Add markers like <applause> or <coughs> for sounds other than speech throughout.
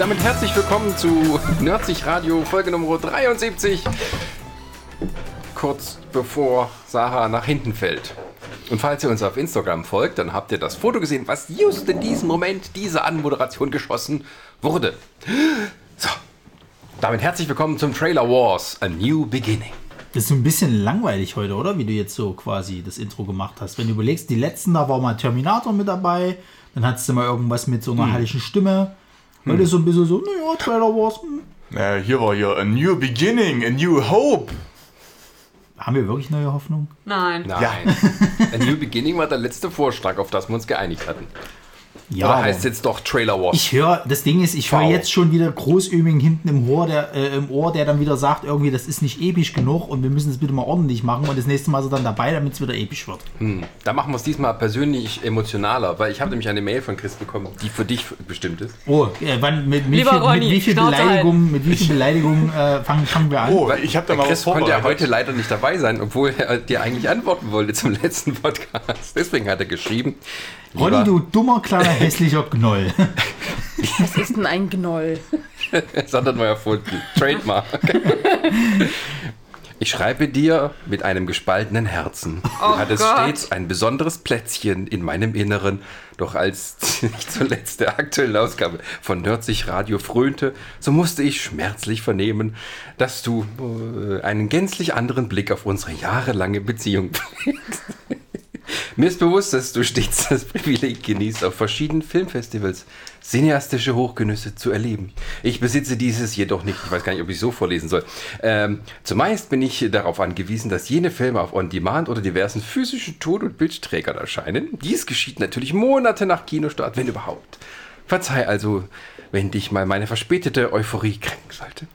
Und damit herzlich willkommen zu <laughs> Nerdsich Radio Folge Nummer 73. Kurz bevor Sarah nach hinten fällt. Und falls ihr uns auf Instagram folgt, dann habt ihr das Foto gesehen, was just in diesem Moment diese Anmoderation geschossen wurde. So, damit herzlich willkommen zum Trailer Wars, A New Beginning. Das ist so ein bisschen langweilig heute, oder? Wie du jetzt so quasi das Intro gemacht hast. Wenn du überlegst, die letzten, da war mal Terminator mit dabei, dann hattest du mal irgendwas mit so einer Hm. Stimme. Heute ist so ein bisschen so, naja, Trailer Wars. Hm. Ja, hier war hier A New Beginning, A New Hope. Haben wir wirklich neue Hoffnung? Nein. Nein. A New Beginning war der letzte Vorschlag, auf das wir uns geeinigt hatten. Ja, Oder heißt jetzt doch Trailer Wars? ich höre, das Ding ist, ich höre jetzt schon wieder Großöming hinten im Ohr, der, äh, im Ohr, der dann wieder sagt, irgendwie, das ist nicht episch genug und wir müssen es bitte mal ordentlich machen und das nächste Mal ist er dann dabei, damit es wieder episch wird. Da machen wir es diesmal persönlich emotionaler, weil ich habe nämlich eine Mail von Chris bekommen, die für dich bestimmt ist. Oh, äh, wann, mit, mit, Lieber viel, mit Ronny, wie viel Schnauze Beleidigung, mit wie viel Beleidigung äh, fangen, fangen wir an? Oh, ich habe da mal Chris konnte ja heute leider nicht dabei sein, obwohl er dir eigentlich antworten wollte zum letzten <laughs> Podcast. Deswegen hat er geschrieben. Ronny, du dummer, kleiner, hässlicher Gnoll. <laughs> Was ist denn ein Gnoll? <laughs> Das hat er neu erfunden. Trademark. <laughs> Ich schreibe dir mit einem gespaltenen Herzen. Du Oh hattest Gott. stets ein besonderes Plätzchen in meinem Inneren. Doch als nicht zuletzt der aktuellen Ausgabe von Nerdsich Radio frönte, so musste ich schmerzlich vernehmen, dass du äh, einen gänzlich anderen Blick auf unsere jahrelange Beziehung pflegst. Mir ist bewusst, dass du stets das Privileg genießt, auf verschiedenen Filmfestivals cineastische Hochgenüsse zu erleben. Ich besitze dieses jedoch nicht. Ich weiß gar nicht, ob ich so vorlesen soll. Ähm, zumeist bin ich darauf angewiesen, dass jene Filme auf On-Demand oder diversen physischen Ton- und Bildträgern erscheinen. Dies geschieht natürlich Monate nach Kinostart, wenn überhaupt. Verzeih also, wenn dich mal meine verspätete Euphorie kränken sollte.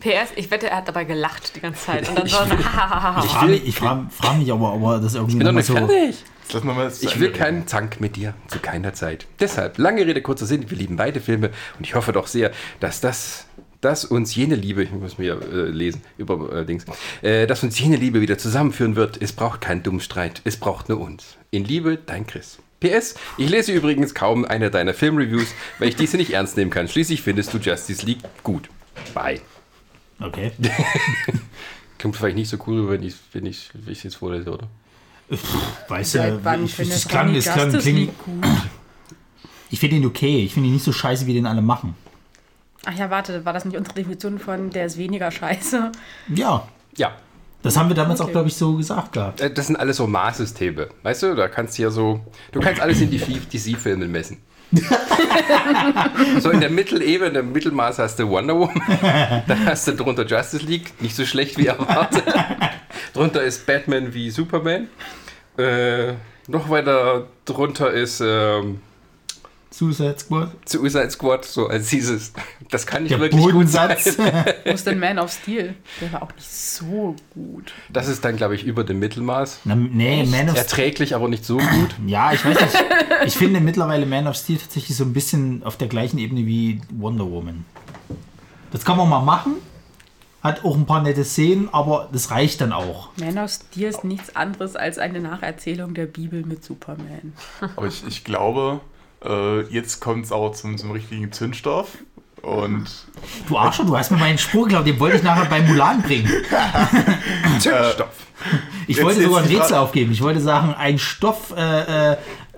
PS, ich wette, er hat dabei gelacht die ganze Zeit. Und dann <laughs> so, Ich frage mich, ich frag, frag mich aber, aber das irgendwie Ich bin doch noch nicht so. fertig. Ich will keinen Zank mit dir, zu keiner Zeit. Deshalb, lange Rede, kurzer Sinn, wir lieben beide Filme und ich hoffe doch sehr, dass das, dass uns jene Liebe, ich muss mir äh, lesen, über äh, Dings, äh, dass uns jene Liebe wieder zusammenführen wird. Es braucht keinen Dummstreit, es braucht nur uns. In Liebe, dein Chris. PS, ich lese übrigens kaum eine deiner Filmreviews, weil ich diese nicht ernst nehmen kann. Schließlich findest du Justice League gut. Bye. Okay. <laughs> Klingt vielleicht nicht so cool, wenn ich wenn ich, wenn ich jetzt vorlese, oder? Weißt du, das klang, das klang, Justice kling, League gut? ich finde ihn okay. Ich finde ihn nicht so scheiße, wie den alle machen. Ach ja, warte, war das nicht unsere Definition von der ist weniger scheiße? Ja, Ja, das haben wir damals auch, Okay. glaube ich, so gesagt gehabt. Äh, Das sind alles so Maßsysteme. Weißt du, da kannst du ja so, du kannst alles in die DC-Filme messen. <laughs> so in der Mittelebene, im Mittelmaß hast du Wonder Woman, <laughs> dann hast du drunter Justice League, nicht so schlecht wie erwartet. <laughs> drunter ist Batman wie Superman. Äh, noch weiter drunter ist ähm, Suicide Squad. Suicide Squad, so als dieses. Das kann nicht Der wirklich gut sein. Bodensatz. Wo ist denn Man of Steel? Der war auch nicht so gut. Das ist dann, glaube ich, über dem Mittelmaß. Na, nee, Man of Erträglich, aber nicht so gut. <clears throat> Ja, ich weiß nicht. Ich finde mittlerweile Man of Steel tatsächlich so ein bisschen auf der gleichen Ebene wie Wonder Woman. Das kann man mal machen. Hat auch ein paar nette Szenen, aber das reicht dann auch. Man of Steel ist nichts anderes als eine Nacherzählung der Bibel mit Superman. Aber ich, ich glaube, äh, jetzt kommt es auch zum, zum richtigen Zündstoff. Und Du Arschloch, du hast mir meinen Spruch geklaut, den wollte ich nachher bei Mulan bringen. <laughs> Zündstoff. <laughs> Ich Jetzt- wollte jetzt sogar ein Rätsel aufgeben. Ich wollte sagen, ein Stoff, äh, äh,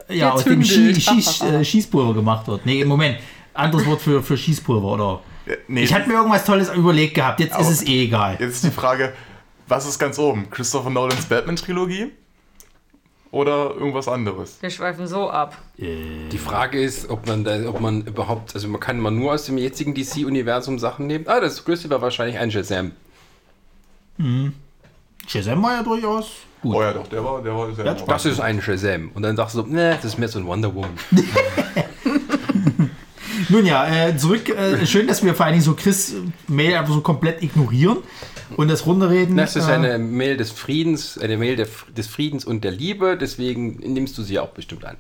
ja, aus dem Schie. Schieß, äh, Schießpulver gemacht wird. Nee, im Moment. Anderes Wort für, für Schießpulver, oder? nee, Ich hatte mir irgendwas Tolles überlegt gehabt, jetzt ist es eh egal. jetzt ist die Frage, was ist ganz oben? Christopher Nolans Batman-Trilogie? Oder irgendwas anderes? Wir schweifen so ab. Die Frage ist, ob man da, ob man überhaupt, also man kann man nur aus dem jetzigen DC-Universum Sachen nehmen. Ah, das größte war wahrscheinlich ein Shazam. Shazam war ja durchaus gut. Oh ja, doch, der war, der war sehr gut. Das ist ein Shazam. Und dann sagst du so, ne, das ist mehr so ein Wonder Woman. <laughs> Nun ja, äh, zurück. Äh, schön, dass wir vor allen Dingen so Chris Mail einfach so komplett ignorieren und das runterreden. Das ist äh, eine Mail des Friedens, eine Mail der, des Friedens und der Liebe, deswegen nimmst du sie auch bestimmt an.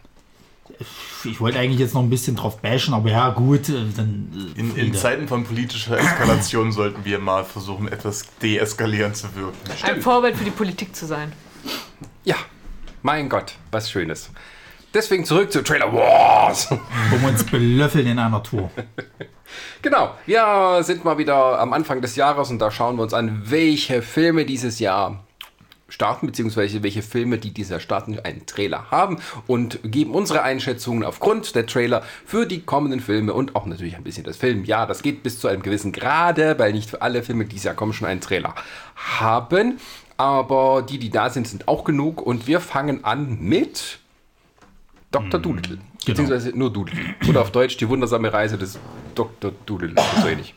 Ich wollte eigentlich jetzt noch ein bisschen drauf bashen, aber ja, gut, äh, dann. äh, In, in. Zeiten von politischer Eskalation sollten wir mal versuchen, etwas deeskalierend zu wirken. Ein Vorbild für die Politik zu sein. Ja, mein Gott, was Schönes. Deswegen zurück zu Trailer Wars. <laughs> Wir uns belöffeln in einer Tour. Genau, wir sind mal wieder am Anfang des Jahres und da schauen wir uns an, welche Filme dieses Jahr starten, beziehungsweise welche Filme, die dieser starten, einen Trailer haben und geben unsere Einschätzungen aufgrund der Trailer für die kommenden Filme und auch natürlich ein bisschen das Film. Ja, das geht bis zu einem gewissen Grade, weil nicht für alle Filme dieses Jahr kommen schon einen Trailer haben, aber die, die da sind, sind auch genug und wir fangen an mit Dr. Doolittle. Beziehungsweise nur Doolittle. Oder auf Deutsch die wundersame Reise des Dr. Doolittle. So ähnlich.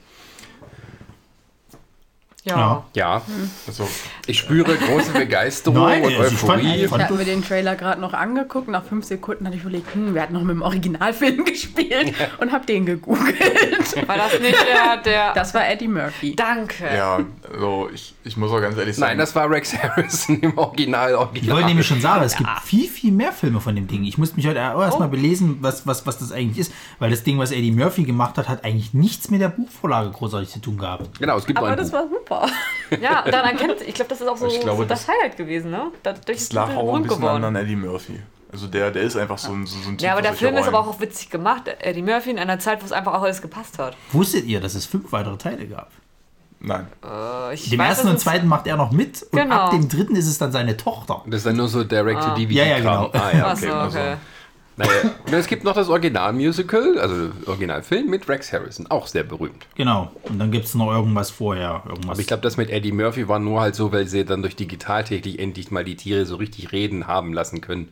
Ja. Ja. Ja, Also, ich spüre große Begeisterung Nein, und ich fand- Euphorie. ich Ich habe mir den Trailer gerade noch angeguckt. Nach fünf Sekunden hatte ich überlegt, hm, wer hat noch mit dem Originalfilm <laughs> gespielt? Und habe den gegoogelt. <laughs> War das nicht der, der. Das war Eddie Murphy. Danke. ja, also ich, ich muss auch ganz ehrlich sagen. Nein, das war Rex Harrison im Original. Ich Original. wollte nämlich schon sagen, es gibt viel, viel mehr Filme von dem Ding. Ich musste mich heute auch erstmal Oh. belesen, was, was, was das eigentlich ist, weil das Ding, was Eddie Murphy gemacht hat, hat eigentlich nichts mit der Buchvorlage großartig zu tun gehabt. Genau, es gibt Aber ein das Buch. war super. <laughs> Ja, und dann erkennt, ich glaube, das ist auch so, glaube, so das das- Highlight gewesen, ne? Dadurch das ist lag es auch ein bisschen geworden. an Eddie Murphy. Also der, der ist einfach so ein, so, so ein Typ Ja, aber der Film ist aber auch witzig gemacht. Eddie Murphy in einer Zeit, wo es einfach auch alles gepasst hat. Wusstet ihr, dass es fünf weitere Teile gab? Nein. Äh, ich Dem weiß, ersten und zweiten macht er noch mit und Genau. ab dem dritten ist es dann seine Tochter. Das ist dann nur so Direct-to-DVD. Ja, ja, genau. Ah, ja, okay. so, also, okay. Naja. Und es gibt noch das Original-Musical, also Originalfilm mit Rex Harrison, auch sehr berühmt. Genau. Und dann gibt es noch irgendwas vorher. Irgendwas. Aber ich glaube, das mit Eddie Murphy war nur halt so, weil sie dann durch Digitaltechnik endlich mal die Tiere so richtig reden haben lassen können.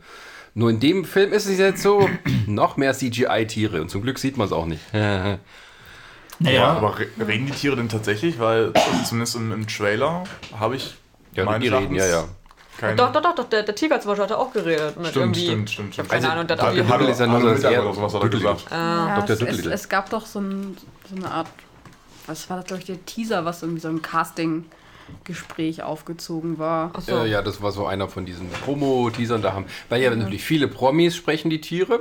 Nur in dem Film ist es jetzt so, <clears throat> noch mehr CGI-Tiere und zum Glück sieht man es auch nicht. <laughs> naja, Aber re reden die Tiere denn tatsächlich? Weil zumindest im, im Trailer habe ich Ja, meines die reden, ja, ja. Keine... Doch, doch, doch, doch, der, der Tiger zum Beispiel hat auch geredet. Mit Stimmt, irgendwie, stimmt, stimmt, Ich habe keine Also, Ahnung, das Dr. hat Doodle ist ja nur so das Mittag eher oder sowas hat er gesagt. Ja, Dr. es, es, es gab doch so, ein, so eine Art, was war das, glaube ich, der Teaser, was irgendwie so ein Casting-Gespräch aufgezogen war. So. Ja, ja, das war so einer von diesen Promo-Teasern da haben. Weil ja natürlich viele Promis sprechen die Tiere.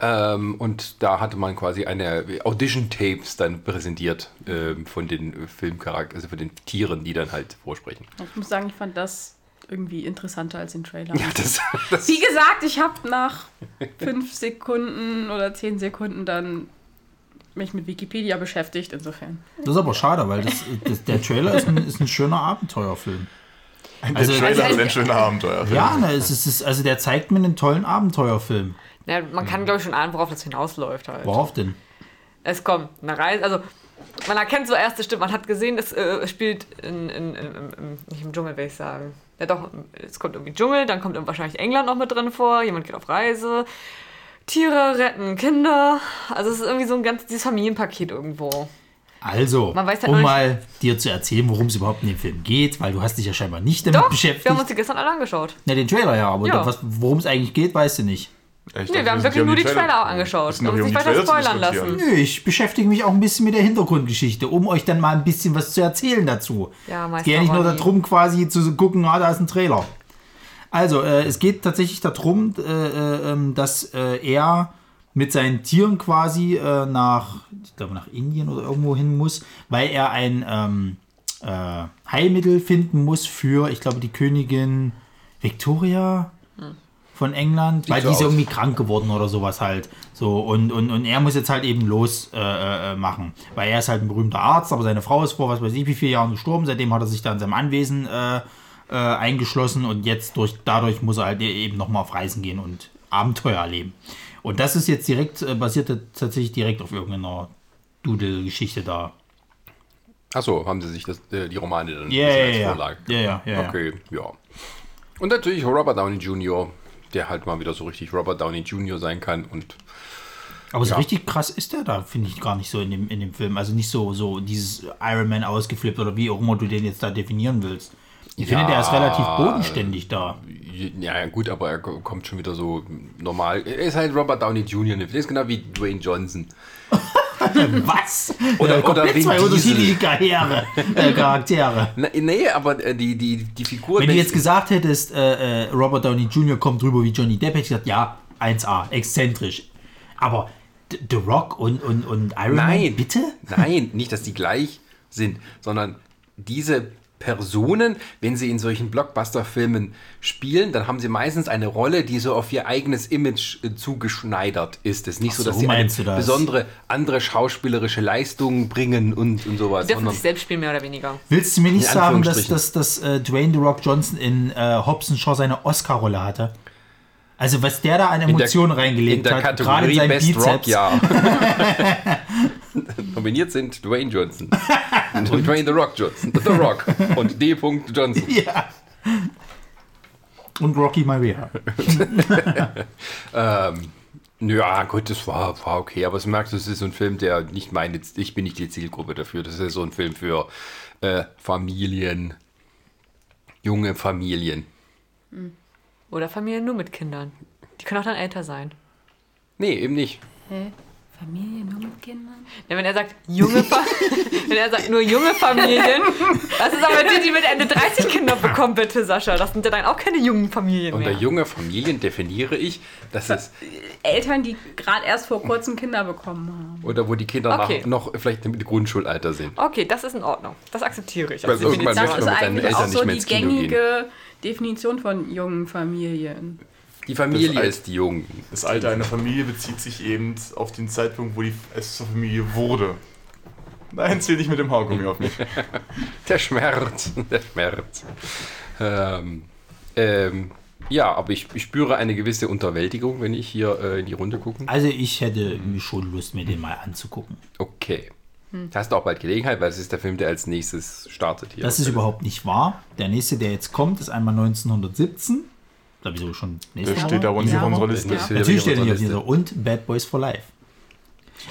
Ähm, und da hatte man quasi eine Audition-Tapes dann präsentiert ähm, von den äh, Filmcharakteren, also von den Tieren, die dann halt vorsprechen. Ich muss sagen, ich fand das irgendwie interessanter als den Trailer. Ja, das, <laughs> das Wie gesagt, ich habe nach fünf Sekunden oder zehn Sekunden dann mich mit Wikipedia beschäftigt, insofern. das ist aber schade, weil das, das, der Trailer ist ein, ist ein schöner Abenteuerfilm. Der Also- Trailer Also- ist ein schöner Abenteuer. Ja, ne, es ist, es ist, also der zeigt mir einen tollen Abenteuerfilm. Ja, man kann, glaube ich, schon ahnen, worauf das hinausläuft halt. Worauf denn? Es kommt eine Reise, also man erkennt so erste Stimmen. Man hat gesehen, es äh, spielt in, in, in, im, nicht im Dschungel, will ich sagen. Ja doch, es kommt irgendwie Dschungel, dann kommt wahrscheinlich England noch mit drin vor, jemand geht auf Reise, Tiere retten Kinder. Also es ist irgendwie so ein ganz, dieses Familienpaket irgendwo. Also, Man weiß halt um mal dir zu erzählen, worum es überhaupt in dem Film geht, weil du hast dich ja scheinbar nicht damit Doch, beschäftigt. wir haben uns die gestern alle angeschaut. ja, den Trailer ja, aber Ja. worum es eigentlich geht, weißt du nicht. Echt, Nee, wir haben wirklich nur die Trailer angeschaut sind doch und uns um nicht weiter Trailer spoilern lassen. Nö, ich beschäftige mich auch ein bisschen mit der Hintergrundgeschichte, um euch dann mal ein bisschen was zu erzählen dazu. Ja, es geht ja nicht nur darum, quasi zu gucken, ah, da ist ein Trailer. Also, äh, es geht tatsächlich darum, äh, äh, ähm, dass äh, er mit seinen Tieren quasi äh, nach, ich glaube, nach Indien oder irgendwo hin muss, weil er ein ähm, äh, Heilmittel finden muss für, ich glaube, die Königin Victoria von England, weil die ist irgendwie krank geworden oder sowas halt. So, und, und, und er muss jetzt halt eben los äh, äh, machen. Weil er ist halt ein berühmter Arzt, aber seine Frau ist vor was weiß ich wie vielen Jahren gestorben. Seitdem hat er sich da in seinem Anwesen äh, äh, eingeschlossen und jetzt durch, dadurch muss er halt eben nochmal auf Reisen gehen und Abenteuer erleben. Und das ist jetzt direkt, äh, basiert tatsächlich direkt auf irgendeiner Doodle-Geschichte da. Achso, haben sie sich das, äh, die Romane dann Ja, als ja. Vorlage. Ja, ja, ja. Okay, ja. Und natürlich Robert Downey Jr., der halt mal wieder so richtig Robert Downey Jr. sein kann und Aber so Ja. richtig krass ist der da, finde ich gar nicht so in dem, in dem Film. Also nicht so, so dieses Iron Man ausgeflippt oder wie auch immer du den jetzt da definieren willst. Ich finde, der ist relativ bodenständig da. Ja, gut, aber er ko- kommt schon wieder so normal. Er ist halt Robert Downey Jr. Der ist genau wie Dwayne Johnson. <laughs> <laughs> Was? Oder- komplett oder Vin zwei unterschiedliche <laughs> Charaktere. Äh, Charaktere. Na, nee, aber äh, die, die, die Figur. Wenn du jetzt gesagt hättest, äh, äh, Robert Downey Jr. kommt drüber wie Johnny Depp, hätte ich gesagt, ja, 1A, exzentrisch. Aber The Rock und, und, und Iron Nein. Man, bitte? Nein, nicht, dass die gleich sind, sondern diese Personen, wenn sie in solchen Blockbuster-Filmen spielen, dann haben sie meistens eine Rolle, die so auf ihr eigenes Image äh, zugeschneidert ist. Es ist nicht so, so, dass sie eine besondere andere schauspielerische Leistung bringen und, und sowas. Die dürfen sich selbst spielen, mehr oder weniger. Willst du mir nicht sagen, dass, dass, dass äh, Dwayne The Rock Johnson in äh, Hobbs Shaw seine Oscar-Rolle hatte? Also was der da an in der, Emotionen in reingelegt der hat, gerade in Kategorie Best Rock, Bizeps. ja. <laughs> <laughs> Nominiert sind Dwayne Johnson. Dwayne The Rock Johnson. The Rock. Und D. Johnson. <laughs> Ja. Und Rocky Maria. Ähm, ja, gut, das war, war okay, aber du merkst, es ist so ein Film, der nicht meine, ich bin nicht die Zielgruppe dafür. Das ist so ein Film für äh, Familien, junge Familien. Oder Familien nur mit Kindern. Die können auch dann älter sein. Nee, eben nicht. Hä? Familie nur mit Kindern? Ja, wenn er sagt, junge Fa <laughs> <laughs> wenn er sagt, nur junge Familien, das ist aber die, die mit Ende 30 Kinder bekommen, bitte, Sascha. Das sind ja dann auch keine jungen Familien Unter mehr. junge Familien definiere ich, dass es, Eltern, die gerade erst vor kurzem Kinder bekommen haben. oder wo die Kinder Okay. nach, noch vielleicht im Grundschulalter sind. Okay, das ist in Ordnung. Das akzeptiere ich. Weil irgendwann möchte ist man mit seinen Eltern auch nicht so mehr die ins Kino gehen. Definition von jungen Familien. Die Familie Das alt- ist jung. Das Alter einer Familie bezieht sich eben auf den Zeitpunkt, wo die, es zur Familie wurde. Nein, zähl nicht mit dem Haargummi auf mich. <laughs> Der Schmerz, der Schmerz. Ähm, ähm, ja, aber ich, ich spüre eine gewisse Unterwältigung, wenn ich hier äh, in die Runde gucke. Also ich hätte schon Lust, mir den mal anzugucken. Okay. Hast du auch bald Gelegenheit, weil es ist der Film, der als nächstes startet hier. Das ist überhaupt nicht wahr. Der nächste, der jetzt kommt, ist einmal 1917. Sowieso schon nächste Der steht da aber nicht Ja, auf unserer Liste. Das ist Natürlich steht er nicht unserer auf dieser. Und Bad Boys for Life.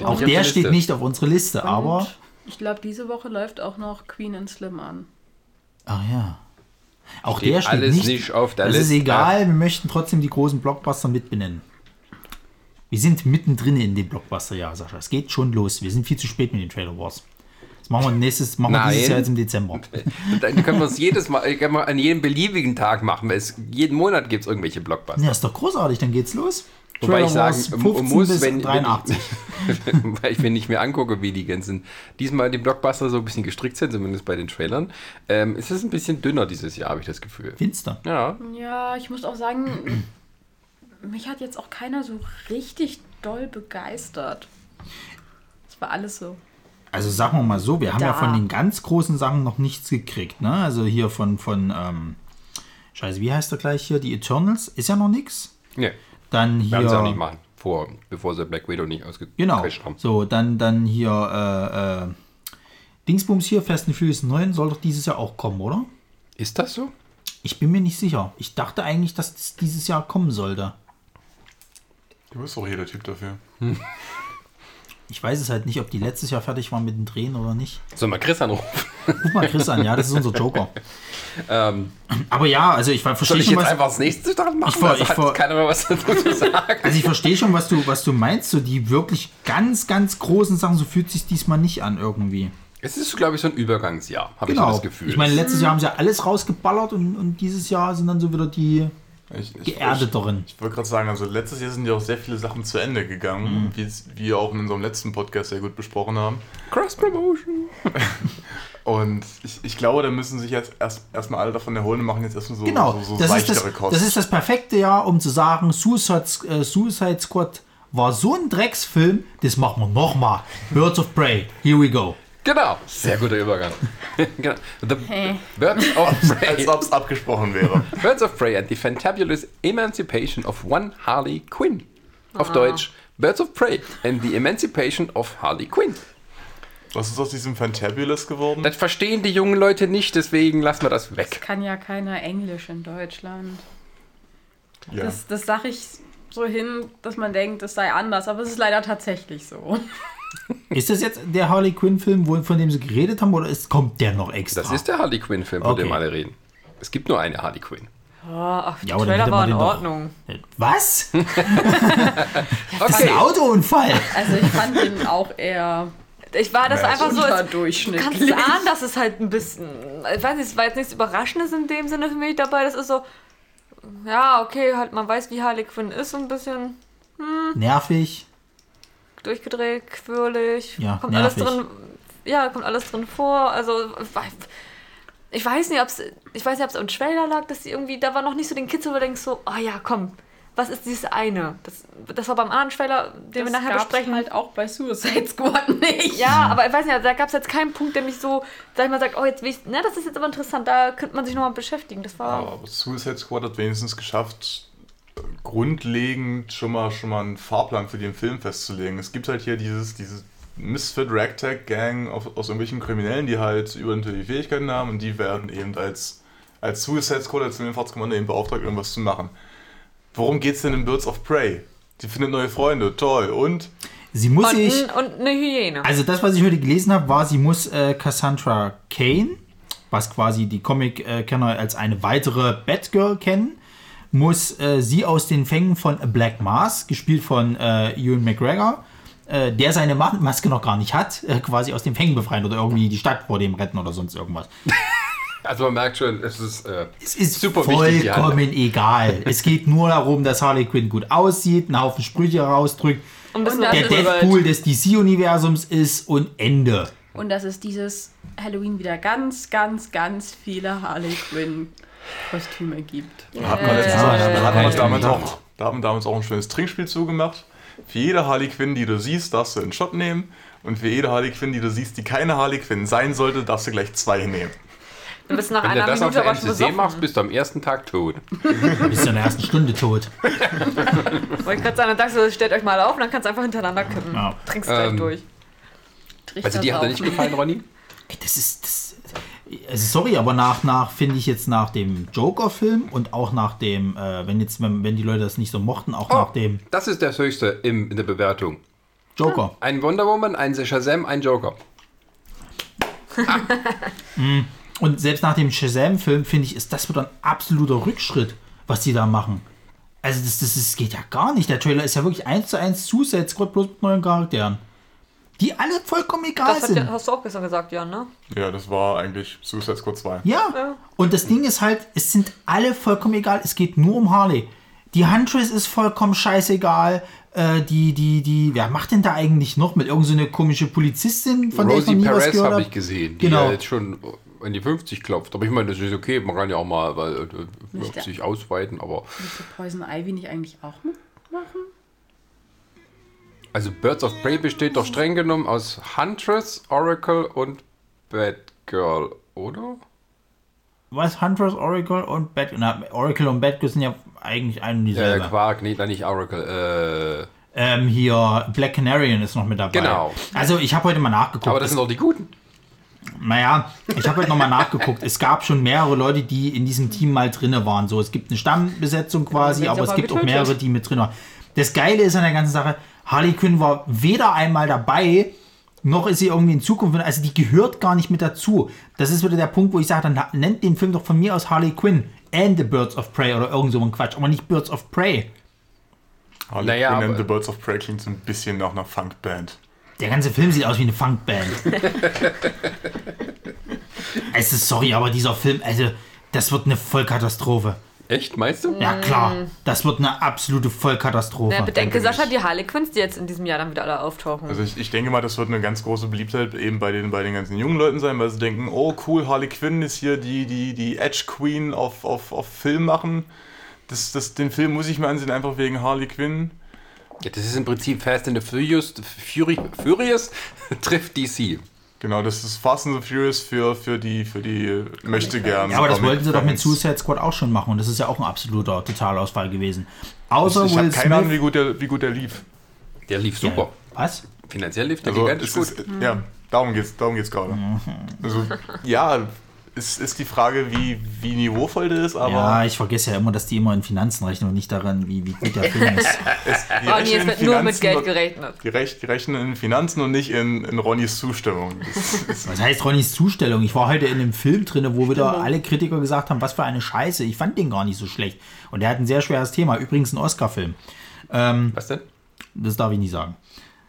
Auch der der steht Liste. nicht auf unserer Liste, aber. Ich glaube, diese Woche läuft auch noch Queen and Slim an. Ach ja. Auch Steht der steht alles nicht. nicht auf der das ist Liste. egal, wir möchten trotzdem die großen Blockbuster mitbenennen. Wir sind mittendrin in dem Blockbuster-Jahr, Sascha. Es geht schon los. Wir sind viel zu spät mit den Trailer Wars. Das machen wir nächstes, machen wir dieses Nein. Jahr jetzt im Dezember. <laughs> Dann können wir es jedes Mal, können wir an jedem beliebigen Tag machen. Es, jeden Monat gibt es irgendwelche Blockbuster. Ja, ist doch großartig, dann geht's los. Wobei ich Trailer sagen Wars mu- 15 muss, bis wenn, 83. wenn ich, weil <laughs> ich, wenn ich mir angucke, wie die ganzen, diesmal die Blockbuster so ein bisschen gestrickt sind, zumindest bei den Trailern, ähm, ist es ein bisschen dünner dieses Jahr, habe ich das Gefühl. Finster. Ja, Ja, ich muss auch sagen, mich hat jetzt auch keiner so richtig doll begeistert. Es war alles so. Also sagen wir mal so, wir haben ja Da. von den ganz großen Sachen noch nichts gekriegt. Ne? Also hier von, von ähm, Scheiße, wie heißt der gleich hier? Die Eternals ist ja noch nichts. nee, Dann hier. werden sie auch nicht machen, vor, bevor sie Black Widow nicht Genau. ausgecrashed haben. So, dann, dann hier äh, äh, Dingsbums hier, and Furious 9 soll doch dieses Jahr auch kommen, oder? Ist das so? Ich bin mir nicht sicher. Ich dachte eigentlich, dass das dieses Jahr kommen sollte. Du bist doch hier der Typ dafür. <laughs> Ich weiß es halt nicht, ob die letztes Jahr fertig waren mit dem Drehen oder nicht. Sollen wir Chris anrufen? Ruf mal Chris an, ja, das ist unser Joker. <laughs> Ähm, Aber ja, also ich soll verstehe ich schon, jetzt was, einfach das nächste dran machen? Ich Also ich vor- keiner mehr was dazu zu sagen. also ich verstehe schon, was du, was du meinst. So die wirklich ganz, ganz großen Sachen, so fühlt sich diesmal nicht an irgendwie. Es ist, glaube ich, so ein Übergangsjahr, habe ich so Genau. das Gefühl. Ich meine, letztes Jahr haben sie ja alles rausgeballert und, und dieses Jahr sind dann so wieder die Ich, ich, geerdeteren. Ich wollte gerade sagen, also letztes Jahr sind ja auch sehr viele Sachen zu Ende Mhm. gegangen, wie es- wie wir auch in unserem letzten Podcast sehr gut besprochen haben. Cross-Promotion. <laughs> Und ich, ich glaube, da müssen sich jetzt erst erstmal alle davon erholen und machen jetzt erstmal so, Genau, so, so das, ist leichtere das, Kosten. das ist das perfekte Jahr, um zu sagen, Suicide, äh, Suicide Squad war so ein Drecksfilm, das machen wir nochmal. Birds of Prey, here we go. Genau, sehr guter Übergang. <laughs> genau. The Hä? Birds of Prey. <laughs> Als ob es abgesprochen wäre. Birds of Prey and the Fantabulous Emancipation of One Harley Quinn. Auf Deutsch Birds of Prey and the Emancipation of Harley Quinn. Was ist aus diesem Fantabulous geworden? Das verstehen die jungen Leute nicht, deswegen lassen wir das weg. Kann ja keiner Englisch in Deutschland. ja. Das, das sage ich so hin, dass man denkt, es sei anders, aber es ist leider tatsächlich so. Ist das jetzt der Harley Quinn-Film, von dem sie geredet haben, oder ist, kommt der noch extra? Das ist der Harley Quinn-Film, von Okay. dem alle reden. Es gibt nur eine Harley Quinn. Oh, ach, der Ja, Trailer war in den doch- Ordnung. Was? <laughs> Das ist ein Autounfall. Also ich fand ihn auch eher Ich war das einfach so. Kannst unterdurchschnittlich. du ahnen, dass es halt ein bisschen. Ich weiß nicht, es war jetzt nichts Überraschendes in dem Sinne für mich dabei. Das ist so. Ja, okay, halt, man weiß, wie Harley Quinn ist, so ein bisschen Nervig. Durchgedreht, quirlig. Ja, kommt alles nervig. drin. Ja, kommt alles drin vor. Also, ich weiß nicht, ob es ich weiß nicht, ob es am Trailer lag, dass die irgendwie, da war noch nicht so den Kitzel, wo du denkst so, oh ja, komm, was ist dieses eine? Das, das war beim anderen Trailer, den wir nachher besprechen. halt auch bei Suicide Squad <laughs> nicht. Ja, aber ich weiß nicht, da gab es jetzt keinen Punkt, der mich so, sag ich mal, sagt, oh, jetzt will ich, ne, das ist jetzt aber interessant, da könnte man sich nochmal beschäftigen. Das war. Aber Suicide Squad hat wenigstens geschafft, grundlegend schon mal, schon mal einen Fahrplan für den Film festzulegen. Es gibt halt hier dieses, dieses Misfit Ragtag Gang aus, aus irgendwelchen Kriminellen, die halt übernatürliche Fähigkeiten haben und die werden eben als, als Suicide Squad, als Fahrtskommando eben beauftragt, irgendwas zu machen. Worum geht's denn in Birds of Prey? Die findet neue Freunde, toll. Und Sie muss Und, sich. ein- und eine Hyäne. Also das, was ich heute gelesen habe, war, sie muss äh, Cassandra Kane, was quasi die Comic-Kenner als eine weitere Batgirl kennen, muss äh, sie aus den Fängen von Black Mask, gespielt von äh, Ewan McGregor, äh, der seine Ma Maske noch gar nicht hat, äh, quasi aus den Fängen befreien oder irgendwie die Stadt vor dem retten oder sonst irgendwas. <laughs> Also man merkt schon, es ist äh, Es ist Super wichtig, vollkommen egal. Es geht nur darum, dass Harley Quinn gut aussieht, einen Haufen Sprüche rausdrückt, Und das Und ist der Deadpool des DC-Universums ist und Ende. Und dass es dieses Halloween wieder ganz, ganz, ganz viele Harley Quinn Kostüme gibt. da Ja, ja, ja, wir ja, damals auch, da haben wir damals auch ein schönes Trinkspiel zugemacht. Für jede Harley Quinn, die du siehst, darfst du einen Shot nehmen. Und für jede Harley Quinn, die du siehst, die keine Harley Quinn sein sollte, darfst du gleich zwei nehmen. Du bist nach Wenn du einer das auf Minute der aber schon MCC besoffen. machst, bist du am ersten Tag tot. Du bist ja in der ersten Stunde tot. <laughs> Wollte ich gerade sagen, dann sagst du, stellt euch mal auf und dann kannst du einfach hintereinander kippen. Ja. Trinkst gleich Ähm, durch. Also dir hat er nicht gefallen, Ronny? Das ist. Das, sorry, aber nach, nach finde ich jetzt nach dem Joker-Film und auch nach dem, äh, wenn jetzt, wenn, wenn die Leute das nicht so mochten, auch nach dem Das ist das Höchste im, in der Bewertung. Joker. Ein Wonder Woman, ein Shazam, ein Joker. <laughs> Und selbst nach dem Shazam-Film finde ich, ist das wieder ein absoluter Rückschritt, was die da machen. Also das, das, das geht ja gar nicht. Der Trailer ist ja wirklich eins zu eins Suicide Squad bloß mit neuen Charakteren. Die alle vollkommen egal Das hat, sind. ja- hast du auch gestern gesagt, Jan, ne? Ja, das war eigentlich Suicide Squad 2. Ja. Und das Ding ist halt, es sind alle vollkommen egal. Es geht nur um Harley. Die Huntress ist vollkommen scheißegal. Äh, die, die, die, wer macht denn da eigentlich noch mit irgendeine so komische Polizistin, von der ich noch Rosie nie was Perez gehört habe ich gesehen, die Genau. ja jetzt schon in die 50 klopft. Aber ich meine, das ist okay, man kann ja auch mal weil, äh, der- sich ausweiten, aber Müsste Poison Ivy nicht eigentlich auch mitmachen? Also Birds of Prey besteht doch streng genommen aus Huntress, Oracle und Batgirl, oder? Was? Huntress, Oracle und Bat na, Oracle und Batgirl sind ja eigentlich ein und Äh, dieselbe. Quark, nee, nein, nicht Oracle. Äh, ähm, hier, Black Canarian ist noch mit dabei. Genau. Also ich habe heute mal nachgeguckt. aber das sind doch die Guten. Naja, ich habe heute nochmal nachgeguckt. Es gab schon mehrere Leute, die in diesem Team mal drinne waren. So, es gibt eine Stammbesetzung quasi, Ja, aber es gibt auch mehrere, die mit drin waren. Das Geile ist an der ganzen Sache, Harley Quinn war weder einmal dabei, noch ist sie irgendwie in Zukunft. Also die gehört gar nicht mit dazu. Das ist wieder der Punkt, wo ich sage, dann nennt den Film doch von mir aus Harley Quinn and the Birds of Prey oder irgend so ein Quatsch, aber nicht Birds of Prey. Harley Naja, Quinn aber- and the Birds of Prey klingt so ein bisschen nach einer Funkband. Der ganze Film sieht aus wie eine Funkband. es <laughs> ist sorry, aber dieser Film, also das wird eine Vollkatastrophe. Echt, meinst du? Ja klar, das wird eine absolute Vollkatastrophe. Ja, bedenke, denke Sascha, die Harley Quinns, die jetzt in diesem Jahr dann wieder alle auftauchen. Also ich, ich denke mal, das wird eine ganz große Beliebtheit eben bei den, bei den ganzen jungen Leuten sein, weil sie denken, oh cool, Harley Quinn ist hier die, die, die Edge Queen auf, auf, auf Film machen. Das, das, den Film muss ich mir ansehen, einfach wegen Harley Quinn. Ja, das ist im Prinzip Fast and the Furious, Fury, Furious <laughs> trifft DC. Genau, das ist Fast and the Furious für, für die, für die möchte gern. ja, aber das wollten sie doch mit Suicide Squad auch schon machen und das ist ja auch ein absoluter Totalausfall gewesen. Außer Ich habe Will keine Ahnung, wie gut, der, wie gut der lief. Der lief super. Was? Finanziell lief der Also, gigantisch gut. ist, ja, darum geht's, darum geht's gerade. Mhm. Also, ja, es ist die Frage, wie, wie niveauvoll der ist, aber Ja, ich vergesse ja immer, dass die immer in Finanzen rechnen und nicht daran, wie, wie gut der <laughs> Film ist. es, die es in wird nur mit Geld gerechnet. Die, rech, die rechnen in Finanzen und nicht in, in Ronnys Zustimmung. Das ist, Was heißt Ronnys Zustellung? Ich war heute in einem Film drin, wo wieder alle Kritiker gesagt haben, was für eine Scheiße. Ich fand den gar nicht so schlecht. Und der hat ein sehr schweres Thema. Übrigens ein Oscar-Film. Was denn? Das darf ich nicht sagen.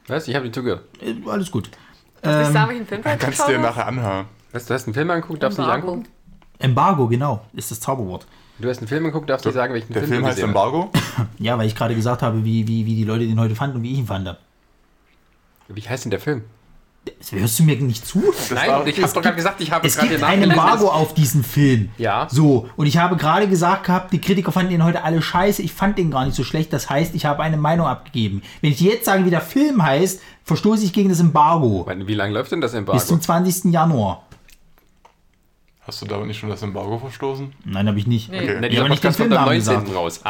Was? Ich habe nicht zugehört. Äh, alles gut. Soll ich sagen, welchen Film ich kannst du dir nachher anhören. Was, du hast einen Film angeguckt, darfst du nicht Embargo. angucken? Embargo, genau, ist das Zauberwort. Du hast einen Film angeguckt, darfst du nicht sagen, welchen Der Film, Film du heißt Embargo. <laughs> Ja, weil ich gerade gesagt habe, wie, wie, wie die Leute den heute fanden und wie ich ihn fand. Wie heißt denn der Film? Das hörst du mir nicht zu? Nein, war- ich habe es doch gerade gibt- gesagt, ich habe Es gerade gibt hier ein Embargo auf diesen Film. Ja. So, und ich habe gerade gesagt gehabt, die Kritiker fanden den heute alle scheiße. Ich fand den gar nicht so schlecht. Das heißt, ich habe eine Meinung abgegeben. Wenn ich jetzt sage, wie der Film heißt, verstoße ich gegen das Embargo. Wie lange läuft denn das Bis Embargo? zum 20. Januar. Hast du damit nicht schon das Embargo verstoßen? Nein, habe ich nicht. Nee. Okay. Ne, Ich dieser habe nicht den Podcast kommt am Filmnamen 19. gesagt.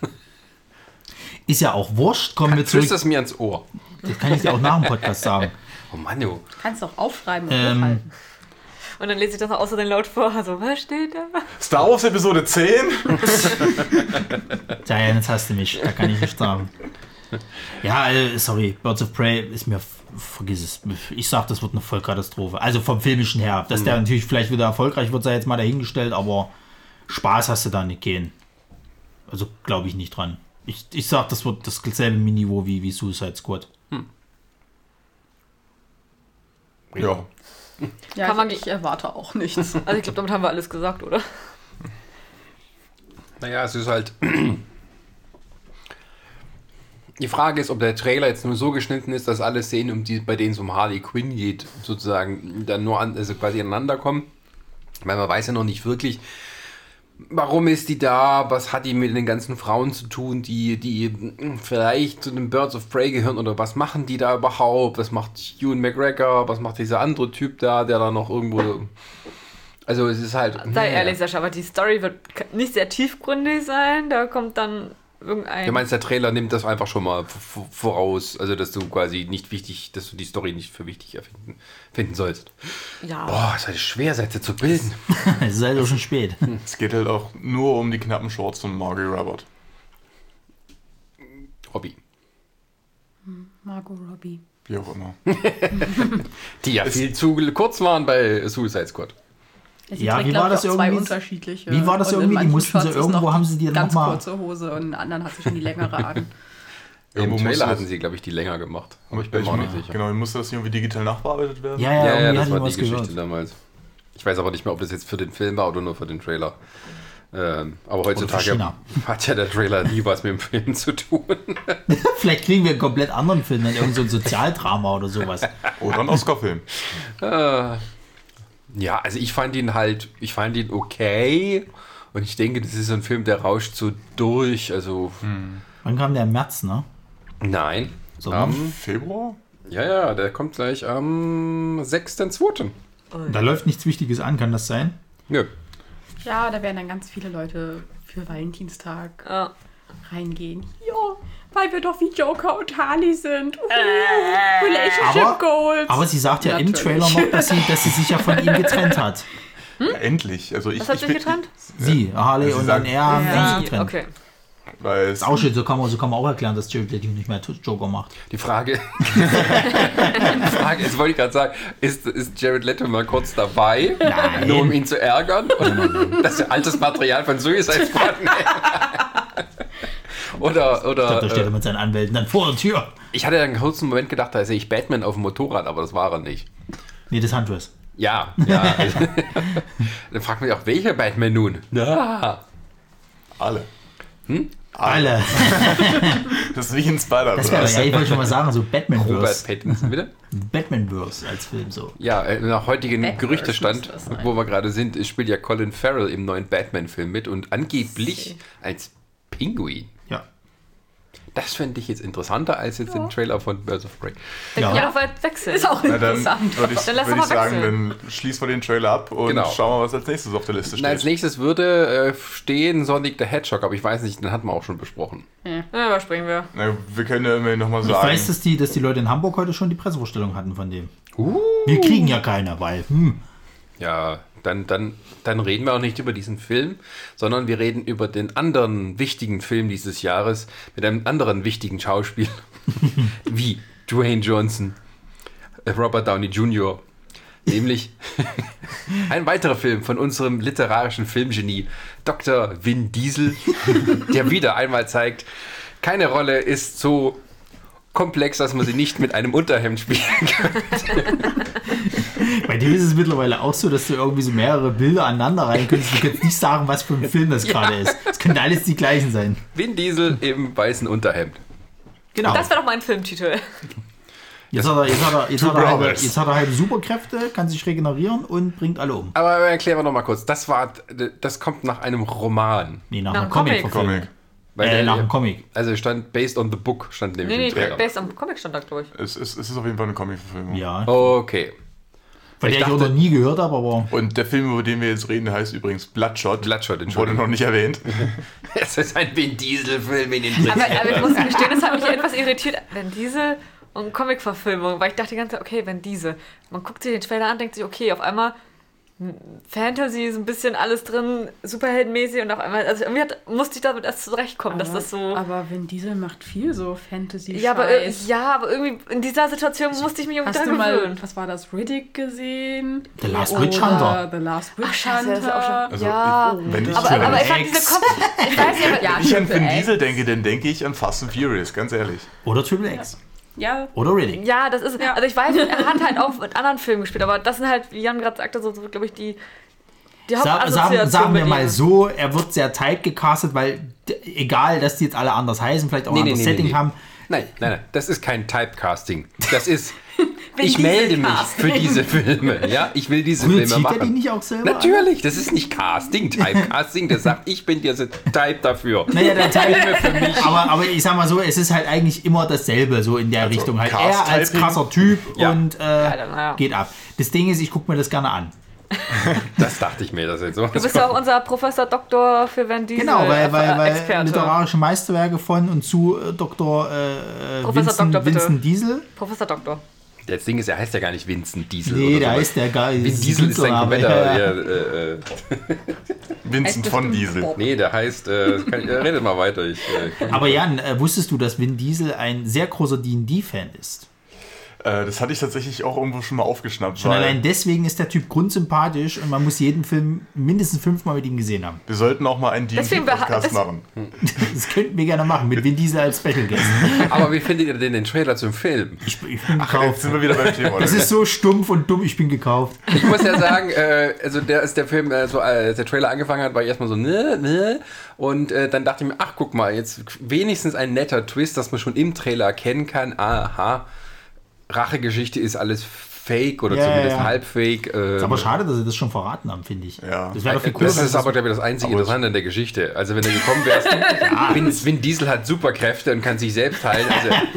raus. <laughs> Ist ja auch wurscht. Kommen wir Flüster zurück. es mir ans Ohr. Das kann ich dir auch nach dem Podcast sagen. <laughs> Oh Mann, du. Kannst doch aufschreiben und Ähm, hochhalten. Und dann lese ich das noch außer den laut vor. Also, was steht da? Star Wars Episode 10? <laughs> Ja, ja, jetzt hast du mich. Da kann ich nicht sagen. <laughs> Ja, äh, sorry. Birds of Prey ist mir. Vergiss es. Ich sag, das wird eine Vollkatastrophe. Also vom filmischen her. Dass der natürlich vielleicht wieder erfolgreich wird, sei jetzt mal dahingestellt, aber Spaß hast du da nicht gehen. Also glaube ich nicht dran. Ich, ich sag, das wird dasselbe Niveau wie, wie Suicide Squad. Ja. Ja, kann man ich, ich erwarte auch nichts. Also, ich glaube, damit haben wir alles gesagt, oder? Naja, es ist halt. <clears throat> Die Frage ist, ob der Trailer jetzt nur so geschnitten ist, dass alle Szenen, um die, bei denen es um Harley Quinn geht, sozusagen dann nur an, also quasi aneinander kommen. Weil man weiß ja noch nicht wirklich, warum ist die da, was hat die mit den ganzen Frauen zu tun, die, die vielleicht zu den Birds of Prey gehören oder was machen die da überhaupt, was macht Ewan McGregor, was macht dieser andere Typ da, der da noch irgendwo... Also es ist halt... Sei naja. ehrlich, Sascha, aber die Story wird nicht sehr tiefgründig sein. Da kommt dann irgendein. Du meinst, der Trailer nimmt das einfach schon mal voraus, also dass du quasi nicht wichtig, dass du die Story nicht für wichtig erfinden, finden sollst. ja. Boah, es ist halt schwer, Sätze zu bilden. <laughs> Es ist halt auch schon spät. <laughs> Es geht halt auch nur um die knappen Shorts von Margie Robert. Hobby. Margot Robbie. Wie auch immer. <laughs> Die ja viel zu kurz waren bei Suicide Squad. Sie Ja, trägt, wie war ich, das auch zwei irgendwie? unterschiedliche. Wie war das irgendwie? Die mussten sie irgendwo, haben sie die ganz noch mal- kurze Hose und in anderen hat <laughs> sie schon die längere an. Im Irgendwo Trailer hatten sie, glaube ich, die länger gemacht. Aber ich bin mir auch nicht sicher. Genau, musste das irgendwie digital nachbearbeitet werden? Ja, ja, Ja, ja, irgendwie das war was die Geschichte gehört. damals. Ich weiß aber nicht mehr, ob das jetzt für den Film war oder nur für den Trailer. Ähm, aber heutzutage hat ja der Trailer nie was mit dem Film zu tun. <laughs> Vielleicht kriegen wir einen komplett anderen Film, dann irgend so ein Sozialdrama oder sowas. <laughs> Oder ein Oscar-Film. Ja, also ich fand ihn halt, ich fand ihn okay. Und ich denke, das ist so ein Film, der rauscht so durch. Also, Wann kam der im März, ne? nein. Sondern? Am- Februar? ja, ja, der kommt gleich am 6.2. Da läuft nichts Wichtiges an, kann das sein? Nö. Ja, da werden dann ganz viele Leute für Valentinstag Ja. reingehen. Ja, weil wir doch wie Joker und Harley sind. Uh, Relationship Aber, Goals. aber sie sagt ja im Natürlich. Trailer noch, dass sie, dass sie sich ja von ihm getrennt hat. Ja, endlich. Also ich, Was hat ich sich getrennt? Sie, Harley Ja, sie und dann er haben Ja, sich getrennt. okay. Weil es, Ist auch schön, so kann, man, so kann man auch erklären, dass Jared Leto nicht mehr Joker macht. Die Frage, <laughs> die Frage ist, wollte ich gerade sagen, ist, ist Jared Leto mal kurz dabei, Nein. nur um ihn zu ärgern? Und das ist altes Material von Suicide Squad <laughs> nehmen? Oder, Ich glaube, oder da steht er äh, mit seinen Anwälten dann vor der Tür. ich hatte einen kurzen Moment gedacht, da sehe ich Batman auf dem Motorrad, aber das war er nicht. Nee, das Huntress. Ja, ja. Also, <laughs> dann fragt man sich auch, welcher Batman nun? Na, alle. Alle. <laughs> Das ist wie ein spider Das wäre ja, ich wollte schon mal sagen, so Robert Batman-Verse. Pattinson, bitte? Batman-Verse als Film so. Ja, äh, nach heutigen Gerüchtestand, wo wir gerade sind, spielt ja Colin Farrell im neuen Batman-Film mit und angeblich als Pinguin. Ja. Das fände ich jetzt interessanter als jetzt den Trailer von Birds of Prey. Dann Ja. kann man weit wechseln. ist auch Na, dann interessant. würde ich, Dann würd ich sagen, dann schließen wir den Trailer ab und Genau. schauen wir, was als nächstes auf der Liste Na, als steht. nächstes würde äh, stehen Sonic the Hedgehog, aber ich weiß nicht, den hatten wir auch schon besprochen. Ja, überspringen wir. Na, wir können ja immerhin nochmal Ich sagen. weiß, dass die, dass die Leute in Hamburg heute schon die Pressevorstellung hatten von dem. Uh. Wir kriegen ja keine, weil, hm, Ja, dann, dann, dann reden wir auch nicht über diesen Film, sondern wir reden über den anderen wichtigen Film dieses Jahres mit einem anderen wichtigen Schauspieler, <laughs> wie Dwayne Johnson, Robert Downey Jr., nämlich <laughs> ein weiterer Film von unserem literarischen Filmgenie, Dr. Vin Diesel, <laughs> der wieder einmal zeigt, keine Rolle ist so komplex, dass man sie nicht mit einem Unterhemd spielen kann. Bei dem ist es mittlerweile auch so, dass du irgendwie so mehrere Bilder aneinander rein könntest. Du kannst nicht sagen, was für ein Film das gerade ist. Es könnten alles die gleichen sein. Vin Diesel im weißen Unterhemd. Genau. Das wäre doch mein Filmtitel. Jetzt hat er, jetzt hat er, jetzt Two hat er, halbe, Brothers. jetzt hat er halbe Superkräfte, kann sich regenerieren und bringt alle um. Aber erklären wir noch mal kurz. Das war, das kommt nach einem Roman. Nee, nach, Nach einem Comic. Comic-Verfilmung. Comic. Weil Äh, der- nach einem Comic. Also stand based on the book, stand nämlich Nee, im nee, Trailer. based am Comic stand da, glaube ich. Es ist, es ist auf jeden Fall eine Comic-Verfilmung. Ja. Okay. Von Ich der ich auch noch nie gehört habe, aber Und der Film, über den wir jetzt reden, heißt übrigens Bloodshot. Bloodshot, Wurde noch nicht erwähnt. <laughs> Es ist ein Vin Diesel-Film in den Aber, aber ich muss gestehen, das hat mich <laughs> etwas irritiert, wenn diese und Comic-Verfilmung, weil ich dachte die ganze Zeit, okay, wenn diese. Man guckt sich den Trailer an, denkt sich, okay, auf einmal Fantasy ist ein bisschen alles drin, superheldenmäßig und auf einmal, also irgendwie hat, musste ich damit erst zurechtkommen, dass das so. Aber Vin Diesel macht viel so fantasy ja, aber, äh, ja, aber irgendwie in dieser Situation musste ich mich irgendwie Hast du dran mal, gewöhnen. was war das, Riddick gesehen? The Last Witch Hunter. The Last Witch Ach, scheiße, auch Hunter. schon. Also, ja, ich- wenn ich aber, zu- aber ich fand diese Kom Ich weiß nicht, aber Ja, Wenn ich an Vin X. Diesel denke, dann denke ich an Fast and Furious, ganz ehrlich. oder Triple X. Ja, Oder Riddick. Ja, das ist. Ja. Also ich weiß, er hat halt auch mit anderen Filmen gespielt, aber das sind halt, wie Jan gerade sagte, so, so glaube ich, die, die Sa sagen, Hauptassoziation sagen wir mit mal so, er wird sehr tight gecastet, weil egal, dass die jetzt alle anders heißen, vielleicht auch Nee, ein anderes nee, Setting nee. haben. Nein, nein, nein, das ist kein Typecasting. Das ist, <laughs> ich melde mich Casting. für diese Filme. Ja, ich will diese Filme er die machen. nicht auch selber? Natürlich, das ist nicht Casting, Typecasting. Der sagt, ich bin dieser Type dafür. Naja, der <laughs> Teil für mich. Aber, aber ich sag mal so, es ist halt eigentlich immer dasselbe, so in der Richtung. Halt er als krasser Typ Ja. und äh, dann, ja. geht ab. Das Ding ist, ich gucke mir das gerne an. <laughs> Das dachte ich mir, dass jetzt so Du bist ja auch unser Professor Doktor für Van Diesel. Genau, weil, weil, weil Experte. literarische Meisterwerke von und zu äh, Dr. Äh, Professor Vincent, Doktor. Vincent Diesel. Professor Doktor. Das Ding ist, er heißt ja gar nicht Vincent Diesel. Nee, oder der sowas. heißt der gar Vin Diesel ist sein kompletter. ja. Ja, äh, äh, <laughs> Vincent von Diesel. nee, der heißt. Äh, kann, redet mal weiter. Ich, äh, Aber Jan, äh, wusstest du, dass Vin Diesel ein sehr großer D&D-Fan ist? Äh, das hatte ich tatsächlich auch irgendwo schon mal aufgeschnappt. Schon weil allein deswegen ist der Typ grundsympathisch und man muss jeden Film mindestens fünfmal mit ihm gesehen haben. Wir sollten auch mal einen D&D-Podcast machen. <laughs> Das könnten wir gerne machen, mit Vin Diesel als Special Guest. <laughs> aber wie findet ihr denn den Trailer zum Film? Ich, ich bin Jetzt gekauft. sind wir wieder beim Thema. Das ist so stumpf und dumm, ich bin gekauft. Ich muss ja sagen, äh, also der ist der Film, äh, so, als der Trailer angefangen hat, war ich erstmal so, ne, ne. Und äh, dann dachte ich mir, ach guck mal, jetzt wenigstens ein netter Twist, dass man schon im Trailer erkennen kann, aha, Rachegeschichte ist alles fake oder Ja, zumindest ja. halbfake. Ähm, Ist aber schade, dass sie das schon verraten haben, finde ich. Ja. Das wäre doch viel cooler. das ist aber, glaube ich, das einzige Interessante in der Geschichte. Also, wenn du gekommen wärst, <laughs> Vin, Vin Diesel hat Superkräfte und kann sich selbst heilen. Also, <laughs>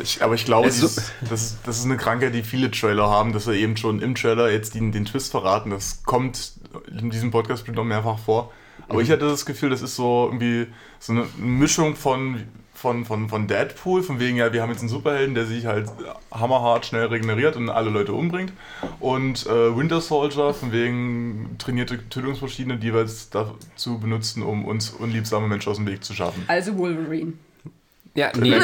Ich, aber ich glaube, dies, das, ist, das ist eine Krankheit, die viele Trailer haben, dass sie eben schon im Trailer jetzt den, den Twist verraten. Das kommt in diesem Podcast bestimmt noch mehrfach vor. Aber ich hatte das Gefühl, das ist so irgendwie so eine Mischung von, von, von, von Deadpool, von wegen, ja, wir haben jetzt einen Superhelden, der sich halt hammerhart schnell regeneriert und alle Leute umbringt. Und äh, Winter Soldier, von wegen trainierte Tötungsmaschine, die wir jetzt dazu benutzen, um uns unliebsame Menschen aus dem Weg zu schaffen. also Wolverine. ja, nee.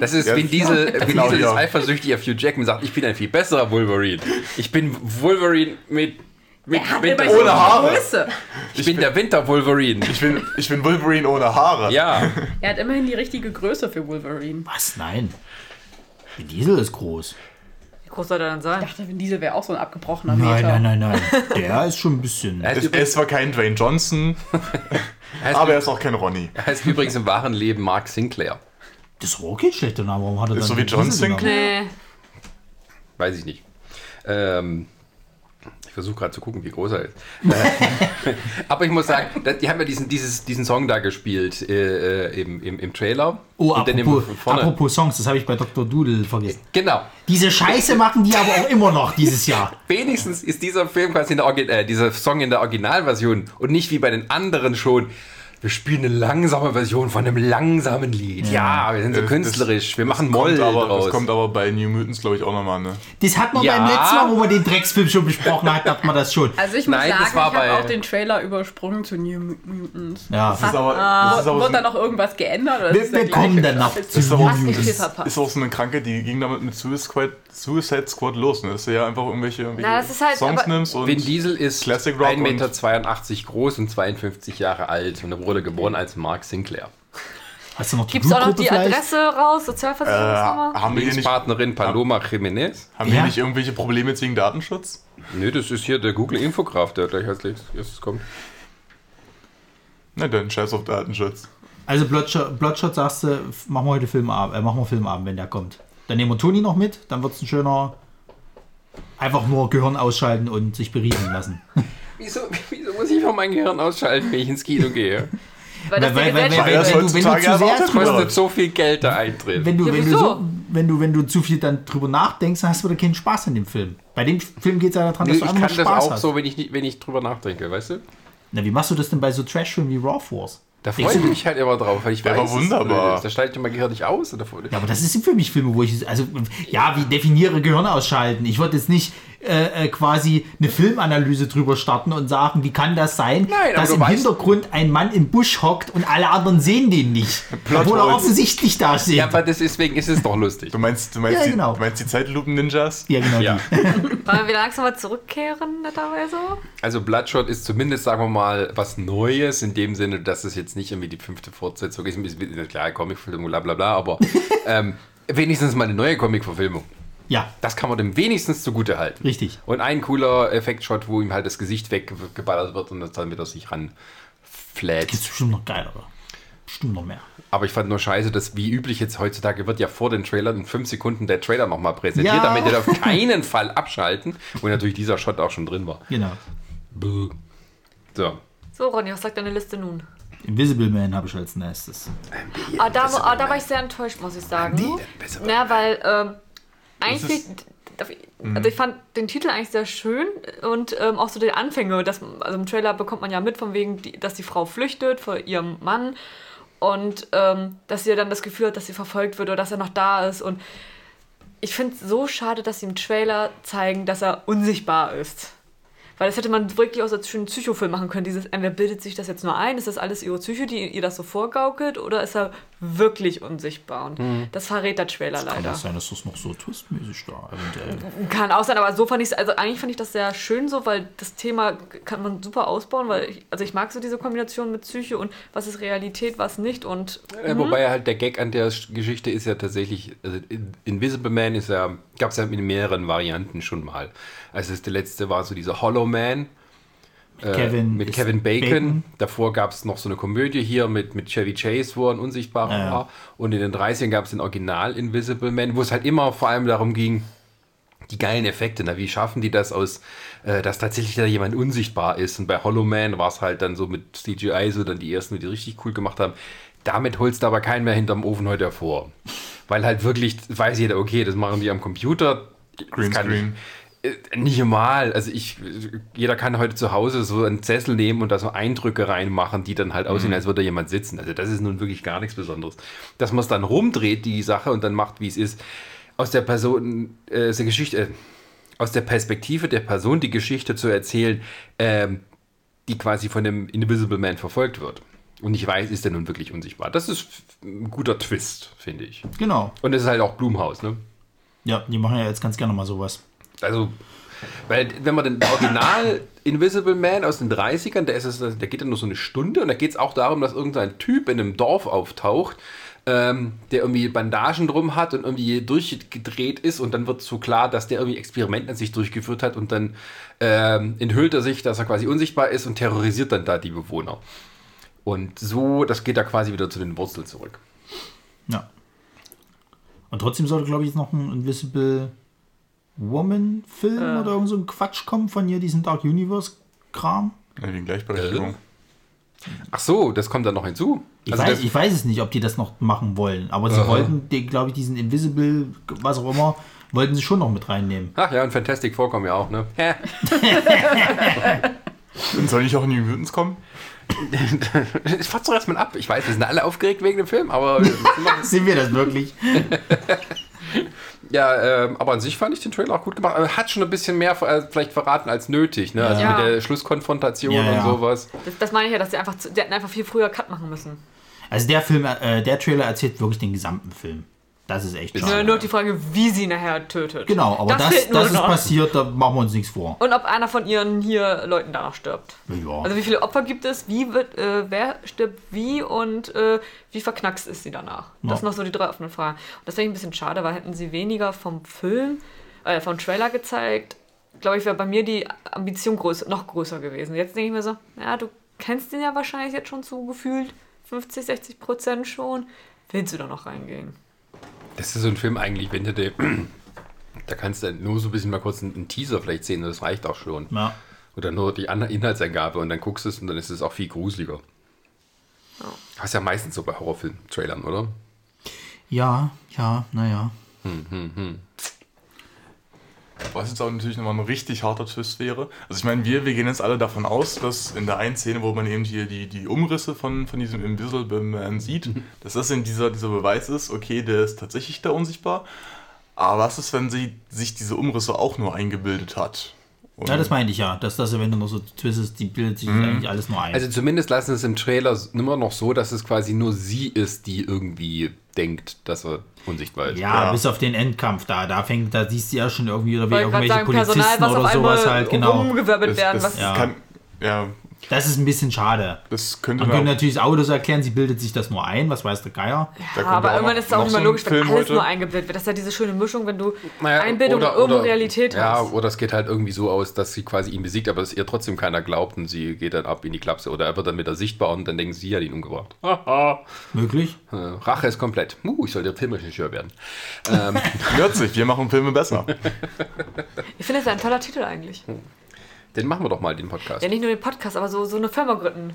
Das ist Ja, Vin Diesel. <laughs> Vin genau, Diesel ja. ist eifersüchtig auf Hugh Jackman sagt, ich bin ein viel besserer Wolverine. Ich bin Wolverine mit. Mit Er hat Winter Ohne Haare. Größe. Ich bin der Winter-Wolverine. Ich bin, ich bin Wolverine ohne Haare. Ja. Er hat immerhin die richtige Größe für Wolverine. Was? Nein. Vin Diesel ist groß. Wie groß soll der denn sein? Ich dachte, Vin Diesel wäre auch so ein abgebrochener Nein, Meter. nein, nein, nein. Der ist schon ein bisschen. Er er ist zwar kein Dwayne Johnson, aber er ist auch kein Ronny. er heißt übrigens im wahren Leben Mark Sinclair. Das ist okay, schlechter Name. Warum hat er Ist dann so wie Vin John? Sinclair? Nee. Weiß ich nicht. Ähm, ich versuche gerade zu gucken, wie groß er ist. Äh, <laughs> Aber ich muss sagen, die haben ja diesen, dieses, diesen Song da gespielt äh, äh, im, im, im Trailer. Oh, apropos, apropos Songs, das habe ich bei Dr. Doodle vergessen. Genau. Diese Scheiße machen die aber auch immer noch dieses Jahr. <laughs> Wenigstens ist dieser Film quasi in der Orgi äh, dieser Song in der Originalversion und nicht wie bei den anderen schon. Wir spielen eine langsame Version von einem langsamen Lied. Ja, wir sind so Das- künstlerisch. Wir machen Moll aber, draus. Das kommt aber bei New Mutants, glaube ich, auch nochmal, ne? Das hat man Ja. beim letzten Mal, wo man den Drecksfilm schon besprochen hat, hat man das schon. <laughs> Also ich muss Nein, sagen, war ich habe auch den Trailer übersprungen zu New Mutants. Ja. Das ist aber, das ist aber so, Wurde da noch irgendwas geändert? Oder Wir, ist der wir kommen Scheiß? zu ist aber nicht viel ist, verpasst. ist auch so eine Krankheit, die ging damit mit Suicide Squad, Suicide Squad los, ne? Dass du ja einfach irgendwelche, irgendwelche Na, das ist halt- Songs nimmst und Vin Diesel ist Classic Rock 1,82 Meter groß und 52 Jahre alt und er wurde geboren als Mark Sinclair. Hast du noch die Gibt es auch noch die vielleicht? Adresse raus, äh, Sozialversicherungsnummer? haben, wir hier nicht, Lebenspartnerin Paloma Jimenez. haben wir Ja. nicht irgendwelche Probleme jetzt wegen Datenschutz? Nö, das ist hier der Google-Infograf, der gleich als nächstes kommt. Na dann, scheiß auf Datenschutz. Also Bloodshot, Bloodshot sagst du, machen wir heute Filmabend, äh, machen wir Filmabend, wenn der kommt. Dann nehmen wir Toni noch mit, dann wird es ein schöner. Einfach nur Gehirn ausschalten und sich beriesen lassen. Wieso, <laughs> wieso muss ich von mein Gehirn ausschalten, wenn ich ins Kino gehe? Weil das Weil- weil- Gesellschaft weil- das wenn du- wenn du zu aber sehr Kostet so viel Geld der Eintritt. Wenn du, Ja, wenn, du so, wenn, du, wenn du zu viel dann drüber nachdenkst, dann hast du wieder keinen Spaß in dem Film. Bei dem Film geht es ja daran, dass ich du kann einfach nur das Spaß auch hast. so, wenn ich, nicht, wenn ich drüber nachdenke, weißt du? Na, wie machst du das denn bei so Trash-Filmen wie Raw Force? Da freue ich mich halt immer drauf, weil ich weiß, ist wunderbar. blöd. Da steigt mein Gehirn nicht aus. Oder Ja, aber das sind für mich Filme, wo ich, also, ja, wie definiere Gehirn ausschalten? Ich würde jetzt nicht äh, äh, quasi eine Filmanalyse drüber starten und sagen, wie kann das sein, Nein, dass im weißt- Hintergrund ein Mann im Busch hockt und alle anderen sehen den nicht. <laughs> Plot Obwohl er offensichtlich da steht. ja, aber deswegen ist es doch lustig. Du meinst, du meinst, Ja, die, genau. du meinst die Zeitlupen-Ninjas? ja, genau. Ja. Die. <laughs> Wollen wir wieder langsam mal zurückkehren, netterweise? Also Bloodshot ist zumindest, sagen wir mal, was Neues, in dem Sinne, dass es jetzt nicht irgendwie die fünfte Fortsetzung ist. Ein bisschen, klar, Comicverfilmung, bla bla bla, aber <laughs> ähm, wenigstens mal eine neue Comicverfilmung. Ja, Das kann man dem wenigstens zugute halten. richtig. Und ein cooler Effektshot, wo ihm halt das Gesicht weggeballert wird und das dann wieder sich ran fläht. Gibt's bestimmt noch geilere. Bestimmt noch mehr. Aber ich fand nur scheiße, dass wie üblich jetzt heutzutage wird ja vor den Trailern in fünf Sekunden der Trailer nochmal präsentiert, Ja. damit ihr auf <laughs> keinen Fall abschalten. Und natürlich dieser Shot auch schon drin war. Genau. Buh. So. So, Ronny, was sagt deine Liste nun? Invisible Man habe ich als nächstes. Ah, da, ah, da war ich sehr enttäuscht, muss ich sagen. Nee, besser. Na, weil ähm, eigentlich, ich- also ich fand den Titel eigentlich sehr schön und ähm, auch so die Anfänge, dass, also im Trailer bekommt man ja mit von wegen, die, dass die Frau flüchtet vor ihrem Mann und ähm, dass sie dann das Gefühl hat, dass sie verfolgt wird oder dass er noch da ist und ich finde es so schade, dass sie im Trailer zeigen, dass er unsichtbar ist. Weil das hätte man wirklich auch als schönen Psychofilm machen können. Dieses, entweder bildet sich das jetzt nur ein, ist das alles ihre Psyche, die ihr das so vorgaukelt, oder ist er wirklich unsichtbar? Und das verrät der Trailer Kann leider. das sein, dass das noch so twistmäßig da eventuell. Kann auch sein, aber so fand ich es, also eigentlich fand ich das sehr schön so, weil das Thema kann man super ausbauen, weil ich, also ich mag so diese Kombination mit Psyche und was ist Realität, was nicht und Äh, wobei halt der Gag an der Sch- Geschichte ist ja tatsächlich, also In- Invisible Man ist ja, gab es ja in mehreren Varianten schon mal. Also das der letzte war so dieser Hollow Man. Äh, Kevin mit ist Kevin Bacon. Bacon. Davor gab es noch so eine Komödie hier mit, mit Chevy Chase, wo er ein Unsichtbarer Ja, war. Und in den 30ern gab es den Original Invisible Man, wo es halt immer vor allem darum ging, die geilen Effekte, na, wie schaffen die das aus, äh, dass tatsächlich da jemand unsichtbar ist. Und bei Hollow Man war es halt dann so mit CGI, so dann die ersten, die richtig cool gemacht haben. Damit holst du aber keinen mehr hinterm Ofen heute hervor. Weil halt wirklich, weiß jeder, okay, das machen die am Computer. Das kann Greenscreen. ich- äh, Nicht mal. Also ich, jeder kann heute zu Hause so einen Sessel nehmen und da so Eindrücke reinmachen, die dann halt aussehen, als würde da jemand sitzen. Also das ist nun wirklich gar nichts Besonderes. Dass man es dann rumdreht, die Sache, und dann macht, wie es ist, aus der Person, äh, aus der Geschichte, äh, aus der Perspektive der Person die Geschichte zu erzählen, ähm, die quasi von dem Invisible Man verfolgt wird. Und ich weiß, ist der nun wirklich unsichtbar. Das ist ein guter Twist, finde ich. Genau. Und es ist halt auch Blumhaus, ne? Ja, die machen ja jetzt ganz gerne mal sowas. Also, weil wenn man den Original Invisible Man aus den 30ern, der, ist es, der geht dann nur so eine Stunde und da geht es auch darum, dass irgendein Typ in einem Dorf auftaucht, ähm, der irgendwie Bandagen drum hat und irgendwie durchgedreht ist und dann wird so klar, dass der irgendwie Experimente an sich durchgeführt hat und dann ähm, enthüllt er sich, dass er quasi unsichtbar ist und terrorisiert dann da die Bewohner. Und so, das geht da quasi wieder zu den Wurzeln zurück. Ja. Und trotzdem sollte, glaube ich, noch ein Invisible Woman-Film oder irgend so ein Quatsch kommen von hier, diesem Dark Universe-Kram. Ja, wegen Gleichberechtigung. Ach so, das kommt dann noch hinzu. Ich, Also weiß, ich weiß es nicht, ob die das noch machen wollen, aber sie Aha. wollten, glaube ich, diesen Invisible, was auch immer, wollten sie schon noch mit reinnehmen. Ach ja, und Fantastic Four kommen ja auch, ne? Und soll nicht auch New Mutants kommen? Ich fahr's doch erstmal ab. Ich weiß, wir sind alle aufgeregt wegen dem Film, aber <laughs> Sind wir das wirklich? <laughs> ja, ähm, aber an sich fand ich den Trailer auch gut gemacht. Aber Hat schon ein bisschen mehr äh, vielleicht verraten als nötig, ne? Also Ja. mit der Schlusskonfrontation Ja, und ja. sowas. das, das meine ich ja, dass die einfach, zu, die hätten einfach viel früher Cut machen müssen. Also der Film, äh, der Trailer erzählt wirklich den gesamten Film. Das ist echt Nur, schade. nur die Frage, wie sie nachher tötet. Genau, aber das, nur das ist noch. passiert, da machen wir uns nichts vor. Und ob einer von ihren hier Leuten danach stirbt. Ja. Also wie viele Opfer gibt es, wie wird, äh, wer stirbt wie und äh, wie verknackst ist sie danach? Das Ja. sind noch so die drei offenen Fragen. Und das finde ich ein bisschen schade, weil hätten sie weniger vom Film, äh, vom Trailer gezeigt, glaube ich, wäre bei mir die Ambition größer, noch größer gewesen. Jetzt denke ich mir so, ja, du kennst den ja wahrscheinlich jetzt schon so gefühlt 50, 60 Prozent schon. Willst du da noch reingehen? Das ist so ein Film eigentlich, wenn du dir, <clears throat> da kannst du nur so ein bisschen mal kurz einen, Teaser vielleicht sehen, das reicht auch schon. Ja. Oder nur die An- Inhaltsangabe und dann guckst du es und dann ist es auch viel gruseliger. Hast ja meistens so bei Horrorfilm-Trailern, oder? Ja, ja, naja. Was jetzt auch natürlich nochmal ein richtig harter Twist wäre. Also ich meine, wir, wir gehen jetzt alle davon aus, dass in der einen Szene, wo man eben hier die, die Umrisse von, von diesem Invisible Man sieht, dass das in dieser, dieser Beweis ist, okay, der ist tatsächlich da unsichtbar. Aber was ist, wenn sie sich diese Umrisse auch nur eingebildet hat? Und Ja, das meinte ich ja. Dass das, wenn du noch so twistest, die bildet sich eigentlich alles nur ein. Also zumindest lassen es im Trailer immer noch so, dass es quasi nur sie ist, die irgendwie denkt, dass er unsichtbar ist. ja, Ja. bis auf den Endkampf da. Da fängt, da siehst du ja schon irgendwie, oder wie irgendwelche sagen, Personal, Polizisten auf oder sowas halt, genau. rumgewirbelt das, werden. das Was, Ja. kann, ja, Das ist ein bisschen schade. das könnte Man könnte man- natürlich das Autos erklären, sie bildet sich das nur ein, was weiß der Geier. ja, könnte aber irgendwann ist es auch nicht so mehr logisch, wenn alles heute- nur eingebildet wird. Das ist ja diese schöne Mischung, wenn du Naja, Einbildung oder- und irgendwo Realität Ja, hast. oder es geht halt irgendwie so aus, dass sie quasi ihn besiegt, aber es ihr trotzdem keiner glaubt und sie geht dann ab in die Klapse oder er wird dann wieder sichtbar und dann denken sie, hat ihn umgebracht. <laughs> Möglich? Äh, Rache ist komplett. Uh, ich sollte Filmregisseur werden. <laughs> Hört sich, wir machen Filme besser. Ich finde, das ist ein toller Titel eigentlich. Den machen wir doch mal, den Podcast. Ja, nicht nur den Podcast, aber so, so eine Firma gründen.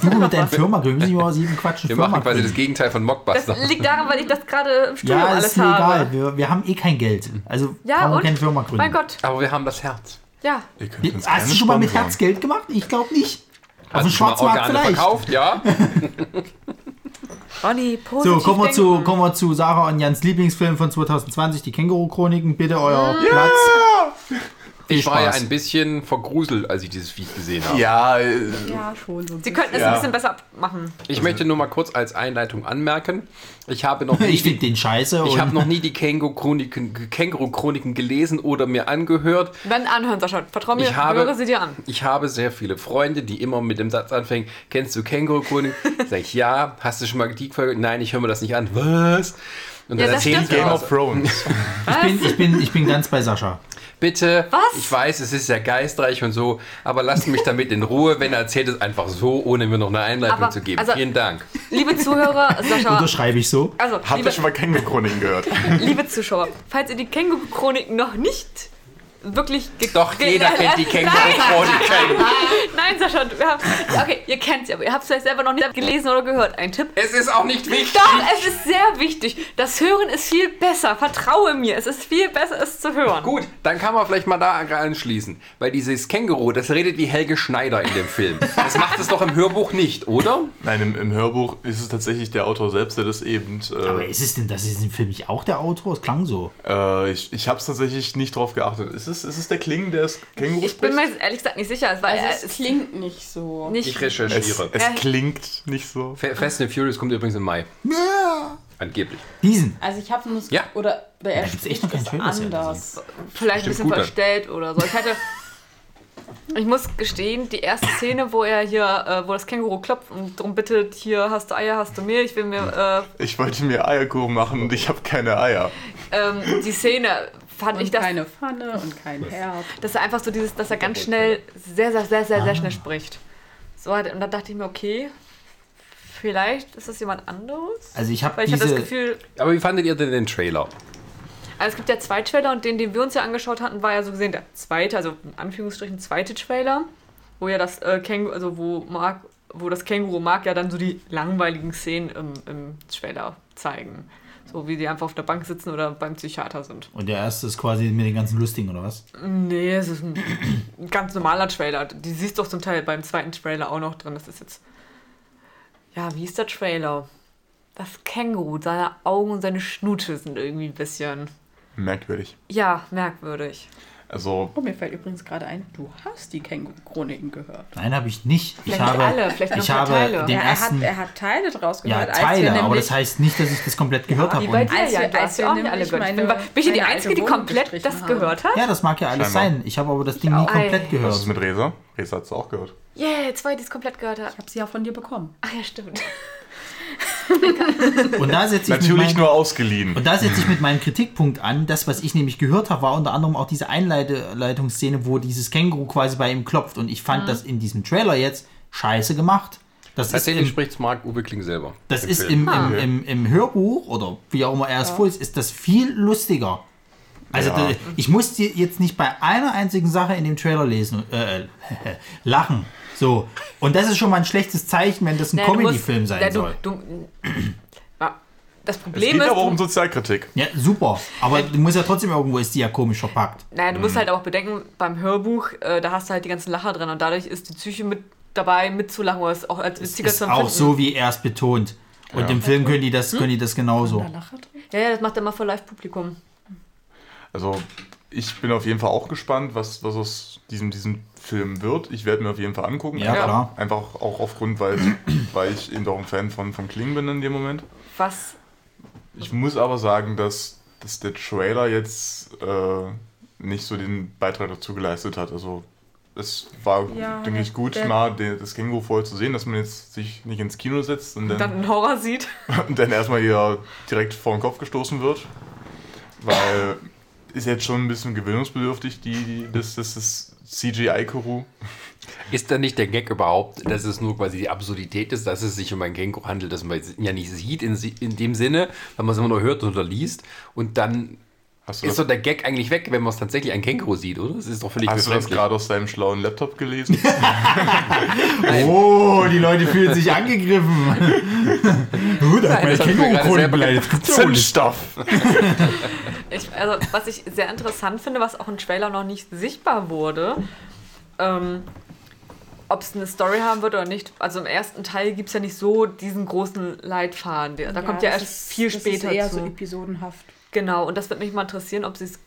Du mit deiner Firma gründen, müssen wir mal sieben Quatschen Wir Firma machen quasi das gründen. Gegenteil von Das Mockbuster. liegt daran, weil ich das gerade im Studium Ja, alles ist mir habe. egal. Wir, wir haben eh kein Geld. Also Ja, brauchen wir und? keine Firma gründen. Mein Gott, Aber wir haben das Herz. ja. Ihr könnt uns Hast du schon mal mit. Herz Geld gemacht? Ich glaube nicht. Auf Hast dem du schon mal Schwarzmarkt Organe vielleicht. verkauft, ja? <laughs> Ronny, positiv So, kommen wir, zu, kommen wir zu Sarah und Jans Lieblingsfilm von 2020, die Känguru-Chroniken. Bitte euer Mm. Platz. Ich war ja Spaß. ein bisschen vergruselt, als ich dieses Viech gesehen habe. Ja, äh, Ja, schon so. Sie könnten es Ja. ein bisschen besser machen. Ich möchte nur mal kurz als Einleitung anmerken, ich habe noch <laughs> nie, Ich finde den scheiße. ich habe noch nie die Känguru-Chroniken Känguru-Chroniken gelesen oder mir angehört. Dann anhören, Sascha. Vertrau mir, Ich habe, höre sie dir an. ich habe sehr viele Freunde, die immer mit dem Satz anfangen, kennst du Känguru-Chroniken? <laughs> Sag ich, ja. Hast du schon mal die Folge? Nein, ich höre mir das nicht an. Was? Und Ja, dann das erzählen stimmt die Game of Thrones. ich, bin, <laughs> ich, bin, ich bin ganz bei Sascha. Bitte, Was? ich weiß, es ist sehr geistreich und so, aber lasst mich damit in Ruhe, wenn er erzählt es einfach so, ohne mir noch eine Einleitung Aber, zu geben. also- Vielen Dank. Liebe Zuhörer, Sascha, Unterschreibe ich so. also, Habt ihr schon mal Känguru-Chroniken gehört? liebe Zuschauer, falls ihr die Känguru-Chroniken noch nicht wirklich Doch, jeder kennt die Nein, Känguru-Chroniken. Nein, Sascha, wir haben, ja, okay, ihr kennt sie, aber ihr habt es vielleicht selber noch nicht gelesen oder gehört. Ein Tipp. Es ist auch nicht wichtig. Doch, es ist sehr wichtig. Das Hören ist viel besser. Vertraue mir. Es ist viel besser, es zu hören. Gut, dann kann man vielleicht mal da anschließen. Weil dieses Känguru, das redet wie Helge Schneider in dem Film. Das macht es doch im Hörbuch nicht, oder? Nein, im, im Hörbuch ist es tatsächlich der Autor selbst, der das eben. Aber Äh, ist es denn, das ist im Film nicht auch der Autor? Es klang so. äh, ich ich habe es tatsächlich nicht drauf geachtet. Ist es, ist es der Kling, der das Känguru Ich bin mir ehrlich gesagt nicht sicher. Es war Also äh, es es klingt nicht so. nicht. Ich Es, recherchiere. es Ja. klingt nicht so. Fa- Fast and Furious kommt übrigens im Mai. Angeblich. Diesen. Also ich habe nur das Ja. oder oder er echt noch keinen es anders. vielleicht ein bisschen gut dann. verstellt oder so. Ich hatte. Ich muss gestehen, die erste Szene, wo er hier, äh, wo das Känguru klopft und darum bittet, hier hast du Eier, hast du Mehl, ich will mir, Ich wollte mir Eierkuchen machen und ich habe keine Eier. äh, ähm, die Szene fand Und ich das, keine Pfanne und kein Herd. dass er einfach so dieses, dass er ganz schnell, sehr, sehr, sehr, sehr, sehr schnell spricht. So, hat- und da dachte ich mir, okay, vielleicht ist das jemand anderes? Also ich habe ich hatte das diese... Gefühl, Aber wie fandet ihr denn den Trailer? Also es gibt ja zwei Trailer und den, den wir uns ja angeschaut hatten, war ja so gesehen der zweite, also in Anführungsstrichen zweite Trailer, wo ja das äh, Känguru, also wo Mark, wo das Känguru Mark ja dann so die langweiligen Szenen im, im Trailer zeigen. So wie die einfach auf der Bank sitzen oder beim Psychiater sind. Und der erste ist quasi mit den ganzen Lustigen, oder was? Nee, es ist ein, ein <clears throat> ganz normaler Trailer. Die siehst du doch zum Teil beim zweiten Trailer auch noch drin. Das ist jetzt. Ja, wie ist der Trailer? Das Känguru, seine Augen und seine Schnute sind irgendwie ein bisschen. Merkwürdig. Ja, merkwürdig. Also, Oh, mir fällt übrigens gerade ein, du hast die Känguru-Chroniken gehört. Nein, habe ich nicht. Ich Vielleicht habe, nicht alle, vielleicht ich habe Teile. den Ja, er, ersten... hat, er hat Teile draus ja, gehört. als wir Teile, aber das heißt nicht, dass ich das komplett gehört habe. Bei Und- dir, Als ja, als hast wir ja auch nicht alle gehört. Ich meine- bin, ich die Einzige, die komplett das habe. gehört hat? Ja, das mag ja alles Scheinbar. sein. Ich habe aber das Ding nie komplett Ei. was gehört. ist mit Resa? Resa hat es auch gehört. Yeah, zwei, die es komplett gehört hat. Ich habe sie ja von dir bekommen. Ach ja, stimmt. <laughs> <laughs> Und da setze ich, mit Natürlich meinen- nur ausgeliehen. und da setze ich mit meinem Kritikpunkt an. Das, was ich nämlich gehört habe, war unter anderem auch diese Einleitungsszene, wo dieses Känguru quasi bei ihm klopft. Und ich fand das in diesem Trailer jetzt scheiße gemacht. Das ist Tatsächlich im, spricht Mark Uwe Kling selber. das im ist im, im, im, im Hörbuch oder wie auch immer er es vorliest, ist das viel lustiger. Also Ja. ich musste jetzt nicht bei einer einzigen Sache in dem Trailer lesen, äh, <laughs> lachen. So. Und das ist schon mal ein schlechtes Zeichen, wenn das ein Comedy-Film sein ja, du, soll. Du, ja, <clears throat> das Es Problem geht ist, aber auch du, um Sozialkritik. Ja, super. Aber du musst ja trotzdem irgendwo ist die ja komisch verpackt. naja, du musst halt auch bedenken, beim Hörbuch, äh, da hast du halt die ganzen Lacher drin und dadurch ist die Psyche mit dabei mitzulachen oder es auch als witziger Ist zu auch empfinden. so, wie er es betont. Und im Film können die das, können die das genauso. Ja, ja, das macht er mal für Live-Publikum. Also ich bin auf jeden Fall auch gespannt, was, was aus diesem, diesem Film wird. Ich werde mir auf jeden Fall angucken. Ja, klar. Einfach auch aufgrund, weil, <clears throat> weil ich eben doch ein Fan von, von Kling bin in dem Moment. Was Ich muss aber sagen, dass, dass der Trailer jetzt äh, nicht so den Beitrag dazu geleistet hat. Also es war, Ja, denke ich, gut, mal das Känguru vorher zu sehen, dass man jetzt sich nicht ins Kino setzt und dann, dann einen Horror sieht. <laughs> und dann erstmal hier direkt vor den Kopf gestoßen wird. Weil ist jetzt schon ein bisschen gewöhnungsbedürftig, die, die, das, das, das CGI-Kuru. Ist da nicht der Gag überhaupt, dass es nur quasi die Absurdität ist, dass es sich um ein Känguru handelt, das man ja nicht sieht in, in dem Sinne, weil man es immer nur hört oder liest und dann Hast du ist das, doch der Gag eigentlich weg, wenn man es tatsächlich ein Känguru sieht, oder? Das ist doch völlig hast du das gerade aus deinem schlauen Laptop gelesen? <laughs> <laughs> Oh, die Leute fühlen sich angegriffen. <laughs> Gut, da hat gerade selber gedacht. Zündstoff! Ich, also, was ich sehr interessant finde, was auch im Trailer noch nicht sichtbar wurde, ähm, ob es eine Story haben wird oder nicht. Also im ersten Teil gibt es ja nicht so diesen großen Leitfaden. Der, da kommt ja erst ist- viel das später ist eher zu. so episodenhaft. Genau, und das wird mich mal interessieren, ob sie es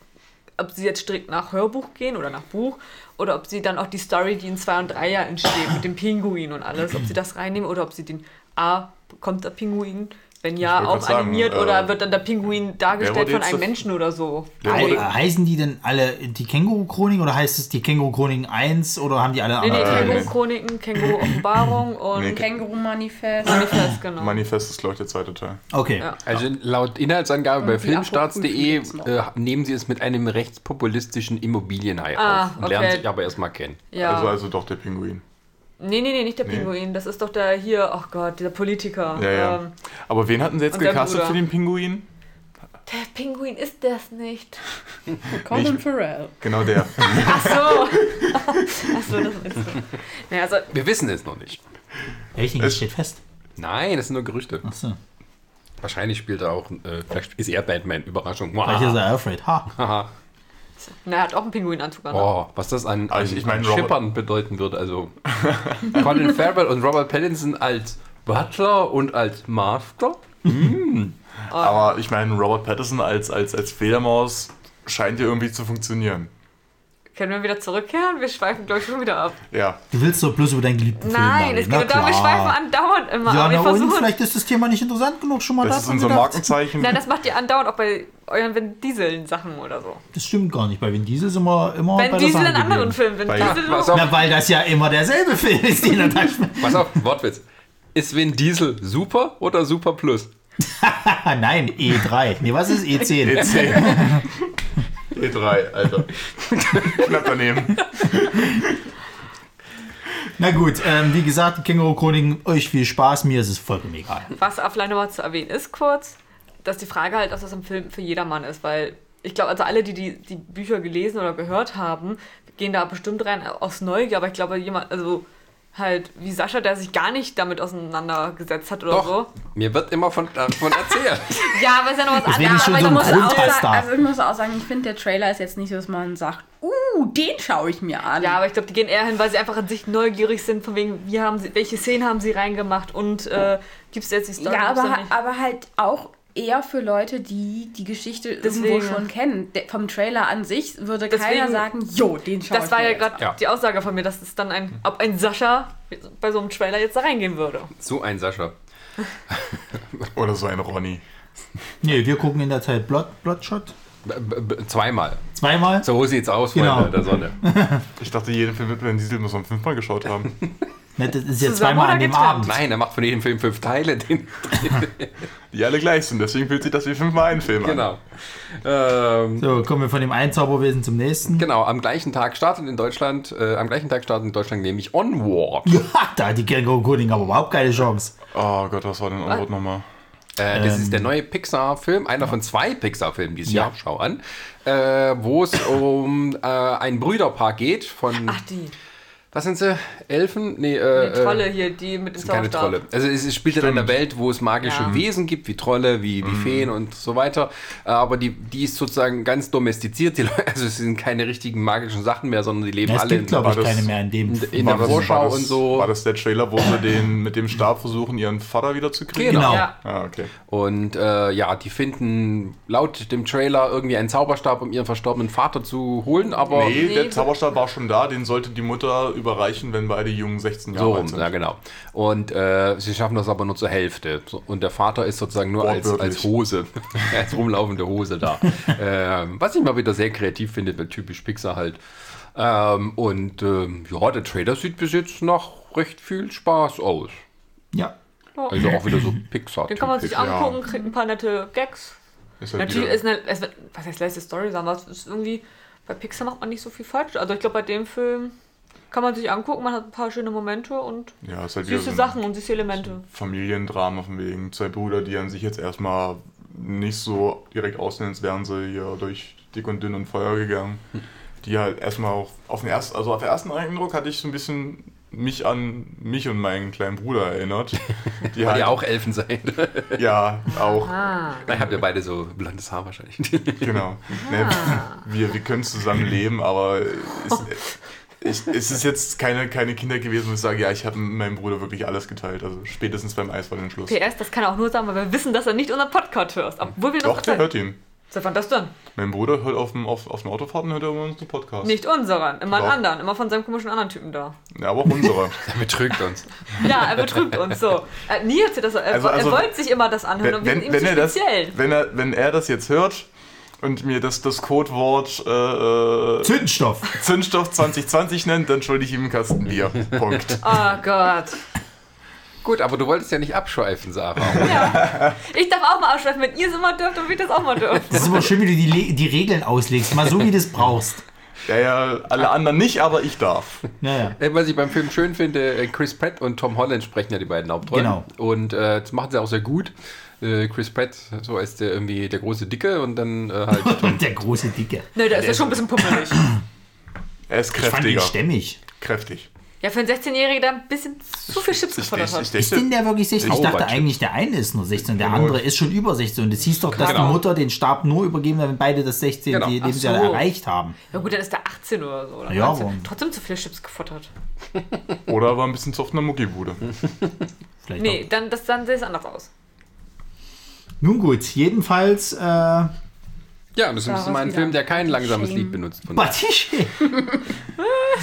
ob sie jetzt strikt nach Hörbuch gehen oder nach Buch oder ob sie dann auch die Story, die in 2 und 3 ja entsteht, mit dem Pinguin und alles, ob sie das reinnehmen oder ob sie den A, kommt der Pinguin, wenn ja, auch grad sagen, animiert äh, oder wird dann der Pinguin dargestellt von einem Menschen oder so. He wurde, heißen die denn alle die Känguru-Chronik oder heißt es die Känguru-Chroniken 1 oder haben die alle Nee, nee, andere Titel? Känguru-Chroniken, Känguru-Offenbarung und Nee, Känguru-Manifest. Manifest, genau. Manifest ist, glaube ich, der zweite Teil. Okay. Ja. Also laut Inhaltsangabe bei filmstarts.de äh, nehmen sie es mit einem rechtspopulistischen Immobilienhai Ah, auf und okay. lernen sich aber erstmal kennen. Ja. Also, also doch der Pinguin. Nee, nee, nee, nicht der Nee. Pinguin. Das ist doch der hier, ach Gott, dieser Politiker. Ja, ja. Ähm, Aber wen hatten sie jetzt gecastet für den Pinguin? der Pinguin ist das nicht. <laughs> Colin Farrell. Genau der. Ach so. <laughs> ach so, das meinst du. Ja, also, Wir wissen es noch nicht. Echt? Das steht fest. Nein, das sind nur Gerüchte. Achso. Wahrscheinlich spielt er auch, äh, vielleicht ist er Batman. Überraschung. Vielleicht ist er Alfred. Ha. Na, er hat auch einen Pinguinanzug an. Oh, was das an, an, Also ich an meine, Robert- Schippern bedeuten wird. Also <laughs> Colin Farrell und Robert Pattinson als Butler und als Master. Aber ich meine, Robert Pattinson als, als, als Fledermaus scheint ja irgendwie zu funktionieren. Können wir wieder zurückkehren? Wir schweifen, glaube ich, schon wieder ab. Ja. Du willst doch bloß über deinen geliebten Film Nein, es geht darum, wir schweifen andauernd immer. Ja, aber wir na und vielleicht ist das Thema nicht interessant genug schon mal Das ist daran unser gedacht. Markenzeichen. Nein, das macht ihr andauernd auch bei euren Vin Diesel-Sachen oder so. Das stimmt gar nicht. Bei Vin Diesel sind wir immer Wenn bei der Diesel Sache in anderen. Filmen, Vin Diesel so. auf, Na, weil das ja immer derselbe Film ist, den er da <laughs> pass auf, Wortwitz. Ist Vin Diesel super oder super plus? <laughs> Nein, E3. Nee, was ist E10? E10. E3, Alter. Knapp daneben. Na gut, ähm, wie gesagt, Känguru-Chroniken, euch viel Spaß, mir ist es vollkommen egal. Was auf nochmal zu erwähnen ist kurz, dass die Frage halt, ob das ein Film für jedermann ist, weil ich glaube, also alle, die, die die Bücher gelesen oder gehört haben, gehen da bestimmt rein aus Neugier, aber ich glaube, jemand, also halt wie Sascha, der sich gar nicht damit auseinandergesetzt hat oder Doch, so. mir wird immer von, davon erzählt. <laughs> Ja, aber ist ja noch was Deswegen anderes. ist schon aber so ich ein muss auch. Also ich muss auch sagen, ich finde, der Trailer ist jetzt nicht so, dass man sagt, uh, den schaue ich mir an. ja, aber ich glaube, die gehen eher hin, weil sie einfach an sich neugierig sind, von wegen, wie haben sie, welche Szenen haben sie reingemacht und äh, gibt es jetzt die Story? Ja, aber, aber halt auch eher für Leute, die die Geschichte Deswegen. irgendwo schon kennen. Der, vom Trailer an sich würde keiner Deswegen- sagen, jo, den schaue ich Das war mir ja gerade. Ja. die Aussage von mir, dass es dann ein, ob ein Sascha bei so einem Trailer jetzt da reingehen würde. So ein Sascha. <laughs> Oder so ein Ronny. Nee, wir gucken in der Zeit Blood, Bloodshot. B zweimal. Zweimal. So sieht's aus, Genau. Freunde der Sonne. Ich dachte, jeden Film mit Vin Diesel muss man fünfmal geschaut haben. <laughs> Ne, das ist ja zweimal an dem? Abend. Nein, er macht von jedem Film fünf Teile. Den, <laughs> Die alle gleich sind, deswegen fühlt sich das wie fünfmal ein Film an. genau. Ähm, So, kommen wir von dem einen Zauberwesen zum nächsten. Genau, am gleichen Tag startet in Deutschland, äh, am gleichen Tag startet in Deutschland nämlich Onward. <laughs> Ja, da hat die Känguru Coding aber überhaupt keine Chance. Oh Gott, was war denn Antwort nochmal? Äh, das Ähm. ist der neue Pixar-Film, einer von zwei Pixar-Filmen dieses Jahr, schau an, äh, wo es um äh, ein Brüderpaar geht von, Ach, die. Was sind sie, Elfen? Nee, Die äh, Trolle äh, hier, die mit dem sind keine Zauberstab. Trolle. Also es, es spielt in einer Welt, wo es magische Ja. Wesen gibt, wie Trolle, wie, wie Feen und so weiter. Äh, Aber die, die ist sozusagen ganz domestiziert. Die, <laughs> Leute- also es sind keine richtigen magischen Sachen mehr, sondern die leben Ja, es alle gibt, glaube ich, das- keine mehr in dem. in, in der das- Vorschau war das, und so. War das der Trailer, wo sie den mit dem Stab versuchen, ihren Vater wiederzukriegen? Genau. Ja. Ah, okay. Und äh, ja, die finden laut dem Trailer irgendwie einen Zauberstab, um ihren verstorbenen Vater zu holen, aber Nee, Nee, der Zauberstab war schon da, den sollte die Mutter überreichen, wenn beide Jungen 16 Jahre so alt rum, sind. ja genau. Und äh, sie schaffen das aber nur zur Hälfte. So, und der Vater ist sozusagen nur als, als Hose, <laughs> als rumlaufende Hose da. <laughs> ähm, was ich mal wieder sehr kreativ finde, weil typisch Pixar halt. Ähm, und ähm, ja, der Trailer sieht bis jetzt nach recht viel Spaß aus. Ja. Also auch wieder so Pixar. Den kann man sich angucken, kriegt ein paar nette Gags. Ist halt Natürlich ist eine, es was heißt letzte Story sagen, aber es ist irgendwie, bei Pixar macht man nicht so viel falsch. Also ich glaube, bei dem Film kann man sich angucken, man hat ein paar schöne Momente und ja, ist halt süße so ein Sachen und süße Elemente. Familiendrama von wegen zwei Brüder, die an sich jetzt erstmal nicht so direkt aussehen, als wären sie hier durch dick und dünn und Feuer gegangen. Die halt erstmal auch auf den ersten, also auf den ersten Eindruck hatte ich so ein bisschen mich an mich und meinen kleinen Bruder erinnert. <laughs> Die Weil halt, ihr auch Elfen seid. <laughs> Ja, auch. Ah. Dann habt ihr beide so blondes Haar wahrscheinlich. Genau. Ne, wir, wir können zusammen leben, aber es, <laughs> ich, es ist jetzt keine, keine Kinder gewesen, wo ich sage, ja, ich habe mit meinem Bruder wirklich alles geteilt. Also spätestens beim Eisball-Schluss. PS, das kann er auch nur sagen, weil wir wissen, dass er nicht unseren Podcast hörst. Obwohl wir Doch, der hört ihn. Seit wann das denn? Mein Bruder hört auf, dem, auf, auf den Autofahrten hört er immer unseren Podcast. Nicht unseren, immer einen anderen, immer von seinem komischen anderen Typen da. Ja, aber auch unsere. <laughs> Er betrügt uns. Ja, er betrügt uns so. Er, nie hat sie das, er, Also- also- er wollte sich immer das anhören und wir wenn, sind ihm wenn, zu er das, speziell. wenn, er, wenn er das jetzt hört und mir das, das Codewort äh, äh, Zündstoff. Zündstoff 2020 nennt, dann schulde ich ihm einen Kasten Bier. <laughs> Punkt. Oh Gott. Gut, aber du wolltest ja nicht abschweifen, Sarah. <laughs> Ja. Ich darf auch mal ausschweifen, wenn ihr es immer dürft und wir das auch mal dürfen. Das ist aber schön, wie du die, die Regeln auslegst. Mal so, wie du es brauchst. Ja, ja, alle anderen nicht, aber ich darf. Ja, ja. Was ich beim Film schön finde, äh, Chris Pratt und Tom Holland sprechen ja die beiden Hauptrollen. Genau. Und äh, das machen sie auch sehr gut. Äh, Chris Pratt so als der irgendwie der große Dicke und dann äh, halt <laughs> Tom. Der große Dicke. Nö, der ist ja schon ein bisschen pummelig. <clears throat> Er ist Ich fand ihn kräftiger. stämmig. Kräftig. Ja, für einen 16-Jährigen, der ein bisschen zu viel Chips gefuttert hat. Ist denn der wirklich 16? Ich dachte eigentlich, der eine ist nur 16 und der andere ist schon über 16. Und es hieß doch, dass Genau. die Mutter den Stab nur übergeben hat, wenn beide das 16. Genau. Lebensjahr so. erreicht haben. Ja gut, dann ist der 18 oder so. Oder Ja, 19. aber- Trotzdem zu viel Chips gefuttert. <laughs> Oder war ein bisschen zu oft in der Muckibude. <laughs> Vielleicht Nee, auch. dann, das, dann sieht es anders aus. Nun gut, jedenfalls. Äh, Ja, und das ist mal ein. Film, der kein langsames Shame. Lied benutzt. Von. <laughs> Was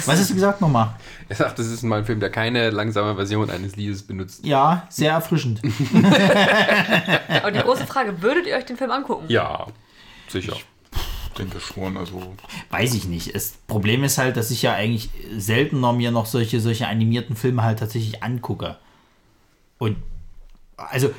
hast du gesagt nochmal? er sagt, das ist mal ein Film, der keine langsame Version eines Liedes benutzt. Ja, sehr erfrischend. <laughs> Aber die große Frage, würdet ihr euch den Film angucken? Ja, sicher. Ich denke schon, also. Weiß ich nicht. Das Problem ist halt, dass ich ja eigentlich seltener mir noch solche, solche animierten Filme halt tatsächlich angucke. Und also,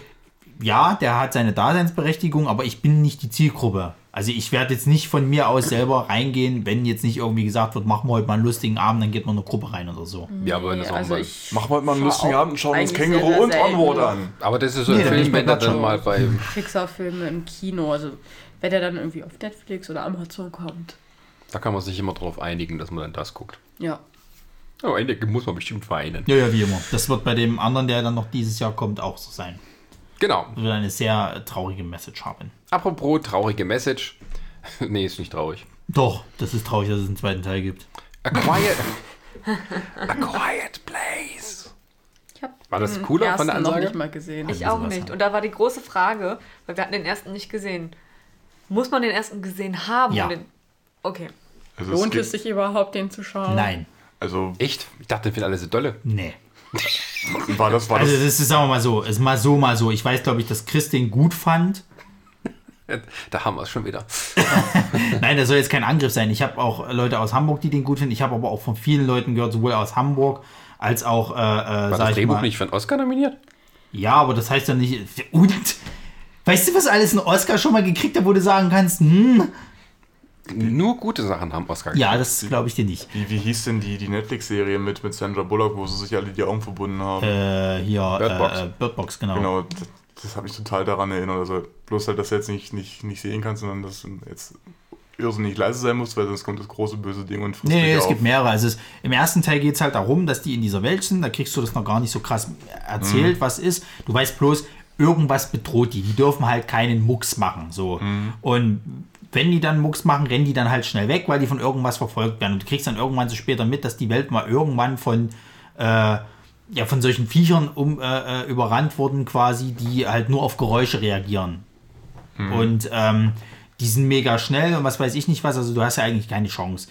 ja, der hat seine Daseinsberechtigung, aber ich bin nicht die Zielgruppe. Also ich werde jetzt nicht von mir aus selber reingehen, wenn jetzt nicht irgendwie gesagt wird, machen wir heute mal einen lustigen Abend, dann geht man eine Gruppe rein oder so. Ja, aber wenn das auch also mal. Machen wir heute mal einen lustigen Abend und schauen uns Känguru sehr und Onward an. Aber das ist so Nee, ein Film, wenn er dann mal bei. Pixar-Filme im Kino, also wenn der dann irgendwie auf Netflix oder Amazon kommt. Da kann man sich immer drauf einigen, dass man dann das guckt. Ja. Aber Ende muss man bestimmt vereinen. Ja, ja, wie immer. Das wird bei dem anderen, der dann noch dieses Jahr kommt, auch so sein. Genau. Das wird eine sehr traurige Message haben. Apropos traurige Message. <laughs> nee, ist nicht traurig. Doch, das ist traurig, dass es einen zweiten Teil gibt. A quiet. A quiet place. Ich War das cooler von der ersten noch Ansage? nicht mal gesehen. Ich Also auch sowas nicht. Und da war die große Frage, weil wir hatten den ersten nicht gesehen. Muss man den ersten gesehen haben? Ja. um den okay. Also Lohnt es es sich überhaupt, den zu schauen? Nein, also Echt? Ich dachte, den finden alle so dolle. nee. War das, war das, Also das ist, sagen wir mal so, ist mal so, mal so. Ich weiß, glaube ich, dass Chris den gut fand. Da haben wir es schon wieder. <laughs> Nein, das soll jetzt kein Angriff sein. Ich habe auch Leute aus Hamburg, die den gut finden. Ich habe aber auch von vielen Leuten gehört, sowohl aus Hamburg als auch, äh, äh, War sag das ich Drehbuch mal. nicht für einen Oscar nominiert? Ja, aber das heißt ja nicht. <laughs> Und? Weißt du, was alles ein Oscar schon mal gekriegt hat, wo du sagen kannst, hm, Nur gute Sachen haben Oscar ja, das glaube ich dir nicht. Wie, wie hieß denn die, die Netflix-Serie mit, mit Sandra Bullock, wo sie sich alle die Augen verbunden haben? Äh, hier, Bird Box. Äh, Bird Box, genau. Genau, das, das habe ich total daran erinnert. Also bloß halt, dass du jetzt nicht, nicht, nicht sehen kannst, sondern dass du jetzt irrsinnig leise sein musst, weil sonst kommt das große böse Ding und frisst Nee, dich nee, es auf. gibt mehrere. Also es, im ersten Teil geht es halt darum, dass die in dieser Welt sind. Da kriegst du das noch gar nicht so krass erzählt, was ist. Du weißt bloß, irgendwas bedroht die. Die dürfen halt keinen Mucks machen. So. Und wenn die dann Mucks machen, rennen die dann halt schnell weg, weil die von irgendwas verfolgt werden. Und du kriegst dann irgendwann so später mit, dass die Welt mal irgendwann von äh, ja, von solchen Viechern um, äh, äh, überrannt wurden, quasi, die halt nur auf Geräusche reagieren. Und ähm, die sind mega schnell und was weiß ich nicht was, also du hast ja eigentlich keine Chance.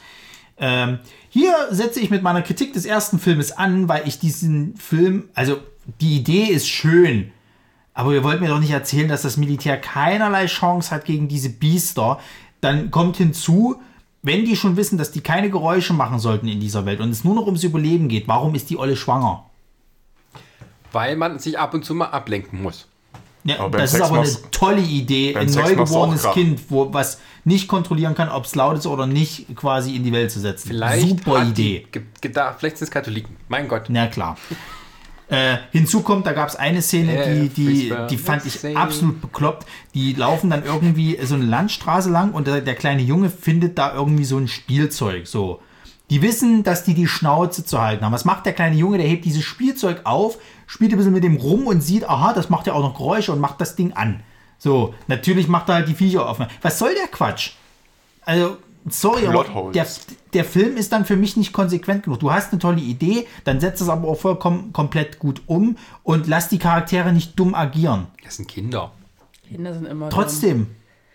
Ähm, hier setze ich mit meiner Kritik des ersten Filmes an, weil ich diesen Film, also die Idee ist schön, aber ihr wollt mir doch nicht erzählen, dass das Militär keinerlei Chance hat gegen diese Biester. Dann kommt hinzu, wenn die schon wissen, dass die keine Geräusche machen sollten in dieser Welt und es nur noch ums Überleben geht, warum ist die Olle schwanger? Weil man sich ab und zu mal ablenken muss. Ja, das ist Sex aber eine tolle Idee. Ein neugeborenes. Kind, wo, was nicht kontrollieren kann, ob es laut ist oder nicht, quasi in die Welt zu setzen. Vielleicht Super hat Idee. Die ge- gedacht, vielleicht sind es Katholiken. Mein Gott. Na klar. Äh, hinzu kommt, da gab es eine Szene, die, die, Every die fand ich absolut bekloppt. Die laufen dann irgendwie so eine Landstraße lang und der, der kleine Junge findet da irgendwie so ein Spielzeug. So. Die wissen, dass die die Schnauze zu halten haben. Was macht der kleine Junge? Der hebt dieses Spielzeug auf, spielt ein bisschen mit dem rum und sieht, aha, das macht ja auch noch Geräusche und macht das Ding an. So, natürlich macht er halt die Viecher offen. Was soll der Quatsch? Also, sorry, aber der, der Film ist dann für mich nicht konsequent genug. Du hast eine tolle Idee, dann setzt es aber auch vollkommen komplett gut um und lass die Charaktere nicht dumm agieren. Das sind Kinder. Kinder sind immer Trotzdem.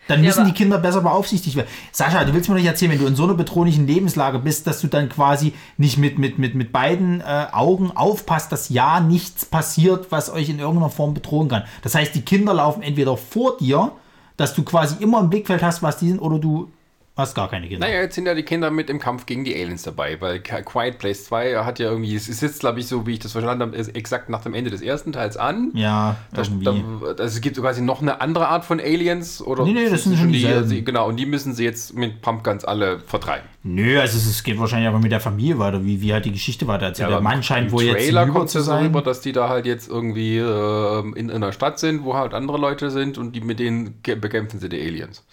Dann Ja, müssen aber- die Kinder besser beaufsichtigt werden. Sascha, du willst mir doch nicht erzählen, wenn du in so einer bedrohlichen Lebenslage bist, dass du dann quasi nicht mit, mit, mit, mit beiden äh, Augen aufpasst, dass ja nichts passiert, was euch in irgendeiner Form bedrohen kann. Das heißt, die Kinder laufen entweder vor dir, dass du quasi immer im Blickfeld hast, was die sind, oder du hast gar keine Kinder. Naja, jetzt sind ja die Kinder mit im Kampf gegen die Aliens dabei, weil Qu- Quiet Place 2 hat ja irgendwie, es ist jetzt, glaube ich, so wie ich das verstanden habe, ist exakt nach dem Ende des ersten Teils an. Ja, Da, irgendwie. da, also es gibt quasi noch eine andere Art von Aliens oder Nee, nee, das sind schon die, dieselben. sie, genau und die müssen sie jetzt mit Pumpguns alle vertreiben. Nö, also es, es geht wahrscheinlich aber mit der Familie weiter, wie, wie halt die Geschichte weiter erzählt. der aber Mann scheint wohl jetzt Trailer kommt zu ja so sein. rüber, dass die da halt jetzt irgendwie ähm, in, in einer Stadt sind, wo halt andere Leute sind und die mit denen bekämpfen sie die Aliens.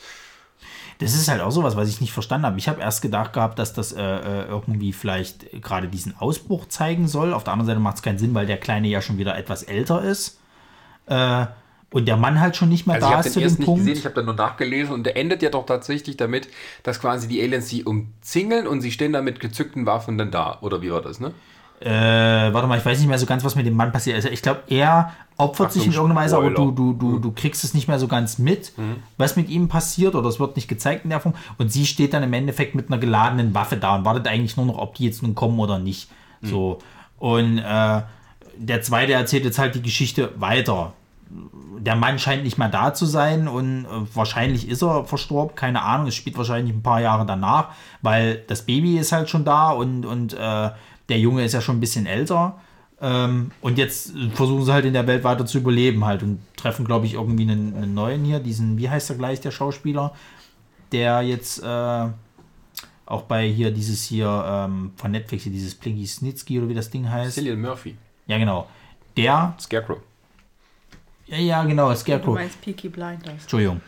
Das ist halt auch sowas, was ich nicht verstanden habe. Ich habe erst gedacht gehabt, dass das äh, äh, irgendwie vielleicht gerade diesen Ausbruch zeigen soll. Auf der anderen Seite macht es keinen Sinn, weil der Kleine ja schon wieder etwas älter ist. Äh, und der Mann halt schon nicht mehr Also ich da habe ist den zu dem nicht Punkt. gesehen, ich habe dann nur nachgelesen und der endet ja doch tatsächlich damit, dass quasi die Aliens sie umzingeln und sie stehen da mit gezückten Waffen dann da. Oder wie war das, ne? Äh, warte mal, ich weiß nicht mehr so ganz, was mit dem Mann passiert. Also ich glaube, er opfert Achtung, sich in irgendeiner Weise, aber du, du, du, du kriegst es nicht mehr so ganz mit, was mit ihm passiert oder es wird nicht gezeigt in der Form. Und sie steht dann im Endeffekt mit einer geladenen Waffe da und wartet eigentlich nur noch, ob die jetzt nun kommen oder nicht. So. Und äh, der zweite erzählt jetzt halt die Geschichte weiter. Der Mann scheint nicht mehr da zu sein und äh, wahrscheinlich ist er verstorben, keine Ahnung. Es spielt wahrscheinlich ein paar Jahre danach, weil das Baby ist halt schon da und, und äh, der Junge ist ja schon ein bisschen älter. Ähm, und jetzt versuchen sie halt in der Welt weiter zu überleben halt und treffen, glaube ich, irgendwie einen, einen neuen hier, diesen, wie heißt er gleich, der Schauspieler, der jetzt äh, auch bei hier dieses hier ähm, von Netflix, hier dieses Plinky Snitsky oder wie das Ding heißt. Cillian Murphy, Ja, genau. Der, Scarecrow. ja, ja, genau, Du Scarecrow. meinst Peaky Blinders. Entschuldigung.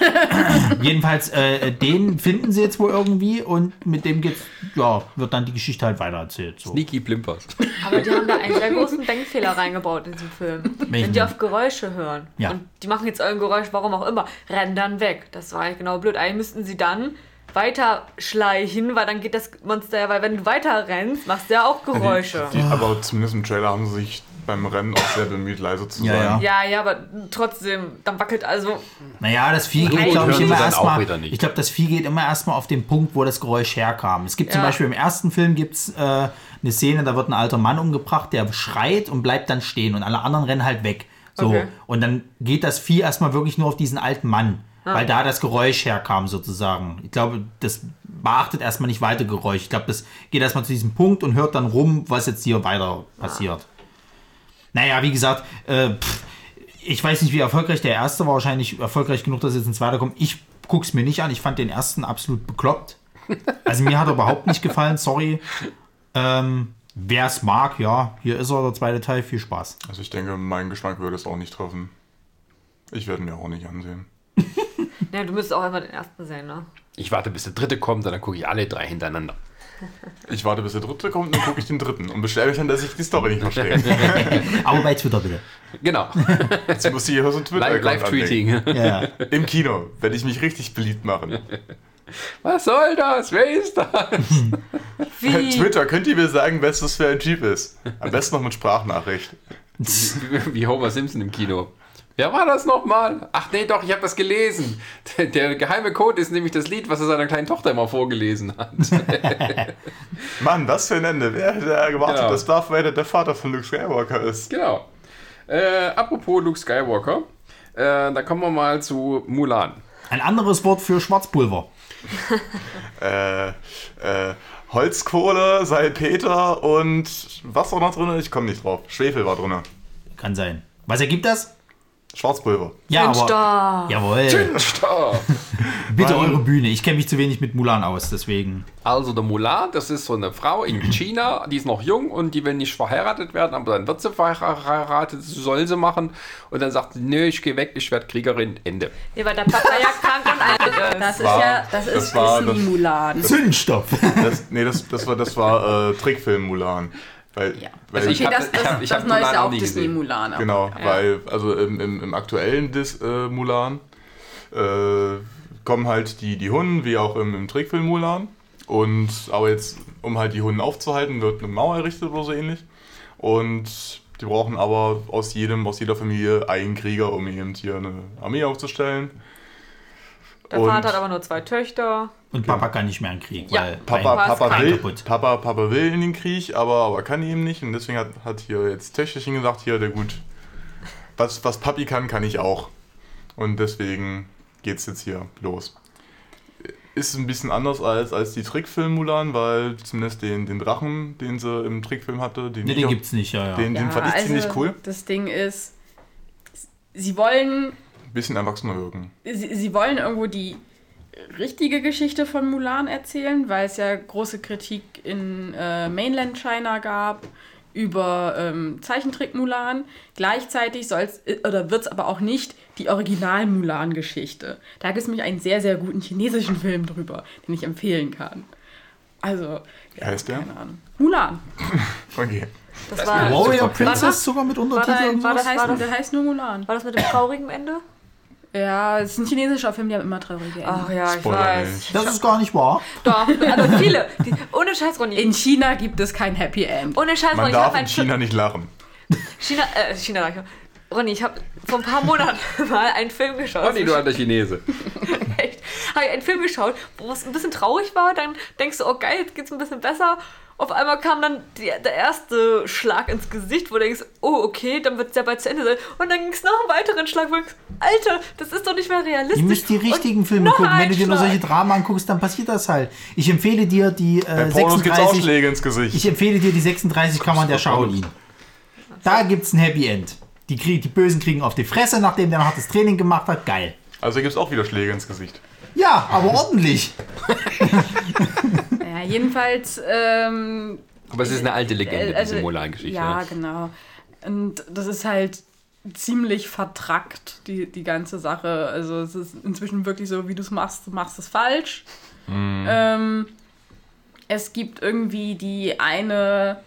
<laughs> Jedenfalls, äh, den finden sie jetzt wohl irgendwie und mit dem geht's, ja, wird dann die Geschichte halt weitererzählt. So. Sneaky Plimpers. Aber die haben da einen sehr großen Denkfehler reingebaut in diesem Film. Wenn die auf Geräusche hören Ja. und die machen jetzt ein Geräusch, warum auch immer, rennen dann weg. Das war eigentlich genau blöd. Eigentlich müssten sie dann weiter schleichen, weil dann geht das Monster ja, weil wenn du weiter rennst, machst du ja auch Geräusche. Die, die, aber zumindest im Trailer haben sie sich beim Rennen auch sehr bemüht, leise zu Ja, sein. ja. Ja, ja, aber trotzdem, dann wackelt also. Naja, das Vieh geht, glaube ich, immer erstmal. Ich glaube, das Vieh geht immer erstmal auf den Punkt, wo das Geräusch herkam. Es gibt zum Ja. Beispiel im ersten Film gibt's, äh, eine Szene, da wird ein alter Mann umgebracht, der schreit und bleibt dann stehen und alle anderen rennen halt weg. So. Okay. Und dann geht das Vieh erstmal wirklich nur auf diesen alten Mann. weil da das Geräusch herkam sozusagen. Ich glaube, das beachtet erstmal nicht weiter Geräusch. Ich glaube, das geht erstmal zu diesem Punkt und hört dann rum, was jetzt hier weiter passiert. Naja, wie gesagt, äh, pff, ich weiß nicht, wie erfolgreich der erste war. Wahrscheinlich erfolgreich genug, dass jetzt ein zweiter kommt. Ich guck's mir nicht an. Ich fand den ersten absolut bekloppt. Also mir hat er überhaupt nicht gefallen, sorry. Ähm, Wer es mag, ja, hier ist er, der zweite Teil. Viel Spaß. Also ich denke, mein Geschmack würde es auch nicht treffen. Ich werde mir auch nicht ansehen. <laughs> Ja, du müsstest auch einfach den ersten sehen, ne? Ich warte, bis der dritte kommt, und dann gucke ich alle drei hintereinander. Ich warte, bis der dritte kommt, dann gucke ich den dritten und beschwere mich dann, dass ich die Story nicht verstehe. <laughs> Aber bei Twitter bitte. Genau. Jetzt muss ich hier so ein Live- Twitter-Account Live-Tweeting. Ja, ja. Im Kino werde ich mich richtig beliebt machen. Was soll das? Wer ist das? Wie? Twitter, könnt ihr mir sagen, was das für ein Typ ist? Am besten noch mit Sprachnachricht. Wie, wie Homer Simpson im Kino. Wer war das nochmal? Ach nee, doch, ich habe das gelesen. Der, der geheime Code ist nämlich das Lied, was er seiner kleinen Tochter immer vorgelesen hat. <laughs> Mann, was für ein Ende. Wer hätte da gewartet, Genau. dass Darth Vader der Vater von Luke Skywalker ist? genau. Äh, apropos Luke Skywalker, äh, da kommen wir mal zu Mulan. Ein anderes Wort für Schwarzpulver. <laughs> Äh, äh, Holzkohle, Salpeter und was war noch drin? Ich komme nicht drauf. Schwefel war drin. Kann sein. Was ergibt das? Schwarzpulver. Ja, aber. Zündstoff. Jawohl. Stopp. <laughs> Bitte Mann. eure Bühne. Ich kenne mich zu wenig mit Mulan aus, deswegen. Also der Mulan, das ist so eine Frau in China, die ist noch jung und die will nicht verheiratet werden, aber dann wird sie verheiratet, soll sie machen und dann sagt sie, nö, ich gehe weg, ich werde Kriegerin, Ende. Nee, weil der Papa ja krank und alt ist. Das ist war- ja, das das ist war- Disney das- Mulan. Zündstoff. Das, nee, das, das war, das war äh, Trickfilm Mulan. Weil, Ja. weil Also ich Okay, hab- das, ich das, hab- ich das hab Neue ist Mulan ja auch auch nie Disney gesehen. Mulan. aber- Genau, weil also im, im, im aktuellen Dis, äh, Mulan äh, kommen halt die, die Hunden, wie auch im, im Trickfilm Mulan. Und aber jetzt, um halt die Hunden aufzuhalten, wird eine Mauer errichtet oder so ähnlich. Und die brauchen aber aus jedem, aus jeder Familie einen Krieger, um eben hier eine Armee aufzustellen. Der Und- Vater hat aber nur zwei Töchter. Und Papa kann nicht mehr in den Krieg. Ja, weil Papa, Papa, will. Papa, Papa will in den Krieg, aber, aber kann eben nicht. Und deswegen hat, hat hier jetzt Töchterchen gesagt, hier, der gut, was, was Papi kann, kann ich auch. Und deswegen geht's jetzt hier los. Ist ein bisschen anders als, als die Trickfilm Mulan, weil zumindest den, den Drachen, den sie im Trickfilm hatte, den, Nee, den auch- gibt's nicht, ja, ja. den, den Ja, fand ich also, ziemlich cool. Das Ding ist, sie wollen, Ein bisschen erwachsener wirken. sie, sie wollen irgendwo die richtige Geschichte von Mulan erzählen, weil es ja große Kritik in äh, Mainland China gab über ähm, Zeichentrick Mulan. Gleichzeitig soll's äh, oder wird es aber auch nicht die Original Mulan Geschichte. Da gibt es nämlich einen sehr sehr guten chinesischen Film drüber, den ich empfehlen kann. Also, ja, heißt der? keine Ahnung. Mulan. <laughs> Okay. Das war, Warrior War das- Princess sogar mit Untertiteln war und das- sowas? Der heißt, war das- der heißt nur Mulan. war das mit dem traurigen Ende? Ja, es ist ein chinesischer Film, die haben immer traurige Enden. Ach ja, ich Spoiler weiß. nicht. Das ist gar nicht wahr. Doch, also <laughs> viele. Die, ohne Scheiß, Ronny. In China gibt es kein Happy End. ohne Scheiß, Man Ronny. Ich darf in China nicht lachen. China, äh, China, sag ich mal. Ronny, ich habe vor ein paar Monaten <laughs> mal einen Film geschaut. Nee, du alter Chinese. <laughs> Echt? Habe ich einen Film geschaut, wo es ein bisschen traurig war, dann denkst du, oh geil, jetzt geht's ein bisschen besser. Auf einmal kam dann die, der erste Schlag ins Gesicht, wo du denkst, oh okay, dann wird es ja bald zu Ende sein. Und dann ging es noch einen weiteren Schlag, wo du denkst, Alter, das ist doch nicht mehr realistisch. Ihr müsst die richtigen Und Filme gucken. Wenn du dir nur solche Dramen anguckst, dann passiert das halt. Ich empfehle dir die Bei äh, auch 36. Schläge ins Gesicht. Ich empfehle dir die 36 Kammern der Shaolin. Da gibt's ein Happy End. Die, krieg, die Bösen kriegen auf die Fresse, nachdem der ein hartes Training gemacht hat. Geil. Also gibt es auch wieder Schläge ins Gesicht. Ja, aber ordentlich. <laughs> Ja, jedenfalls. Ähm, Aber es ist eine alte Legende, äh, also- diese Mulan-Geschichte. Ja, genau. Und das ist halt ziemlich vertrackt, die, die ganze Sache. Also es ist inzwischen wirklich so, wie du es machst, du machst es falsch. Ähm, es gibt irgendwie die eine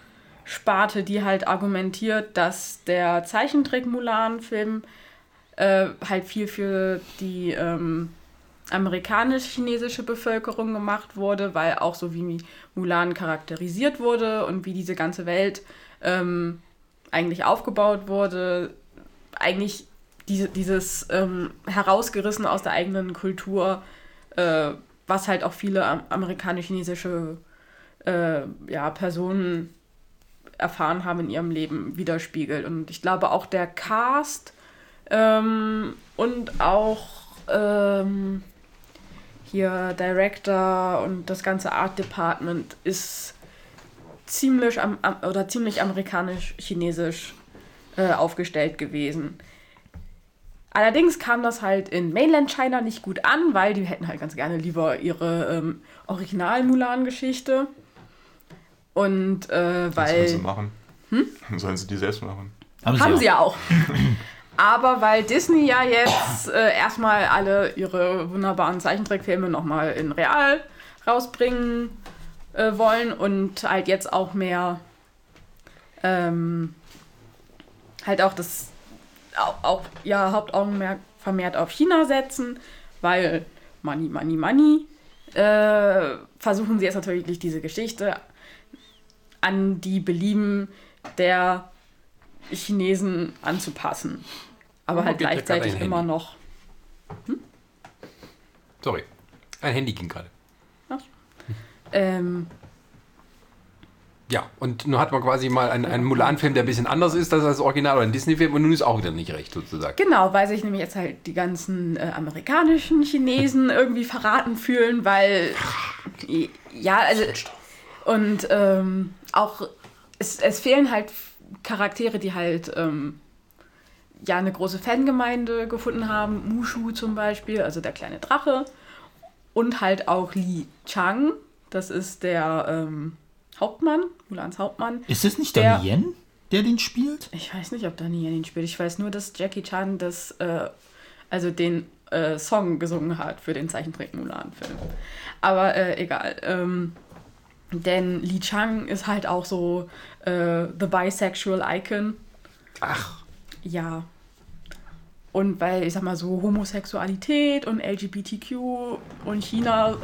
Sparte, die halt argumentiert, dass der Zeichentrick-Mulan-Film äh, halt viel für die ähm, amerikanisch-chinesische Bevölkerung gemacht wurde, weil auch so wie Mulan charakterisiert wurde und wie diese ganze Welt ähm, eigentlich aufgebaut wurde, eigentlich diese, dieses ähm, herausgerissen aus der eigenen Kultur, äh, was halt auch viele am- amerikanisch-chinesische äh, ja, Personen erfahren haben in ihrem Leben, widerspiegelt. Und ich glaube auch der Cast ähm, und auch ähm, hier Director und das ganze Art Department ist ziemlich am, am oder ziemlich amerikanisch-chinesisch äh, aufgestellt gewesen. Allerdings kam das halt in Mainland China nicht gut an, weil die hätten halt ganz gerne lieber ihre ähm, Original-Mulan-Geschichte. Und äh, Das sollen sie weil. machen. <laughs> Sollen sie die selbst machen. Haben sie ja auch. <laughs> Aber weil Disney ja jetzt äh, erstmal alle ihre wunderbaren Zeichentrickfilme nochmal in Real rausbringen äh, wollen und halt jetzt auch mehr ähm, halt auch das auch, auch ja Hauptaugenmerk vermehrt auf China setzen, weil Money, Money, Money, äh, versuchen sie jetzt natürlich diese Geschichte an die Belieben der Chinesen anzupassen. Aber halt gleichzeitig immer Handy. noch. Sorry. Ein Handy ging gerade. Ähm, Ja, und nun hat man quasi mal einen, einen Mulan-Film, der ein bisschen anders ist als das Original oder ein Disney-Film und nun ist auch wieder nicht recht sozusagen. genau, weil sich nämlich jetzt halt die ganzen äh, amerikanischen Chinesen <laughs> irgendwie verraten fühlen, weil. Ja, also. Und ähm, auch. Es, es fehlen halt Charaktere, die halt. Ähm, ja, eine große Fangemeinde gefunden haben. Mushu zum Beispiel, also der kleine Drache. Und halt auch Li Chang, das ist der ähm, Hauptmann, Mulans Hauptmann. Ist das nicht Der- der Yen, der den spielt? Ich weiß nicht, ob Donnie Yen ihn spielt. Ich weiß nur, dass Jackie Chan das, äh, also den äh, Song gesungen hat für den Zeichentrick-Mulan-Film. Aber äh, egal. Ähm, denn Li Chang ist halt auch so äh, the bisexual icon. Ach, Ja. Und weil, ich sag mal so, Homosexualität und LGBTQ und China,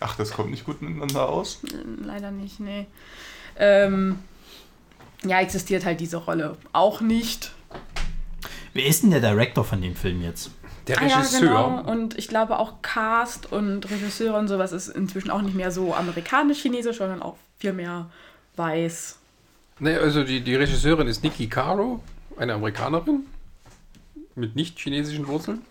Ach, das kommt nicht gut miteinander aus? leider nicht, nee. Ähm, ja, existiert halt diese Rolle auch nicht. Wer ist denn der Director von dem Film jetzt? der Ah ja, Regisseur. genau. Und ich glaube auch Cast und Regisseur und sowas ist inzwischen auch nicht mehr so amerikanisch-chinesisch, sondern auch viel mehr weiß. Nee, also die, die Regisseurin ist Nikki Caro, eine Amerikanerin mit nicht chinesischen Wurzeln.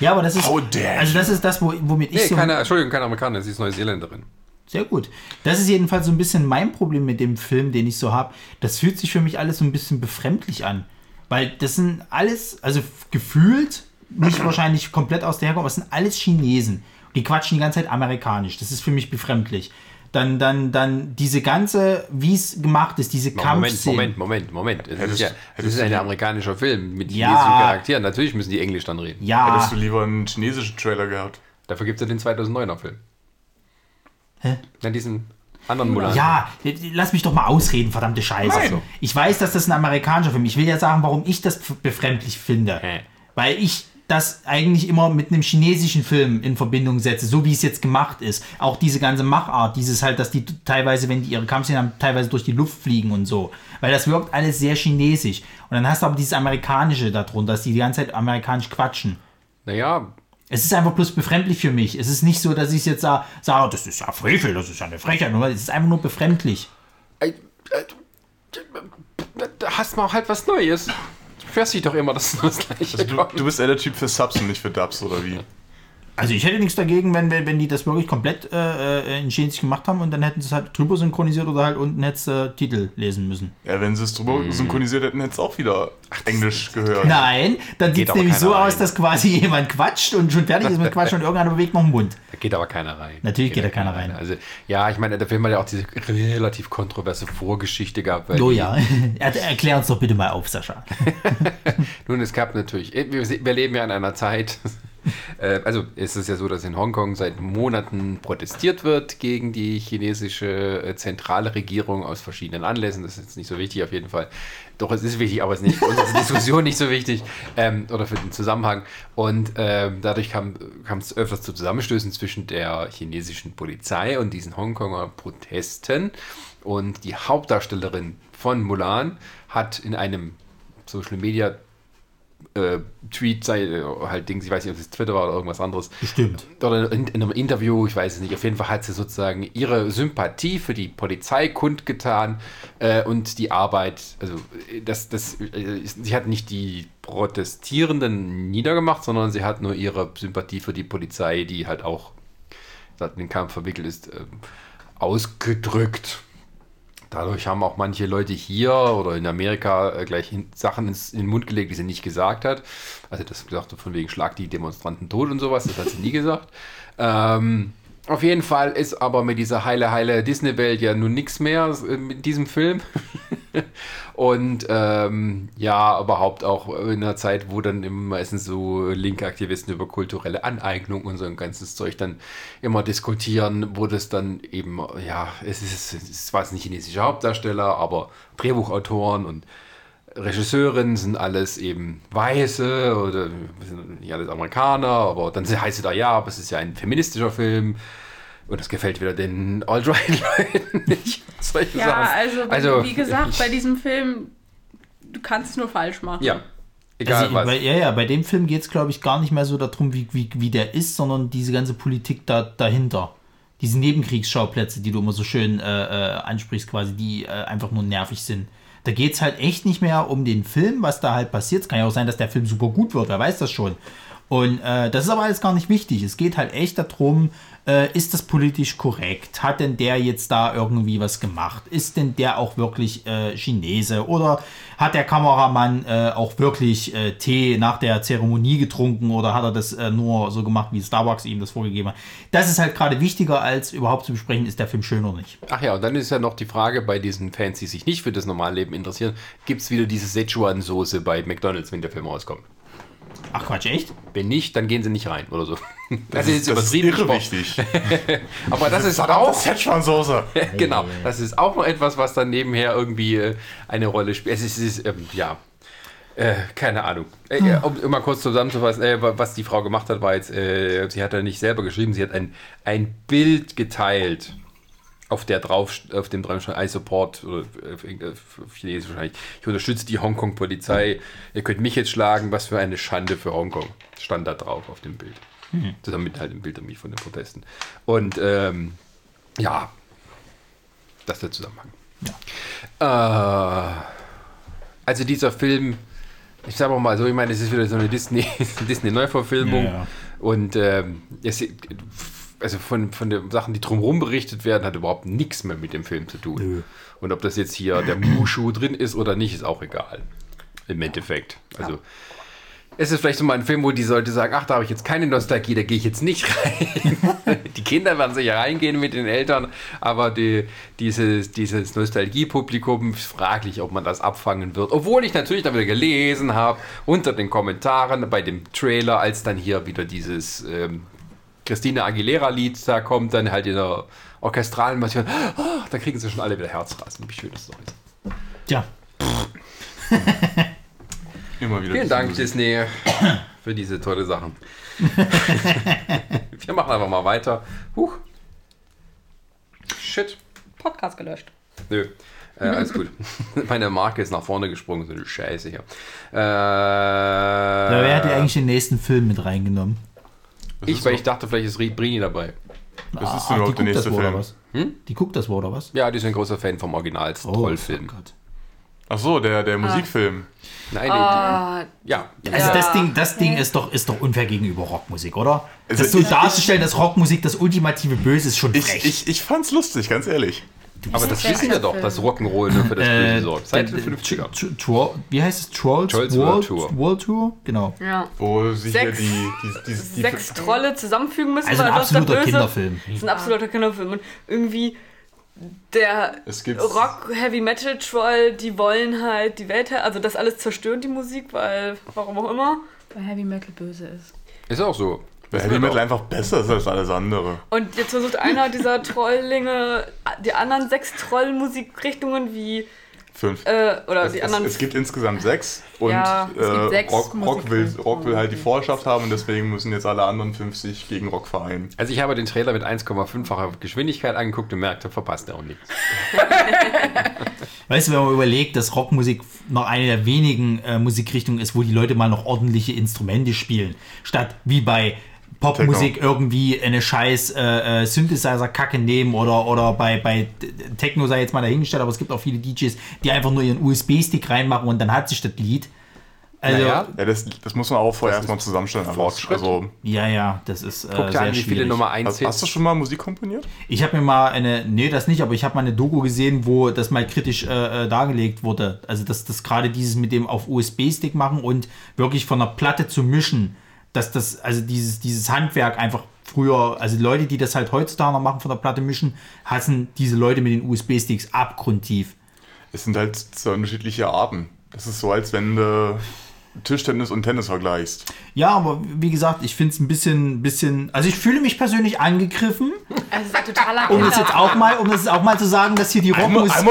Ja, aber das ist. Also, das ist das, wo, womit ich Nee, so. keine, Entschuldigung, keine Amerikanerin, sie ist Neuseeländerin. Sehr gut. Das ist jedenfalls so ein bisschen mein Problem mit dem Film, den ich so habe. Das fühlt sich für mich alles so ein bisschen befremdlich an. Weil das sind alles, also gefühlt, nicht <clears throat> wahrscheinlich komplett aus der Herkunft, aber es sind alles Chinesen. Die quatschen die ganze Zeit amerikanisch. Das ist für mich befremdlich. Dann, dann, dann diese ganze, wie es gemacht ist, diese Moment, Kampfszenen. Moment, Moment, Moment. Es ist ja es ist ein amerikanischer Film mit Ja. chinesischen Charakteren. Natürlich müssen die Englisch dann reden. Ja, Hättest du lieber einen chinesischen Trailer gehabt? Dafür gibt es ja den 2009er Film. Hä? Ja, diesen anderen Mulan. Ja, lass mich doch mal ausreden, verdammte Scheiße. Nein. Ich weiß, dass das ein amerikanischer Film ist. Ich will ja sagen, warum ich das befremdlich finde. Hä? Weil ich das eigentlich immer mit einem chinesischen Film in Verbindung setze, so wie es jetzt gemacht ist. Auch diese ganze Machart, dieses halt, dass die teilweise, wenn die ihre Kampfszenen haben, teilweise durch die Luft fliegen und so. Weil das wirkt alles sehr chinesisch. Und dann hast du aber dieses Amerikanische darunter, dass die die ganze Zeit amerikanisch quatschen. Naja, Es ist einfach bloß befremdlich für mich. Es ist nicht so, dass ich jetzt sage, sage, das ist ja Frevel, das ist ja eine Frechheit. Es ist einfach nur befremdlich. äh, da hast mal halt was Neues. Du fährst dich doch immer das, das gleiche. Also du, du bist eher der Typ für Subs und nicht für Dubs, oder wie? Also ich hätte nichts dagegen, wenn, wenn, wenn die das wirklich komplett äh, äh, in Chinesisch gemacht haben und dann hätten sie es halt drüber synchronisiert oder halt unten hättest du äh, Titel lesen müssen. Ja, wenn sie es drüber Mhm. synchronisiert hätten, hätte es auch wieder Englisch gehört. Nein, dann sieht es nämlich so keiner aus, rein. dass quasi <laughs> jemand quatscht und schon fertig ist mit Quatschen und irgendeiner bewegt noch den Mund. Da geht aber keiner rein. Natürlich geht da keiner rein. Also, ja, ich meine, der Film hat ja auch diese relativ kontroverse Vorgeschichte gehabt. Weil Oh ja, <laughs> Er- erklär uns doch bitte mal auf, Sascha. <laughs> Nun, es gab natürlich, wir, wir leben ja in einer Zeit, äh, also es ist ja so, dass in Hongkong seit Monaten protestiert wird gegen die chinesische äh, zentrale Regierung aus verschiedenen Anlässen. Das ist jetzt nicht so wichtig auf jeden Fall. Doch, es ist wichtig, aber es ist nicht für unsere Diskussion nicht so wichtig ähm, oder für den Zusammenhang. Und ähm, dadurch kam es öfters zu Zusammenstößen zwischen der chinesischen Polizei und diesen Hongkonger Protesten. Und die Hauptdarstellerin von Mulan hat in einem Social Media äh, Tweet, sei, äh, halt Dings, ich weiß nicht, ob es Twitter war oder irgendwas anderes. Bestimmt. Oder in, in einem Interview, ich weiß es nicht. Auf jeden Fall hat sie sozusagen ihre Sympathie für die Polizei kundgetan äh, und die Arbeit. Also, äh, das, das, äh, sie hat nicht die Protestierenden niedergemacht, sondern sie hat nur ihre Sympathie für die Polizei, die halt auch in den Kampf verwickelt ist, ähm, ausgedrückt. Dadurch haben auch manche Leute hier oder in Amerika äh, gleich Sachen ins, in den Mund gelegt, die sie nicht gesagt hat. Also das gesagt von wegen Schlag die Demonstranten tot und sowas, das hat sie nie <laughs> gesagt. Ähm, auf jeden Fall ist aber mit dieser heile, heile Disney-Welt ja nun nichts mehr äh, mit diesem Film. <laughs> <laughs> und ähm, ja, überhaupt auch in einer Zeit, wo dann immer meistens so linke Aktivisten über kulturelle Aneignung und so ein ganzes Zeug dann immer diskutieren, wo das dann eben, ja, es ist, es ist zwar nicht chinesische Hauptdarsteller, aber Drehbuchautoren und Regisseurinnen sind alles eben Weiße oder sind nicht alles Amerikaner, aber dann heißt es da, ja, aber es ist ja ein feministischer Film und das gefällt wieder den Alt-Right-Leuten <laughs> nicht. Solche Ja, Sachen. also, Also, wie gesagt, ich- bei diesem Film, du kannst es nur falsch machen. Ja, egal Also, was. Bei, ja, ja, bei dem Film geht es, glaube ich, gar nicht mehr so darum, wie, wie, wie der ist, sondern diese ganze Politik da, dahinter. Diese Nebenkriegsschauplätze, die du immer so schön äh, äh, ansprichst, quasi, die äh, einfach nur nervig sind. Da geht es halt echt nicht mehr um den Film, was da halt passiert. Es kann ja auch sein, dass der Film super gut wird, wer weiß das schon. Und äh, das ist aber alles gar nicht wichtig. Es geht halt echt darum, äh, ist das politisch korrekt? Hat denn der jetzt da irgendwie was gemacht? Ist denn der auch wirklich äh, Chinese? Oder hat der Kameramann äh, auch wirklich äh, Tee nach der Zeremonie getrunken? Oder hat er das äh, nur so gemacht, wie Starbucks ihm das vorgegeben hat? Das ist halt gerade wichtiger, als überhaupt zu besprechen, ist der Film schön oder nicht. Ach ja, und dann ist ja noch die Frage bei diesen Fans, die sich nicht für das Normalleben interessieren, gibt es wieder diese Szechuan-Soße bei McDonalds, wenn der Film rauskommt? Ach Quatsch, echt? Wenn nicht, dann gehen sie nicht rein oder so. Das, ist, das ist irre wichtig. <laughs> Aber das ist auch Szechuan-Soße. <laughs> genau, das ist auch noch etwas, was dann nebenher irgendwie äh, eine Rolle spielt. Es ist, es ist ähm, ja, äh, keine Ahnung. Äh, äh, um, um mal kurz zusammenzufassen, äh, wa- was die Frau gemacht hat, war jetzt, äh, sie hat ja nicht selber geschrieben, sie hat ein, ein Bild geteilt, auf der drauf, auf dem drauf stand, I support, oder äh, auf auf Chinesisch wahrscheinlich, ich unterstütze die Hongkong-Polizei, ihr könnt mich jetzt schlagen, was für eine Schande für Hongkong, stand da drauf auf dem Bild. Zusammen mit halt dem Bild von den Protesten. Und ähm, ja, das ist der Zusammenhang. Äh, also dieser Film, ich sage mal so, ich meine, es ist wieder so eine Disney, <laughs> Disney-Neuverfilmung. Ja, ja. Und ähm, es, also von, von den Sachen, die drumherum berichtet werden, hat überhaupt nichts mehr mit dem Film zu tun. Nö. Und ob das jetzt hier der Mushu drin ist oder nicht, ist auch egal. Im Endeffekt. Also. Es ist vielleicht so mal ein Film, wo die Leute sagen, ach, da habe ich jetzt keine Nostalgie, da gehe ich jetzt nicht rein. <laughs> die Kinder werden sicher reingehen mit den Eltern, aber die, dieses, dieses Nostalgie-Publikum fraglich, ob man das abfangen wird. Obwohl ich natürlich da wieder gelesen habe, unter den Kommentaren bei dem Trailer, als dann hier wieder dieses ähm, Christina Aguilera-Lied da kommt, dann halt in der orchestralen Version, oh, da kriegen sie schon alle wieder Herzrasen, wie schön das so ist. Tja, Immer wieder. Vielen Dank, Musik. Disney, für diese tolle Sachen. <laughs> Wir machen einfach mal weiter. Huch. Shit. Podcast gelöscht. Nö. Äh, alles gut. <laughs> Meine Marke ist nach vorne gesprungen, so eine Scheiße hier. Äh, ja, wer hat ja eigentlich den nächsten Film mit reingenommen? Das ich, weil ich dachte, vielleicht ist Brini dabei. Das ist Ah, überhaupt der nächste Film. was? Hm? Die guckt das wohl, oder was? Ja, die ist ein großer Fan vom Oh, Originals-Trollfilm. Gott. Ach so, der, der Musikfilm. Nein, Ah, die, ja. Also Ja. das Ding, das Ding ist doch, ist doch unfair gegenüber Rockmusik, oder? Also das so ich- darzustellen, dass Rockmusik das ultimative Böse ist, schon Ich, frech. ich, ich fand's lustig, ganz ehrlich. Aber das Ja, wissen wir doch, dass Rock'n'Roll nur für das Böse Äh, sorgt. Seit den 50er. Tr- Tro- Wie heißt es? Trolls? Trolls World, World Tour. World Tour? Genau. ja. Wo sich Sechs- die, die, die, die, Sechs Trolle zusammenfügen müssen, Also ein absoluter Böse- Kinderfilm. Das ist ein absoluter Kinderfilm. Und irgendwie der Es gibt Rock-Heavy-Metal-Troll, die wollen halt die Welt, also das alles zerstören, die Musik, weil, warum auch immer. Weil Heavy Metal böse ist. Ist auch so. Weil Heavy Metal einfach besser ist als alles andere. Und jetzt versucht einer dieser Trolllinge, die anderen sechs Trollmusikrichtungen wie Fünf. Äh, oder es, die es, anderen. es gibt insgesamt sechs und Ja, es gibt äh, sechs Rock, Rock, will, Rock will halt die Vorherrschaft haben und deswegen müssen jetzt alle anderen fünf sich gegen Rock vereinen. Also ich habe den Trailer mit 1,5-facher Geschwindigkeit angeguckt und merkte, verpasst er auch nichts. <laughs> Weißt du, wenn man überlegt, dass Rockmusik noch eine der wenigen äh, Musikrichtungen ist, wo die Leute mal noch ordentliche Instrumente spielen, statt wie bei Popmusik irgendwie eine scheiß äh, äh, Synthesizer-Kacke nehmen oder, oder bei, bei Techno sei jetzt mal dahingestellt, aber es gibt auch viele DJs, die einfach nur ihren USB-Stick reinmachen und dann hat sich das Lied. Also, Naja, Ja, das, das muss man auch vorher erstmal zusammenstellen. Also, ja, ja, das ist äh, guck dir sehr an, wie viele. Nummer 1 hast, hast du schon mal Musik komponiert? Ich habe mir mal eine, nee, das nicht, aber ich habe mal eine Doku gesehen, wo das mal kritisch äh, äh, dargelegt wurde. Also, dass das gerade dieses mit dem auf USB-Stick machen und wirklich von der Platte zu mischen, dass das, also dieses, dieses Handwerk einfach früher, also Leute, die das halt heutzutage noch machen, von der Platte mischen, hassen diese Leute mit den USB-Sticks abgrundtief. Es sind halt zwei unterschiedliche Arten. Das ist so, als wenn du Tischtennis und Tennis vergleichst. Ja, aber wie gesagt, ich finde es ein bisschen, bisschen, also ich fühle mich persönlich angegriffen, Also, es ist ein totaler um das jetzt auch mal, um das jetzt auch mal zu sagen, dass hier die Rockmusik.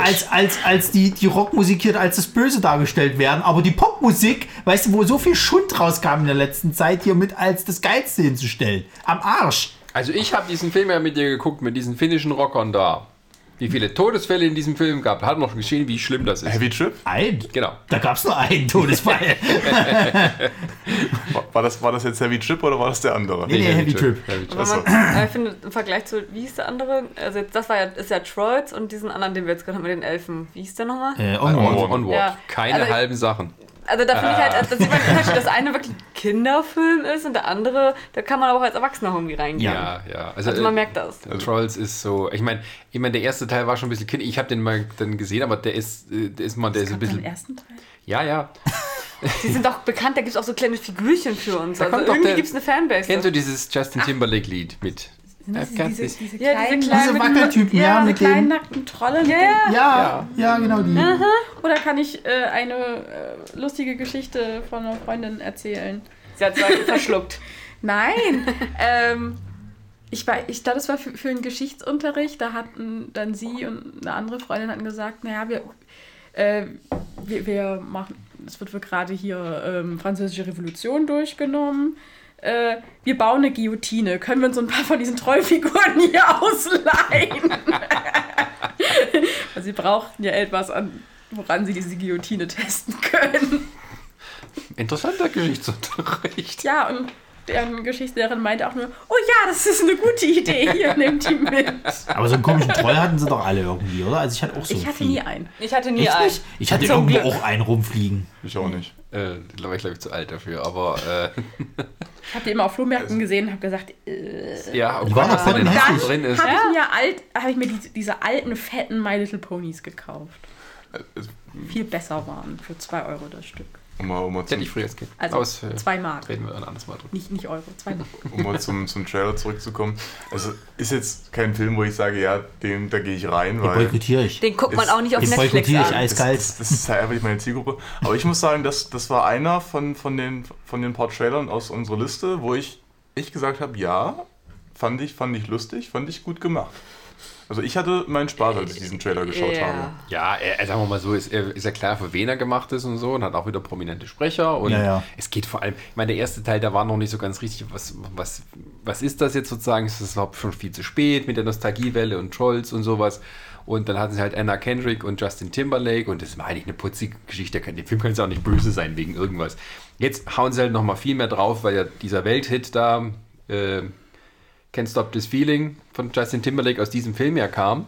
Als, als, als die, die Rockmusik hier als das Böse dargestellt werden. Aber die Popmusik, weißt du, wo so viel Schund rauskam in der letzten Zeit, hier mit als das Geilste hinzustellen. Am Arsch. Also ich habe diesen Film ja mit dir geguckt, mit diesen finnischen Rockern da. Wie viele Todesfälle in diesem Film gab. Hat noch geschehen, wie schlimm das ist. Heavy Trip? Ein. Genau. Da gab es nur einen Todesfall. <laughs> War, das, war das jetzt Heavy Trip oder war das der andere? Nee, nee, Heavy Trip. Heavy Trip. Aber man, ich finde, im Vergleich zu, wie hieß der andere? Also, jetzt, das war ja, ist ja Troids und diesen anderen, den wir jetzt gerade haben mit den Elfen. Wie hieß der nochmal? äh, Onward. Onward. Onward. Ja. Keine Also halben Sachen. Also, da finde ich halt, dass sieht man den Unterschied, dass eine wirklich ein Kinderfilm ist und der andere, da kann man aber auch als Erwachsener irgendwie reingehen. Ja, ja. Also, Also, man äh, merkt das. Trolls ist so, ich meine, ich mein, der erste Teil war schon ein bisschen kindisch. Ich habe den mal dann gesehen, aber der ist, äh, der ist mal, der ist ein Im bisschen. ersten Teil. Ja, ja. Die sind doch bekannt, da gibt es auch so kleine Figürchen für uns. Also, kommt doch irgendwie gibt es eine Fanbase. Kennst du dieses Justin Timberlake-Lied mit? Got diese, diese, Ja, diese kleinen, kleinen- Diese Wackeltypen, ja, ja, mit kleinen den. nackten Trollen. Ja, mit Ja, ja, genau die. dem- Oder kann ich äh, eine äh, lustige Geschichte von einer Freundin erzählen? Sie hat zwei verschluckt. <laughs> Nein. ähm, ich, war, ich dachte, das war für, für einen Geschichtsunterricht. Da hatten dann sie und eine andere Freundin hatten gesagt, naja, wir, äh, wir, wir machen, es wird gerade hier ähm, französische Revolution durchgenommen. Äh, wir bauen eine Guillotine. Können wir uns so ein paar von diesen Trollfiguren <laughs> hier ausleihen? <laughs> also sie brauchten ja etwas, an, woran sie diese Guillotine testen können. Interessanter Geschichtsunterricht. Ja, und deren Geschichtslehrerin meinte auch nur, oh ja, das ist eine gute Idee, hier nehmt die mit. Aber so einen komischen Troll hatten sie doch alle irgendwie, oder? Also ich hatte auch so Ich hatte Vieh. nie einen. Ich hatte nie Echt einen. nicht? Ich hatte Zum irgendwo Glück. auch einen rumfliegen. Ich auch nicht. Äh, da war ich, glaube ich, zu alt dafür, aber äh, Ich habe die immer auf Flohmärkten gesehen und habe gesagt, äh, ja, oh Die Gott, waren was denn noch hässlich. drin ist. habe Ja. ich mir alt, habe ich mir die, diese alten fetten My Little Ponies gekauft. Äh, Viel besser waren für 2 Euro das Stück. Um mal, um mal, hätte zum, ich früher als Kind. Also Aus, äh, 2 Mark. reden wir ein anderes Mal drüber. Nicht, nicht Euro, 2 Mark. <laughs> um mal zum, zum Trailer zurückzukommen. Also ist jetzt kein Film, wo ich sage, ja, dem, da gehe ich rein, Den weil boykottiere ich. Den guckt man Ist- auch nicht auf Den Netflix boykottiere ich an. das, eiskalt. das, das ist halt einfach nicht meine Zielgruppe. Aber ich muss sagen, das, das war einer von, von, den, von den paar Trailern aus unserer Liste, wo ich, ich gesagt habe, ja, fand ich, fand ich lustig, fand ich gut gemacht. Also ich hatte meinen Spaß, als ich diesen Trailer geschaut Ja. habe. Ja, er, sagen wir mal so, ist, er- ist ja klar, für wen er gemacht ist und so und hat auch wieder prominente Sprecher. Und Ja, ja. es geht vor allem, ich meine, der erste Teil, da war noch nicht so ganz richtig, was, was, was ist das jetzt sozusagen? Ist das überhaupt schon viel zu spät mit der Nostalgiewelle und Trolls und sowas? Und dann hatten sie halt Anna Kendrick und Justin Timberlake und das war eigentlich eine putzige Geschichte. Der Film kann es auch nicht böse sein wegen irgendwas. Jetzt hauen sie halt noch mal viel mehr drauf, weil ja dieser Welthit da, äh, Can't Stop This Feeling von Justin Timberlake aus diesem Film ja kam.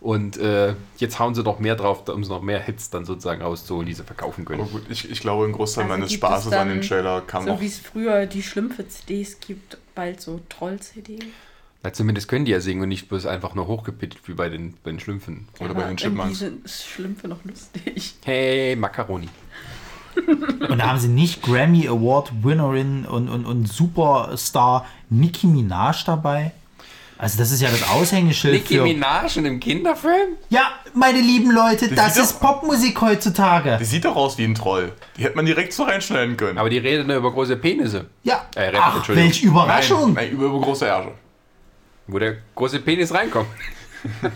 Und äh, jetzt hauen sie noch mehr drauf, um so noch mehr Hits dann sozusagen rauszuholen, die sie verkaufen können. Aber gut, ich, ich glaube, ein Großteil Also meines Spaßes an dem Trailer kam So auch. wie es früher die Schlümpfe-CDs gibt, bald so Troll-CDs. Na, zumindest können die ja singen und nicht bloß einfach nur hochgepitcht wie bei den, bei den Schlümpfen. Oder bei den Chipmunks. sind Schlümpfe noch lustig. Hey, Macaroni. Und da haben sie nicht Grammy Award Winnerin und, und, und Superstar Nicki Minaj dabei. Also das ist ja das Aushängeschild Nicki für... Minaj in einem Kinderfilm? Ja, meine lieben Leute, Die das ist doch- Popmusik heutzutage. Die sieht doch aus wie ein Troll. Die hätte man direkt so reinschneiden können. Aber die reden nur über große Penisse. Ja, Äh, Rap, ach, welche Überraschung. Nein, nein, über, über große Ärsche. Wo der große Penis reinkommt. <laughs>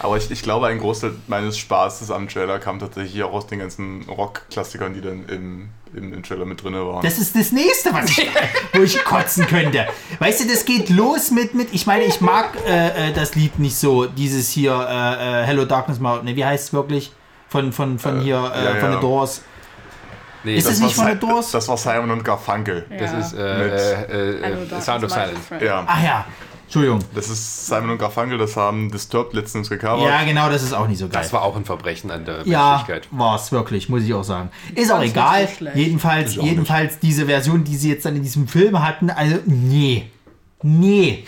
Aber ich, ich glaube, ein Großteil meines Spaßes am Trailer kam tatsächlich auch aus den ganzen Rock-Klassikern, die dann im, im, im Trailer mit drin waren. Das ist das nächste, was ich, wo ich kotzen könnte. Weißt du, das geht los mit, mit ich meine, ich mag äh, äh, das Lied nicht so, dieses hier, äh, äh, Hello Darkness Mountain, ne, wie heißt es wirklich? Von, von, von hier, äh, ja, von ja. The Doors. Nee, Ist das, es nicht war von The Doors? Das war Simon und Garfunkel. das Ja. ist äh, Mit- äh, äh, Sound of my Silence. Ja, Ach ja, Entschuldigung. das ist Simon und Garfunkel, das haben Disturbed letztens gecovert. Ja, genau, das ist auch nicht so geil. Das war auch ein Verbrechen an der Ja, Menschlichkeit. war es wirklich, muss ich auch sagen. Ist auch nicht egal. so jedenfalls, auch jedenfalls diese Version, die sie jetzt dann in diesem Film hatten, also nee. Nee.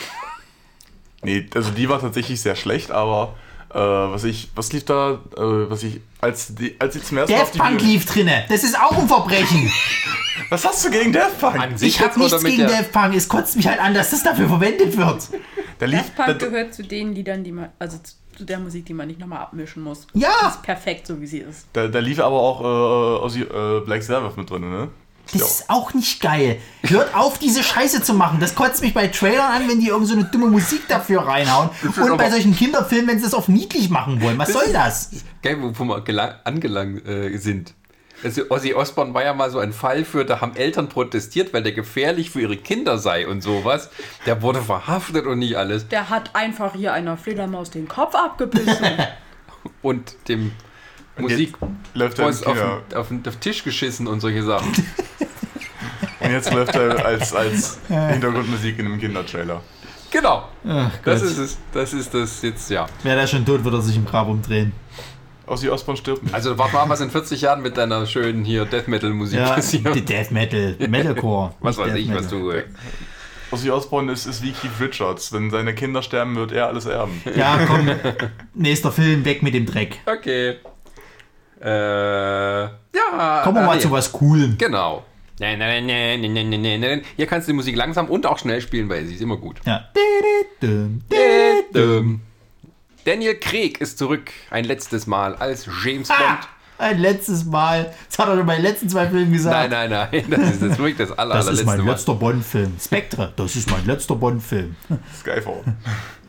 Nee, also die war tatsächlich sehr schlecht, aber äh, was ich, was lief da, äh, was ich, als die, als ich zum ersten Mal Daft die Punk lief drinne. Das ist auch ein Verbrechen. <laughs> Was hast du gegen Daft Punk? An sich Ich oder nichts mit gegen Daft Punk. Es kotzt mich halt an, dass das dafür verwendet wird. Da lief, Daft Punk da, gehört zu den Liedern, die man, also zu der Musik, die man nicht nochmal abmischen muss. Ja. Das ist perfekt, so wie sie ist. da, da lief aber auch äh, Ozzy, äh, Black Sabbath mit drin, ne? Das ist auch nicht geil. Hört auf, diese Scheiße zu machen. Das kotzt mich bei Trailern an, wenn die irgend so eine dumme Musik dafür reinhauen. <laughs> Und bei solchen Kinderfilmen, wenn sie das auf niedlich machen wollen. Was soll das? Geil, wo wir gelang, angelangt äh, sind. Also Ozzy Osbourne war ja mal so ein Fall für, da haben Eltern protestiert, weil der gefährlich für ihre Kinder sei und sowas. Der wurde verhaftet und nicht alles. Der hat einfach hier einer Fledermaus den Kopf abgebissen. <laughs> Und dem Musik läuft er auf, auf den auf den Tisch geschissen und solche Sachen. <laughs> Und jetzt läuft er als, als Hintergrundmusik in einem Kindertrailer. genau. Ach Das ist es. Das ist das jetzt, ja. Wäre der schon tot, würde er sich im Grab umdrehen. Ozzy Osbourne stirbt nicht. Also warte mal, was in 40 Jahren mit deiner schönen hier Death Metal Musik Ja, passiert. die Death Metal, Metalcore. <laughs> Was weiß Death ich, was Metal. du. Äh, Ozzy Osbourne ist, ist wie Keith Richards. Wenn seine Kinder sterben, wird er alles erben. Ja, komm. Nächster Film, weg mit dem Dreck. okay. Äh. Ja. Kommen wir ah, mal nee. zu was Coolem. Genau. Nein, nein, nein, nein, nein, nein, nein. Hier kannst du die Musik langsam und auch schnell spielen, weil sie ist immer gut. Ja. Daniel Craig ist zurück ein letztes Mal als James Ah, Bond. ein letztes Mal. Das hat er schon bei den letzten zwei Filmen gesagt. Nein, nein, nein. <laughs> Das ist jetzt wirklich das aller, Das ist allerletzte mein Mal. letzter Bond-Film. Spectre, das ist mein letzter Bond-Film. Skyfall.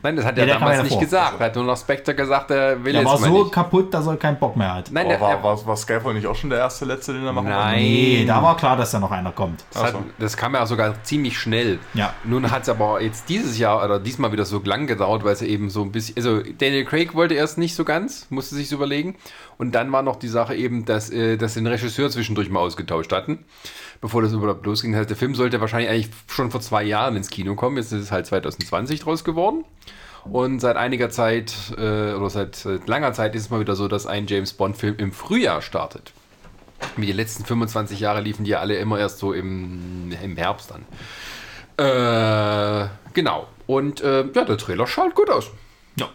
Nein, das hat Ja, er damals ja nicht gesagt. Er hat nur noch Spectre gesagt, er will Er jetzt war so nicht. kaputt, dass er keinen Bock mehr hat. Nein, Oh, der, war, er, war, war Skyfall nicht auch schon der erste Letzte, den er machen wollte? Nein. Nee, da war klar, dass da noch einer kommt. das, hat, das kam ja sogar ziemlich schnell. Ja. Nun hat es aber jetzt dieses Jahr oder diesmal wieder so lang gedauert, weil es eben so ein bisschen. Also Daniel Craig wollte erst nicht so ganz, musste sich überlegen. Und dann war noch die Sache eben, dass, äh, dass den Regisseur zwischendurch mal ausgetauscht hatten, bevor das überhaupt losging. Das heißt, der Film sollte wahrscheinlich eigentlich schon vor zwei Jahren ins Kino kommen. Jetzt ist es halt 2020 draus geworden. Und seit einiger Zeit äh, oder seit, seit langer Zeit ist es mal wieder so, dass ein James Bond-Film im Frühjahr startet. Wie die letzten 25 Jahre liefen die ja alle immer erst so im, im Herbst dann. Äh, genau. Und äh, ja, der Trailer schaut gut aus. Ja.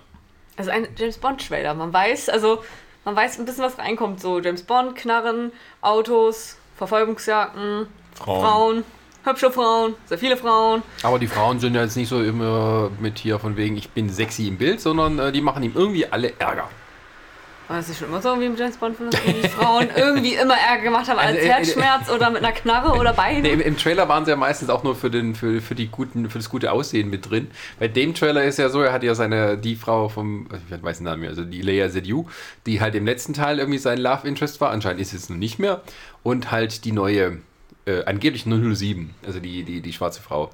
Also ein James Bond Trailer. Man weiß, also man weiß ein bisschen, was reinkommt. So James Bond, Knarren, Autos, Verfolgungsjagden, Frauen. Frauen, hübsche Frauen, sehr viele Frauen. Aber die Frauen sind ja jetzt nicht so immer mit hier von wegen, ich bin sexy im Bild, sondern äh, die machen ihm irgendwie alle Ärger. War das nicht schon immer so wie im James Bond Film, dass die Frauen irgendwie immer Ärger gemacht haben als Also, äh, äh, Herzschmerz oder mit einer Knarre oder Beine? Nee, im, Im Trailer waren sie ja meistens auch nur für, den, für, für, die guten, für das gute Aussehen mit drin. Bei dem Trailer ist ja so, er hat ja seine, die Frau vom, ich weiß den Namen nicht, also die Leia Seydoux, die halt im letzten Teil irgendwie sein Love Interest war, anscheinend ist es nun nicht mehr. Und halt die neue, äh, angeblich 007, also die, die, die schwarze Frau.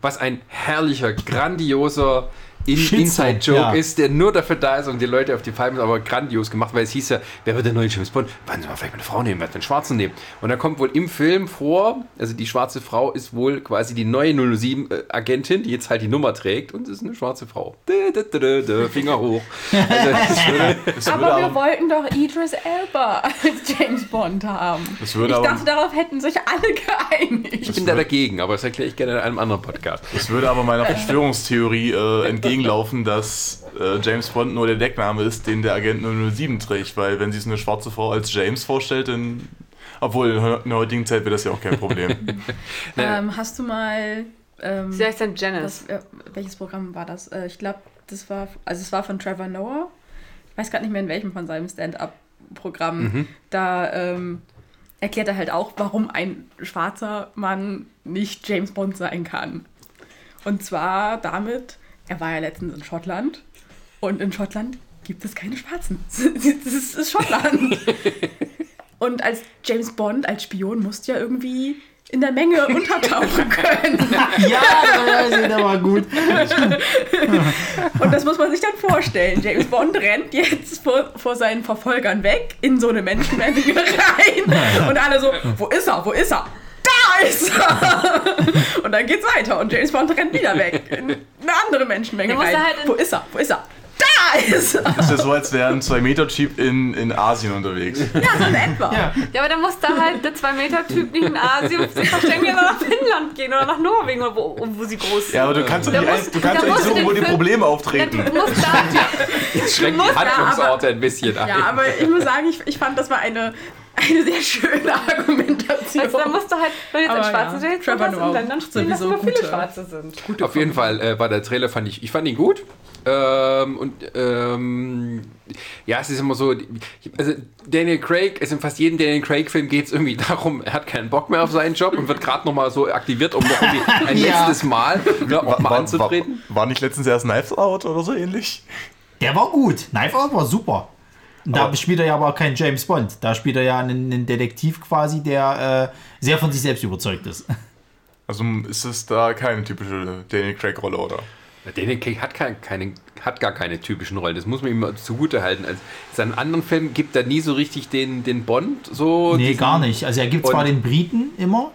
Was ein herrlicher, grandioser Inside-Joke ja. ist, der nur dafür da ist, um die Leute auf die Palme, aber grandios gemacht, weil es hieß ja, wer wird der neue James Bond? Wollen Sie mal vielleicht mal eine Frau nehmen, wer wird den Schwarzen nehmen? Und da kommt wohl im Film vor, also die schwarze Frau ist wohl quasi die neue 007-Agentin, die jetzt halt die Nummer trägt und ist eine schwarze Frau. Dö, dö, dö, dö, dö, Finger hoch. Also, <laughs> das Aber wir wollten doch Idris Elba als James Bond haben. Ich dachte, darauf hätten sich alle geeinigt. ich bin da dagegen, aber das erkläre ich gerne in einem anderen Podcast. es würde aber meiner <laughs> Verschwörungstheorie äh, entgegenlaufen, dass äh, James Bond nur der Deckname ist, den der Agent 007 trägt. Weil wenn sie es eine schwarze Frau als James vorstellt, dann... Obwohl, in der heutigen Zeit wäre das ja auch kein Problem. <laughs> Ähm, hast du mal. Ähm, Sie heißt dann Janice. das, äh, welches Programm war das? Äh, ich glaube, das war. Also, es war von Trevor Noah. Ich weiß gerade nicht mehr, in welchem von seinem Stand-up-Programm. Da ähm, erklärt er halt auch, warum ein schwarzer Mann nicht James Bond sein kann. Und zwar damit, er war ja letztens in Schottland. Und in Schottland gibt es keine Schwarzen. <laughs> Das ist, Schottland. <laughs> Und als James Bond, als Spion, musst du ja irgendwie in der Menge untertauchen können. <laughs> Ja, das ist aber gut. Und das muss man sich dann vorstellen. James Bond rennt jetzt vor, vor seinen Verfolgern weg in so eine Menschenmenge rein. Und alle so, wo ist er? Wo ist er? Da ist er! Und dann geht's weiter und James Bond rennt wieder weg in eine andere Menschenmenge rein. halt wo ist er? Wo ist er? Da ist er! Das ist ja so, als wäre ein 2-Meter-Jeep in, in Asien unterwegs. Ja, so in etwa. Ja. Ja, aber dann muss da halt der 2-Meter-Typ nicht in Asien sich verstecken oder nach Finnland gehen oder nach Norwegen, oder wo, wo sie groß sind. Ja, aber du kannst doch nicht, du kannst nicht suchen, wo die Probleme Ja, auftreten. du musst da, Schränkt musst- die Handlungsorte ein bisschen ein. Ja, aber ich muss sagen, ich, ich fand, das war eine, eine sehr schöne <laughs> Argumentation. also, dann musst du halt, wenn du jetzt Aber einen schwarzen ja, Trevor hast, Noah in Ländern spielen, dass immer viele gute- Schwarze sind. Auf jeden Fall äh, war der Trailer, fand ich, ich fand ihn gut. Ähm, und ähm, ja, es ist immer so, also Daniel Craig, es in fast jedem Daniel Craig-Film geht es irgendwie <laughs> darum, er hat keinen Bock mehr auf seinen Job und wird gerade nochmal so aktiviert, um noch irgendwie <laughs> ein Ja. letztes Mal noch mal anzutreten. war, war nicht letztens erst Knives Out oder so ähnlich? Der war gut. Knife Out war super. Da Aber- spielt er ja aber keinen James Bond. Da spielt er ja einen, einen Detektiv quasi, der äh, sehr von sich selbst überzeugt ist. <laughs> Also ist es da keine typische Daniel Craig-Rolle, oder? Daniel Craig hat, kein, keine, hat gar keine typischen Rollen, das muss man ihm zugute halten. Also, in seinen anderen Filmen gibt er nie so richtig den, den Bond. So nee, gar nicht. Also er gibt zwar Und- den Briten immer,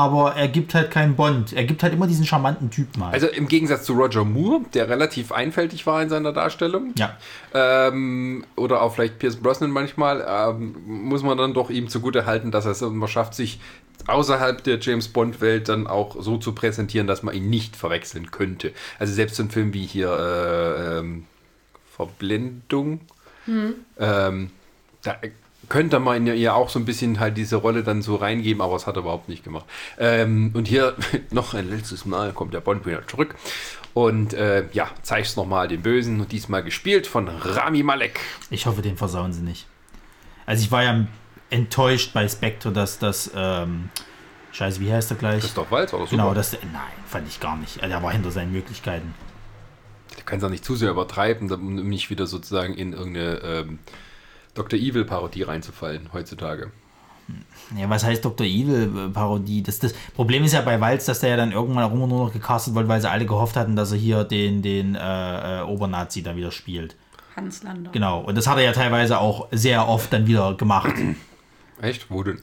aber er gibt halt keinen Bond. Er gibt halt immer diesen charmanten Typen halt. Also im Gegensatz zu Roger Moore, der relativ einfältig war in seiner Darstellung. ja. Ähm, oder auch vielleicht Pierce Brosnan manchmal, ähm, muss man dann doch ihm zugute halten, dass er es immer schafft, sich außerhalb der James Bond-Welt dann auch so zu präsentieren, dass man ihn nicht verwechseln könnte. Also selbst so ein Film wie hier äh, ähm, Verblendung, ähm, da könnte man ja auch so ein bisschen halt diese Rolle dann so reingeben, aber es hat er überhaupt nicht gemacht. Ähm, und hier <laughs> noch ein letztes Mal kommt der Bond wieder zurück und äh, ja, zeigst nochmal den Bösen und diesmal gespielt von Rami Malek. Ich hoffe, den versauen sie nicht. Also ich war ja enttäuscht bei Spectre, dass das, ähm, scheiße, wie heißt er gleich? Christoph Waltz oder so. Genau, das, nein, fand ich gar nicht. Also er war hinter seinen Möglichkeiten. Du kannst auch nicht zu sehr übertreiben, um nicht wieder sozusagen in irgendeine ähm, Dr. Evil-Parodie reinzufallen heutzutage. Ja, was heißt Dr. Evil-Parodie? Das, das Problem ist ja bei Walz, dass der ja dann irgendwann auch immer nur noch gecastet wurde, weil sie alle gehofft hatten, dass er hier den, den äh, äh, Obernazi dann wieder spielt. Hans Lander. Genau. Und das hat er ja teilweise auch sehr oft dann wieder gemacht. Echt? Wo denn?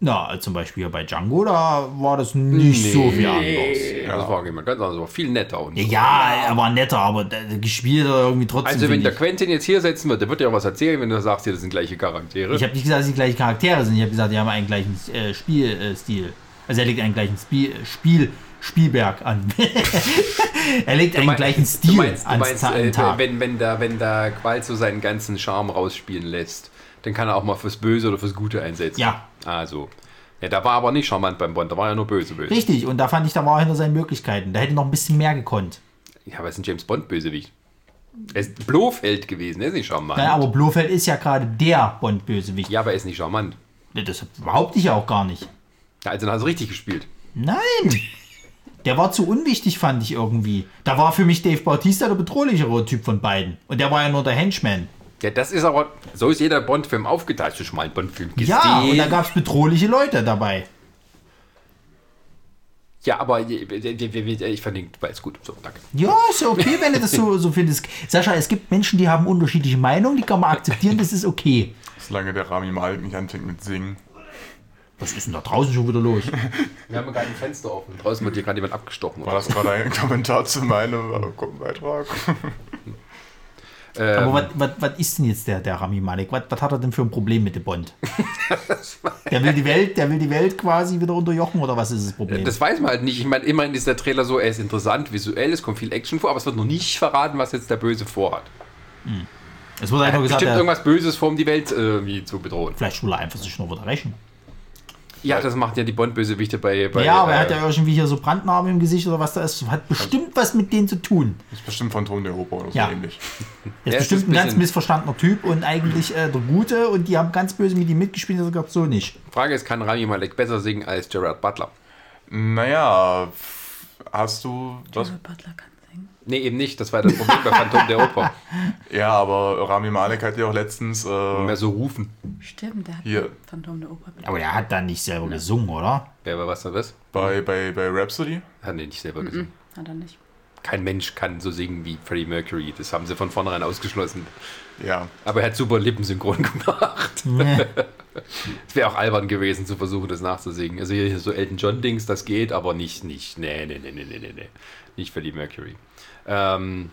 Na, zum Beispiel bei Django, da war das nicht so wie anders. Ja, das war jemand ganz anders, aber viel netter. Und Ja, er war netter, aber der- gespielt hat er irgendwie trotzdem. also wenn der. Quentin jetzt hier setzen wird, der wird ja auch was erzählen, wenn du sagst, hier, das sind gleiche Charaktere. Ich habe nicht gesagt, dass sie gleiche Charaktere sind. Ich habe gesagt, die haben einen gleichen äh, Spielstil. Also er legt einen gleichen Spiel, Spiel Spielberg an. <laughs> er legt einen gleichen Stil du meinst, du meinst an äh, wenn, wenn da, wenn da Qual so seinen ganzen Charme rausspielen lässt, dann kann er auch mal fürs Böse oder fürs Gute einsetzen. Ja. Also. Ja, da war aber nicht charmant beim Bond, da war ja nur böse, böse. Richtig, und da fand ich, da war er hinter seinen Möglichkeiten. Da hätte noch ein bisschen mehr gekonnt. Ja, aber es ist ein James Bond-Bösewicht. Er ist Blofeld gewesen, er ist nicht charmant. Ja, aber Blofeld ist ja gerade der Bond-Bösewicht. ja, aber er ist nicht charmant. Das behaupte ich ja auch gar nicht. Ja, also dann hast du richtig gespielt. Nein! Der war zu unwichtig, fand ich irgendwie. Da war für mich Dave Bautista der bedrohlichere Typ von beiden. Und der war ja nur der Henchman. Ja, das ist aber, so ist jeder Bond-Film aufgeteilt. Schon mal Bond-Film gesehen? Ja, und da gab es bedrohliche Leute dabei. Ja, aber je- je- je- ich fand den Ball gut. So, danke. Ja, ist ja okay, wenn du das so, so findest. Sascha, es gibt Menschen, die haben unterschiedliche Meinungen, die kann man akzeptieren, das ist okay. Solange der Rami Malek nicht anfängt mit Singen. Was ist denn da draußen schon wieder los? Wir haben gerade ein Fenster offen. Draußen wird hier gerade jemand abgestochen. War das gerade ein Kommentar zu meinem äh, Beitrag? <laughs> Ähm, Aber was, ist denn jetzt der, der Rami Malek? Was, hat er denn für ein Problem mit dem Bond? <laughs> Der will die Welt, der will die Welt quasi wieder unterjochen oder was ist das Problem? das weiß man halt nicht. Ich meine, immerhin ist der Trailer so, er ist interessant, visuell, es kommt viel Action vor, aber es wird noch nicht verraten, was jetzt der Böse vorhat. es wurde einfach gesagt, bestimmt er, irgendwas Böses vor, um die Welt äh, irgendwie zu bedrohen. vielleicht will er einfach sich nur wieder rächen. Ja, das macht ja die Bond-Bösewichte bei, bei. Ja, aber er hat äh, ja irgendwie hier so Brandnarben im Gesicht oder was da ist. Hat bestimmt was mit denen zu tun. Das ist bestimmt Phantom der Oper oder so Ja. ähnlich. Er ist bestimmt ist ein ganz missverstandener Typ und eigentlich äh, der Gute und die haben ganz böse mit ihm mitgespielt er sagt so nicht. Frage ist, kann Rami Malek besser singen als Gerard Butler? Naja, hast du was? Gerard Butler kann. Nee, eben nicht. Das war das Problem bei Phantom der Oper. <laughs> Ja, aber Rami Malek hat ja auch letztens äh, Mehr so rufen. Stimmt, der hat Hier. Phantom der Oper. Aber der hat dann nicht selber gesungen, oder? Wer war was da was? bei, bei, bei Rhapsody. Hat nee, nicht selber gesungen. Hat er nicht. Kein Mensch kann so singen wie Freddie Mercury. Das haben sie von vornherein ausgeschlossen. Ja. Aber er hat super Lippensynchron <laughs> gemacht. Es wäre auch albern gewesen zu versuchen, das nachzusingen. Also hier so Elton John Dings, das geht, aber nicht, nicht, nee, nee, nee, nee, nee, nee, nee. Nicht Freddie Mercury. Ähm,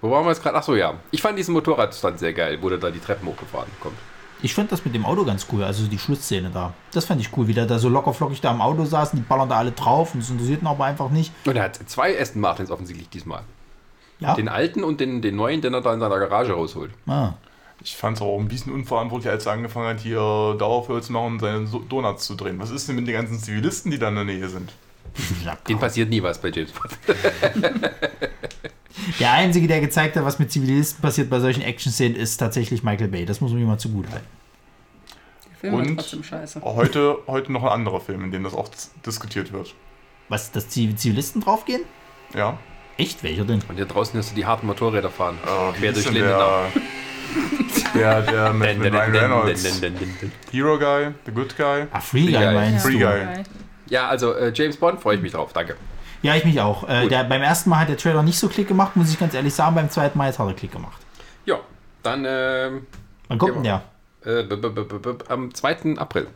wo waren wir jetzt gerade? Achso, ja. Ich fand diesen Motorradstand sehr geil, wo der da die Treppen hochgefahren kommt. Ich fand das mit dem Auto ganz cool, also die Schlussszene da. Das fand ich cool, wie der da so locker flockig da im Auto saß und die ballern da alle drauf und es interessiert ihn aber einfach nicht. Und er hat zwei Aston Martins offensichtlich diesmal. Ja. Den alten und den, den neuen, den er da in seiner Garage rausholt. Ah. Ich fand es auch ein bisschen unverantwortlich, als er angefangen hat, hier Dauerfeuer zu machen und seine Donuts zu drehen. Was ist denn mit den ganzen Zivilisten, die da in der Nähe sind? Den passiert nie was bei James Bond. <laughs> Der Einzige, der gezeigt hat, was mit Zivilisten passiert bei solchen Action-Szenen, ist tatsächlich Michael Bay. Das muss man ihm mal zugute halten. Der Film war Und trotzdem scheiße. heute, heute noch ein anderer Film, in dem das auch diskutiert wird. Was, dass Ziv- Zivilisten draufgehen? Ja. Echt? Welcher denn? Und hier draußen hast du die harten Motorräder fahren. Wie Quer durch Lindenau. Der, der, der mit, mit Ryan Reynolds. <laughs> Hero Guy, The Good Guy. Ah, Free Guy Guy. meinst Free du? Guy. Also äh, James Bond freue ich mich drauf, danke. Ja, ich mich auch. Äh, der, beim ersten Mal hat der Trailer nicht so Klick gemacht, muss ich ganz ehrlich sagen. Beim zweiten Mal hat er Klick gemacht. Ja, dann ähm, Wann kommt denn der? äh, b- b- b- am 2. April.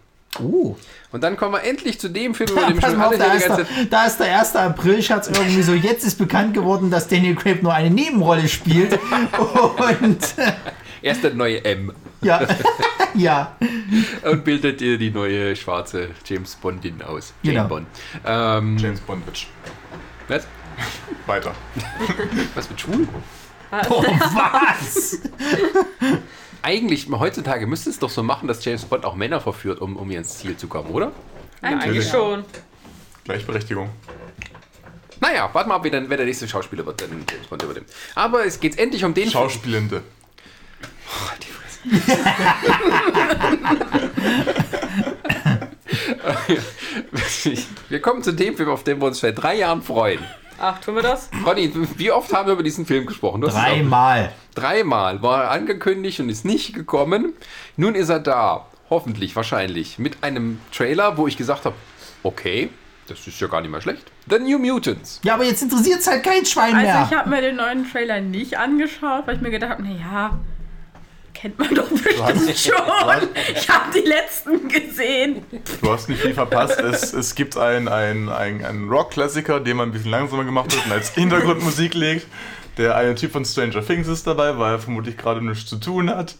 Uh. Und dann kommen wir endlich zu dem Film, <laughs> über den wir schon alle da, ist der, da ist der 1. April, Schatz, irgendwie so. Jetzt ist bekannt geworden, dass Daniel Craig nur eine Nebenrolle spielt. <laughs> Und Er ist der neue M ja, <laughs> ja. und bildet dir die neue schwarze James Bondin aus. Jane Genau. Bond. Ähm, James Bondwitch. was? Weiter. <laughs> Was mit schwul? Oh, was? <laughs> Eigentlich, heutzutage müsste es doch so machen, dass James Bond auch Männer verführt, um, um hier ins Ziel zu kommen, oder? Ja, eigentlich Natürlich. schon. Gleichberechtigung. Naja, warte mal, ab, wer, dann, wer der nächste Schauspieler wird, dann James Bond übernimmt. Aber es geht endlich um den Schauspielende. Halt die Fresse. <laughs> wir kommen zu dem Film, auf den wir uns seit drei Jahren freuen. Ach, tun wir das? Ronny, wie oft haben wir über diesen Film gesprochen? Dreimal. Dreimal war er angekündigt und ist nicht gekommen. Nun ist er da. Hoffentlich, wahrscheinlich. Mit einem Trailer, wo ich gesagt habe, okay, das ist ja gar nicht mal schlecht. The New Mutants. Ja, aber jetzt interessiert es halt kein Schwein Also mehr. ich habe mir den neuen Trailer nicht angeschaut, weil ich mir gedacht habe, naja, kennt man doch bestimmt hast- schon. hast- Ich habe die letzten gesehen. Du hast nicht viel verpasst. Es, es gibt einen ein, ein, ein Rock-Klassiker, den man ein bisschen langsamer gemacht hat und als Hintergrundmusik legt. Der eine Typ von Stranger Things ist dabei, weil er vermutlich gerade nichts zu tun hat.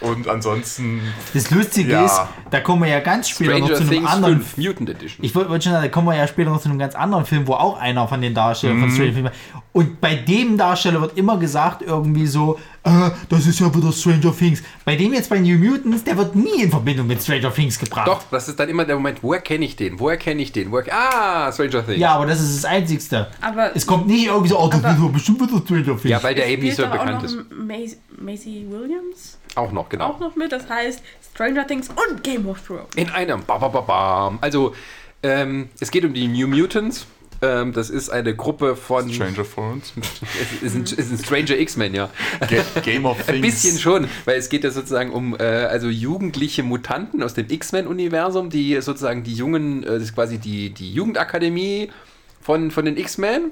Und ansonsten, Das Lustige Ja. ist, da kommen wir ja ganz später noch Stranger zu einem Things anderen 5 Mutant Edition. Ich wollte wollte schon sagen, da kommen wir ja später noch zu einem ganz anderen Film, wo auch einer von den Darstellern von Stranger Things Und bei dem Darsteller wird immer gesagt, irgendwie so, äh, das ist ja wieder Stranger Things. Bei dem jetzt bei New Mutants, der wird nie in Verbindung mit Stranger Things gebracht. Doch, das ist dann immer der Moment, woher kenne ich den? Woher kenne ich den? Woher, ah, Stranger Things. Ja, aber das ist das Einzigste. Aber Es kommt nicht irgendwie so, oh, das ist doch bestimmt wieder Stranger Things. Ja, weil der eben nicht so bekannt noch ist. Macy, Macy Williams Auch noch, genau. auch noch mit. Das heißt Stranger Things und Game of Thrones. In einem. Ba, ba, ba, bam. Also, ähm, es geht um die New Mutants. Ähm, das ist eine Gruppe von. Stranger Thrones. Es ist ein, es ist ein Stranger X-Men, ja. Ga- Game of <laughs> Things. Ein bisschen schon, weil es geht ja sozusagen um äh, also jugendliche Mutanten aus dem X-Men-Universum, die sozusagen die jungen, äh, das ist quasi die, die Jugendakademie von, von den X-Men,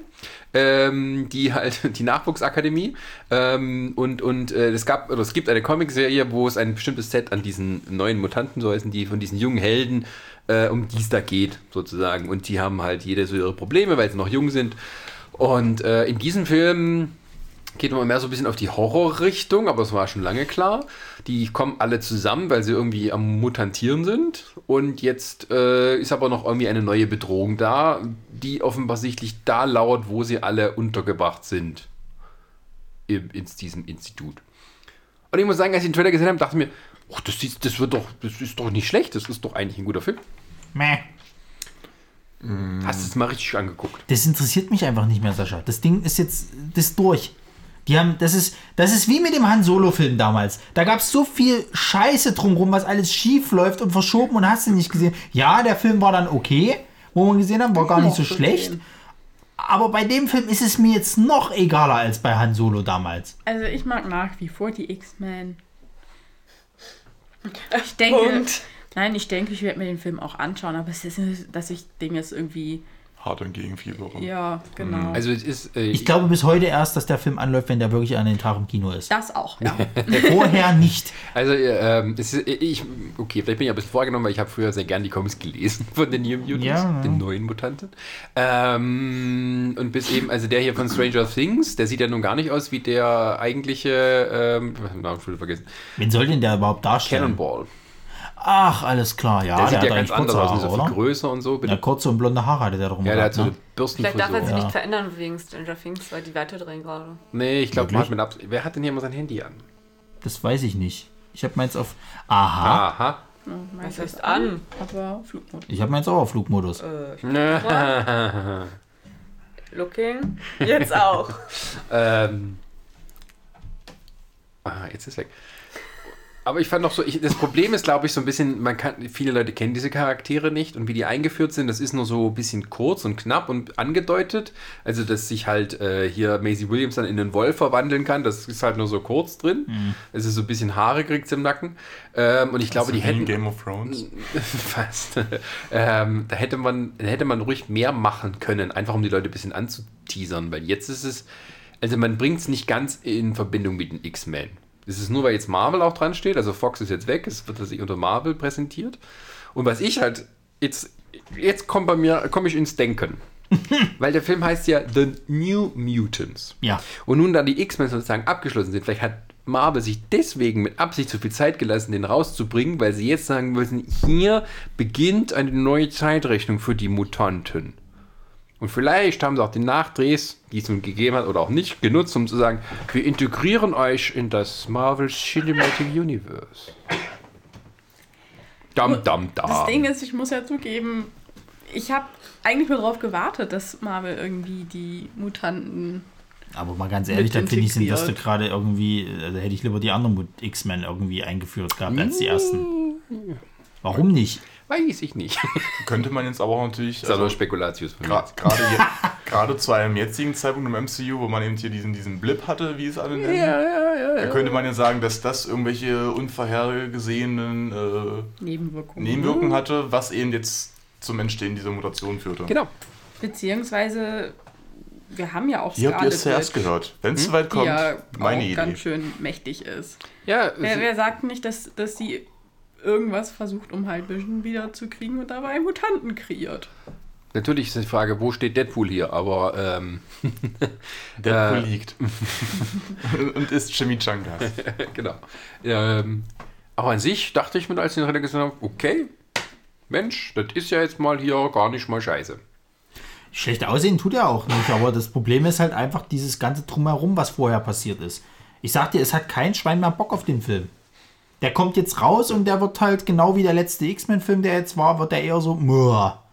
ähm, die halt <laughs> die Nachwuchsakademie ähm, und, und äh, es gab oder es gibt eine Comicserie, wo es ein bestimmtes Set an diesen neuen Mutanten, so heißen die, von diesen jungen Helden, äh, um die es da geht, sozusagen. Und die haben halt jede so ihre Probleme, weil sie noch jung sind. Und äh, in diesem Film geht man mehr so ein bisschen auf die Horrorrichtung, aber es war schon lange klar. Die kommen alle zusammen, weil sie irgendwie am Mutantieren sind. Und jetzt äh, ist aber noch irgendwie eine neue Bedrohung da, die offensichtlich da lauert, wo sie alle untergebracht sind. Im, in diesem Institut. Und ich muss sagen, als ich den Trailer gesehen habe, dachte ich mir, oh, das, ist, das, wird doch, das ist doch nicht schlecht, das ist doch eigentlich ein guter Film. Meh. Hast du es mal richtig angeguckt? Das interessiert mich einfach nicht mehr, Sascha. Das Ding ist jetzt, das ist durch. Die haben, das ist, das ist wie mit dem Han Solo-Film damals. Da gab es so viel Scheiße drumrum, was alles schief läuft und verschoben und hast du nicht gesehen. Ja, der Film war dann okay, wo man gesehen haben, war gar nicht so schlecht. Aber bei dem Film ist es mir jetzt noch egaler als bei Han Solo damals. Also ich mag nach wie vor die X-Men. Ich denke, Punkt. nein, ich denke, ich werde mir den Film auch anschauen, aber es ist nicht, dass ich Ding jetzt irgendwie, Hart und gegenfiebere. ja, genau. Also es ist. Äh, Ich glaube bis heute erst, dass der Film anläuft, wenn der wirklich an den Tag im Kino ist. das auch, ja. <laughs> Vorher nicht. Also, ähm, es ist, ich, okay, vielleicht bin ich ein bisschen vorgenommen, weil ich habe früher sehr gern die Comics gelesen <laughs> von den New Mutants, Ja. den neuen Mutanten. Ähm, und bis eben, also der hier von Stranger Things, der sieht ja nun gar nicht aus wie der eigentliche, ähm, Namen schon vergessen, Wen soll denn der überhaupt darstellen? Cannonball. Ach, alles klar. Ja, Der sieht ja ganz anders aus, und so Haare, viel oder? größer und so. Ja, kurze und blonde Haare hatte der drum Ja, der hat so ne? eine Bürstenfrisur. Vielleicht darf er sich Ja. nicht verändern wegen Stranger Things, weil die weiterdrehen gerade. Nee, ich glaube, man hat mit Abs- wer hat denn hier mal sein Handy an? Das weiß ich nicht. Ich habe meins auf. Aha. Aha. Meins heißt ist an? aber Flugmodus. Ich habe meins auch auf Flugmodus. Looking. Jetzt auch. <laughs> Ähm. Ah, jetzt ist weg. Aber ich fand noch so, ich, das Problem ist, glaube ich, so ein bisschen, man kann, viele Leute kennen diese Charaktere nicht und wie die eingeführt sind, das ist nur so ein bisschen kurz und knapp und angedeutet. Also, dass sich halt äh, hier Maisie Williams dann in einen Wolf verwandeln kann, das ist halt nur so kurz drin. Es ist so ein bisschen Haare kriegt im Nacken. Ähm, und ich glaube, die Also in hätten. Game of Thrones. <laughs> Fast. ähm, da hätte man, da hätte man ruhig mehr machen können, einfach um die Leute ein bisschen anzuteasern, weil jetzt ist es, also man bringt es nicht ganz in Verbindung mit den X-Men. Es ist nur, weil jetzt Marvel auch dran steht, also Fox ist jetzt weg, es wird sich unter Marvel präsentiert. Und was ich halt, jetzt, jetzt kommt bei mir, komme ich ins Denken. <laughs> weil der Film heißt ja The New Mutants. Ja. Und nun, da die X-Men sozusagen abgeschlossen sind, vielleicht hat Marvel sich deswegen mit Absicht so viel Zeit gelassen, den rauszubringen, weil sie jetzt sagen müssen, hier beginnt eine neue Zeitrechnung für die Mutanten. Und vielleicht haben sie auch die Nachdrehs, die es nun gegeben hat oder auch nicht, genutzt, um zu sagen, wir integrieren euch in das Marvel Cinematic Universe. Dam, dam, dam. Das Ding ist, ich muss ja zugeben, ich habe eigentlich nur darauf gewartet, dass Marvel irgendwie die Mutanten. Aber mal ganz ehrlich, dann finde ich, sind das gerade irgendwie, also hätte ich lieber die anderen Mut- X-Men irgendwie eingeführt gehabt als die ersten. Warum nicht? Weiß ich nicht. <laughs> Könnte man jetzt aber auch natürlich. Das ist nur Also, Spekulatius von gra- Gerade je- gerade zu einem jetzigen Zeitpunkt im MCU, wo man eben hier diesen, diesen Blip hatte, wie es alle nennen. Ja, ja, ja. Da könnte man ja sagen, dass das irgendwelche unvorhergesehenen äh, Nebenwirkungen. Nebenwirkungen hatte, was eben jetzt zum Entstehen dieser Mutation führte. Genau. Beziehungsweise, wir haben ja auch Hier habt ihr es Scarlet zuerst gehört. Wenn es Hm? soweit die kommt, ja meine auch Idee. ganz schön mächtig ist. Ja, Wer, wer sagt nicht, dass, dass sie irgendwas versucht, um halt Vision wieder zu kriegen und dabei Mutanten kreiert? Natürlich ist die Frage, wo steht Deadpool hier? Aber ähm, <laughs> Deadpool Äh. liegt. <laughs> Und ist Chimichangas. <laughs> genau. Ähm, aber an sich dachte ich mir, als ich den Trailer gesehen habe, okay, Mensch, das ist ja jetzt mal hier gar nicht mal scheiße. Schlecht aussehen tut er auch nicht, aber das Problem ist halt einfach dieses ganze Drumherum, was vorher passiert ist. Ich sag dir, es hat kein Schwein mehr Bock auf den Film. Der kommt jetzt raus und der wird halt genau wie der letzte X-Men-Film, der jetzt war, wird der eher so, muah.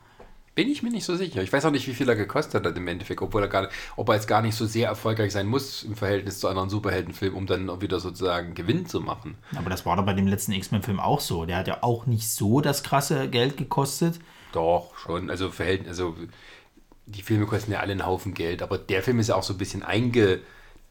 Bin ich mir nicht so sicher. Ich weiß auch nicht, wie viel er gekostet hat im Endeffekt, obwohl er gar ob er jetzt gar nicht so sehr erfolgreich sein muss im Verhältnis zu anderen Superheldenfilmen, um dann wieder sozusagen Gewinn zu machen. Aber das war doch bei dem letzten X-Men-Film auch so. Der hat ja auch nicht so das krasse Geld gekostet. Doch, schon. Also Verhältnis, also die Filme kosten ja alle einen Haufen Geld, aber der Film ist ja auch so ein bisschen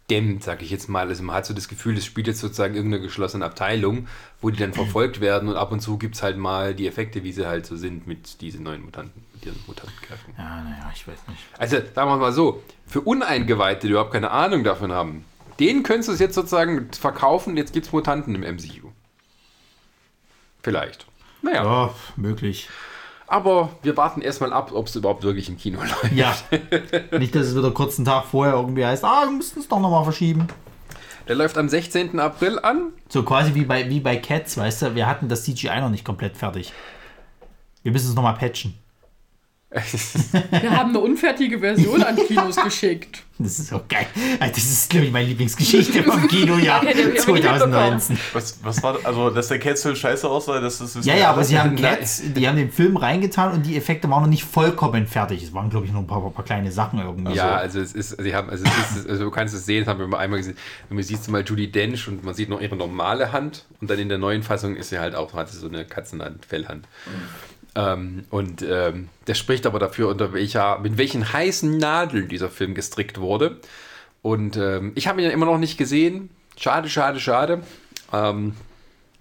eingedämmt, sag ich jetzt mal. Also man hat so das Gefühl, es spielt jetzt sozusagen irgendeine geschlossene Abteilung, wo die dann <clears throat> verfolgt werden und ab und zu gibt es halt mal die Effekte, wie sie halt so sind mit diesen neuen Mutanten, mit ihren Mutantenkräften. Ja, naja, ich weiß nicht. Also sagen wir mal so, für Uneingeweihte, die überhaupt keine Ahnung davon haben, denen könntest du es jetzt sozusagen verkaufen, jetzt gibt es Mutanten im MCU. Vielleicht. Naja, Ja, möglich. Aber wir warten erstmal ab, ob es überhaupt wirklich im Kino <laughs> läuft. Ja. nicht, dass es wieder kurz einen Tag vorher irgendwie heißt, ah, wir müssen es doch nochmal verschieben. Der läuft am 16. April an. So quasi wie bei, wie bei Cats, weißt du, wir hatten das CGI noch nicht komplett fertig. Wir müssen es nochmal patchen. Wir haben eine unfertige Version an Kinos geschickt. Das ist so geil. Das ist, glaube ich, meine Lieblingsgeschichte vom Kinojahr <laughs> Okay, die hab ich nicht 2019. Was, was war also, dass der Cats-Film scheiße aussah, das ist Ja, ja, aber sie haben. <laughs> Cats, die haben den Film reingetan und die Effekte waren noch nicht vollkommen fertig. Es waren, glaube ich, nur ein paar, paar kleine Sachen irgendwie. Ja, so. also es ist, sie haben, also, es ist, also du kannst es sehen, das haben wir einmal gesehen. Man siehst du mal Judy Dench und man sieht noch ihre normale Hand und dann in der neuen Fassung ist sie halt auch, hat sie so eine Katzenhand, Fellhand. Ähm, und ähm, der spricht aber dafür, unter welcher, mit welchen heißen Nadeln dieser Film gestrickt wurde. Und ähm, ich habe ihn ja immer noch nicht gesehen. Schade, schade, schade. Ähm,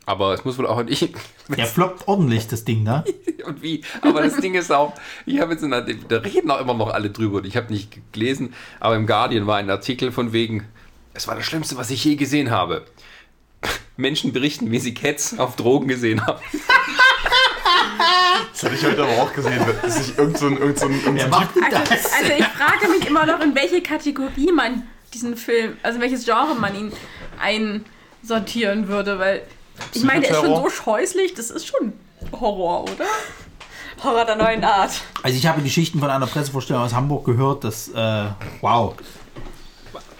aber es muss wohl auch nicht. <laughs> Der floppt ordentlich, das Ding, ne? <laughs> und wie. Aber das Ding ist auch, ich habe jetzt in der, da reden auch immer noch alle drüber und ich habe nicht gelesen, aber im Guardian war ein Artikel von wegen, es war das Schlimmste, was ich je gesehen habe. <laughs> Menschen berichten, wie sie Cats auf Drogen gesehen haben. Das hatte ich heute aber auch gesehen, dass sich irgend so ein, irgend so ein, irgend so Wer ein macht denn Also, das? also ich frage mich immer noch, in welche Kategorie man diesen Film, also in welches Genre man ihn einsortieren würde, weil ich meine, der ist schon so scheußlich, das ist schon Horror, oder? Horror der neuen Art. Also ich habe Geschichten von einer Pressevorstellung aus Hamburg gehört, dass, äh, wow.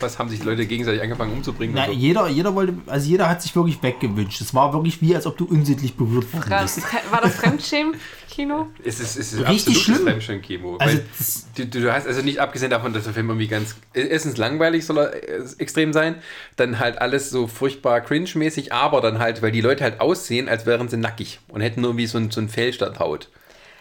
Was haben sich die Leute gegenseitig angefangen umzubringen? Na, so? jeder, jeder wollte, also jeder hat sich wirklich weggewünscht. Es war wirklich wie, als ob du unsittlich berührt worden War das Fremdschämen-Kino? Es ist, es ist Richtig absolutes schlimm. Fremdschirm-Chemo. Also du, du hast also nicht abgesehen davon, dass der Film irgendwie ganz erstens langweilig soll er äh, extrem sein, dann halt alles so furchtbar cringe-mäßig, aber dann halt, weil die Leute halt aussehen, als wären sie nackig und hätten nur wie so ein, so ein Fell statt Haut.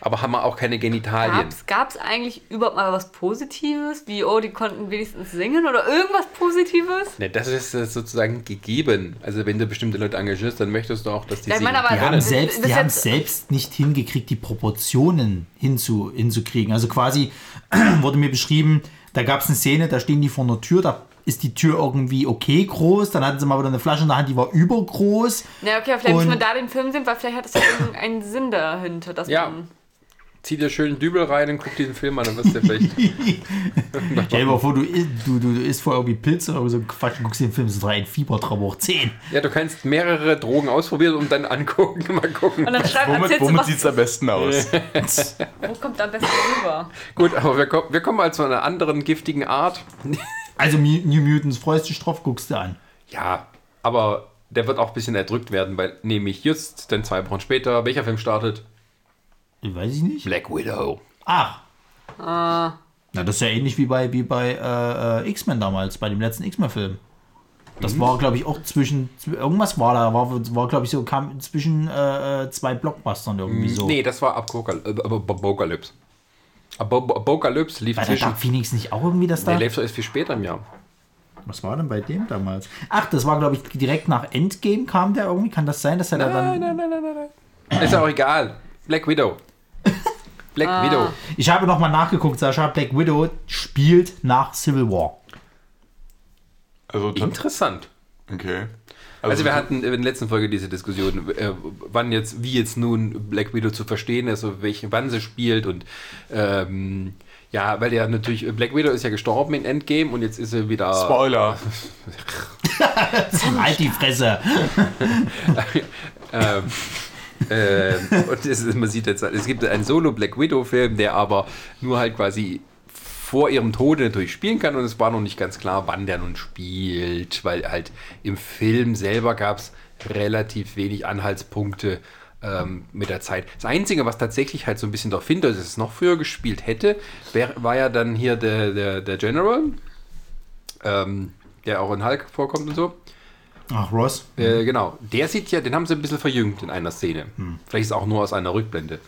Aber haben auch keine Genitalien. Gab es eigentlich überhaupt mal was Positives? Wie, oh, die konnten wenigstens singen oder irgendwas Positives? Ne, das ist äh, sozusagen gegeben. Also wenn du bestimmte Leute engagierst, dann möchtest du auch, dass die Ja, singen meine, aber- Die haben können. selbst, die haben selbst nicht hingekriegt, die Proportionen hinzu, hinzukriegen. Also quasi <clears throat> wurde mir beschrieben, da gab es eine Szene, da stehen die vor einer Tür, da ist die Tür irgendwie okay groß, dann hatten sie mal wieder eine Flasche in der Hand, die war übergroß. Na, okay, vielleicht müssen wir da den Film sehen, weil vielleicht hat es ja irgendeinen Sinn dahinter, dass Ja. man. Zieh dir schön einen Dübel rein und guck diesen Film an, dann wirst du vielleicht. <laughs> Stell dir mal vor, du, du, du, du isst vorher irgendwie Pilze oder so ein Quatsch und guckst den Film so rein, Fiebertraum hoch 10. ja, du kannst mehrere Drogen ausprobieren und dann angucken. <laughs> Mal gucken. Und dann schreibt, Womit, du, womit sieht es am besten aus? <laughs> wo kommt am besten rüber? Gut, aber wir, kommen- wir kommen mal zu einer anderen giftigen Art. Also New Mutants, freust dich drauf, guckst du an. Ja, aber der wird auch ein bisschen erdrückt werden, weil nämlich just dann zwei Wochen später, welcher Film startet? Weiß ich nicht. Black Widow. Ach. Na, das ist ja ähnlich wie bei, wie bei äh, äh, X-Men damals, bei dem letzten X-Men-Film. Das war, glaube ich, auch zwischen. zw- Irgendwas war da, war, war glaube ich, so, kam zwischen äh, äh, zwei Blockbustern irgendwie so. Nee, das war äh, Ap- Apocalypse. Ap- Apocalypse lief War der zwischen. Dark Phoenix nicht auch irgendwie das da? Der lief so erst viel später im Jahr. Was war denn bei dem damals? Ach, das war, glaube ich, direkt nach Endgame kam der irgendwie. Kann das sein, dass er da dann. Nein, nein, nein, nein, nein, nein. Ist ja auch egal. Black Widow. Black Widow. Ich habe nochmal nachgeguckt, Sascha. Black Widow spielt nach Civil War. Also, Interessant. okay. Also wir hatten in der letzten Folge diese Diskussion, äh, wann jetzt, wie jetzt nun Black Widow zu verstehen ist, und welche, wann sie spielt und ähm, ja, weil ja natürlich, Black Widow ist ja gestorben in Endgame und jetzt ist sie wieder. Spoiler. <laughs> <laughs> Halt die Fresse. <laughs> ähm, ähm, und es man sieht jetzt, es gibt einen Solo Black Widow Film, der aber nur halt quasi vor ihrem Tode natürlich spielen kann und es war noch nicht ganz klar, wann der nun spielt, weil halt im Film selber gab es relativ wenig Anhaltspunkte ähm, mit der Zeit. Das Einzige, was tatsächlich halt so ein bisschen darauf hindert, dass es noch früher gespielt hätte, wär, war ja dann hier der, der, der General, ähm, der auch in Hulk vorkommt und so. Ach, Ross. Äh, genau, der sieht ja, den haben sie ein bisschen verjüngt in einer Szene. Vielleicht ist es auch nur aus einer Rückblende.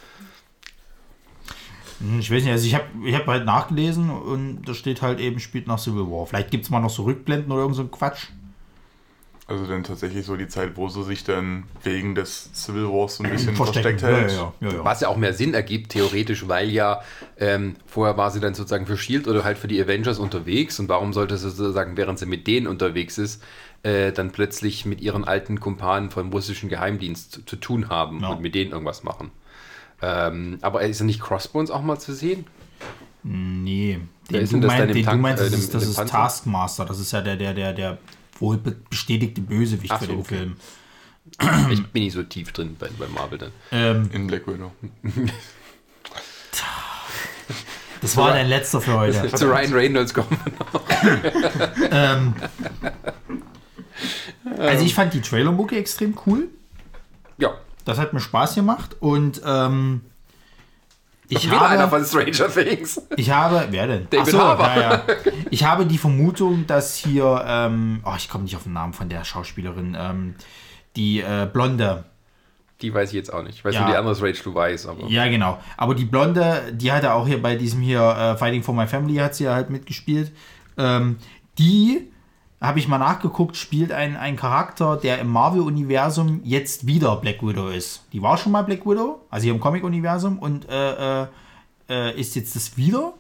Hm, Ich weiß nicht, also ich habe ich hab halt nachgelesen und da steht halt eben, spielt nach Civil War. Vielleicht gibt es mal noch so Rückblenden oder irgend so Quatsch. Also dann tatsächlich so die Zeit, wo sie sich dann wegen des Civil Wars so ein <clears throat> bisschen versteckt hält. Ja, ja, ja, ja. Was ja auch mehr Sinn ergibt, theoretisch, weil ja ähm, vorher war sie dann sozusagen für Shield oder halt für die Avengers unterwegs und warum sollte sie sozusagen, während sie mit denen unterwegs ist, äh, dann plötzlich mit ihren alten Kumpanen vom russischen Geheimdienst zu, zu tun haben Ja. und mit denen irgendwas machen. Ähm, aber ist ja nicht Crossbones auch mal zu sehen? Nee. Den ist du, das mein, den du Tank, meinst, äh, das dem- ist, das ist? Taskmaster. Das ist ja der, der, der, der wohl be- bestätigte Bösewicht Ach für so, den okay. Film. Ich bin nicht so tief drin bei, bei Marvel dann. Ähm, In Black Widow. <laughs> das war dein letzter für heute. Zu Ryan Reynolds kommen. ähm, <laughs> also ich fand die Trailermucke extrem cool. Ja. Das hat mir Spaß gemacht und ähm, ich Wieder einer habe, von Stranger Things. ich habe, wer denn? David so, Harbour. ja, ja. Ich habe die Vermutung, dass hier, ähm, oh, ich komme nicht auf den Namen von der Schauspielerin, ähm, die äh, Blonde, die weiß ich jetzt auch nicht. Ich weiß Ja. nur, die andere ist Rachel Weisz, aber. Ja, genau. Aber die Blonde, die hat ja auch hier bei diesem hier äh, Fighting for My Family hat sie ja halt mitgespielt. Ähm, die, habe ich mal nachgeguckt, spielt ein, ein Charakter, der im Marvel-Universum jetzt wieder Black Widow ist. Die war schon mal Black Widow, also hier im Comic-Universum und äh, äh, äh, ist jetzt das wieder.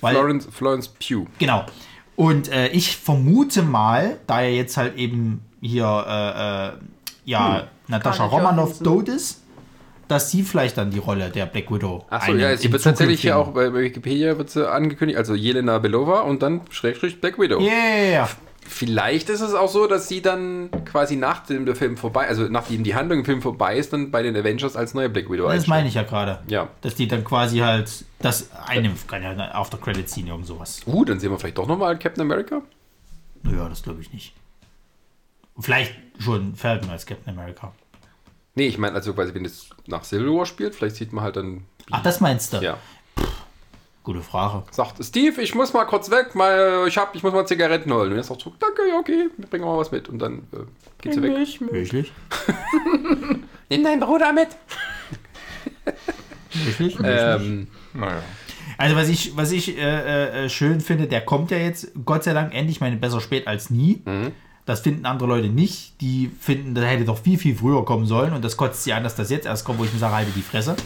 Weil, Florence, Florence Pugh. Genau. Und äh, ich vermute mal, da er jetzt halt eben hier äh, äh, ja, Natascha Scarlett Romanoff tot ist, dass sie vielleicht dann die Rolle der Black Widow Achso, einnimmt ja, sie wird tatsächlich hier auch bei Wikipedia wird sie angekündigt, also Jelena Belova und dann Schrägstrich Black Widow. Yeah. Vielleicht ist es auch so, dass sie dann quasi nachdem der Film vorbei, also nachdem die Handlung im Film vorbei ist, dann bei den Avengers als neue Black Widow Das meine ich ja gerade. Ja. Dass die dann quasi halt das eine kann ja auf der Credit ziehen, irgend sowas. Uh, dann sehen wir vielleicht doch nochmal Captain America. Naja, das glaube ich nicht. Vielleicht schon Falcon als Captain America. Nee, ich meine, also quasi, wenn es nach Civil War spielt, vielleicht sieht man halt dann. Ach, das meinst du? Ja. Gute Frage. Sagt Steve, ich muss mal kurz weg, mal, ich, hab, ich muss mal Zigaretten holen. Und er sagt so, danke, ja, okay, wir bringen mal was mit. Und dann äh, geht sie weg. Milch. Wirklich? <laughs> Nimm deinen Bruder mit. Wirklich? Ähm, Naja. Also was ich, was ich äh, äh, schön finde, der kommt ja jetzt, Gott sei Dank, endlich, ich meine, besser spät als nie. Mhm. Das finden andere Leute nicht. Die finden, das hätte doch viel, viel früher kommen sollen. Und das kotzt sie an, dass das jetzt erst kommt, wo ich mir sage, halte die Fresse.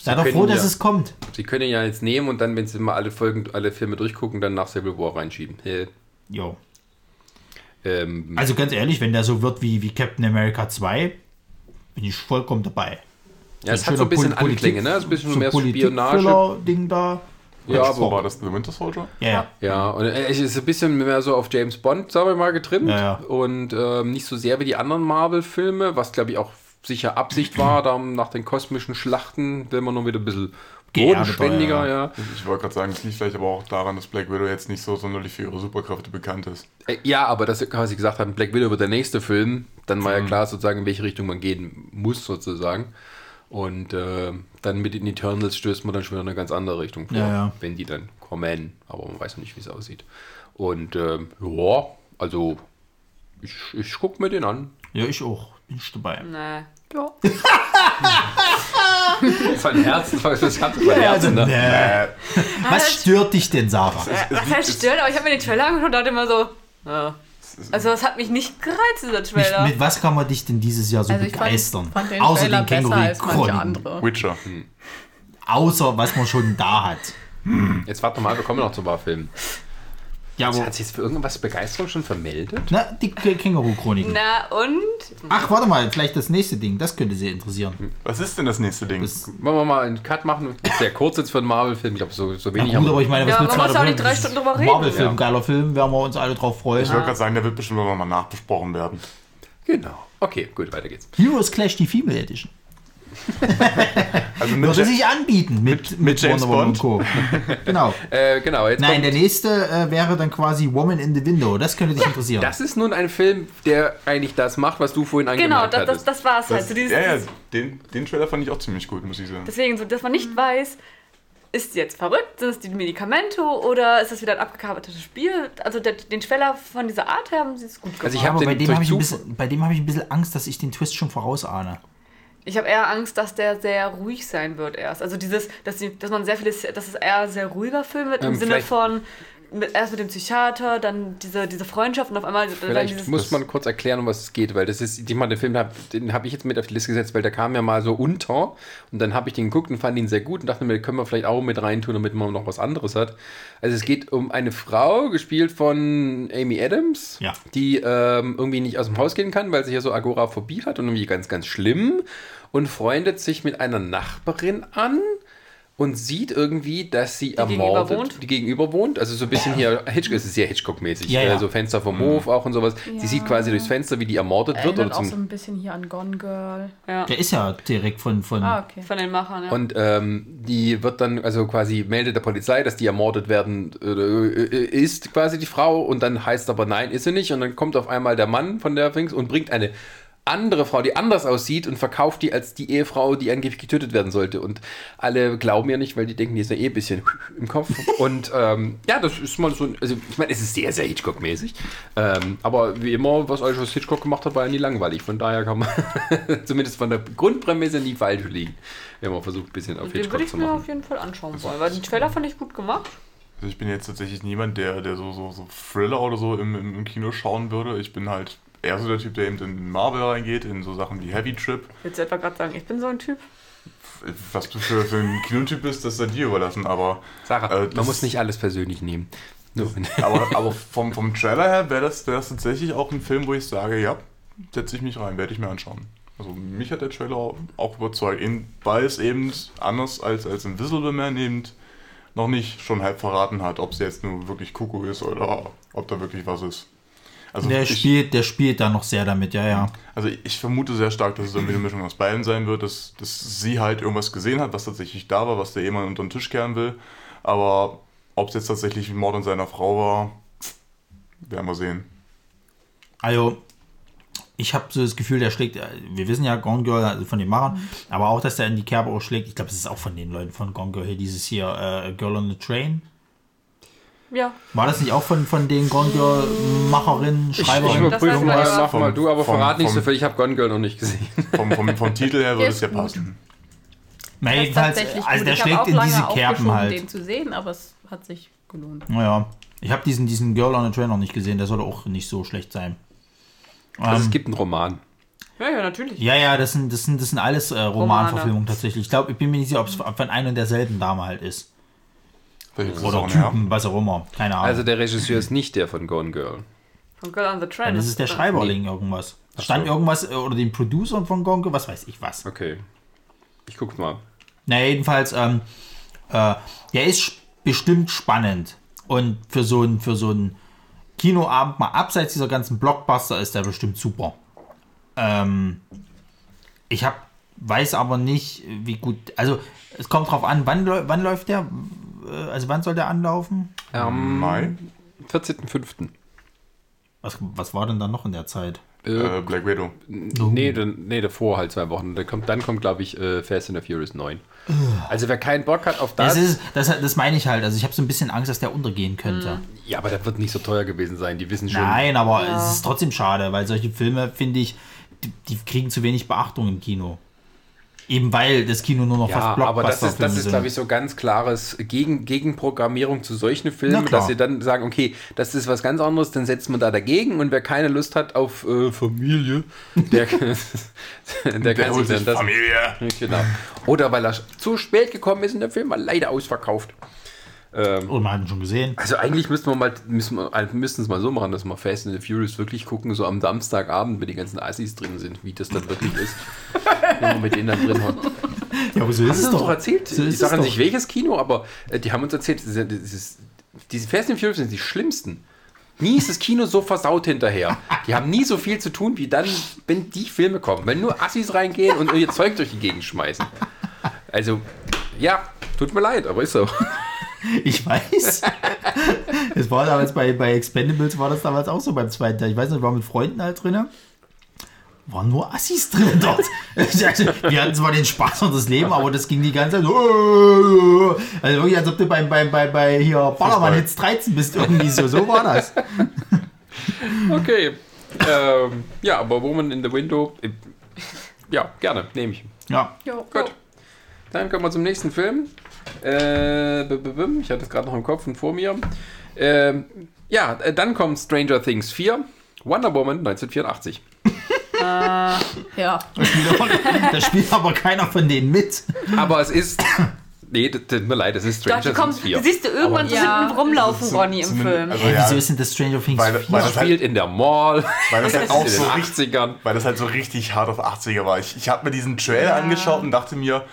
Sei doch froh, dass ja- es kommt. sie können ihn ja jetzt nehmen und dann, wenn sie mal alle Folgen, alle Filme durchgucken, dann nach Civil War reinschieben. Jo. ähm, Also ganz ehrlich, wenn der so wird wie, wie Captain America 2, bin ich vollkommen dabei. ja, es hat so ein bisschen Anklänge, ne? Es ist ein bisschen mehr Spionage. ding da. Ja, so war aber, das The Winter Soldier? Ja, ja. ja, und äh, es ist ein bisschen mehr so auf James Bond, sagen wir mal, getrimmt. Ja, ja. Und ähm, nicht so sehr wie die anderen Marvel-Filme, was glaube ich auch sicher Absicht war, da nach den kosmischen Schlachten will man noch wieder ein bisschen bodenständiger, ja. ja. Ich wollte gerade sagen, es liegt vielleicht aber auch daran, dass Black Widow jetzt nicht so sonderlich für ihre Superkräfte bekannt ist. Äh, Ja, aber dass sie quasi gesagt haben, Black Widow wird der nächste Film, dann war ja klar sozusagen, in welche Richtung man gehen muss sozusagen. Und äh, dann mit den Eternals stößt man dann schon wieder in eine ganz andere Richtung vor, Ja, ja. wenn die dann kommen. Aber man weiß noch nicht, wie es aussieht. Und ähm, ja, also ich, ich gucke mir den an. Ja, ich auch. Bin ich dabei. Nee. Ja. <laughs> Von Herzen, das hat von Herzen, ne? nee. Was stört dich denn, Sarah? Was heißt stört? Aber ich habe mir den Trailer angeschaut und dachte immer so, ja. Also es hat mich nicht gereizt, dieser Mit, Trailer. mit was kann man dich denn dieses Jahr so Also ich fand, begeistern? fand den Außer Trailer den besser Känguru als manche Chroniken. andere. Witcher. Außer was man schon da hat. Jetzt warte mal, wir kommen noch zu ein paar Filmen. Ja, aber. Hat sich jetzt für irgendwas Begeisterung schon vermeldet? Na, die Känguru-Chroniken. Na und? Ach, warte mal, vielleicht das nächste Ding. Das könnte Sie interessieren. Was ist denn das nächste Ding? Das, Wollen wir mal einen Cut machen? Sehr kurz jetzt für einen Marvel-Film. Ich glaube, so, so ja, wenig gut, aber ich meine, was Ja, willst man muss auch nicht drei Stunden drüber reden. Marvel-Film, Ja. geiler Film, werden wir uns alle drauf freuen. Ich wollte gerade sagen, der wird bestimmt nochmal nachbesprochen werden. Genau. Okay, gut, weiter geht's. Heroes Clash, die Female Edition. <laughs> Also mit Würde sich anbieten mit, mit, James Wonder Woman und Co. <laughs> genau. Äh, genau, jetzt Nein, der nächste äh, wäre dann quasi Woman in the Window. Das könnte dich interessieren. Das ist nun ein Film, der eigentlich das macht, was du vorhin Genau, angemerkt das, das, hattest. das war es halt. das, So dieses, ja, ja, den, den Trailer fand ich auch ziemlich gut, muss ich sagen. Deswegen, so, dass man nicht weiß, ist sie jetzt verrückt, sind es die Medikamente oder ist das wieder ein abgekarbeitetes Spiel? Also der, den Trailer von dieser Art her haben sie es gut gemacht. Also ich habe bei dem habe durch ich, bisschen- bei dem hab ich ein bisschen Angst, dass ich den Twist schon vorausahne. Ich habe eher Angst, dass der sehr ruhig sein wird erst. Also dieses, dass, die, dass man sehr viele, dass es eher sehr ruiger Film wird im Ähm, Sinne von mit, erst mit dem Psychiater, dann diese, diese Freundschaft und auf einmal Vielleicht muss man kurz erklären, um was es geht, weil das ist, ich meine, den Film, hab, den habe ich jetzt mit auf die Liste gesetzt, weil der kam ja mal so unter und dann habe ich den geguckt und fand ihn sehr gut und dachte mir, den können wir vielleicht auch mit reintun, damit man noch was anderes hat. Also es geht um eine Frau, gespielt von Amy Adams, Ja. die ähm, irgendwie nicht aus dem Haus gehen kann, weil sie ja so Agoraphobie hat und irgendwie ganz, ganz schlimm und freundet sich mit einer Nachbarin an und sieht irgendwie, dass sie gegenüber ermordet, wohnt? die gegenüber wohnt. Also so ein bisschen hier, Hitchcock, es ist sehr Hitchcock-mäßig. Ja, ja. Äh, So Fenster vom Hof auch und sowas. Sie sieht quasi durchs Fenster, wie die ermordet wird. Erinnert Oder auch so ein bisschen hier an Gone Girl. ja, Der ist ja direkt von. von Ah, okay. von den Machern, ja. und ähm, die wird dann, also quasi meldet der Polizei, dass die ermordet werden äh, ist, quasi die Frau. Und dann heißt aber, nein, ist sie nicht. Und dann kommt auf einmal der Mann von der Dings und bringt eine andere Frau, die anders aussieht und verkauft die als die Ehefrau, die angeblich getötet werden sollte. Und alle glauben ihr nicht, weil die denken, die ist ja eh ein bisschen <laughs> im Kopf. Und ähm, ja, das ist mal so, ein- also ich meine, es ist sehr, sehr Hitchcock-mäßig. Ähm, aber wie immer, was alles, was Hitchcock gemacht hat, war ja nie langweilig. Von daher kann man <laughs> zumindest von der Grundprämisse nie falsch liegen, wenn man versucht, ein bisschen auf Den würde Hitchcock ich zu mir machen. auf jeden Fall anschauen wollen, weil den Trailer fand ich gut gemacht. Also ich bin jetzt tatsächlich niemand, der, der so, so, so Thriller oder so im, im Kino schauen würde. Ich bin halt eher so der Typ, der eben in Marvel reingeht, in so Sachen wie Heavy Trip. Willst du etwa gerade sagen, ich bin so ein Typ? Was du für, für ein Kinotyp bist, das sei dir überlassen, aber, Sarah, Äh, man muss nicht alles persönlich nehmen. Aber, <laughs> aber vom, vom Trailer her wäre das, wär das tatsächlich auch ein Film, wo ich sage, ja, setze ich mich rein, werde ich mir anschauen. Also mich hat der Trailer auch überzeugt, eben, weil es eben anders als, als Invisible Man eben noch nicht schon halb verraten hat, ob es jetzt nur wirklich Kuckuck ist oder ob da wirklich was ist. Also Der ich, spielt, der spielt da noch sehr damit, ja, ja. Also ich vermute sehr stark, dass es irgendwie eine Mischung aus beiden sein wird, dass, dass sie halt irgendwas gesehen hat, was tatsächlich da war, was der jemand unter den Tisch kehren will. Aber ob es jetzt tatsächlich ein Mord an seiner Frau war, werden wir sehen. Also, ich habe so das Gefühl, der schlägt, äh, wir wissen ja, Gone Girl also von den Machern, aber auch, dass der in die Kerbe auch schlägt. Ich glaube, das ist auch von den Leuten von Gone Girl hier, dieses hier, äh, Girl on the Train. Ja. War das nicht auch von, von den Gone Girl Macherinnen, Ich Schreiberinnen? Das überprüfe heißt, mal, aber- mach mal du, aber vom- verrat nicht so vom- viel. Ich habe Gone Girl noch nicht gesehen. <laughs> Vom, vom, vom Titel her würde es ja passen. Na, jedenfalls, tatsächlich also der Ich schlägt in diese Kerben halt. den zu sehen, aber es hat sich gelohnt. Naja, ich habe diesen, diesen Girl on the Train noch nicht gesehen, der soll auch nicht so schlecht sein. Also Ähm, es gibt einen Roman. Ja, ja, natürlich. Ja, ja, das sind, das sind, das sind alles äh, Romanverfilmungen tatsächlich. Ich glaube, ich bin mir nicht sicher, ob es von einer und derselben Dame halt ist. Oder? Typen, was auch immer. Keine Ahnung. Also der Regisseur ist nicht der von Gone Girl. Von Girl on the Train. Dann ist es der Schreiberling irgendwas. Stand so. irgendwas äh, oder den Producer von Gonke, was weiß ich was. Okay. Ich guck mal. Na, jedenfalls, ähm, äh, der ist bestimmt spannend. Und für so einen für so einen Kinoabend mal abseits dieser ganzen Blockbuster ist der bestimmt super. Ähm, ich hab, weiß aber nicht, wie gut. Also, es kommt drauf an, wann, wann läuft der? Äh, Also, wann soll der anlaufen? Am Mai? 14.05. Was, was war denn da noch in der Zeit? Äh, Äh, Black Widow. nee, dann, nee, davor halt zwei Wochen. Dann kommt, dann kommt glaube ich, äh, Fast and the Furious 9. Also wer keinen Bock hat auf das... Das, ist, das, das meine ich halt. Also, ich habe so ein bisschen Angst, dass der untergehen könnte. ja, aber das wird nicht so teuer gewesen sein. Die wissen schon... Nein, aber es ist trotzdem schade, weil solche Filme, finde ich, die, die kriegen zu wenig Beachtung im Kino. Eben weil das Kino nur noch Ja, fast aber das ist, das ist glaube ich, so ganz klares Gegen, Gegenprogrammierung zu solchen Filmen, dass sie dann sagen, okay, das ist was ganz anderes, dann setzt man da dagegen und wer keine Lust hat auf äh, Familie, der, <laughs> <laughs> der kann sich dann das... Familie. Genau. Oder weil er zu spät gekommen ist und der Film war leider ausverkauft. Ähm, Oh, man hat ihn schon gesehen. also eigentlich müssten wir mal, müssen wir, äh, müssten es mal so machen, dass wir Fast and the Furious wirklich gucken, so am Samstagabend, wenn die ganzen Assis drin sind, wie das dann wirklich ist. wenn man mit denen dann drin hat. Ja, aber so ist Haben es uns doch. doch erzählt? So ich sage nicht welches Kino, aber äh, die haben uns erzählt, das ist, das ist, diese Fast and Furious sind die schlimmsten. Nie ist das Kino so versaut hinterher. Die haben nie so viel zu tun, wie dann, wenn die Filme kommen. Wenn nur Assis reingehen und ihr Zeug durch die Gegend schmeißen. Also, ja, tut mir leid, aber ist so. Ich weiß. Es war damals bei, bei Expendables, war das damals auch so beim zweiten Teil. Ich weiß nicht, ich war mit Freunden halt drin. Waren nur Assis drin dort. Ich dachte, Wir hatten zwar den Spaß und das Leben, aber das ging die ganze Zeit so. Also wirklich, als ob du beim, beim, bei, bei hier Ballermann Hits 13 bist, irgendwie so. So war das. Okay. ähm, ja, aber Woman in the Window, äh, ja, gerne, nehme ich. Ja. Jo, Gut. Dann kommen wir zum nächsten Film. Äh, b- b- b- ich hatte es gerade noch im Kopf und vor mir. Ähm, ja, äh, dann kommt Stranger Things 4, Wonder Woman 1984. <laughs> Ja. Da spielt, aber, da spielt aber keiner von denen mit. Aber es ist. Nee, tut mir leid, es ist Doch, Stranger die kommt, Things 4. siehst du irgendwann so Ja. hinten rumlaufen, Zum- Ronny, im Film. also Ey, ja, wieso ist denn das Stranger Things Weil- 4? weil das halt- Spielt in der Mall. Weil das halt auch so den richtig 80ern. weil das halt so richtig hart auf 80er war. Ich, ich habe mir diesen Trailer angeschaut und dachte mir,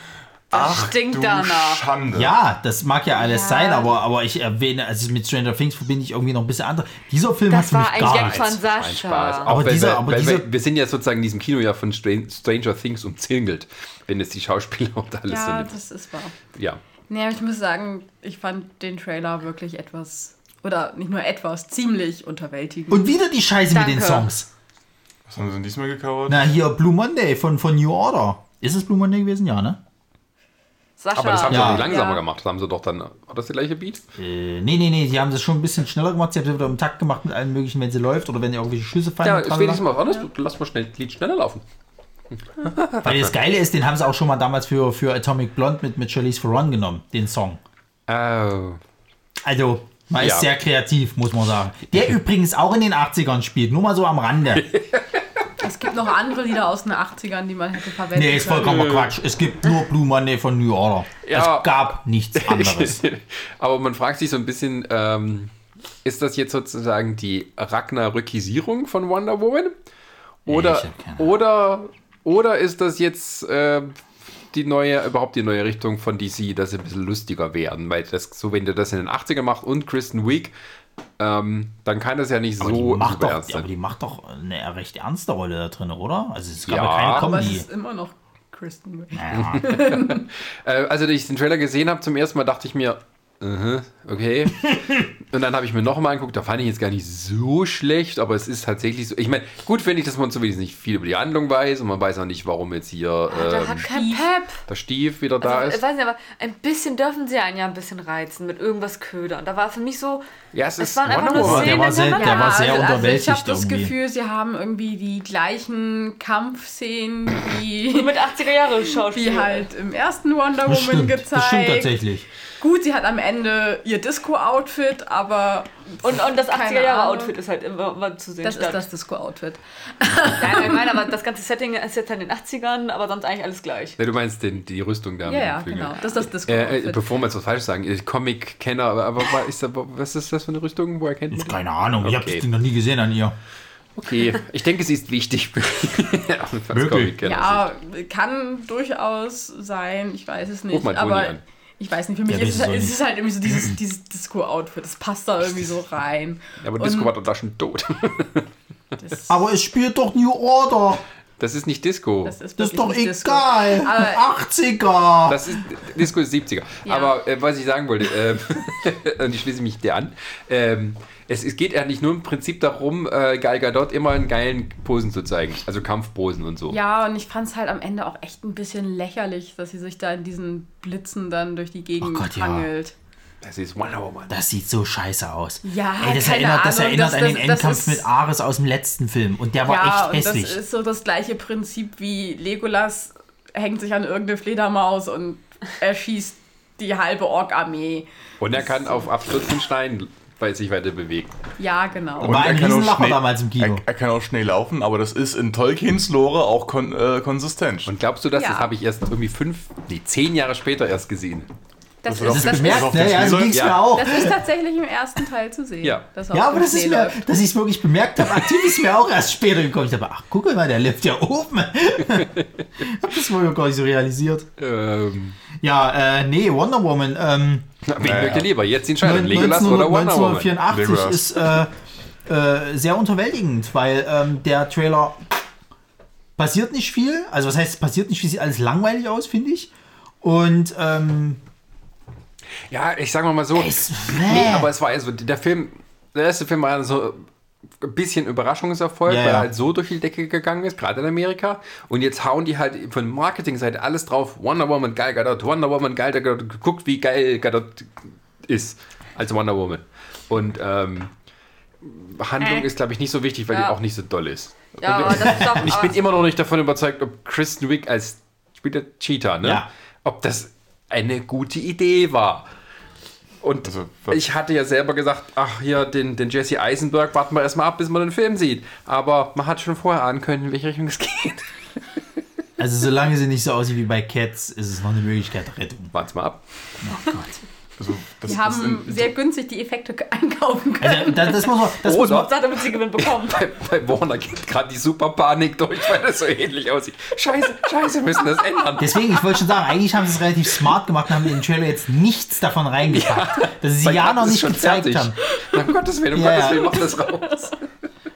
ach stinkt du danach. Schande. Ja, das mag ja alles Ja. sein, aber, aber ich erwähne, also mit Stranger Things verbinde ich irgendwie noch ein bisschen andere. Dieser Film Das hat für war mich gar nichts. von Ein Spaß. Sascha. Auch Aber weil, dieser- aber weil, dieser- weil wir sind ja sozusagen in diesem Kinojahr von Stran- Stranger Things umzingelt, wenn es die Schauspieler <laughs> und alles Ja, sind. das ist wahr. Ja. Nee, aber ich muss sagen, ich fand den Trailer wirklich etwas, oder nicht nur etwas, ziemlich unterwältigend. Und wieder die Scheiße mit den Danke. Songs. Was haben sie denn diesmal gecovert? Na, hier Blue Monday von, von New Order. Ist es Blue Monday gewesen? Ja, ne? Sascha. Aber das haben sie Ja. doch nicht langsamer Ja. gemacht. Das haben sie doch dann. War das der gleiche Beat? Äh, nee, nee, nee, die haben das schon ein bisschen schneller gemacht. Sie haben das wieder im Takt gemacht mit allen möglichen, wenn sie läuft oder wenn irgendwelche Schüsse fallen. Ja, tralala. wenigstens mal. Du Lass mal schnell das Lied schneller laufen. <laughs> Weil das Geile ist, den haben sie auch schon mal damals für, für Atomic Blonde mit, mit Charlize Theron genommen, den Song. Oh. Also, man ist Ja. sehr kreativ, muss man sagen. Der übrigens auch in den 80ern spielt, nur mal so am Rande. <laughs> Es gibt noch andere Lieder aus den 80ern, die man hätte verwenden Nee, ist vollkommener Quatsch. Es gibt nur Blue Monday von New Order. Ja. Es gab nichts <laughs> anderes. Aber man fragt sich so ein bisschen, ähm, ist das jetzt sozusagen die Ragnarökisierung von Wonder Woman? Oder, oder, oder ist das jetzt äh, die neue, überhaupt die neue Richtung von DC, dass sie ein bisschen lustiger werden? Weil das, so wenn du das in den 80ern machst und Kristen Wiig, ähm, dann kann das ja nicht Aber, die so macht doch, überernst aber sein. die macht doch eine recht ernste Rolle da drin, oder? Also es gab ja, Ja, keine Aber es Comedy. ist immer noch Kristen Wiig. Naja. <laughs> Äh, also, als ich den Trailer gesehen habe, zum ersten Mal dachte ich mir, aha, okay. <laughs> Und dann habe ich mir noch mal angeguckt, da fand ich jetzt gar nicht so schlecht, aber es ist tatsächlich so. Ich meine, gut finde ich, dass man zumindest nicht viel über die Handlung weiß und man weiß auch nicht, warum jetzt hier Der ähm, hat kein Pep. der Stief wieder da Also, ich ist. weiß nicht, aber ein bisschen dürfen sie einen ja ein bisschen reizen mit irgendwas ködern. Da war für mich so, Ja, es es ist waren einfach Wonder nur Woman. Der war Szenen sehr- der war sehr also, also ich unterwältigt habe das irgendwie. Gefühl, sie haben irgendwie die gleichen Kampfszenen wie, <laughs> mit 80er Jahre Schauspiel. wie halt im ersten Wonder Das Woman stimmt, gezeigt. das stimmt tatsächlich. Gut, sie hat am Ende ihr Disco-Outfit, aber Und, und das Keine 80er Jahre Ahnung. Outfit ist halt immer, immer zu sehen. das ist statt. das Disco-Outfit. Nein, ich meine, aber <laughs> das ganze Setting ist jetzt halt in den 80ern, aber sonst eigentlich alles gleich. Ja, du meinst den, die Rüstung da Ja, mit ja, genau. Das ist das Äh, äh, Disco-Outfit. bevor wir jetzt was falsch sagen, äh, Comic-Kenner, aber, aber was ist da- was ist das für eine Rüstung? Woher kennt man die? Keine Ahnung, ich habe Okay. das Ding noch nie gesehen an ihr. Okay, ich denke, sie ist wichtig. <laughs> Comic-Kenner. ja, kann durchaus sein, ich weiß es nicht. Guck mal aber an. Ich weiß nicht, für mich Ja, ist, es, ist es halt irgendwie so dieses, dieses Disco-Outfit. Das passt da irgendwie so rein. Ja, aber Und- Disco war doch da schon tot. <laughs> Aber es spielt doch New Order. Das ist nicht Disco. das ist, Das ist doch egal. Aber- 80er. Das ist, Disco ist 70er. Ja. Aber äh, was ich sagen wollte, ähm, <laughs> und ich schließe mich dir an, ähm, es, es geht eigentlich nur im Prinzip darum, äh, Gal Gadot immer in geilen Posen zu zeigen. Also Kampfposen und so. Ja, und ich fand es halt am Ende auch echt ein bisschen lächerlich, dass sie sich da in diesen Blitzen dann durch die Gegend Oh Gott, ja. hangelt. Das ist Wonder Woman. Das sieht so scheiße aus. Ja, Ey, das keine erinnert, das Ahnung, erinnert das- an den das- Endkampf ist- mit Ares aus dem letzten Film. Und der war ja, echt und hässlich. das ist so das gleiche Prinzip wie Legolas hängt sich an irgendeine Fledermaus und erschießt die halbe Ork-Armee. Und er kann auf abstürzenden Steinen weil es sich weiter bewegt. Ja, genau. Und War er ein kann auch Riesenlacher schnell- damals im Kino. Er, er kann auch schnell laufen, aber das ist in Tolkiens Lore auch kon äh, konsistent. Und glaubst du das? Ja. Das habe ich erst irgendwie fünf, nee, zehn Jahre später erst gesehen. Das, Das ist, das, ne? Ja, so Spielzeug? ging es Ja. mir auch. das ist tatsächlich im ersten Teil zu sehen. Ja. dass Ja, aber das ist mir, dass ich es wirklich bemerkt habe. Aktiv ist mir auch erst später gekommen. Ich dachte, ach, guck mal, der lebt ja oben. <laughs> hab das wohl gar nicht so realisiert. Ähm, Ja, äh, nee, Wonder Woman. Ähm, wen Naja. mögt ihr lieber? Jetzt die Entscheidung. 19, Legolas oder Wonder Woman? 1984 Legolas. ist äh, äh, sehr unterwältigend, weil ähm, der Trailer passiert nicht viel. Also was heißt, es passiert nicht viel, sieht alles langweilig aus, finde ich. Und ähm, Ja, ich sag mal so. es, Nee, aber es war also der Film, der erste Film war so ein bisschen Überraschungserfolg, Ja, weil er ja. halt so durch die Decke gegangen ist, gerade in Amerika. Und jetzt hauen die halt von Marketingseite alles drauf. Wonder Woman, geil Gadot, Wonder Woman, geil Gadot. Guckt, wie geil Gadot ist als Wonder Woman. Und ähm, Handlung Äh. ist, glaube ich, nicht so wichtig, weil Ja. die auch nicht so doll ist. Ja, Und aber das ist doch. <laughs> ich bin immer noch nicht davon überzeugt, ob Kristen Wiig als spielt der Cheetah, ne? Ja. Ob das eine gute Idee war. Und Also, ich hatte ja selber gesagt, ach hier, den, den Jesse Eisenberg warten wir erstmal ab, bis man den Film sieht. Aber man hat schon vorher ahnen können, in welche Richtung es geht. also solange sie nicht so aussieht wie bei Cats, ist es noch eine Möglichkeit der Rettung. Wart's mal ab. Oh Gott. Also, das Die haben in- sehr günstig die Effekte einkaufen können. Also, das, das muss man, das muss man, damit sie Gewinn bekommen. <laughs> bei, bei Warner geht gerade die super Panik durch, weil das so ähnlich aussieht. Scheiße, scheiße, wir müssen das ändern. Deswegen, ich wollte schon sagen, eigentlich haben sie es relativ smart gemacht und haben in den Trailer jetzt nichts davon reingepackt. dass sie ja noch ist nicht schon gezeigt fertig. haben. Na, um Gottes Willen, um Ja, Gottes ja. Willen, mach das raus.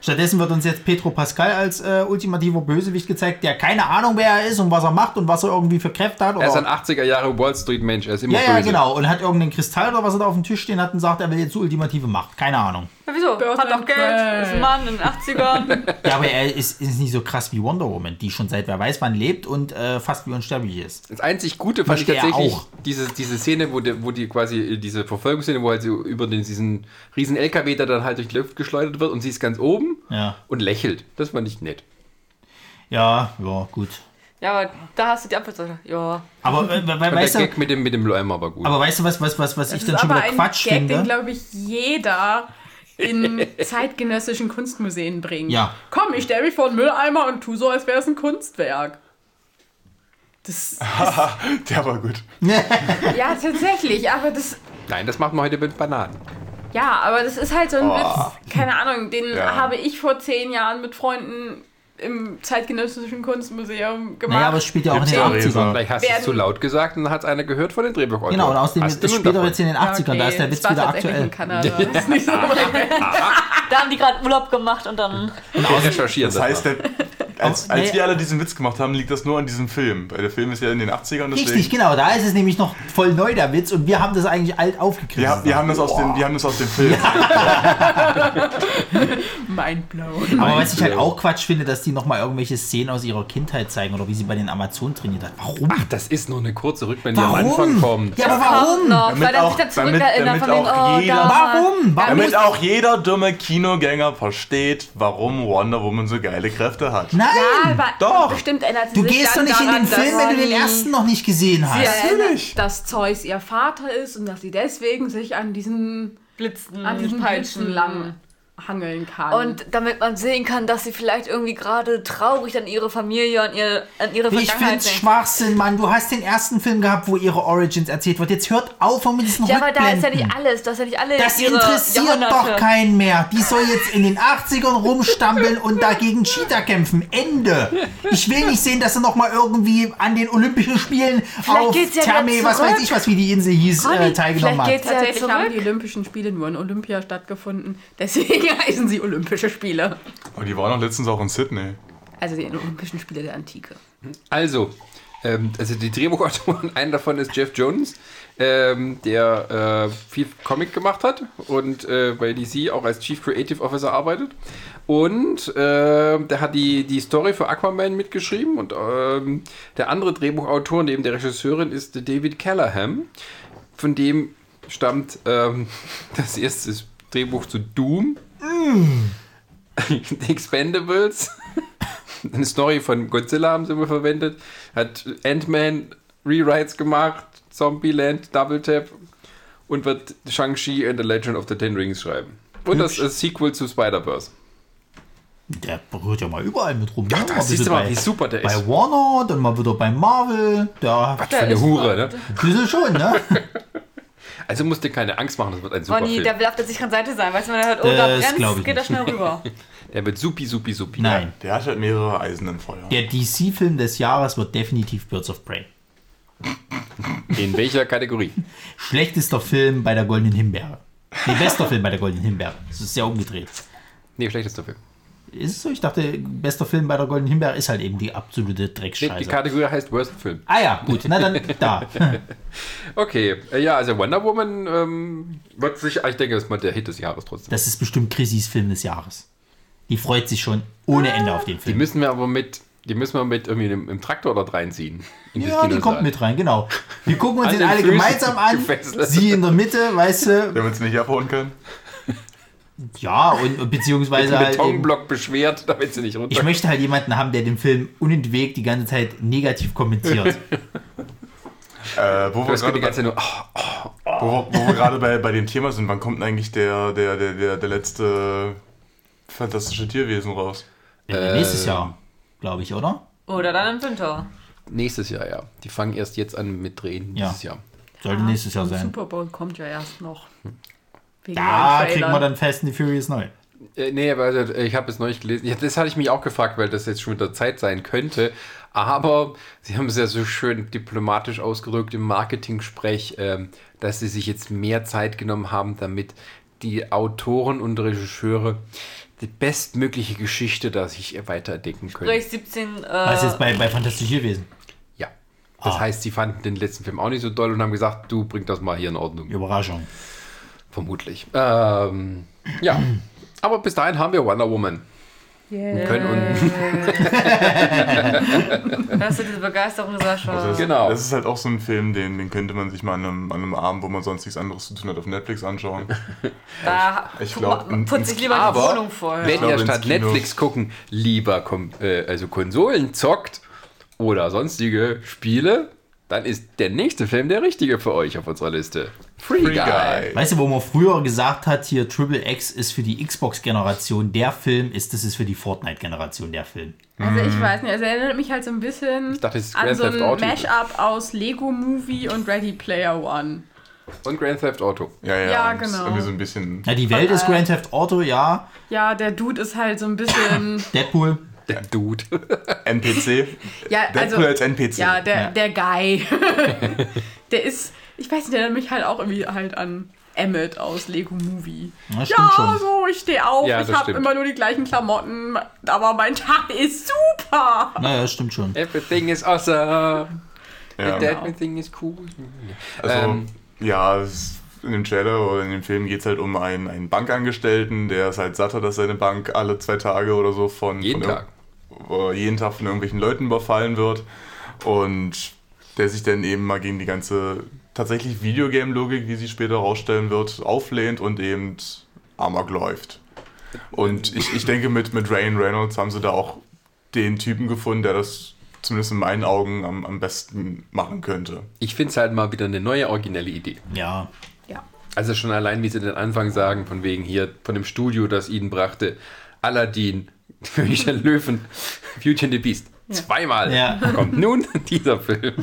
Stattdessen wird uns jetzt Pedro Pascal als äh, ultimativer Bösewicht gezeigt, der keine Ahnung, wer er ist und was er macht und was er irgendwie für Kräfte hat. Er ist ein Oder, 80er Jahre Wall Street Mensch, er ist immer ja, ja, böse. genau. Und hat irgendeinen Kristall oder was er da auf dem Tisch stehen hat und sagt, er will jetzt die ultimative Macht. Keine Ahnung. Ja, wieso? Hat doch Geld, Prey. ist ein Mann in den 80ern. <laughs> Ja, aber er ist, ist nicht so krass wie Wonder Woman, die schon seit wer weiß wann lebt und äh, fast wie unsterblich ist. Das einzig Gute fand ich Möchte tatsächlich auch. diese, diese Szene, wo, die, wo die quasi äh, diese Verfolgungsszene, wo halt so über den, diesen riesen LKW da dann halt durch die Luft geschleudert wird und sie ist ganz oben Ja. und lächelt. Das fand ich nett. Ja, ja, gut. Ja, aber da hast du die Antwort. so, Ja. Aber äh, we- weißt der du, Gag mit dem, mit dem Eimer war gut. aber weißt du was, was, was, was ich dann schon aber wieder ein Quatsch Gag, den, finde? glaube ich, jeder in zeitgenössischen Kunstmuseen bringt. Ja. Komm, ich stelle mich vor einen Mülleimer und tu so, als wäre es ein Kunstwerk. Das, <laughs> Der war gut. <laughs> ja, tatsächlich, aber das, Nein, das macht man heute mit Bananen. ja, aber das ist halt so ein Witz, keine Ahnung, den Ja. habe ich vor zehn Jahren mit Freunden im zeitgenössischen Kunstmuseum gemacht. Naja, aber es spielt ja auch in den Gibt's ja 80ern. Vielleicht hast du es zu laut gesagt und dann hat es einer gehört von den Drehbuchautoren. Genau, und außerdem Hast es später davon? jetzt in den 80ern, da ist der Witz wieder aktuell. in Kanada. Das ist nicht so <laughs> Da haben die gerade Urlaub gemacht und dann. Wir recherchieren Das heißt, der, als, als nee. wir alle diesen Witz gemacht haben, liegt das nur an diesem Film. Weil der Film ist ja in den 80ern, deswegen. Richtig, genau, da ist es nämlich noch voll neu, der Witz, und wir haben das eigentlich alt aufgegriffen. Wir, wir, haben das aus dem, wir haben das aus dem Film. <laughs> <laughs> mindblown. Aber was ich halt auch Quatsch finde, dass die nochmal irgendwelche Szenen aus ihrer Kindheit zeigen oder wie sie bei den Amazonen trainiert hat. Warum? Ach, das ist nur eine kurze Rückblende, die am Warum? Anfang kommt. Ja, aber warum? Noch, Damit weil er auch- sich damit- damit auch oh, jeder- da. Warum? Warum? Damit auch jeder dumme Kinogänger versteht, warum Wonder Woman so geile Kräfte hat. Nein! Ja, aber Doch. bestimmt ändert sie du sich gehst doch nicht in daran, den Film, wenn du den ersten noch nicht gesehen hast. Natürlich. dass Zeus ihr Vater ist und dass sie deswegen sich an diesen, Blitzen, an diesen Peitschen lang hangeln kann. Und damit man sehen kann, dass sie vielleicht irgendwie gerade traurig an ihre Familie, an, ihr, an ihre Ich Vergangenheit find's denkt. Schwachsinn, Mann. Du hast den ersten Film gehabt, wo ihre Origins erzählt wird. Jetzt hört auf mit diesen Ja, aber da ist ja nicht alles. Das ist ja nicht alle Das ihre interessiert doch keinen mehr. Die soll jetzt in den 80ern rumstampeln und dagegen Cheetah kämpfen. Ende. Ich will nicht sehen, dass sie noch mal irgendwie an den Olympischen Spielen auf geht's ja Therme, was weiß ich, was wie die Insel hieß, äh, Ronny, teilgenommen vielleicht hat. geht's ja Tatsächlich haben zurück. die Olympischen Spiele nur in Olympia stattgefunden. Deswegen <laughs> heißen sie Olympische Spiele. Und die waren auch letztens auch in Sydney. Also die Olympischen Spiele der Antike. Also, ähm, also die Drehbuchautoren, <laughs> einer davon ist Jeff Jones, ähm, der äh, viel Comic gemacht hat und äh, bei DC auch als Chief Creative Officer arbeitet. Und äh, der hat die, die Story für Aquaman mitgeschrieben und ähm, der andere Drehbuchautor neben der Regisseurin ist David Callahan, von dem stammt ähm, <laughs> das erste Drehbuch zu Doom. The <laughs> Expendables. Eine Story von Godzilla haben sie immer verwendet. Hat Ant-Man Rewrites gemacht, Zombieland, Double Tap und wird Shang-Chi and the Legend of the Ten Rings schreiben. Und das ist Sequel zu Spider-Verse. Der berührt ja mal überall mit rum. ne? da Mal siehst du mal, bei- wie super der Bei ist. Warner, dann mal wieder bei Marvel. Der Was für eine Hure, ne? ein bisschen schon, ne? <laughs> Also musst dir keine Angst machen, das wird ein super Ronny, Film. der will auf der sicheren Seite sein. Weißt du, wenn er hört, oh, da Das glaub ich brennt, geht er nicht. schnell rüber. <laughs> Der wird supi, supi, supi. Nein. Der hat halt mehrere Eisen im Feuer. Der DC-Film des Jahres wird definitiv Birds of Prey. In welcher Kategorie? Schlechtester Film bei der Goldenen Himbeere. Nee, bester Film bei der Goldenen Himbeere. Das ist sehr umgedreht. Nee, schlechtester Film. Ist es so? Ich dachte, bester Film bei der Goldenen Himbeere ist halt eben die absolute Nee, die Dreckscheiße. Kategorie heißt Worst Film. Ah ja, gut. Na dann da. <laughs> Okay, äh, ja, also Wonder Woman ähm, wird sich, ich denke, das ist mal der Hit des Jahres trotzdem. Das ist bestimmt Chrissys Film des Jahres. Die freut sich schon ohne Ende auf den Die Film. müssen wir aber mit, die müssen wir mit irgendwie im, im Traktor dort reinziehen. Ja, die kommt mit rein, genau. Wir gucken uns den alle Füßen gemeinsam an. gefesselt. Sie in der Mitte, weißt du. <laughs> Der uns nicht abhauen kann. Ja, und beziehungsweise Mit halt. Betonblock beschwert, damit sie nicht runter. ich möchte halt jemanden haben, der den Film unentwegt die ganze Zeit negativ kommentiert. <laughs> Äh, wo wir gerade bei, nur, oh, wo, wo wir gerade bei, bei dem Thema sind, wann kommt denn eigentlich der, der, der, der, der letzte fantastische Tierwesen raus? Äh, nächstes Jahr, glaube ich, oder? Oder dann im Winter. nächstes Jahr, ja. Die fangen erst jetzt an mit Drehen Ja. dieses Jahr. Sollte nächstes Jahr sein. Super Bowl kommt ja erst noch. Wegen Da kriegen wir dann Fast and the Furious neu. Äh, nee, aber also, ich habe es neulich gelesen. Ja, das hatte ich mich auch gefragt, weil das jetzt schon wieder Zeit sein könnte. Aber <laughs> sie haben es ja so schön diplomatisch ausgedrückt im Marketing-Sprech, ähm, dass sie sich jetzt mehr Zeit genommen haben, damit die Autoren und Regisseure die bestmögliche Geschichte da sich weiterdenken können. Sprich 17. Äh, Was jetzt bei, bei Fantastische Tierwesen? Ja. Das Ah. heißt, sie fanden den letzten Film auch nicht so doll und haben gesagt, du bring das mal hier in Ordnung. Überraschung. Vermutlich. Ähm, ja. Aber bis dahin haben wir Wonder Woman. Yeah. Können und, <laughs> Hörst du diese Begeisterung, Sascha? Also das, Genau. Das ist halt auch so ein Film, den, den könnte man sich mal an einem, an einem Abend, wo man sonst nichts anderes zu tun hat, auf Netflix anschauen. <laughs> da ich pu- glaub, putze ich lieber die aber Wohnung vorher. wenn ihr statt. Netflix gucken lieber Kom äh, also Konsolen zockt oder sonstige Spiele, dann ist der nächste Film der richtige für euch auf unserer Liste. Free, Free Guy. Guy. Weißt du, wo man früher gesagt hat, hier Triple X ist für die Xbox-Generation der Film, ist das ist für die Fortnite-Generation der Film. Also ich weiß nicht, es erinnert mich halt so ein bisschen dachte, an so ein. Mashup aus Lego Movie und Ready Player One. Und Grand Theft Auto. Ja, ja, Ja, genau. Irgendwie so ein bisschen. Ja, die Welt ist Grand Theft Auto, ja. Ja, der Dude ist halt so ein bisschen. <laughs> Deadpool. Der Dude. <laughs> NPC. Ja, also. Deadpool als NPC. Ja, der, Ja. der Guy. <laughs> der ist. Ich weiß nicht, der erinnert mich halt auch irgendwie halt an Emmett aus Lego Movie. Ja, schon. so, ich stehe auf, Ja, ich habe immer nur die gleichen Klamotten, aber mein Tag ist super. Naja, stimmt schon. Everything is awesome. Ja. Everything is cool. Also, Ähm, ja, es, in dem Trailer oder in dem Film geht es halt um einen, einen Bankangestellten, der ist halt satt hat, dass seine Bank alle zwei Tage oder so von. Jeden von Tag. Jeden Tag von irgendwelchen Leuten überfallen wird. Und der sich dann eben mal gegen die ganze tatsächlich Videogame-Logik, wie sie später herausstellen wird, auflehnt und eben Amok läuft. Und ich, ich denke, mit, mit Ryan Reynolds haben sie da auch den Typen gefunden, der das zumindest in meinen Augen am, am besten machen könnte. Ich finde es halt mal wieder eine neue, originelle Idee. Ja. Ja. Also schon allein, wie sie den Anfang sagen, von wegen hier, von dem Studio, das ihnen brachte, Aladdin, <laughs> König der Löwen, Beauty and the Beast. Zweimal Ja. kommt nun <laughs> dieser Film.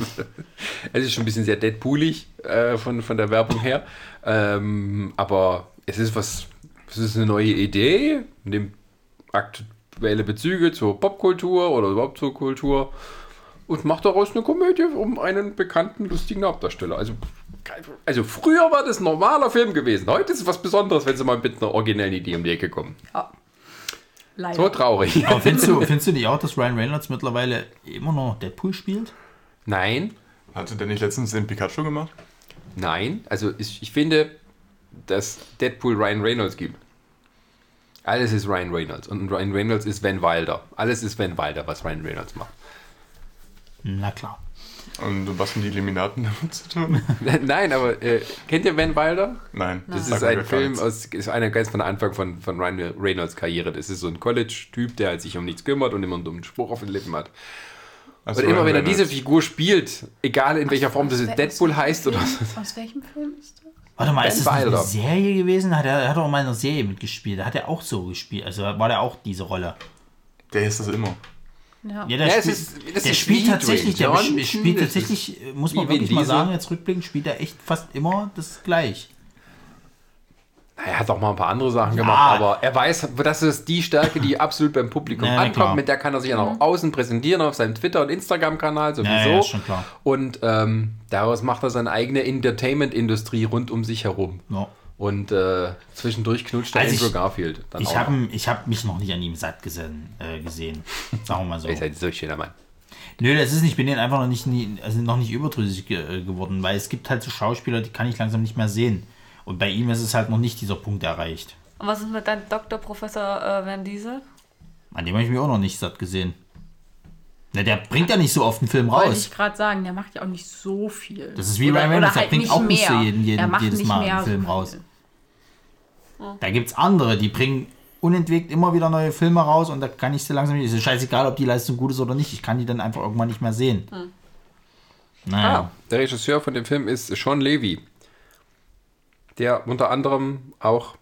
Es ist schon ein bisschen sehr Deadpoolig äh, von, von der Werbung her. Ähm, aber es ist was, es ist eine neue Idee, nimmt aktuelle Bezüge zur Popkultur oder überhaupt zur Kultur und macht daraus eine Komödie um einen bekannten, lustigen Hauptdarsteller. Also, also früher war das ein normaler Film gewesen. Heute ist es was Besonderes, wenn sie mal mit einer originellen Idee um die Ecke kommen. ja. Leider. So traurig. Aber findest du, findest du nicht auch, dass Ryan Reynolds mittlerweile immer noch Deadpool spielt? Nein, Hatte der nicht letztens den Pikachu gemacht? nein. Also ich, ich finde, dass Deadpool Ryan Reynolds gibt. Alles ist Ryan Reynolds. Und Ryan Reynolds ist Van Wilder. Alles ist Van Wilder, was Ryan Reynolds macht. Na klar. Und was haben die Illuminaten damit zu tun? <laughs> Nein, aber äh, kennt ihr Van Wilder? Nein. Das Sagt ist ein Film aus, ist einer ganz von der Anfang von, von Ryan Reynolds Karriere. Das ist so ein College-Typ, der halt sich um nichts kümmert und immer einen dummen Spruch auf den Lippen hat. Also Und immer wenn er diese. Figur spielt, egal in welcher Form das Deadpool heißt oder so. Aus welchem Film ist das? Warte mal, Ben ist das eine Wilder. Serie gewesen? Hat er hat auch mal in einer Serie mitgespielt. Da hat er auch so gespielt. Also war der auch diese Rolle. Der ist das immer. Ja. Ja, der Ja, es spielt, ist- das der ist spielt tatsächlich, der Johnson, spielt tatsächlich, äh, muss man wirklich mal sagen, jetzt rückblickend spielt er echt fast immer das gleich. Er hat auch mal ein paar andere Sachen gemacht, aber er weiß, das ist die Stärke, die <clears throat> absolut beim Publikum Ja, ankommt. klar. Mit der kann er sich ja nach außen präsentieren auf seinem Twitter- und Instagram-Kanal sowieso. Ja, ja, ist schon klar. Und ähm, daraus macht er seine eigene Entertainment-Industrie rund um sich herum. Ja. Und äh, zwischendurch knutscht der Also Andrew ich- Garfield. Dann Ich habe hab mich noch nicht an ihm satt gesehen, äh, gesehen. Sagen wir mal so. Er ist halt so ein schöner Mann. Nö, das ist nicht, ich bin denen einfach noch nicht, also noch nicht überdrüssig ge äh, geworden, weil es gibt halt so Schauspieler, die kann ich langsam nicht mehr sehen. Und bei ihm ist es halt noch nicht dieser Punkt erreicht. Und was ist mit deinem Doktor Professor äh, Van Diesel? An dem habe ich mich auch noch nicht satt gesehen. Na, der bringt ja nicht so oft einen Film Wollte raus. ich gerade sagen, der macht ja auch nicht so viel. Das ist wie Ryan Reynolds, der bringt nicht auch nicht so mehr. jeden- jeden- er macht jedes nicht Mal mehr einen Film so raus. viel. Da gibt es andere, die bringen unentwegt immer wieder neue Filme raus und da kann ich sie langsam nicht. Es ist scheißegal, ob die Leistung gut ist oder nicht. Ich kann die dann einfach irgendwann nicht mehr sehen. Naja. Ah, der Regisseur von dem Film ist Sean Levy. Der unter anderem auch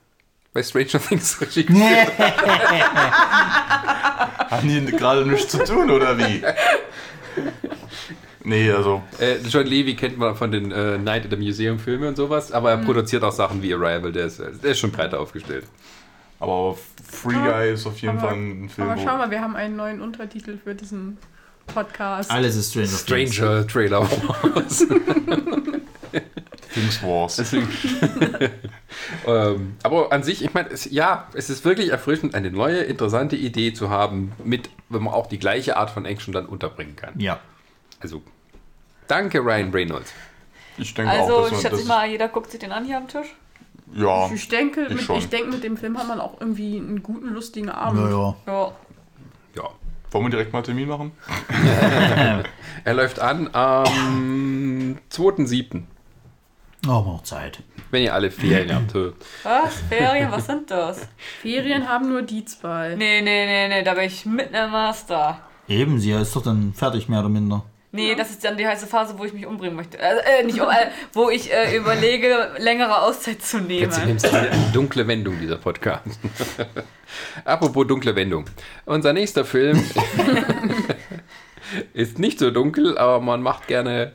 bei Stranger <laughs> Things Regie geführt hat. <laughs> Haben die gerade nichts zu tun, oder wie? <laughs> Nee, also Äh, John Levy kennt man von den äh, Night at the Museum Filmen und sowas, aber er produziert auch Sachen wie Arrival, der ist, der ist schon breiter aufgestellt. Aber Free Guy ist auf jeden Aber- Fall ein Film, Aber schau mal, wir haben einen neuen Untertitel für diesen Podcast. Alles ist Stranger, Things. Stranger Trailer Wars. <laughs> Things Wars. <laughs> ähm, aber an sich, ich meine, es, ja, es ist wirklich erfrischend, eine neue, interessante Idee zu haben, mit, wenn man auch die gleiche Art von Action dann unterbringen kann. Ja. Also, danke Ryan Reynolds. Ich denke Also, auch, dass ich schätze das, mal, jeder guckt sich den an hier am Tisch. Ja, Ich denke, Ich mit, schon. ich denke, mit dem Film hat man auch irgendwie einen guten, lustigen Abend. Naja. Ja. Ja. wollen wir direkt mal einen Termin machen? <laughs> Er läuft an am 2.7. Oh, haben wir noch Zeit. Wenn ihr alle Ferien habt. Was? Ferien? Was sind das? Ferien haben nur die zwei. Nee, nee, nee, nee, da bin ich mitten im Master. Eben, sie ist doch dann fertig, mehr oder minder. Nee, das ist dann die heiße Phase, wo ich mich umbringen möchte. Also, äh, nicht um, äh, wo ich äh, überlege, <laughs> längere Auszeit zu Jetzt nehmen. nimmst du eine dunkle Wendung, dieser Podcast. <laughs> Apropos dunkle Wendung. Unser nächster Film <laughs> ist nicht so dunkel, aber man macht gerne.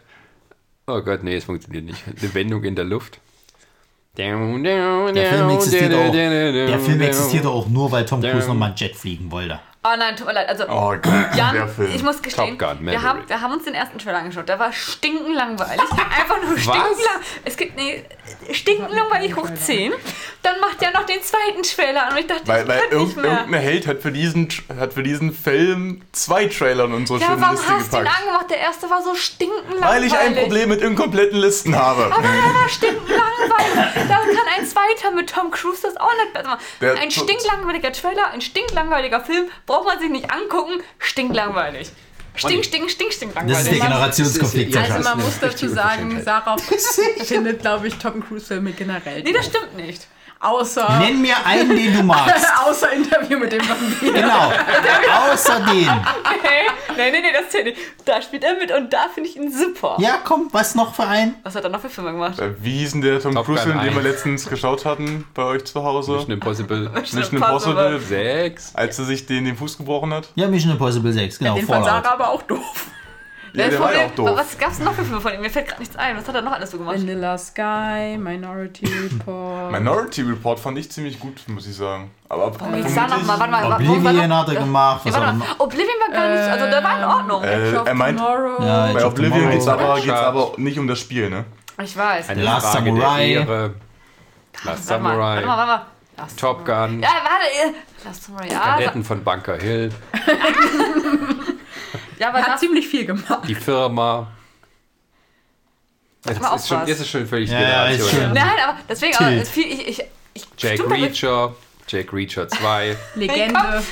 Oh Gott, nee, es funktioniert nicht. Eine Wendung in der Luft. Der Film existiert auch, der Film existiert auch nur, weil Tom Cruise nochmal einen Jet fliegen wollte. Oh nein, tut mir leid. Also, Oh Gott, der Jan, Film. ich muss gestehen, Top Gun, wir, haben, wir haben uns den ersten Trailer angeschaut. Der war stinkenlangweilig. Einfach nur stinkenlang. Es gibt, nee, stinkenlangweilig hoch 10. Dann macht er noch den zweiten Trailer an und ich dachte, Weil, ich weil kann irgend, nicht mehr. irgendein Held hat für, diesen, hat für diesen Film zwei Trailer in unsere Ja, schöne warum Liste hast du ihn gepackt. angemacht? Der erste war so stinkenlangweilig. Weil ich ein Problem mit inkompletten Listen habe. Aber der war stinklangweilig. Da kann ein zweiter mit Tom Cruise das auch nicht besser machen. Der- ein stinklangweiliger Trailer, ein stinklangweiliger Film, braucht man sich nicht angucken. Stinklangweilig. Stink, stink, stink, stinklangweilig. Das ist der Generationskonflikt. Also man muss dazu sagen. Sarah <laughs> <laughs> findet, glaube ich, Tom Cruise-Filme generell. Nee, das stimmt nicht. Außer, Nenn mir einen, den du magst. <laughs> außer Interview mit dem Vampir. Genau. Außer den. Okay. Nee, nee, nee, das zählt nicht. Da spielt er mit und da finde ich ihn super. Ja, komm, was noch für ein? Was hat er noch für Filme gemacht? Äh, Wie hieß denn der Tom Top Cruise, Gun Film, den wir 1. letztens geschaut hatten bei euch zu Hause? Mission Impossible Mission Impossible, 6. als er sich den, den Fuß gebrochen hat? Ja, Mission Impossible 6, genau, Den fand Fallout. Sarah aber auch doof. Ja, der war ja auch doof. Was gab's noch für Filme von ihm? Mir fällt gerade nichts ein. Was hat er noch alles so gemacht? Vanilla Sky, Minority Report. Minority Report fand ich ziemlich gut, muss ich sagen. Aber Wie hieß er noch mal? Warte mal, Oblivion noch- hat er gemacht. Ja, Was hat er warte mal. Oblivion war gar nicht, also der war in Ordnung. Äh, er meint- Tomorrow. Ja, bei Oblivion Tomorrow. geht's aber, geht's aber nicht um das Spiel, ne? Ich weiß. Eine Last Frage Samurai. Last mal, warte mal, Samurai. warte mal. Last Top Samurai. Gun. Ja, warte. äh, Last Samurai, ja. Kadetten von Bunker Hill. <laughs> Ja, aber Er hat ziemlich viel gemacht. Die Firma. Das mal ist auch schon, das ist schon völlig Ja, ja, schön. Nein, aber deswegen, aber viel, ich, ich, ich Jack Reacher. Jack Reacher 2. <laughs> Legende.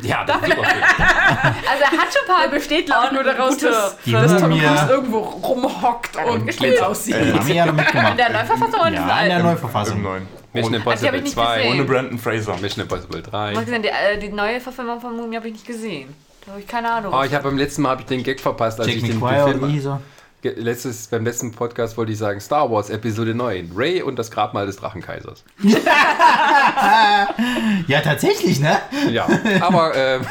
Ja, das ist super Film. <laughs> Also er hat schon ein paar besteht, ich, nur daraus, dass, Tom. Cruise irgendwo rumhockt und gut aussieht. Haben wir ja mitgemacht. In der Neuverfassung und Ja, in der Neuverfassung. neuen. Mission Impossible nicht 2. gesehen. ohne Brandon Fraser. Mission Impossible 3. Was gesehen, die, äh, die neue Verfilmung von Mumie habe ich nicht gesehen. Da habe ich keine Ahnung. Oh, ich habe beim letzten Mal ich den Gag verpasst, als Jack ich den, den Film. Ge- Letztes, beim letzten Podcast wollte ich sagen Star Wars Episode 9. Ray und das Grabmal des Drachenkaisers. <laughs> Ja, tatsächlich, ne? Ja, aber, ähm,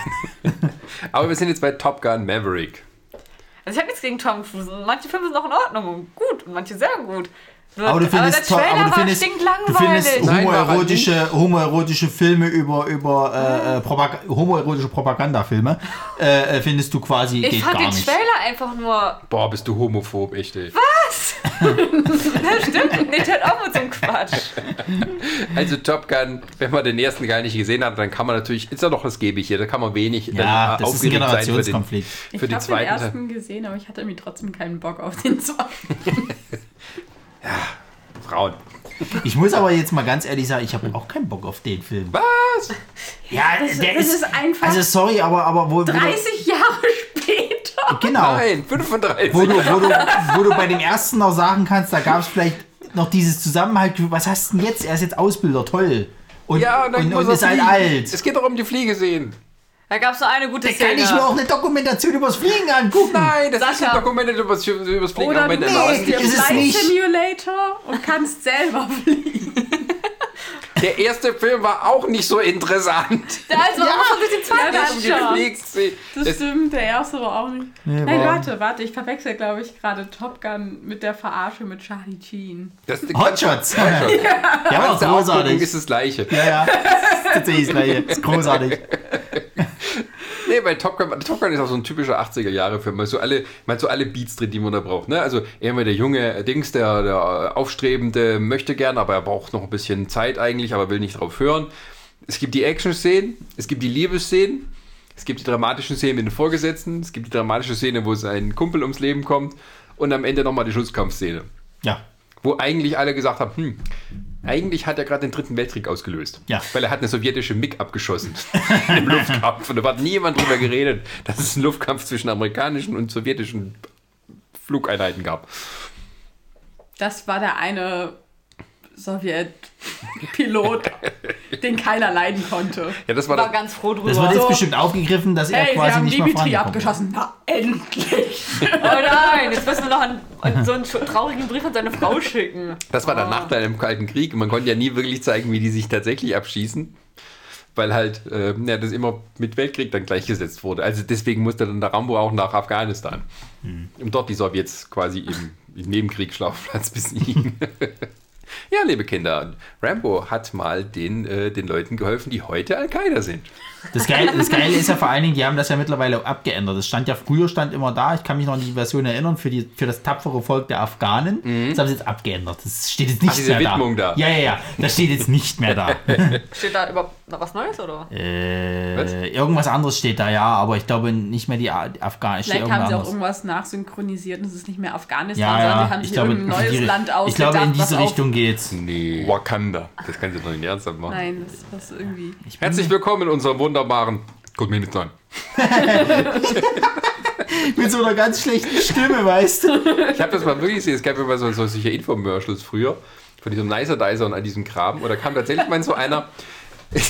<laughs> aber wir sind jetzt bei Top Gun Maverick. Also ich habe nichts gegen Tom Cruise. Manche Filme sind auch in Ordnung und gut und manche sehr gut. Aber du findest, der toll- Trailer aber du war findest, du findest er homoerotische, homoerotische Filme über, über äh, äh, Propag homoerotische Propagandafilme, äh, äh, findest du quasi, ich geht fand gar den nicht. Trailer einfach nur. Boah, bist du homophob, echt, ey. Das <laughs> stimmt nicht, hört auf mit so einem Quatsch. Also Top Gun, wenn man den ersten gar nicht gesehen hat, dann kann man natürlich, ist ja doch das gebe ich hier, da kann man wenig Ja, dann, äh, das ist ein aufgeregt sein für den, Generationskonflikt. Ich für den habe den ersten gesehen, aber ich hatte irgendwie trotzdem keinen Bock auf den zweiten. <laughs> Frauen. Ich muss aber jetzt mal ganz ehrlich sagen, ich habe auch keinen Bock auf den Film. Was? Ja, der das ist, ist einfach Also sorry, aber, aber wo, wo du, 30 Jahre später. genau, Nein, 35. wo du, wo, du, wo du bei dem ersten noch sagen kannst, da gab es vielleicht noch dieses Zusammenhalt, was hast du denn jetzt? Er ist jetzt Ausbilder, toll. Und, ja, und, dann und, muss und er ist halt alt. Es geht doch um die Fliege sehen. Da gab es nur eine gute Da kann Szene. ich mir auch eine Dokumentation übers Fliegen angucken. Nein, das ist Sascha. ein Dokument über das, über das Fliegen. Oder du wenn nee, ist es nicht. Simulator und kannst selber <laughs> fliegen. Der erste Film war auch nicht so interessant. Da ist man Ja, Um die anschauen? Fliegszene. Das, Das- stimmt, der erste war auch nicht. Nee, Nein, war- warte, warte, ich verwechsel, glaube ich, gerade Top Gun mit der Verarsche mit Charlie Sheen. Das, Hotshots. Ja, ja. <laughs> ja Kannst du auch großartig. ist das Gleiche. Ja, ja. Das ist tatsächlich das Gleiche. Das <laughs> ist großartig. Nee, weil Top Gun, Top Gun ist auch so ein typischer 80er-Jahre-Film. Man so alle, man hat so alle Beats drin, die man da braucht. Ne? Also immer der junge Dings, der, der Aufstrebende möchte gern, aber er braucht noch ein bisschen Zeit eigentlich, aber will nicht drauf hören. Es gibt die Action-Szenen, es gibt die Liebesszenen, es gibt die dramatischen Szenen mit den Vorgesetzten, es gibt die dramatische Szene, wo sein Kumpel ums Leben kommt und am Ende nochmal die Schutzkampfszene. Ja. Wo eigentlich alle gesagt haben, hm, Eigentlich hat er gerade den Dritten Weltkrieg ausgelöst. Ja. Weil er hat eine sowjetische MiG abgeschossen <laughs> im Luftkampf. Und da hat niemand drüber geredet, dass es einen Luftkampf zwischen amerikanischen und sowjetischen Flugeinheiten gab. Das war der eine Sowjet-Pilot, <laughs> den keiner leiden konnte. Ja, das war war ganz froh drüber. Das wird jetzt So. bestimmt aufgegriffen, dass er sie quasi haben nicht Dimitri ist. abgeschossen. Na, endlich! <laughs> oh nein, jetzt müssen wir noch einen, <laughs> so einen traurigen Brief an seine Frau schicken. das war der Nachteil im Kalten Krieg. Man konnte ja nie wirklich zeigen, wie die sich tatsächlich abschießen. Weil halt äh, ja, das immer mit Weltkrieg dann gleichgesetzt wurde. Also deswegen musste dann der Rambo auch nach Afghanistan. Um dort die Sowjets quasi im, im Nebenkriegsschauplatz besiegen. Ja, liebe Kinder, Rambo hat mal den, äh, den Leuten geholfen, die heute Al-Qaida sind. Das Geile, das Geile ist ja vor allen Dingen, die haben das ja mittlerweile abgeändert. Das stand ja früher stand immer da, ich kann mich noch an die Version erinnern, für, die, für das tapfere Volk der Afghanen. Das haben sie jetzt abgeändert. Das steht jetzt nicht Mhm. diese mehr Widmung da. da. Ja, ja, ja. Das steht jetzt nicht mehr da. <laughs> Steht da überhaupt noch was Neues, oder? äh, irgendwas anderes steht da, ja, aber ich glaube nicht mehr die die Afghanen. Vielleicht haben sie auch irgendwas irgendwas nachsynchronisiert und es ist nicht mehr Afghanistan, Ja, sondern ja, sie haben ich sich glaube, irgendein neues die- Land ich ausgedacht. glaube, in was diese Richtung geht's. Nee. Wakanda. Das kannst du doch nicht ernsthaft machen. Nein, das was irgendwie. Herzlich willkommen in unserem wunderbaren. Guck mir nicht an. Mit so einer ganz schlechten Stimme, weißt du? Ich habe das mal wirklich gesehen. Es gab immer so, so solche Infomercials früher von diesem Nicer Dicer und an diesem Kram. Und da kam tatsächlich mal so einer. <laughs>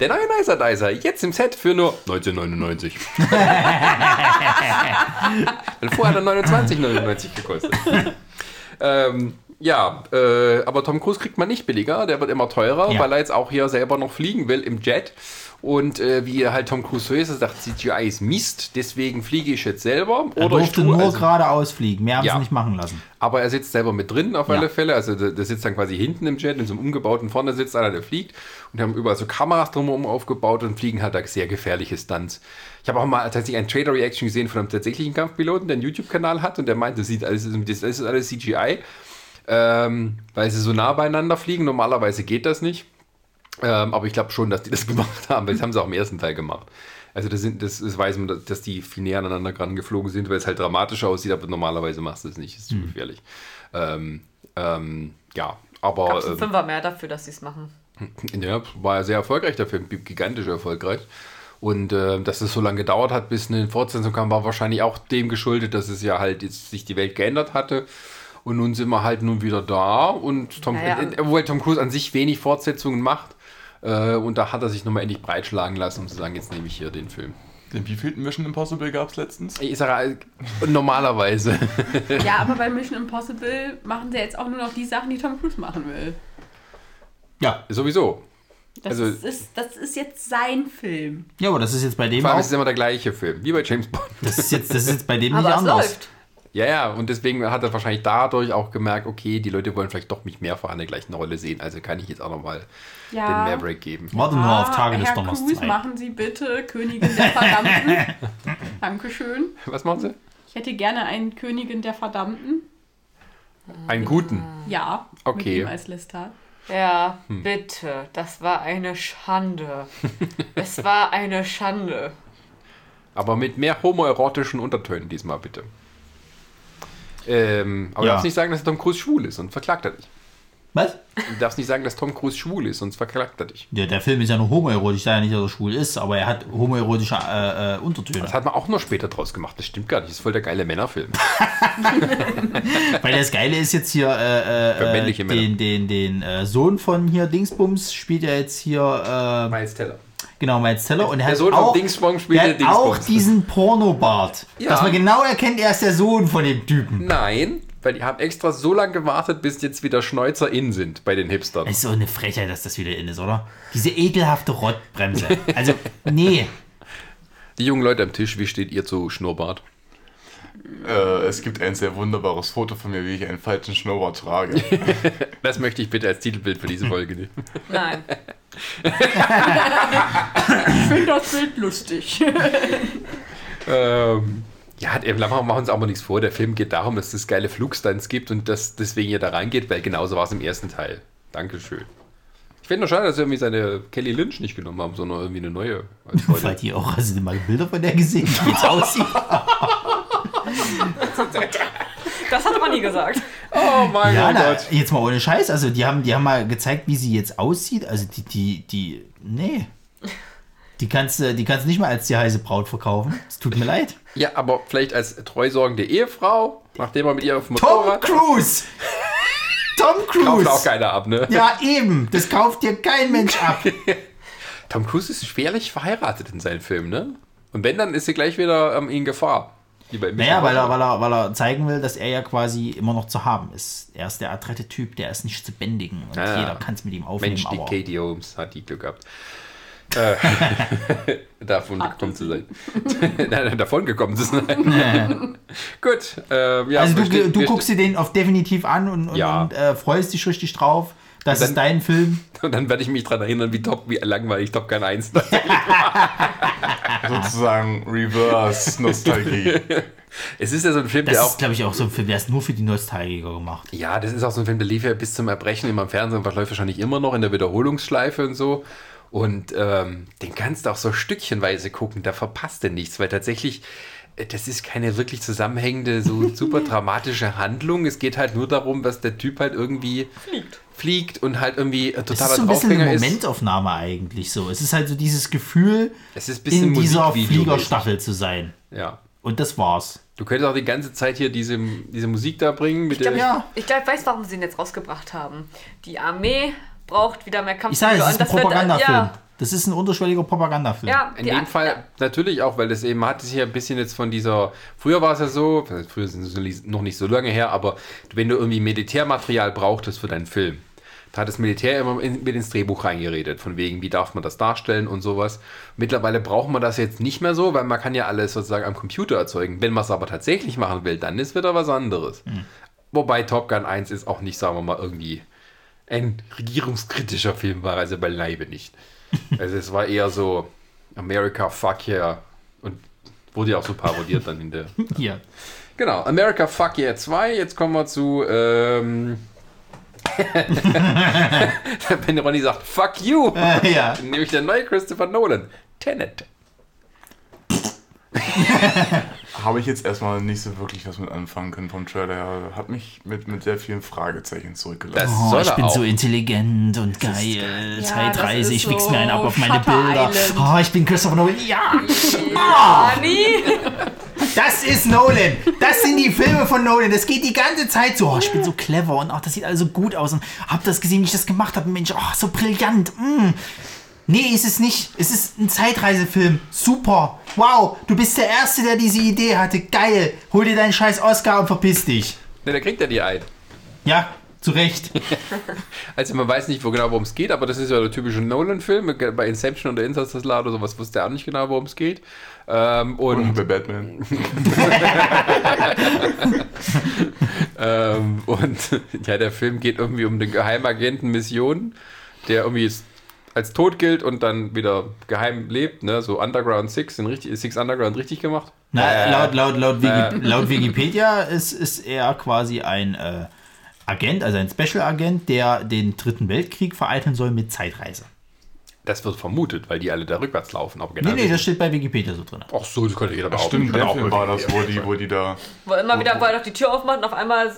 Der neue Nicer Dicer, jetzt im Set für nur 1999. Dann <laughs> vorher hat er 29,99 gekostet. ähm, ja, äh, aber Tom Cruise kriegt man nicht billiger, der wird immer teurer, Ja. weil er jetzt auch hier selber noch fliegen will im Jet. Und äh, wie halt Tom Cruise so ist, er sagt, CGI ist Mist, deswegen fliege ich jetzt selber. Er Oder ich durfte tue nur also- geradeaus fliegen. Mehr haben Ja. sie nicht machen lassen. aber er sitzt selber mit drin auf Ja. alle Fälle. Also der, der sitzt dann quasi hinten im Jet, in so einem umgebauten vorne sitzt einer, der fliegt. Und die haben überall so Kameras drumherum aufgebaut und fliegen halt da sehr gefährliche Stunts. Ich habe auch mal tatsächlich ein Trader-Reaction gesehen von einem tatsächlichen Kampfpiloten, der einen YouTube-Kanal hat und der meinte, das, sieht alles, das ist alles CGI, ähm, weil sie so nah beieinander fliegen. Normalerweise geht das nicht. Ähm, aber ich glaube schon, dass die das <laughs> gemacht haben, weil das haben sie auch im ersten Teil gemacht. Also das, sind, das, das weiß man, dass- die viel näher aneinander dran geflogen sind, weil es halt dramatischer aussieht, aber normalerweise machst du es nicht. Das ist zu gefährlich. Ähm, ähm, ja, aber Gab es einen ähm, Fünfer mehr dafür, dass sie es machen? ja, war ja sehr erfolgreich, der Film, gigantisch erfolgreich. Und äh, dass es so lange gedauert hat, bis eine Fortsetzung kam, war wahrscheinlich auch dem geschuldet, dass es ja halt jetzt sich die Welt geändert hatte. Und nun sind wir halt nun wieder da. Und Tom, Naja. äh, obwohl Tom Cruise an sich wenig Fortsetzungen macht. Äh, und da hat er sich nochmal endlich breitschlagen lassen, um zu sagen, jetzt nehme ich hier den Film. Den wievielten Mission Impossible gab es letztens? Ich sage, äh, normalerweise. <laughs> Ja, aber bei <laughs> Mission Impossible machen sie jetzt auch nur noch die Sachen, die Tom Cruise machen will. Ja. Sowieso. Das, Also- ist, das ist jetzt sein Film. Ja, aber das ist jetzt bei dem Vor allem auch. ist es immer der gleiche Film, wie bei James Bond. Das ist jetzt, das ist jetzt bei dem nicht Aber es anders. läuft. Ja, ja, und deswegen hat er wahrscheinlich dadurch auch gemerkt, okay, die Leute wollen vielleicht doch mich mehrfach in der gleichen Rolle sehen, also kann ich jetzt auch nochmal Ja. den Maverick geben. Warte nur auf Tage des Herr Donners Cruise, 2. machen Sie bitte Königin der Verdammten. <laughs> Dankeschön. Was machen sie? Ich hätte gerne einen Königin der Verdammten. Einen guten. Ja, Okay. mit ihm als Lestat. Ja, Hm. bitte. Das war eine Schande. es war eine Schande. Aber mit mehr homoerotischen Untertönen diesmal bitte. Ähm, aber du Ja. darfst nicht sagen, dass Tom Cruise schwul ist, sonst verklagt er dich. Was? Du darfst nicht sagen, dass Tom Cruise schwul ist, sonst verklagt er dich. Ja, der Film ist ja nur homoerotisch, sage ja nicht, dass er schwul ist, aber er hat homoerotische äh, äh, Untertöne. Das hat man auch noch später draus gemacht. Das stimmt gar nicht. Das ist voll der geile Männerfilm. <laughs> Weil das Geile ist jetzt hier, äh, äh, männliche Männer. den, den, den äh, Sohn von hier Dingsbums spielt ja jetzt hier, äh, Miles Teller. Genau, Teller. Und er Der hat Sohn vom auch, der hat auch diesen Pornobart. Ja. Dass man genau erkennt, er ist der Sohn von dem Typen. Nein, weil die haben extra so lange gewartet, bis jetzt wieder Schnäuzer in sind bei den Hipstern. Es ist so eine Frechheit, dass das wieder in ist, oder? Diese ekelhafte Rottbremse. Also, nee. <laughs> Die jungen Leute am Tisch, wie steht ihr zu Schnurrbart? Äh, es gibt ein sehr wunderbares Foto von mir, wie ich einen falschen Schnurrbart trage. <laughs> Das möchte ich bitte als Titelbild für diese Folge nehmen. Nein. Ich finde das Bild lustig. ähm, ja, machen wir uns aber nichts vor. Der Film geht darum, dass es geile Flugstunts gibt und dass deswegen ihr da reingeht, weil genauso war es im ersten Teil. Dankeschön. Ich finde nur schade, dass sie irgendwie seine Kelly Lynch nicht genommen haben, sondern irgendwie eine neue. Weil die auch, hast du mal Bilder von der gesehen, wie es aussieht? <laughs> Das hat man nie gesagt. <laughs> Oh mein Ja, na, Gott. jetzt mal ohne Scheiß. Also die haben, die haben mal gezeigt, wie sie jetzt aussieht. Also die, die, die, nee. Die kannst du, die kannst nicht mal als die heiße Braut verkaufen. Es tut mir leid. Ja, aber vielleicht als treusorgende Ehefrau, nachdem er mit ihr auf dem Tom Motorrad... Cruise! Tom <laughs> Kauft auch Cruise! keiner ab, ne? Ja, eben. Das kauft dir kein Mensch ab. <laughs> Tom Cruise ist schwerlich verheiratet in seinen Filmen, ne? Und wenn, dann ist sie gleich wieder ähm, in Gefahr. Naja, weil er, weil, er, weil er zeigen will, dass er ja quasi immer noch zu haben ist. Er ist der adrette Typ, der ist nicht zu bändigen. Und Ah. jeder kann es mit ihm aufnehmen. Mensch, die aber Katie Holmes hat die Glück gehabt. Äh, <laughs> davon gekommen zu sein. <laughs> nein, nein, davon gekommen zu sein. <laughs> Gut. ähm, ja, also du, du guckst dir den auf definitiv an und, und, Ja. und äh, freust dich richtig drauf. Das Und ist dann- dein Film. <laughs> Und dann werde ich mich daran erinnern, wie, top, wie langweilig Top Gun 1 war. <laughs> Sozusagen Reverse Nostalgie. Es ist ja so ein Film, Das der ist, auch. glaube ich, auch so ein Film, der ist nur für die Nostalgiker gemacht. Ja, das ist auch so ein Film, der lief ja bis zum Erbrechen immer im Fernsehen und läuft wahrscheinlich immer noch in der Wiederholungsschleife und so. Und ähm, den kannst du auch so stückchenweise gucken, da verpasst du nichts, weil tatsächlich, äh, das ist keine wirklich zusammenhängende, so <laughs> super dramatische Handlung. Es geht halt nur darum, dass der Typ halt irgendwie Fliegt. fliegt und halt irgendwie ein Das totaler ist so ein bisschen eine Draufgänger ist. Momentaufnahme eigentlich so. Es ist halt so dieses Gefühl, Es ist ein bisschen in dieser. Fliegerstaffel zu sein. Ja. Und das war's. Du könntest auch die ganze Zeit hier diese, diese Musik da bringen. Mit Ich glaube, Ja. ich, glaub, ich weiß, warum sie ihn jetzt rausgebracht haben. Die Armee braucht wieder mehr Kampf. Ich sage, es ist ein äh, Propagandafilm. Ja, Das ist ein unterschwelliger Propagandafilm. ja, In dem Fall ja. natürlich auch, weil das eben hat sich ja ein bisschen jetzt von dieser. Früher war es ja so, früher ist es noch nicht so lange her, aber wenn du irgendwie Militärmaterial brauchtest für deinen Film, da hat das Militär immer in, mit ins Drehbuch reingeredet, von wegen, wie darf man das darstellen und sowas. Mittlerweile braucht man das jetzt nicht mehr so, weil man kann ja alles sozusagen am Computer erzeugen. Wenn man es aber tatsächlich machen will, dann ist wieder was anderes. Wobei Top Gun 1 ist auch nicht, sagen wir mal, irgendwie ein regierungskritischer Film war, also beileibe nicht. Also es war eher so America, fuck yeah. Und wurde ja auch so parodiert dann in der. <laughs> Hier. Genau, America, fuck yeah 2. Jetzt kommen wir zu. Ähm, <laughs> <laughs> wenn Ronny sagt, fuck you, Äh, ja. nämlich der neue Christopher Nolan. Tenet. Habe ich jetzt erstmal nicht so wirklich was mit anfangen können vom Trailer her. Hat mich mit, mit sehr vielen Fragezeichen zurückgelassen. Das Oh, ich er bin auch. so intelligent und geil. Ja, Zeitreise, das ist ich so mir einen ab auf meine Bilder. Island. Oh, ich bin Christopher Nolan. Ja, Anni! das ist Nolan. Das sind die Filme von Nolan. Das geht die ganze Zeit so. Oh, ich bin so clever und ach, das sieht alles so gut aus. Und hab das gesehen, wie ich das gemacht habe. Mensch, oh, so brillant. Mm. Nee, ist es nicht. Es ist ein Zeitreisefilm. Super. Wow, du bist der Erste, der diese Idee hatte. Geil. Hol dir deinen scheiß Oscar und verpiss dich. Ne, da kriegt er die ein. Ja, zu Recht. <laughs> Also man weiß nicht wo genau, worum es geht, aber das ist ja der typische Nolan-Film. Bei Inception oder Interstellar oder sowas wusste er auch nicht genau, worum es geht. Ähm, und Oder bei Batman. <laughs> Ähm, und <laughs> ja, der Film geht irgendwie um den Geheimagenten Mission, der irgendwie s- als tot gilt und dann wieder geheim lebt, ne? So Underground Six, in richtig, ist Six Underground richtig gemacht? Na, Äh, laut, laut, laut, Wiki, <laughs> laut Wikipedia ist, ist er quasi ein äh, Agent, also ein Special-Agent, der den Dritten Weltkrieg vereiteln soll mit Zeitreise. Das wird vermutet, weil die alle da rückwärts laufen. Aber genau Nee, nee, das steht bei Wikipedia so drin. Ach so, das könnte jeder behaupten. Stimmt, der auch Film war das, wo die, wo die da. Wo immer wieder, wo er doch die Tür aufmacht und auf einmal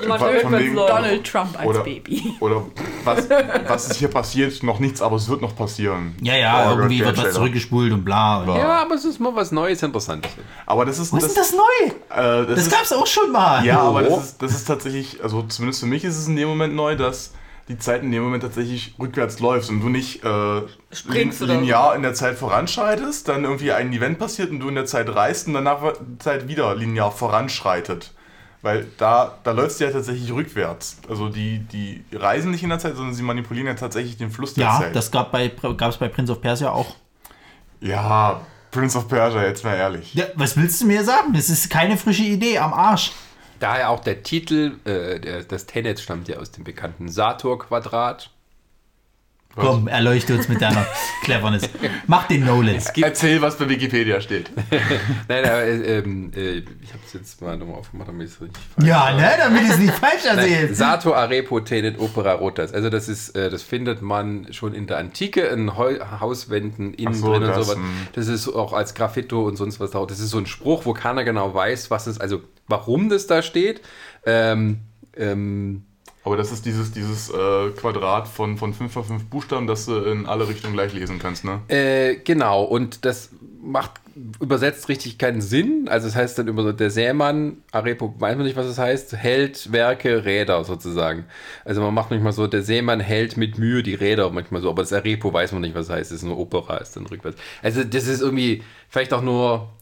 jemand Von rückwärts wegen. Donald Trump als Oder, Baby. oder was, <laughs> was ist hier passiert? Noch nichts, aber es wird noch passieren. Ja, ja, Oh, irgendwie wird was zurückgespult und bla. Und Ja, aber es ist mal was Neues, Interessantes. Aber das ist. Was ist das neu? Äh, das Das ist, gab's auch schon mal. Ja, aber Oh. das ist, das ist tatsächlich, also zumindest für mich ist es in dem Moment neu, dass die Zeit in dem Moment tatsächlich rückwärts läuft und du nicht äh, Springst lin linear in der Zeit voranschreitest, dann irgendwie ein Event passiert und du in der Zeit reist und danach die Zeit wieder linear voranschreitet. Weil da, da läuft es ja tatsächlich rückwärts. Also die, die reisen nicht in der Zeit, sondern sie manipulieren ja tatsächlich den Fluss der Ja, Zeit. das gab bei, gab's bei Prince of Persia auch. ja, Prince of Persia, jetzt mal ehrlich. Ja, was willst du mir sagen? Das ist keine frische Idee, am Arsch. Daher auch der Titel, äh, das Tenet stammt ja aus dem bekannten Sator-Quadrat. Komm, erleuchte uns mit deiner Cleverness. Mach den Nolan. Erzähl, was bei Wikipedia steht. <laughs> Nein, aber, äh, ähm, äh, ich habe es jetzt mal nochmal aufgemacht, damit ich es richtig falsch Ja, ne, damit ich es nicht falsch erzähle. Sato Arepo Tenet Opera Rotas. Also das ist, äh, das findet man schon in der Antike in Heu Hauswänden innen so, drin und das, sowas. hm. Das ist auch als Graffito und sonst was drauf. Das ist so ein Spruch, wo keiner genau weiß, was es, also warum das da steht. Ähm, Ähm, Aber das ist dieses, dieses äh, Quadrat von, von 5 x 5 Buchstaben, das du in alle Richtungen gleich lesen kannst, ne? Äh, genau, und das macht übersetzt richtig keinen Sinn. Also es heißt dann immer so, der Sämann, Arepo, weiß man nicht, was es heißt, hält Werke, Räder sozusagen. Also man macht manchmal so, der Sämann hält mit Mühe die Räder manchmal so, aber das Arepo weiß man nicht, was es heißt, das ist nur Opera, ist dann rückwärts. Also das ist irgendwie vielleicht auch nur,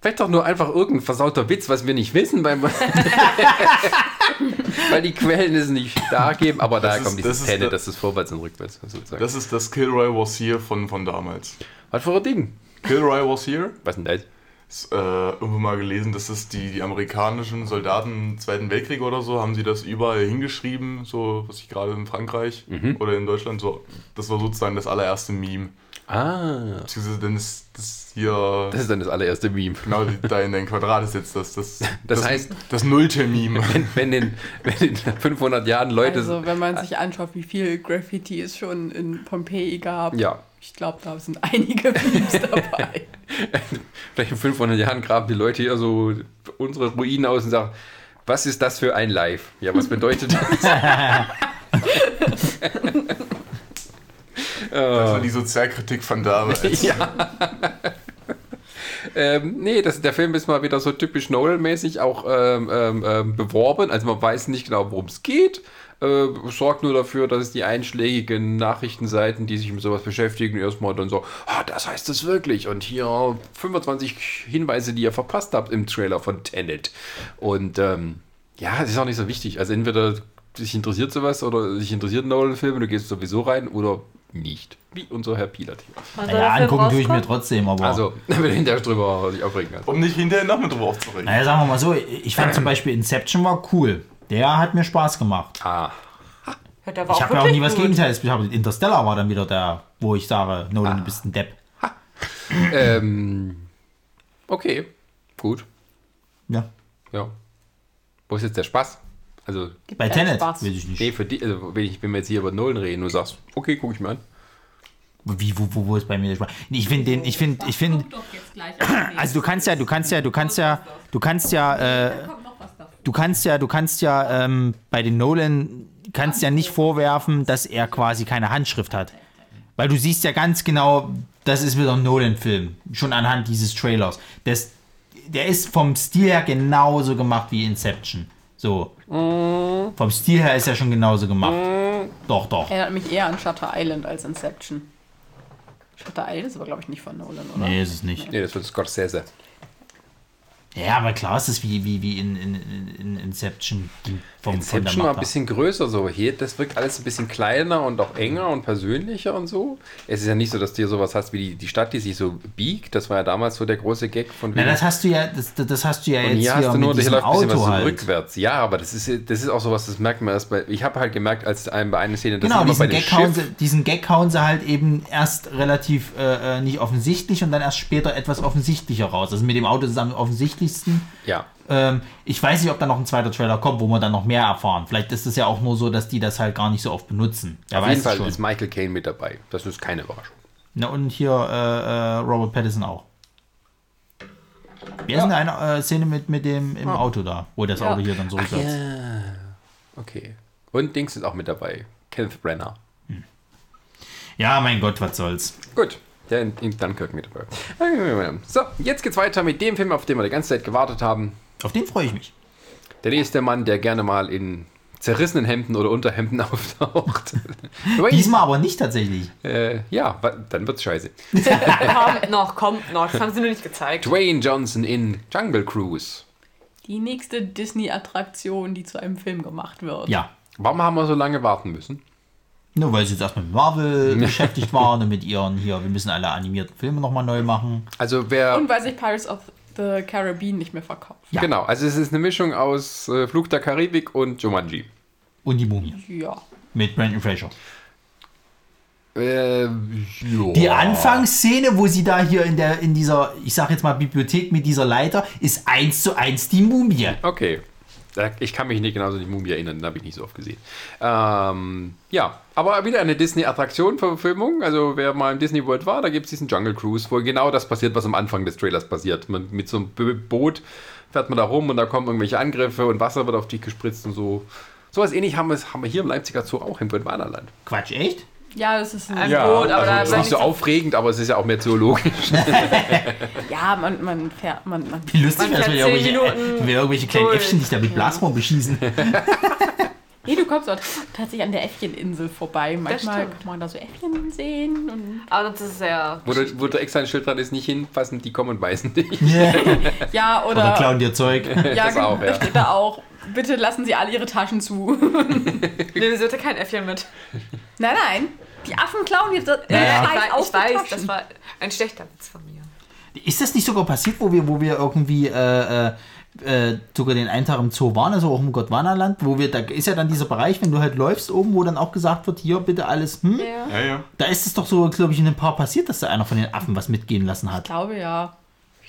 vielleicht auch nur einfach irgendein versauter Witz, was wir nicht wissen, weil, <laughs> weil die Quellen es nicht da geben, aber Das da ist- kommt das dieses ist Tenne, der- das ist vorwärts und rückwärts sozusagen. Das ist das Kilroy was here von, von damals. was für ein Ding? Kilroy was here? Was denn das? Ist, äh, irgendwo mal gelesen, dass es die, die amerikanischen Soldaten im Zweiten Weltkrieg oder so, haben sie das überall hingeschrieben, so, was ich gerade in Frankreich oder in Deutschland, so, das war sozusagen das allererste Meme. Ah, Beziehungsweise dann ist das hier, das ist dann das allererste Meme. genau, die- da in dein Quadrat ist jetzt das, das, Das heißt- das nullte Meme. wenn, wenn, in, wenn in 500 Jahren Leute. Also, wenn man sich anschaut, wie viel Graffiti es schon in Pompeji gab, ja, ich glaube, da sind einige Memes <laughs> dabei. vielleicht in 500 Jahren graben die Leute hier so unsere Ruinen aus und sagen: Was ist das für ein Live? Ja, was bedeutet das? <laughs> Das war die Sozialkritik von damals. <laughs> ja. ähm, nee, das, der Film ist mal wieder so typisch Nolan-mäßig auch ähm, ähm, ähm, beworben. Also man weiß nicht genau, worum es geht. Äh, sorgt nur dafür, dass die einschlägigen Nachrichtenseiten, die sich mit sowas beschäftigen, erstmal dann so, ah, das heißt es wirklich. Und hier 25 Hinweise, die ihr verpasst habt im Trailer von Tenet. Und ähm, ja, es ist auch nicht so wichtig. Also entweder dich interessiert sowas oder dich interessiert Nolan-Filme, du gehst sowieso rein oder nicht. Wie unser Herr Pilat hier. Wann soll Ja, der Film angucken tue ich mir trotzdem, aber. Also, <laughs> wenn du hinterher drüber dich aufregen kannst. Um nicht hinterher noch mit drüber aufzuregen. Naja, sagen wir mal so, ich fand zum Beispiel Inception war cool. Der hat mir Spaß gemacht. Ah, Ja, der war Ich habe ja auch nie was. Gegenteils. Ich habe Interstellar war dann wieder der, wo ich sage, Nolan, du bist ein Depp. ähm, okay, gut, Ja. ja. Wo ist jetzt der Spaß? Also, Bei Tenet Spaß. weiß ich nicht. nee, für die, also, wenn ich wenn wir jetzt hier über Nolan reden, du sagst, okay, guck ich mir an. Wie, wo, wo, wo ist bei mir der Spaß? Nee, Ich finde den, ich finde, ich finde, also du kannst ja, du kannst ja, du kannst ja, du kannst ja, äh, du kannst ja, du kannst ja ähm, bei den Nolan kannst ja nicht vorwerfen, dass er quasi keine Handschrift hat, weil du siehst ja ganz genau, das ist wieder ein Nolan-Film, schon anhand dieses Trailers. Das, der ist vom Stil her genauso gemacht wie Inception. So. Vom Stil her ist er schon genauso gemacht. Doch, doch. Erinnert mich eher an Shutter Island als Inception. Shutter Island ist aber, glaube ich, nicht von Nolan, oder? Nee, ist es nicht. Nee, das wird Scorsese. Ja, aber klar ist es wie, wie, wie in, in- in Inception. die Vom, Inception war ein bisschen größer so. Hier, das wirkt alles ein bisschen kleiner und auch enger und persönlicher und so. Es ist ja nicht so, dass du hier sowas hast wie die, die Stadt, die sich so biegt. Das war ja damals so der große Gag von Na, das hast du ja, das, das hast du ja Und jetzt hier hast du nur, mit hier läuft ein bisschen Auto was so halt. rückwärts. Ja, aber das ist, das ist auch sowas, das merkt man erst bei. Ich habe halt gemerkt, als einem bei einer Szene, das Genau, ist bei diesen dem Gag, hauen sie, diesen Gag hauen sie halt eben erst relativ äh, äh, nicht offensichtlich und dann erst später etwas offensichtlicher raus. Also mit dem Auto zusammen am offensichtlichsten. Ja. Ähm, ich weiß nicht, ob da noch ein zweiter Trailer kommt, wo wir dann noch mehr erfahren. Vielleicht ist es ja auch nur so, dass die das halt gar nicht so oft benutzen. Wer Auf jeden Fall schon. ist Michael Caine mit dabei. Das ist keine Überraschung. Na, und hier äh, äh, Robert Pattinson auch. Wer ist denn eine äh, Szene mit, mit dem im Auto da, wo das Ja. Auto hier dann so sitzt? Okay. Und Dings ist auch mit dabei. Kenneth Brenner. Ja, mein Gott, was soll's. Gut. Der in, in Dunkirk mit dabei. So, jetzt geht's weiter mit dem Film, auf den wir die ganze Zeit gewartet haben. Auf den freue ich mich. Der nächste Mann, der gerne mal in zerrissenen Hemden oder Unterhemden <laughs> auftaucht. Diesmal aber nicht tatsächlich. Äh, ja, dann wird's scheiße. <laughs> Kommt noch, kommt noch. Das haben sie nur nicht gezeigt. Dwayne Johnson in Jungle Cruise. Die nächste Disney-Attraktion, die zu einem Film gemacht wird. Ja. Warum haben wir so lange warten müssen? Nur weil sie jetzt erstmal mit Marvel <laughs> beschäftigt waren und mit ihren hier, wir müssen alle animierten Filme nochmal neu machen. Also wer. Und weil sich Pirates of the Caribbean nicht mehr verkauft. Ja. Genau, also es ist eine Mischung aus äh, Flug der Karibik und Jumanji. Und die Mumie. Ja. Mit Brandon Fraser. Äh, Die Anfangsszene, wo sie da hier in der, in dieser, ich sag jetzt mal Bibliothek mit dieser Leiter, ist eins zu eins die Mumie. Okay. Ich kann mich nicht genauso an die Mumie erinnern, den habe ich nicht so oft gesehen. Ähm, ja, aber wieder eine Disney-Attraktion-Verfilmung. Also wer mal im Disney World war, da gibt es diesen Jungle Cruise, wo genau das passiert, was am Anfang des Trailers passiert. Man, mit so einem Bo- Boot fährt man da rum und da kommen irgendwelche Angriffe und Wasser wird auf dich gespritzt und so. Sowas ähnlich haben wir, haben wir hier im Leipziger Zoo auch im Waldweinerland. Quatsch, echt? Ja, das ist ein Ein Boot, aber da also, ist nicht so aufregend, aber es ist ja auch mehr zoologisch. <laughs> Ja, man, man fährt, man, man. Wie lustig Man wäre es, wenn wir fährt irgendwelche, zehn Minuten wenn wir irgendwelche kleinen durch. Äffchen dich da mit Blasrohr beschießen. <laughs> Nee, du kommst dort tatsächlich an der Äffcheninsel vorbei. Manchmal kann man da so Äffchen sehen. Und Aber das ist sehr. wo, da, wo da extra ein Schild dran ist, nicht hinfassen, die kommen und beißen dich. <laughs> ja, oder. Oder klauen dir Zeug. ja, Das auch, genau, ja. steht da auch. Bitte lassen Sie alle Ihre Taschen zu. <laughs> Nee, sie hatte kein Äffchen mit. nein, nein. Die Affen klauen jetzt äh, Ja. Scheiß ich, aus weiß, ich weiß, Taschen. das war ein schlechter Witz von mir. Ist das nicht sogar passiert, wo wir, wo wir irgendwie äh, äh, äh, sogar den einen Tag im Zoo waren, also auch im Gottwanderland, wo wir, da ist ja dann dieser Bereich, wenn du halt läufst oben, wo dann auch gesagt wird, hier bitte alles, hm? ja. Ja, ja. Da ist es doch so, glaube ich, in ein paar passiert, dass da einer von den Affen was mitgehen lassen Ich hat. glaube ja.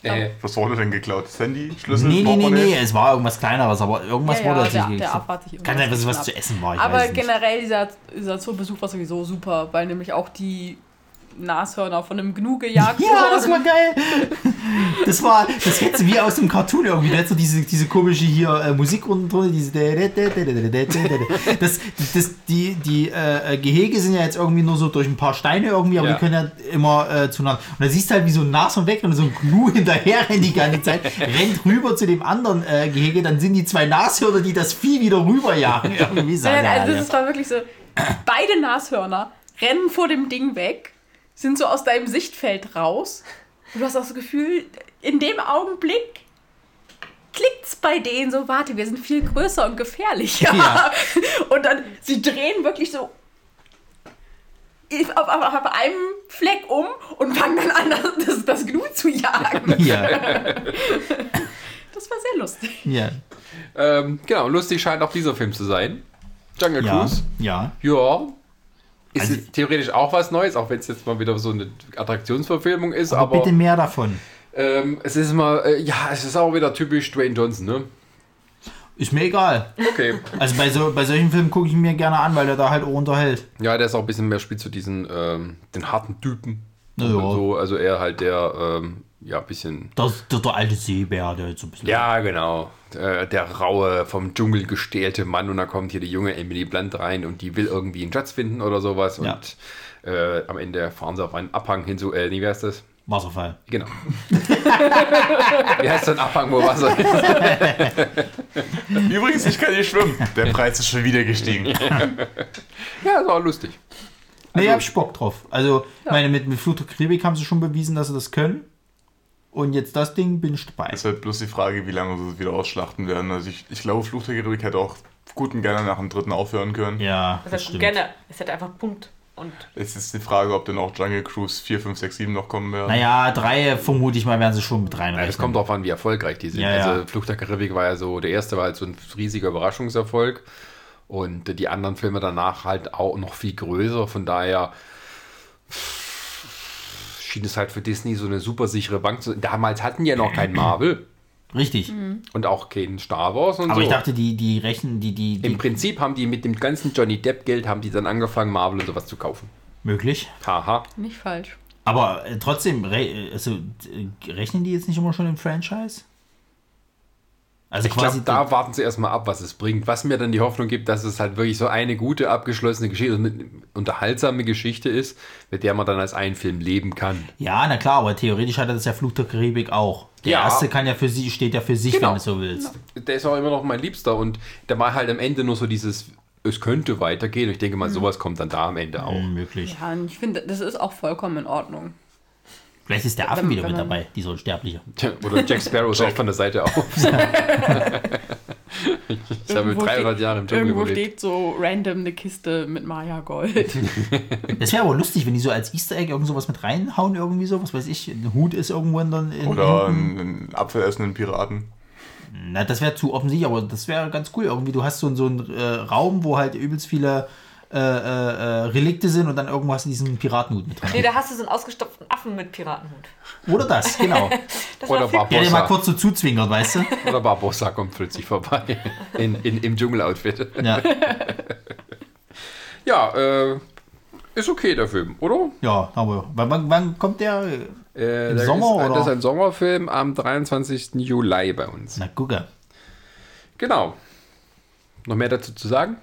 Äh, Was wurde denn geklaut? Das Handy? Schlüssel? Nee, nee, nee, nee, es war irgendwas kleineres, aber irgendwas Ja, wurde ja, tatsächlich der- der. Aff hat sich Kann sein, dass es was zu essen war, ich Aber weiß es nicht. generell, dieser, dieser Zoobesuch war sowieso super, weil nämlich auch die Nashörner von einem Gnu gejagt Ja, das wurden. war geil. Das war, das hätte wie aus dem Cartoon irgendwie. Da so diese, diese komische hier äh, Musik unten drunter, diese. Das, das, die die äh, Gehege sind ja jetzt irgendwie nur so durch ein paar Steine irgendwie, aber Ja. die können ja immer äh, zueinander. Und da siehst du halt, wie so ein Nashorn weg und so ein Gnu hinterher rennt die ganze Zeit, rennt rüber zu dem anderen äh, Gehege, dann sind die zwei Nashörner, die das Vieh wieder rüberjagen. Irgendwie der also das war wirklich so, beide Nashörner rennen vor dem Ding weg, sind so aus deinem Sichtfeld raus. Und du hast auch das Gefühl, in dem Augenblick klickt's bei denen so, warte, wir sind viel größer und gefährlicher. Ja. <laughs> Und dann, sie drehen wirklich so auf, auf, auf einem Fleck um und fangen dann an, das, das, Gnu zu jagen. <laughs> Ja, Das war sehr lustig. ja, ähm, genau, lustig scheint auch dieser Film zu sein. Jungle ja, Cruise. ja. Ja. Ist Also- theoretisch auch was Neues, auch wenn es jetzt mal wieder so eine Attraktionsverfilmung ist, Aber, aber, bitte mehr davon. ähm, es ist mal, äh, ja, es ist auch wieder typisch Dwayne Johnson, ne? Ist mir egal. Okay. Also bei, so, bei solchen Filmen gucke ich mir gerne an, weil der da halt auch unterhält. ja, der ist auch ein bisschen mehr spielt zu diesen, ähm, den harten Typen. Ja. So, also er halt der, ähm, ja, ein bisschen Das, der, der alte Seebär, der jetzt so ein bisschen. Ja, genau. Äh, Der raue, vom Dschungel gestählte Mann und da kommt hier die junge Emily Blunt rein und die will irgendwie einen Schatz finden oder sowas Ja. und äh, am Ende fahren sie auf einen Abhang hin zu, äh, nee, wie heißt das? Wasserfall. Genau. <laughs> wie heißt so ein Abhang, wo Wasser ist? <laughs> Übrigens, ich kann nicht schwimmen. Der Preis ist schon wieder gestiegen. <laughs> Ja, das war lustig. Nee, ich hab ich Bock drauf. Also, ich meine, mit, mit Flut der Karibik haben sie schon bewiesen, dass sie das können. Und jetzt das Ding bin ich dabei. Es ist halt bloß die Frage, wie lange sie es wieder ausschlachten werden. Also ich, ich glaube, Fluch der Karibik hätte auch gut und gerne nach dem dritten aufhören können. Ja, Das das heißt, stimmt. gerne. Es hätte einfach Punkt. Und Es ist die Frage, ob dann auch Jungle Cruise 4, 5, 6, 7 noch kommen werden. Naja, drei vermute ich mal, werden sie schon mit Ja, reinrechnen. es kommt darauf an, wie erfolgreich die sind. Ja, ja. Also Flucht der Karibik war ja so, der erste war halt so ein riesiger Überraschungserfolg und die anderen Filme danach halt auch noch viel größer. Von daher schien es halt für Disney so eine super sichere Bank zu Damals hatten die ja noch kein Marvel Richtig. und auch kein Star Wars und Aber so. ich dachte, die, die rechnen, die, die, die Im Prinzip haben die mit dem ganzen Johnny Depp Geld haben die dann angefangen, Marvel und sowas zu kaufen. möglich. möglich. Haha. Nicht falsch. Aber äh, trotzdem, re also, äh, rechnen die jetzt nicht immer schon im Franchise? Also Ich glaube, da warten sie erstmal ab, was es bringt. Was mir dann die Hoffnung gibt, dass es halt wirklich so eine gute, abgeschlossene Geschichte, also eine unterhaltsame Geschichte ist, mit der man dann als einen Film leben kann. Ja, na klar, aber theoretisch hat er das ja Fluch der Karibik auch. Der Ja. erste kann ja für sie, steht ja für sich, Genau. wenn du so willst. Der ist auch immer noch mein Liebster und der war halt am Ende nur so dieses, es könnte weitergehen. Und ich denke mal, sowas kommt dann da am Ende auch. Hm, möglich. Ja, und ich finde, das ist auch vollkommen in Ordnung. Vielleicht ist der Affen wieder mit dabei, dieser Unsterbliche. Oder Jack Sparrow <laughs> ist auch von der Seite auf. <laughs> <laughs> ich habe Irgendwo 300 steht- Jahre im Dschungel Irgendwo überlebt. steht so random eine Kiste mit Maya Gold. Das wäre aber lustig, wenn die so als Easter Egg irgend sowas mit reinhauen, irgendwie so, was weiß ich, ein Hut ist irgendwo in, der- in Oder einen, einen apfelessenden Piraten. Na, das wäre zu offensichtlich, aber das wäre ganz cool. Irgendwie, du hast so, so einen äh, Raum, wo halt übelst viele äh, äh, äh, Relikte sind und dann irgendwas in diesem Piratenhut mit drin. Nee, da hast du so einen ausgestopften Affen mit Piratenhut. Oder das, <laughs> genau. Das Oder Der dir mal Barbossa. kurz so zuzwinkert, weißt du? Oder Barbossa kommt plötzlich vorbei. <laughs> In, in, Im Dschungeloutfit. Ja, Ja, äh, ist okay, der Film, oder? ja aber wann, wann, wann kommt der? Äh, Im der Sommer, ist, oder? Das ist ein Sommerfilm am 23. Juli bei uns. Na, gucke. Genau. Noch mehr dazu zu sagen?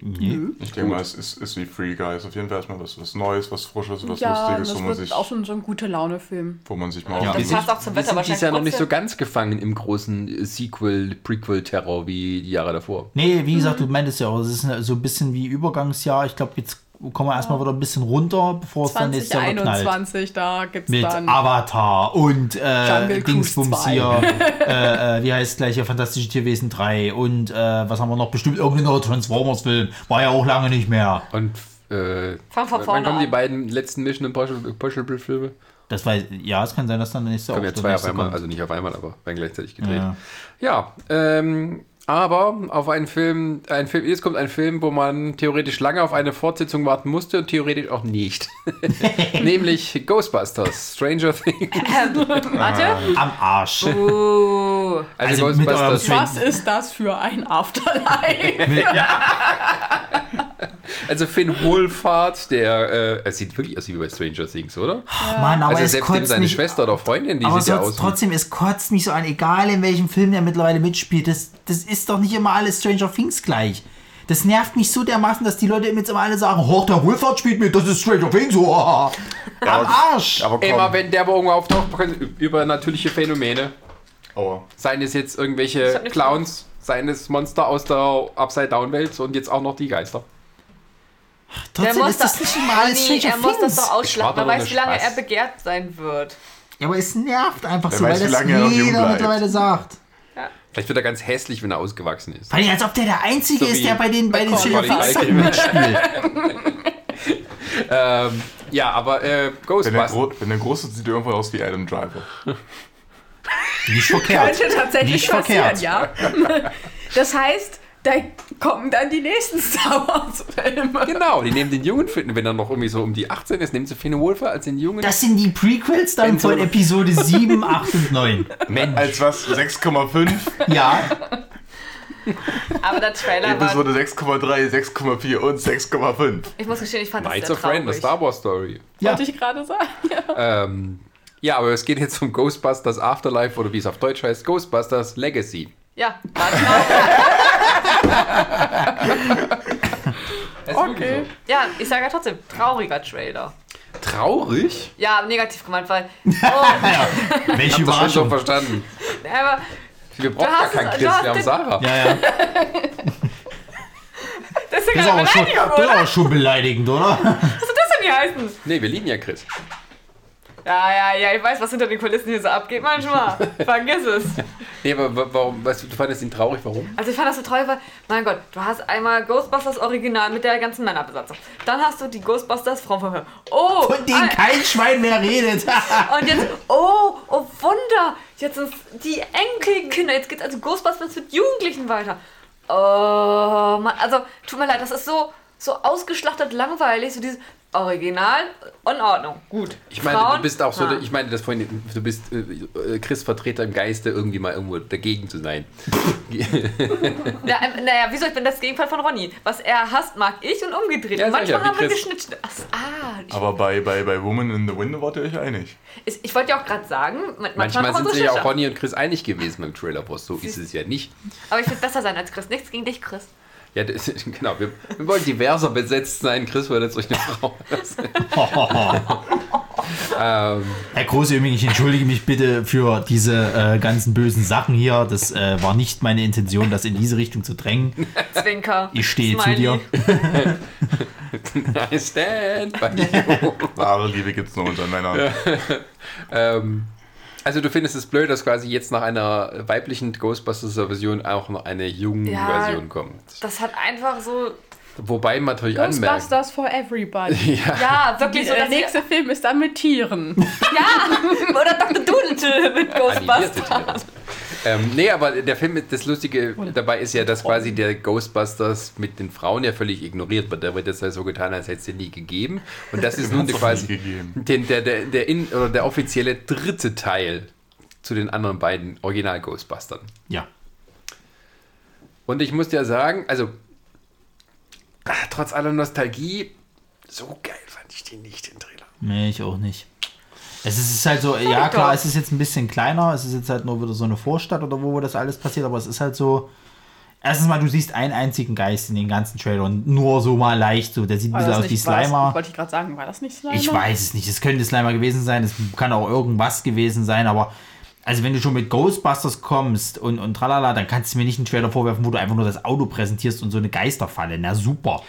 Nee. Ich denke mal, es ist, ist wie Free Guys. Auf jeden Fall erstmal was, was Neues, was Frisches, was Ja, Lustiges, wo das man, wird sich, auch schon so ein gute Laune-Film. wo man sich mal Ja. auf Das passt auch zum Wetter wahrscheinlich. Jahr noch nicht so ganz gefangen im großen Sequel, Prequel-Terror wie die Jahre davor. Nee, wie gesagt, du meintest ja auch, es ist so ein bisschen wie Übergangsjahr. Ich glaube, jetzt kommen wir erstmal wieder ein bisschen runter, bevor es dann nächstes Jahr wieder knallt. 2021, da gibt's Mit dann. Avatar und äh, Dingsbums 2. hier, <laughs> äh, äh, wie heißt gleich hier, Fantastische Tierwesen 3 und äh, was haben wir noch? Bestimmt irgendein neuer Transformers-Film. War ja auch lange nicht mehr. Und äh, Fang von wann kommen die an. beiden letzten Mission Impossible Impossible Filme? Das war, ja, es kann sein, dass dann der nächste Kommen ja zwei auf einmal, kommt. also nicht auf einmal, aber werden gleichzeitig gedreht. Ja. Ja, ähm, aber auf einen Film, ein Film, jetzt kommt ein Film, wo man theoretisch lange auf eine Fortsetzung warten musste und theoretisch auch nicht. <laughs> Nämlich Ghostbusters, Stranger Things. <laughs> Warte. Am Arsch. Uh, Also, Also Ghostbusters, Was ist das für ein Afterlife? <laughs> ja, also Finn Wohlfahrt, der, äh, es sieht wirklich aus wie bei Stranger Things, oder? Mann, aber also es selbst seine mich, Schwester oder Freundin, die aber sieht ja aus. trotzdem, es kotzt mich so an, egal in welchem Film der mittlerweile mitspielt. Das, das ist doch nicht immer alles Stranger Things gleich. Das nervt mich so dermaßen, dass die Leute jetzt immer alle sagen, hoch, der Wohlfahrt spielt mit, das ist Stranger Things. Oh, am Arsch. Aber komm, Immer wenn der wo irgendwo auftaucht, können übernatürliche Phänomene. Aua. Seien es jetzt Das irgendwelche Clowns, seien es Monster aus der Upside-Down-Welt und jetzt auch noch die Geister. Trotzdem ist das nicht immer alles Nee, Stranger er muss das Things. doch ausschlachten. war Man doch weiß, wie lange Spaß. er begehrt sein wird. Ja, aber es nervt einfach Wer so, weiß, weil das er jeder mittlerweile sagt. Vielleicht wird er ganz hässlich, wenn er ausgewachsen ist. Allem, als ob der der Einzige So ist, der bei den, bei den Culkin. mitspielt. <laughs> Ähm, ja, aber äh, Wenn der, Ghostbusters. Wenn der Große sieht er irgendwann aus wie Adam Driver. Nicht verkehrt. Könnte tatsächlich Nicht passieren, verkehrt. ja. Das heißt, da kommen dann die nächsten <laughs> Star Wars-Filme. Genau, die nehmen den Jungen, Finn, wenn er noch irgendwie so um die 18 ist, nehmen sie Finn Wolfer als den Jungen. Das sind die Prequels dann von Episode 7, 8 und 9. <laughs> Mensch, Als was? 6,5? Ja, Aber der Trailer war. Episode 6,3, 6,4 und 6,5. Ich muss gestehen, ich fand das Knights sehr of Ren, eine traurig. Star Wars Story. ja. Wollte ich gerade sagen. Ähm, ja, aber es geht jetzt um Ghostbusters Afterlife oder wie es auf Deutsch heißt, Ghostbusters Legacy. Ja, warte mal. Okay. Ja, ich sage ja trotzdem, trauriger Trailer. Traurig? Ja, negativ gemeint, weil. <laughs> Oh, Welche Hab das schon so Überraschung. verstanden. aber Wir brauchen gar keinen Chris, wir haben Sarah. Ja, ja. <laughs> das ist ja Das ist schon, das ist aber schon beleidigend, oder? Was soll das denn hier heißen? Nee, wir lieben ja Chris. Ja, ja, ja, ich weiß, was hinter den Kulissen hier so abgeht manchmal. <laughs> Vergiss es. Nee, aber wa- warum, weißt du, du fandest ihn traurig, warum? Also ich fand das so toll, weil, mein Gott, du hast einmal Ghostbusters Original mit der ganzen Männerbesatzung. Dann hast du die Ghostbusters Frauen von Oh! Von denen ah, kein Schwein mehr redet. <laughs> Und jetzt, oh, oh Wunder, jetzt sind die Enkelkinder, jetzt geht also Ghostbusters mit Jugendlichen weiter. Oh, Mann, also tut mir leid, das ist so, so ausgeschlachtet langweilig, so dieses Original, in Ordnung, gut. Ich meine, Frauen? du bist auch so, Ah. ich meine das vorhin, du bist äh, Chris Vertreter im Geiste, irgendwie mal irgendwo dagegen zu sein. <laughs> <laughs> Ja, ähm, naja, wieso, ich bin das Gegenteil von Ronny. Was er hasst, mag ich und umgedreht. Ja, und ja, manchmal wie haben wir geschnitten. Ach, ah, ich, Aber bei, bei, bei Woman in the Window wart ihr euch einig. ich, ich wollte ja auch gerade sagen, manchmal, Manchmal sind so sich ja auch. Ronny und Chris einig gewesen beim Trailer Boss. So ist es ja nicht. Aber ich will besser sein als Chris. Nichts gegen dich, Chris. Ja, das, <laughs> genau. Wir, wir wollen diverser besetzt sein. Chris wird jetzt durch eine Frau. <laughs> ähm, Herr Große, übrigens, ich entschuldige mich bitte für diese äh, ganzen bösen Sachen hier. Das äh, war nicht meine Intention, das in diese Richtung zu drängen. Zwinker. Ich stehe zu Smiley. dir. <laughs> I stand by you. Wahre Liebe gibt's nur unter Männern. ähm, also du findest es blöd, dass quasi jetzt nach einer weiblichen Ghostbusters-Version auch noch eine junge Ja. Version kommt. Das hat einfach so. Wobei man natürlich anmerkt. Ghostbusters for everybody. <laughs> Ja, wirklich so. Der nächste Film ist dann mit Tieren. <laughs> Ja, oder Dr. Doolittle mit Ghostbusters. Ähm, nee, aber der Film, das Lustige dabei ist ja, dass quasi der Ghostbusters mit den Frauen ja völlig ignoriert wird. Da wird jetzt ja so getan, als hätte es den nie gegeben. Und das ist nun quasi den, der, der, der, in, oder der offizielle dritte Teil zu den anderen beiden Original-Ghostbustern. Ja. Und ich muss dir sagen, also ah, trotz aller Nostalgie, so geil fand ich den nicht, den Trailer. Nee, ich auch nicht. Es ist, halt so, ja klar, es ist jetzt ein bisschen kleiner, es ist jetzt halt nur wieder so eine Vorstadt oder wo das alles passiert, aber es ist halt so. Erstens mal, du siehst einen einzigen Geist in den ganzen Trailern, nur so mal leicht so. Der sieht ein bisschen aus wie war das- Slimer. Wollte ich gerade sagen, war das nicht Slimer? Ich weiß es nicht. Es könnte Slimer gewesen sein. Es kann auch irgendwas gewesen sein. Aber also wenn du schon mit Ghostbusters kommst und, und tralala, dann kannst du mir nicht einen Trailer vorwerfen, wo du einfach nur das Auto präsentierst und so eine Geisterfalle. Na super.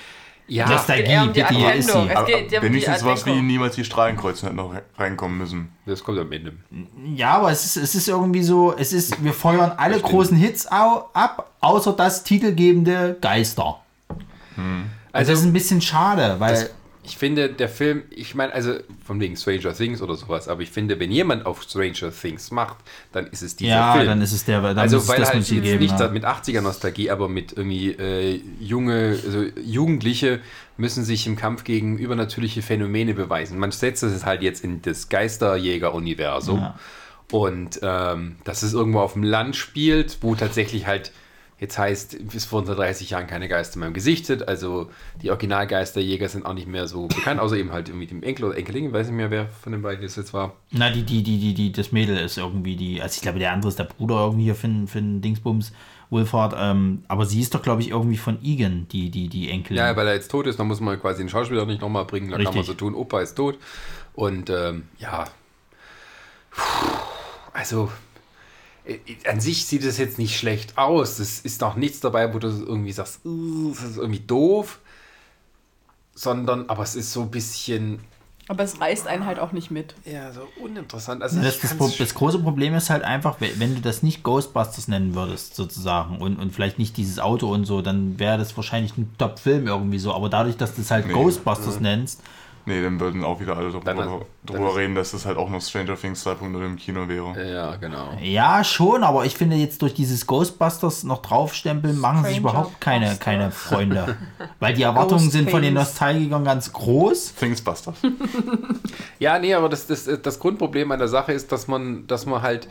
Ja, Nostalgie, um die bitte, hier ist sie. Geht um Wenigstens was wie niemals die Strahlenkreuze hätten noch reinkommen müssen. das kommt am Ende. Ja, aber es ist, es ist irgendwie so, es ist, wir feuern alle stimmt. großen Hits au, ab, außer das titelgebende Geister. Also das ist ein bisschen schade, weil Das, ich finde, der Film, ich meine, also von wegen Stranger Things oder sowas, aber ich finde, wenn jemand auf Stranger Things macht, dann ist es dieser ja, Film. dann ist es der, dann also ist es weil das halt jetzt geben. nicht ja. mit 80er Nostalgie, aber mit irgendwie äh, junge, also Jugendliche müssen sich im Kampf gegen übernatürliche Phänomene beweisen. Man setzt es halt jetzt in das Geisterjäger-Universum Ja. und ähm, dass es irgendwo auf dem Land spielt, wo tatsächlich halt jetzt heißt, bis vor unter 30 Jahren keine Geister mehr gesichtet. Also die Originalgeisterjäger sind auch nicht mehr so bekannt, außer eben halt irgendwie dem Enkel oder Enkelin, ich weiß nicht mehr, wer von den beiden das jetzt war. Na, die, die, die, die, die, das Mädel ist irgendwie die, also ich glaube, der andere ist der Bruder irgendwie hier für, für den Dingsbums, Wolfhard, ähm, aber sie ist doch, glaube ich, irgendwie von Egan, die, die, die Enkelin. Ja, weil er jetzt tot ist, dann muss man quasi den Schauspieler nicht nochmal bringen. Da kann man so tun, Opa ist tot. Und ähm, ja, Puh, also an sich sieht es jetzt nicht schlecht aus. Es ist auch nichts dabei, wo du irgendwie sagst, "Uh, das ist irgendwie doof. Sondern, aber es ist so ein bisschen, Aber es reißt einen halt auch nicht mit. ja, so uninteressant. Also Das, ich das, Pro- das große Problem ist halt einfach, wenn du das nicht Ghostbusters nennen würdest, sozusagen, und, und vielleicht nicht dieses Auto und so, dann wäre das wahrscheinlich ein Top-Film irgendwie so. Aber dadurch, dass du es halt Nee. Ghostbusters nennst, Nee, dann würden auch wieder alle Dann- drüber, dann drüber ist- reden, dass das halt auch noch Stranger Things 2.0 im Kino wäre. Ja, genau. ja, schon, aber ich finde jetzt durch dieses Ghostbusters noch draufstempeln, machen sich Stranger überhaupt keine, keine Freunde. <laughs> Weil die Erwartungen sind von den. Nostalgikern ganz groß. Thingsbuster. <laughs> Ja, nee, aber das, das, das Grundproblem an der Sache ist, dass man, dass man halt.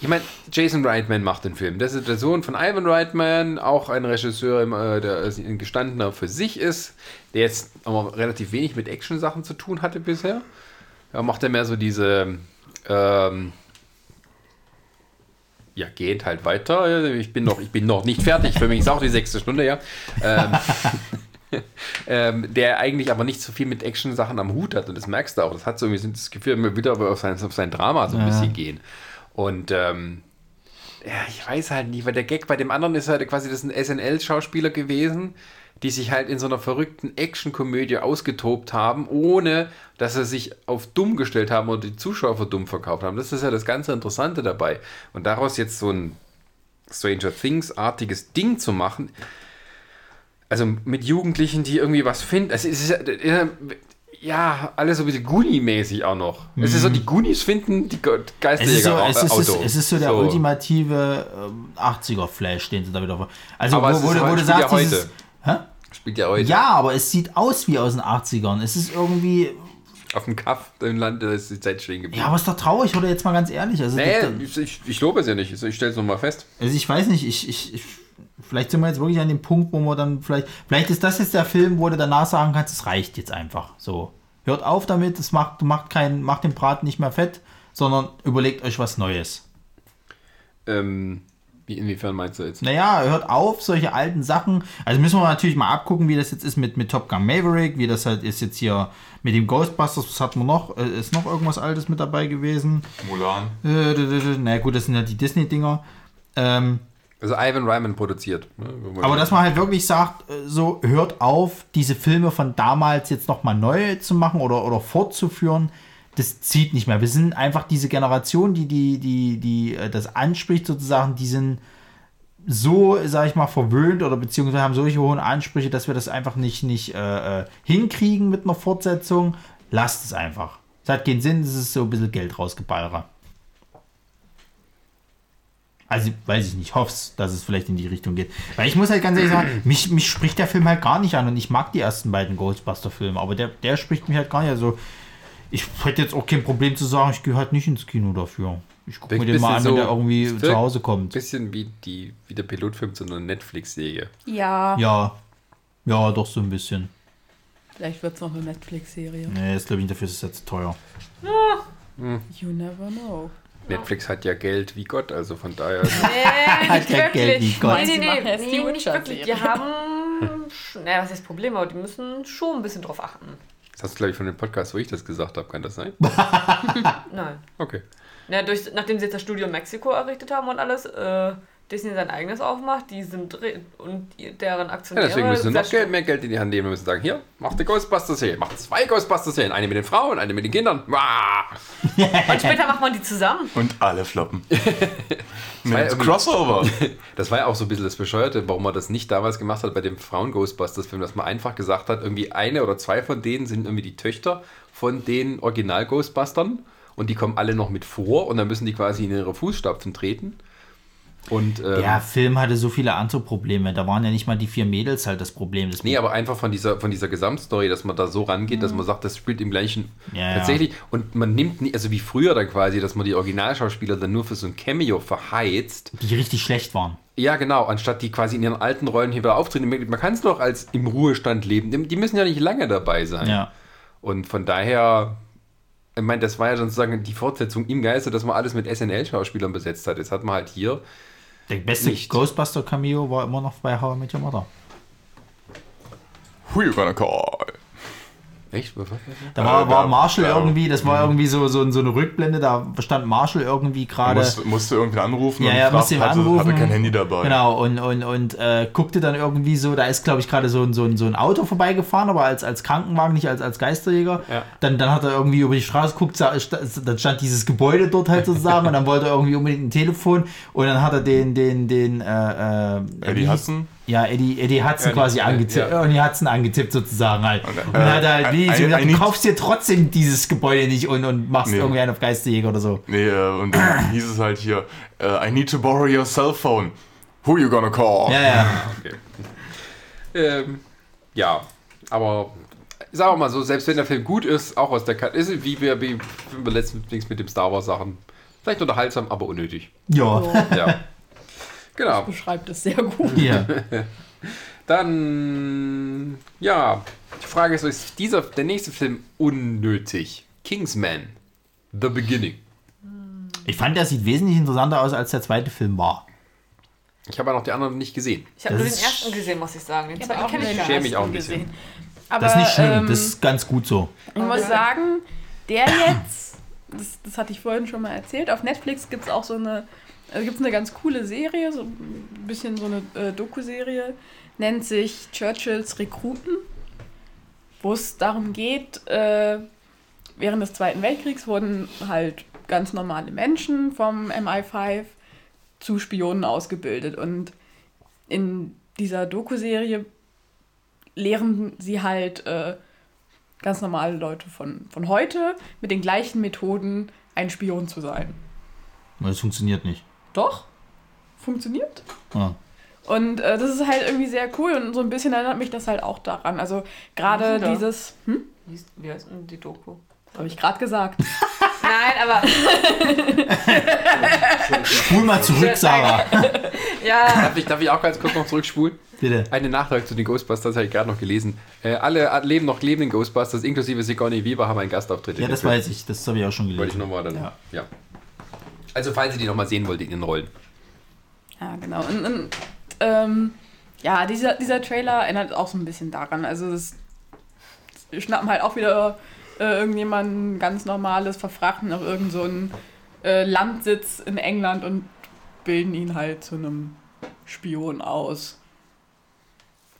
Ich meine, Jason Reitman macht den Film. Das ist der Sohn von Ivan Reitman, auch ein Regisseur, äh, der ein gestandener für sich ist, der jetzt aber relativ wenig mit Action-Sachen zu tun hatte bisher. Er macht ja mehr so diese. Ähm, ja, geht halt weiter. Ich bin noch, ich bin noch nicht fertig. Für mich ist auch die sechste Stunde, ja. Ähm, <laughs> ähm, der eigentlich aber nicht so viel mit Action-Sachen am Hut hat. Und das merkst du auch. Das hat so ein bisschen das Gefühl, immer wieder auf sein, auf sein Drama so ein Ja. bisschen gehen. Und ähm, ja, ich weiß halt nicht, weil der Gag bei dem anderen ist halt quasi, das sind SNL-Schauspieler gewesen, die sich halt in so einer verrückten Action-Komödie ausgetobt haben, ohne dass sie sich auf dumm gestellt haben oder die Zuschauer für dumm verkauft haben. Das ist ja das ganze Interessante dabei. Und daraus jetzt so ein Stranger Things-artiges Ding zu machen, also mit Jugendlichen, die irgendwie was finden. Es ist ja, alles so ein bisschen Goonie-mäßig auch noch. Es ist so, die Goonies finden die Ge- Es ist, so, Geisterjäger es, ist, es, Auto. ist, es ist so der ultimative ähm, 80er-Flash, den sie da wieder. Also, Aber wo, wo, wo heute- du spielt ja sagst, dieses. Hä? Spielt ja heute Ja, aber es sieht aus wie aus den 80ern. Es ist irgendwie. auf dem Kaff im Land, da ist die Zeit stehen geblieben. Ja, aber ist doch traurig, oder jetzt mal ganz ehrlich. Also, nee, das, ich, ich, ich lobe es ja nicht. Ich stelle es nochmal fest. also ich weiß nicht, ich, ich, ich. Vielleicht sind wir jetzt wirklich an dem Punkt, wo wir dann vielleicht. Vielleicht ist das jetzt der Film, wo du danach sagen kannst, es reicht jetzt einfach. So. Hört auf damit, es macht, macht, kein, macht den Braten nicht mehr fett, sondern überlegt euch was Neues. Ähm, wie, inwiefern meinst du jetzt? Naja, hört auf, solche alten Sachen. Also müssen wir natürlich mal abgucken, wie das jetzt ist mit, mit Top Gun Maverick, wie das halt ist jetzt hier mit dem Ghostbusters. Was hatten wir noch? Äh, Ist noch irgendwas Altes mit dabei gewesen? Mulan. Äh, Na gut, das sind ja die Disney-Dinger. Ähm, Also Ivan Ryman produziert. ne? aber dass man halt wirklich sagt, äh, so hört auf, diese Filme von damals jetzt nochmal neu zu machen oder, oder fortzuführen, das zieht nicht mehr. Wir sind einfach diese Generation, die, die, die, die äh, das anspricht sozusagen, die sind so, sag ich mal, verwöhnt oder beziehungsweise haben solche hohen Ansprüche, dass wir das einfach nicht, nicht äh, äh, hinkriegen mit einer Fortsetzung. Lasst es einfach. Es hat keinen Sinn, es ist so ein bisschen Geld rausgeballere. Also, weiß ich nicht, hoff's, dass es vielleicht in die Richtung geht. Weil ich muss halt ganz ehrlich sagen, <clears throat> mich, mich spricht der Film halt gar nicht an und ich mag die ersten beiden Ghostbuster-Filme, aber der, der spricht mich halt gar nicht. Also, ich hätte jetzt auch kein Problem zu sagen, ich gehe halt nicht ins Kino dafür. Ich gucke mir den mal ein an, bisschen wenn der so- irgendwie zu Hause Ein kommt. bisschen wie, die, wie der Pilotfilm zu einer Netflix-Serie. Ja, Ja. Ja, doch so ein bisschen. vielleicht wird es noch eine Netflix-Serie. Nee, ist glaube ich dafür ist es jetzt teuer. You never know. Netflix hat ja Geld wie Gott, also von daher. <laughs> Nee, Hat nicht der Geld wie wirklich. Gott. Nee, nee, nee, die nee nicht wirklich. Die haben. Naja, was ist das Problem? Aber die müssen schon ein bisschen drauf achten. Das hast du, glaube ich, von dem Podcast, wo ich das gesagt habe. Kann das sein? <laughs> Nein. Okay. Ja, durch, nachdem sie jetzt das Studio in Mexiko errichtet haben und alles, äh, Disney sein eigenes aufmacht, die sind re- und die- deren Ja, Aktionäre. deswegen müssen sie noch Geld, mehr Geld in die Hand nehmen. Wir müssen sagen, hier, mach die Ghostbusters-Serie. Mach zwei Ghostbusters-Serien. Eine mit den Frauen, eine mit den Kindern. <laughs> Und später macht man die zusammen. Und alle floppen. <laughs> war nee, irgendwie- Crossover. <laughs> Das war ja auch so ein bisschen das Bescheuerte, warum man das nicht damals gemacht hat bei dem Frauen-Ghostbusters-Film, dass man einfach gesagt hat, irgendwie eine oder zwei von denen sind irgendwie die Töchter von den Original-Ghostbustern und die kommen alle noch mit vor und dann müssen die quasi in ihre Fußstapfen treten. Und, ähm, Der Film hatte so viele andere Probleme. Da waren ja nicht mal die vier Mädels halt das Problem. Das Nee, aber einfach von dieser, von dieser Gesamtstory, dass man da so rangeht, dass man sagt, das spielt im gleichen Ja, tatsächlich. Und man nimmt also wie früher dann quasi, dass man die Originalschauspieler dann nur für so ein Cameo verheizt. die richtig schlecht waren. Ja, genau, anstatt die quasi in ihren alten Rollen hier wieder auftreten. Man kann es doch als im Ruhestand leben. Die müssen ja nicht lange dabei sein. Ja. Und von daher, ich meine, das war ja sozusagen die Fortsetzung im Geiste, dass man alles mit SNL-Schauspielern besetzt hat. Jetzt hat man halt hier. Der beste Nicht. Ghostbuster-Cameo war immer noch bei How I Met Your Mother. Who you gonna call? Echt? Da war, Äh, war da- Marshall da- irgendwie, das war irgendwie so, so, so eine Rückblende, da stand Marshall irgendwie gerade. Musste, musste irgendwie anrufen Ja, und ja, fragt, musste ihn hatte, anrufen. hatte kein Handy dabei. Genau, und, und, und äh, guckte dann irgendwie so, da ist, glaube ich, gerade so, ein- so, ein- so ein Auto vorbeigefahren, aber als, als Krankenwagen, nicht als, als Geisterjäger. Ja. Dann, dann hat er irgendwie über die Straße geguckt, dann stand dieses Gebäude dort halt sozusagen <laughs> und dann wollte er irgendwie unbedingt ein Telefon und dann hat er den, den, den, äh, äh, Eddie Hudson? Ja, Eddie, Eddie Hudson Eddie, quasi äh, angetippt, ja. Eddie Hudson angetippt sozusagen halt. Und, äh, dann hat er halt, wie, I- so gesagt, du need- kaufst dir trotzdem dieses Gebäude nicht und, und machst Nee. irgendwie einen auf Geisterjäger oder so. Nee, äh, und dann <clears throat> hieß es halt hier, äh, I need to borrow your cell phone. Who you gonna call? Ja, ja. <laughs> Ähm, ja, aber sagen wir mal so, selbst wenn der Film gut ist, auch aus der Karte, ist es wie wir, wie wir letztens mit dem Star Wars Sachen. Vielleicht unterhaltsam, aber unnötig. Ja. Ja. Genau. Beschreibt es sehr gut. <laughs> ja. <laughs> Dann, ja, die Frage ist, ist dieser, der nächste Film unnötig? Kingsman, The Beginning. Ich fand, der sieht wesentlich interessanter aus, als der zweite Film war. Ich habe ja noch die anderen nicht gesehen. Ich habe Das nur den ersten gesehen, muss ich sagen. Den Ich zweiten habe auch kenne ich schäme nicht. mich auch ein bisschen. gesehen. Aber, Das ist nicht schlimm, ähm, das ist ganz gut so. Ich muss sagen, der jetzt, das, das hatte ich vorhin schon mal erzählt, auf Netflix gibt es auch so eine, also gibt's eine ganz coole Serie, so ein bisschen so eine äh, Doku-Serie, nennt sich Churchills Rekruten, wo es darum geht, äh, während des Zweiten Weltkriegs wurden halt ganz normale Menschen vom MI5 zu Spionen ausgebildet und in dieser Doku-Serie lehren sie halt äh, ganz normale Leute von, von heute mit den gleichen Methoden ein Spion zu sein. Das funktioniert nicht. Doch, funktioniert. Ja. Und äh, das ist halt irgendwie sehr cool und so ein bisschen erinnert mich das halt auch daran. Also gerade dieses, hm, Wie ist- Wie heißt denn die Doku? habe ich gerade gesagt. <laughs> Nein, aber Spul mal zurück, Sarah. ja, Darf ich, darf ich auch ganz kurz noch zurückspulen? Bitte. Eine Nachtrag zu den Ghostbusters habe ich gerade noch gelesen. Äh, alle leben noch lebenden Ghostbusters, inklusive Sigourney Weaver, haben einen Gastauftritt. Ja, das weiß ich. Das habe ich auch schon Wollte ich gelesen. nochmal dann. Ja. Ja. Also, falls ihr die nochmal sehen wollt in den Rollen. Ja, genau. Und, und ähm, ja, dieser, dieser Trailer erinnert auch so ein bisschen daran. Also es sie schnappen halt auch wieder äh, irgendjemanden ganz normales, verfrachten auf irgendeinen so äh, Landsitz in England und bilden ihn halt zu einem Spion aus.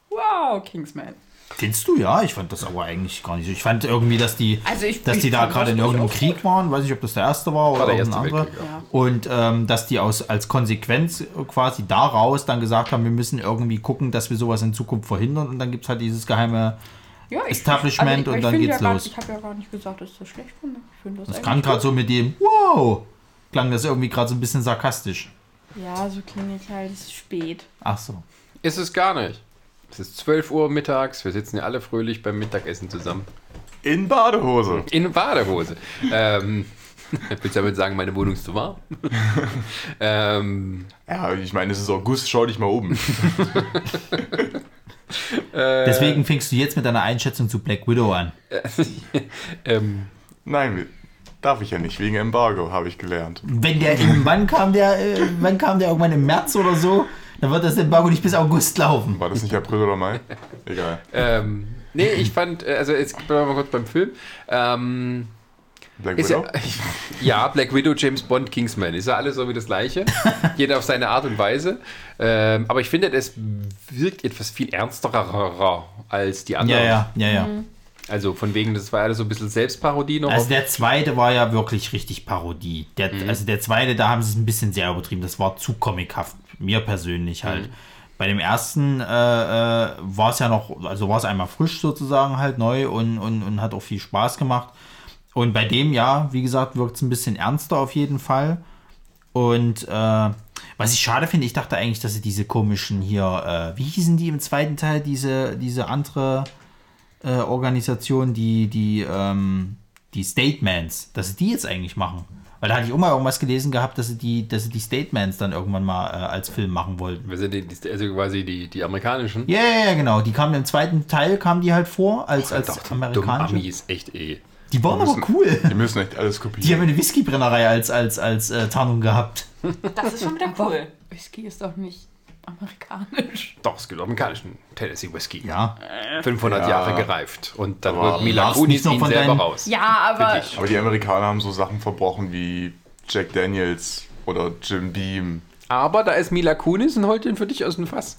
Wow, Kingsman. Findest du? Ja, ich fand das aber eigentlich gar nicht so. Ich fand irgendwie, dass die, Also ich, dass ich die da gerade in irgendeinem Krieg waren. Weiß nicht, ob das der erste war oder der irgendein anderer. Ja. Und ähm, dass die aus, als Konsequenz quasi daraus dann gesagt haben, wir müssen irgendwie gucken, dass wir sowas in Zukunft verhindern. Und dann gibt es halt dieses geheime. Ja, ich- Establishment ich und dann geht's ja los. Gar, ich habe ja gar nicht gesagt, dass ich das schlecht finde. Ich finde das, Das klang gerade so mit dem Wow! Klang das irgendwie gerade so ein bisschen sarkastisch. Ja, so klingelt halt, es ist spät. Ach so. Ist es gar nicht. Es ist 12 Uhr mittags, wir sitzen ja alle fröhlich beim Mittagessen zusammen. In Badehose. In Badehose. ähm, <laughs> willst du damit sagen, meine Wohnung ist zu warm? <laughs> ähm, Ja, ich meine, es ist August, schau dich mal um. <laughs> Deswegen fängst du jetzt mit deiner Einschätzung zu Black Widow an. ähm, Nein, darf ich ja nicht, wegen Embargo, habe ich gelernt. Wenn der wann kam der, äh, wann kam der irgendwann im März oder so? Dann wird das Embargo nicht bis August laufen. War das nicht April oder Mai? Egal. ähm, nee, ich fand, äh, also jetzt bleiben wir mal kurz beim Film. Ähm, Black Widow? ja, <laughs> ja, Black Widow, James Bond, Kingsman. Ist ja alles so wie das Gleiche. <laughs> Jeder auf seine Art und Weise. Ähm, aber ich finde, es wirkt etwas viel ernsterer als die anderen. Ja, ja, ja, ja. Also von wegen, das war alles so ein bisschen Selbstparodie noch. Also der zweite war ja wirklich richtig Parodie. Der, Also der zweite, da haben sie es ein bisschen sehr übertrieben. Das war zu comichaft. Mir persönlich halt. Bei dem ersten äh, äh, war es ja noch, also war es einmal frisch sozusagen halt neu und, und, und hat auch viel Spaß gemacht. Und bei dem, ja, wie gesagt, wirkt es ein bisschen ernster auf jeden Fall. Und äh, was ich schade finde, ich dachte eigentlich, dass sie diese komischen hier, äh, wie hießen die im zweiten Teil, diese, diese andere äh, Organisation, die, die, ähm, die Statements, dass sie die jetzt eigentlich machen. Weil da hatte ich auch mal irgendwas gelesen gehabt, dass sie die, dass sie die Statements dann irgendwann mal äh, als Film machen wollten. Sind die, die- also quasi die, die amerikanischen. Ja, ja, ja, genau. Die kamen im zweiten Teil, kamen die halt vor als, als Doch, die amerikanische. Amis, echt eh. Die waren aber cool. Die müssen echt alles Die kopieren. haben eine Whiskybrennerei als, als, als äh, Tarnung gehabt. Das ist schon wieder cool. Whisky ist doch nicht amerikanisch. Doch, es gibt amerikanischen Tennessee Whiskey. Ja. 500 Ja. Jahre gereift. Und dann Aber holt Mila Kunis noch ihn von selber deinen- raus. Ja, aber. Aber die Amerikaner haben so Sachen verbrochen wie Jack Daniels oder Jim Beam. Aber da ist Mila Kunis und holt ihn für dich aus dem Fass.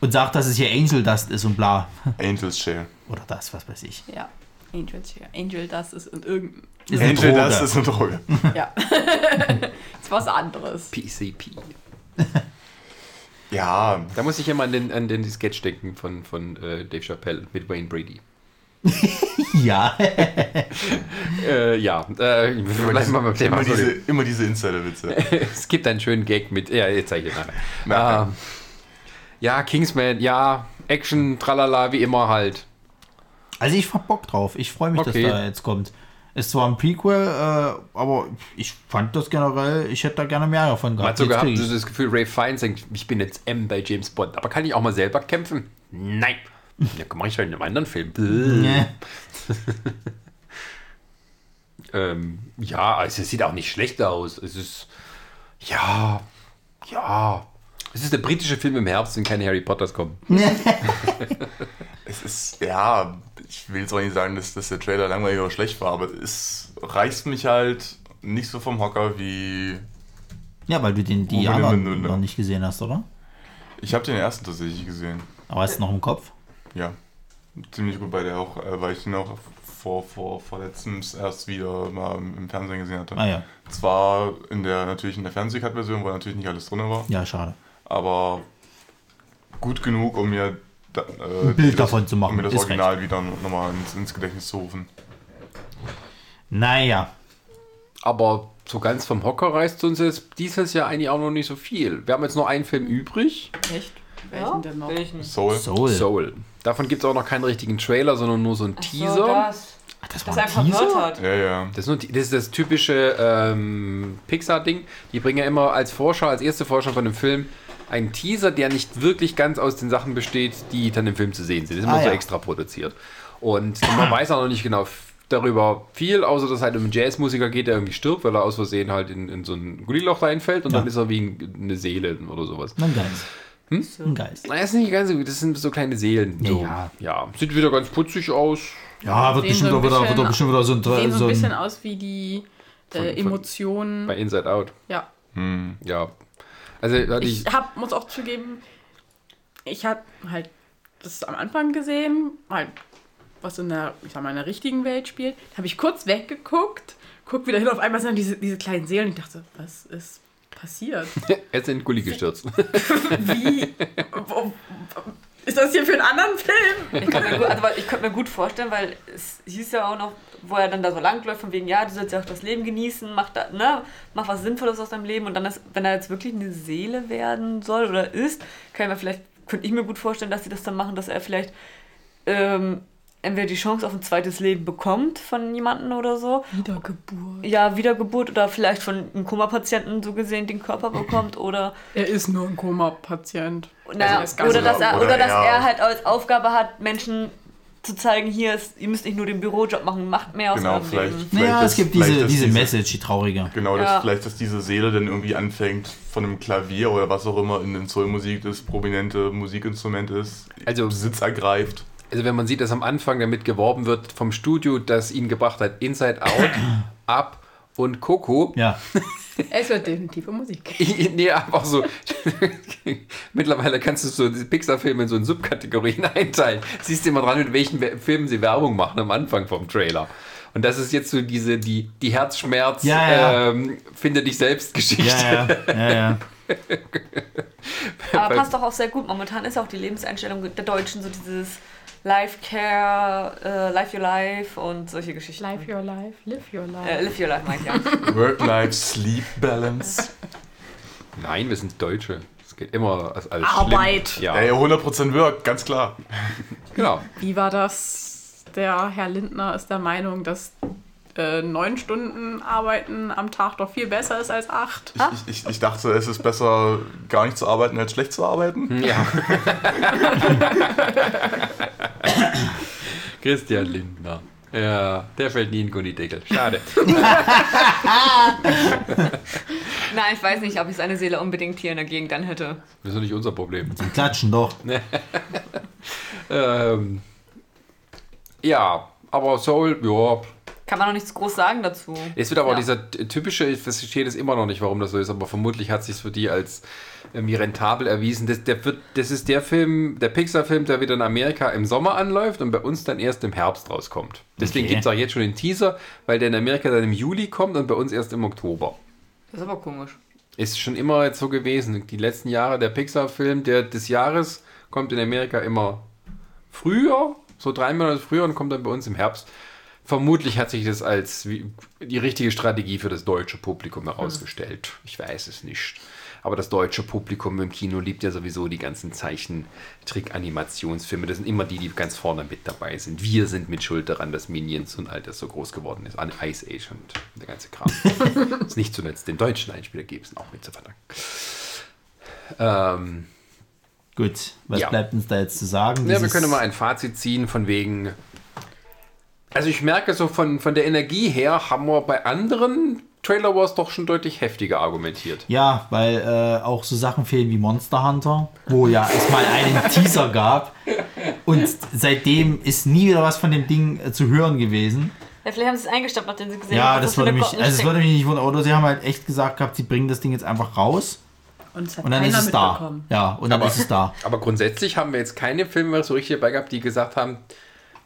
Und sagt, dass es hier Angel Dust ist und bla. Angels Share. Oder das, was weiß ich. ja, Angel, Angel, das ist in irgendeinem. Angel, Droge. das ist eine Droge. Ja. <laughs> ist was anderes. PCP. <laughs> Ja, Da muss ich immer an den, an den Sketch denken von, von äh, Dave Chappelle mit Wayne Brady. <laughs> Ja. <laughs> Äh, ja, äh, bleiben wir beim Thema. immer diese, immer diese Insider-Witze. <laughs> es gibt einen schönen Gag mit. Ja, jetzt zeige ich nachher. Nachher. Ähm, ja, Kingsman, ja, Action, tralala, wie immer halt. Also ich hab Bock drauf. Ich freue mich, Okay. dass da jetzt kommt. Ist zwar ein Prequel, äh, aber ich fand das generell, ich hätte da gerne mehr davon Man hat gehabt. so Jetzt gehabt, krieg ich's. das Gefühl, Ray Fiennes denkt, ich bin jetzt M bei James Bond. Aber kann ich auch mal selber kämpfen? Nein. <laughs> Ja, mache ich halt in einem anderen Film. Nee. <laughs> Ähm, ja, also es sieht auch nicht schlecht aus. Es ist, ja, ja. Es ist der britische Film im Herbst, wenn keine Harry Potters kommen. <laughs> Es ist, ja, ich will auch nicht sagen, dass, dass der Trailer langweilig oder schlecht war, aber es reißt mich halt nicht so vom Hocker wie. Ja, weil du den, die anderen ne, noch nicht gesehen hast, oder? Ich habe den ersten tatsächlich gesehen. Aber hast du noch im Kopf? Ja. Ziemlich gut bei der auch, äh, weil ich den auch vor, vor, vor letztens erst wieder mal im Fernsehen gesehen hatte. Ah ja. Zwar in der natürlich in der Fernsehcut-Version, wo natürlich nicht alles drin war, Ja, schade. aber gut genug, um mir da, äh, Ein Bild das, davon zu machen, um mir das ist Original wieder nochmal ins, ins Gedächtnis zu rufen. Naja. Aber so ganz vom Hocker reißt uns jetzt dieses Jahr eigentlich auch noch nicht so viel. Wir haben jetzt noch einen Film übrig, Echt? Welchen denn noch? Welchen? Soul. Soul. Soul. Davon gibt es auch noch keinen richtigen Trailer, sondern nur so einen Teaser. So, das, Ach, das das war ein Teaser? hat. Ja, ja. Das ist, nur, das ist das typische ähm, Pixar-Ding. Die bringen ja immer als Vorschau, als erste Vorschau von einem Film einen Teaser, der nicht wirklich ganz aus den Sachen besteht, die dann im Film zu sehen sind. Das ist immer Ah, so ja. extra produziert. Und man weiß auch noch nicht genau darüber viel, außer dass es halt um einen Jazzmusiker geht, der irgendwie stirbt, weil er aus Versehen halt in, in so ein Gulliloch reinfällt und Ja. dann ist er wie ein, eine Seele oder sowas. Ein Geist. Hm? Ein Geist. Das ist nicht ganz so, das sind so kleine Seelen. Ja, So. ja. ja. Sieht wieder ganz putzig aus. Ja, wird bestimmt, so ein auch wieder, wird bestimmt wieder so ein, Sehen so so ein bisschen ein aus wie die äh, von- Emotionen. Bei Inside Out. ja. Hm. Ja. Also, ich, Ich hab, muss auch zugeben, ich habe halt das am Anfang gesehen, halt, was in der, ich sag mal, in der richtigen Welt spielt. Da habe ich kurz weggeguckt, guck wieder hin, auf einmal sind diese, diese kleinen Seelen. Ich dachte, was ist passiert? <laughs> er ist in den Gully gestürzt. Wie? <laughs> Ist das hier für einen anderen Film? Ich könnte mir, gut, also, könnte mir gut vorstellen, weil es hieß ja auch noch, wo er dann da so langläuft, von wegen, ja, du sollst ja auch das Leben genießen, mach, da, ne, mach was Sinnvolles aus deinem Leben. Und dann, ist, wenn er jetzt wirklich eine Seele werden soll oder ist, kann ich mir vielleicht, könnte ich mir gut vorstellen, dass sie das dann machen, dass er vielleicht ähm, entweder die Chance auf ein zweites Leben bekommt von jemandem oder so. Wiedergeburt. Ja, Wiedergeburt oder vielleicht von einem Koma-Patienten so gesehen den Körper bekommt oder Er ist nur ein Koma-Patient. naja, ganz oder, dass er, oder oder dass er- er halt als Aufgabe hat, Menschen zu zeigen, hier ist, ihr müsst nicht nur den Bürojob machen, macht mehr aus Genau, eurem vielleicht. Leben. Naja, ist- es gibt vielleicht diese, diese Message, die traurige. Genau, dass Ja. vielleicht, dass diese Seele dann irgendwie anfängt, von einem Klavier oder was auch immer in, in Soulmusik das prominente Musikinstrument ist, Also- Besitz ergreift. Also wenn man sieht, dass am Anfang damit geworben wird vom Studio, das ihn gebracht hat, Inside Out, <coughs> Up und Coco. Ja, <laughs> Es wird definitiv um Musik. <laughs> nee, einfach so. <laughs> Mittlerweile kannst du so die Pixar-Filme in so in Subkategorien einteilen. Siehst du immer dran, mit welchen We- Filmen sie Werbung machen am Anfang vom Trailer. Und das ist jetzt so diese, die, die Herzschmerz, Ja, ja. Ähm, finde dich selbst Geschichte. ja, ja, ja, ja. Aber passt doch auch sehr gut. Momentan ist auch die Lebenseinstellung der Deutschen so dieses Life Care, äh, Life Your Life und solche Geschichten. Live your life, live your life. Äh, live Your Life meine ich ja. <laughs> Work-Life-Sleep-Balance. Nein, wir sind Deutsche. Es geht immer als alles Arbeit. Schlimm. Ja, Ja, ja, 100% Work, ganz klar. genau. Wie war das? Der Herr Lindner ist der Meinung, dass äh, neun Stunden Arbeiten am Tag doch viel besser ist als acht. Ich, ich, ich, ich dachte, es ist besser, gar nicht zu arbeiten, als schlecht zu arbeiten. Ja. <laughs> Christian Lindner. Ja, der fällt nie in den Gunnideckel. Schade. <laughs> Nein, ich weiß nicht, ob ich seine Seele unbedingt hier in der Gegend dann hätte. Das ist doch nicht unser Problem. Die klatschen doch. <laughs> Ähm, ja, aber Soul, ja. Kann man noch nichts groß sagen dazu. Es wird aber Ja. auch dieser typische, ich verstehe das immer noch nicht, warum das so ist, aber vermutlich hat sich für die als irgendwie rentabel erwiesen. Das, der wird, das ist der Film, der Pixar-Film, der wieder in Amerika im Sommer anläuft und bei uns dann erst im Herbst rauskommt. Deswegen Okay. gibt es auch jetzt schon den Teaser, weil der in Amerika dann im Juli kommt und bei uns erst im Oktober. Das ist aber komisch. Ist schon immer jetzt so gewesen. Die letzten Jahre, der Pixar-Film der des Jahres kommt in Amerika immer früher, so drei Monate früher und kommt dann bei uns im Herbst. Vermutlich hat sich das als die richtige Strategie für das deutsche Publikum herausgestellt. Ich weiß es nicht. Aber das deutsche Publikum im Kino liebt ja sowieso die ganzen Zeichentrick-Animationsfilme. Das sind immer die, die ganz vorne mit dabei sind. Wir sind mit Schuld daran, dass Minions und all das so groß geworden ist. An Ice Age und der ganze Kram. das <laughs> ist nicht zuletzt den deutschen Einspieler Gibson auch mit zu verdanken. Ähm, Gut, was Ja. bleibt uns da jetzt zu sagen? ja, wir können mal ein Fazit ziehen von wegen. Also ich merke so von, von der Energie her haben wir bei anderen Trailer Wars doch schon deutlich heftiger argumentiert. Ja, weil äh, auch so Sachen fehlen wie Monster Hunter, wo ja es mal einen <laughs> Teaser gab. Und seitdem ist nie wieder was von dem Ding äh, zu hören gewesen. Ja, vielleicht haben sie es eingestoppt, nachdem sie gesehen Ja, haben, das dass so würde mich, also es würde mich nicht wundern. Oder sie haben halt echt gesagt gehabt, sie bringen das Ding jetzt einfach raus Und es hat und dann ist es da. mitbekommen. Ja, und dann Aber- ist es da. Aber grundsätzlich haben wir jetzt keine Filme so richtig dabei gehabt, die gesagt haben,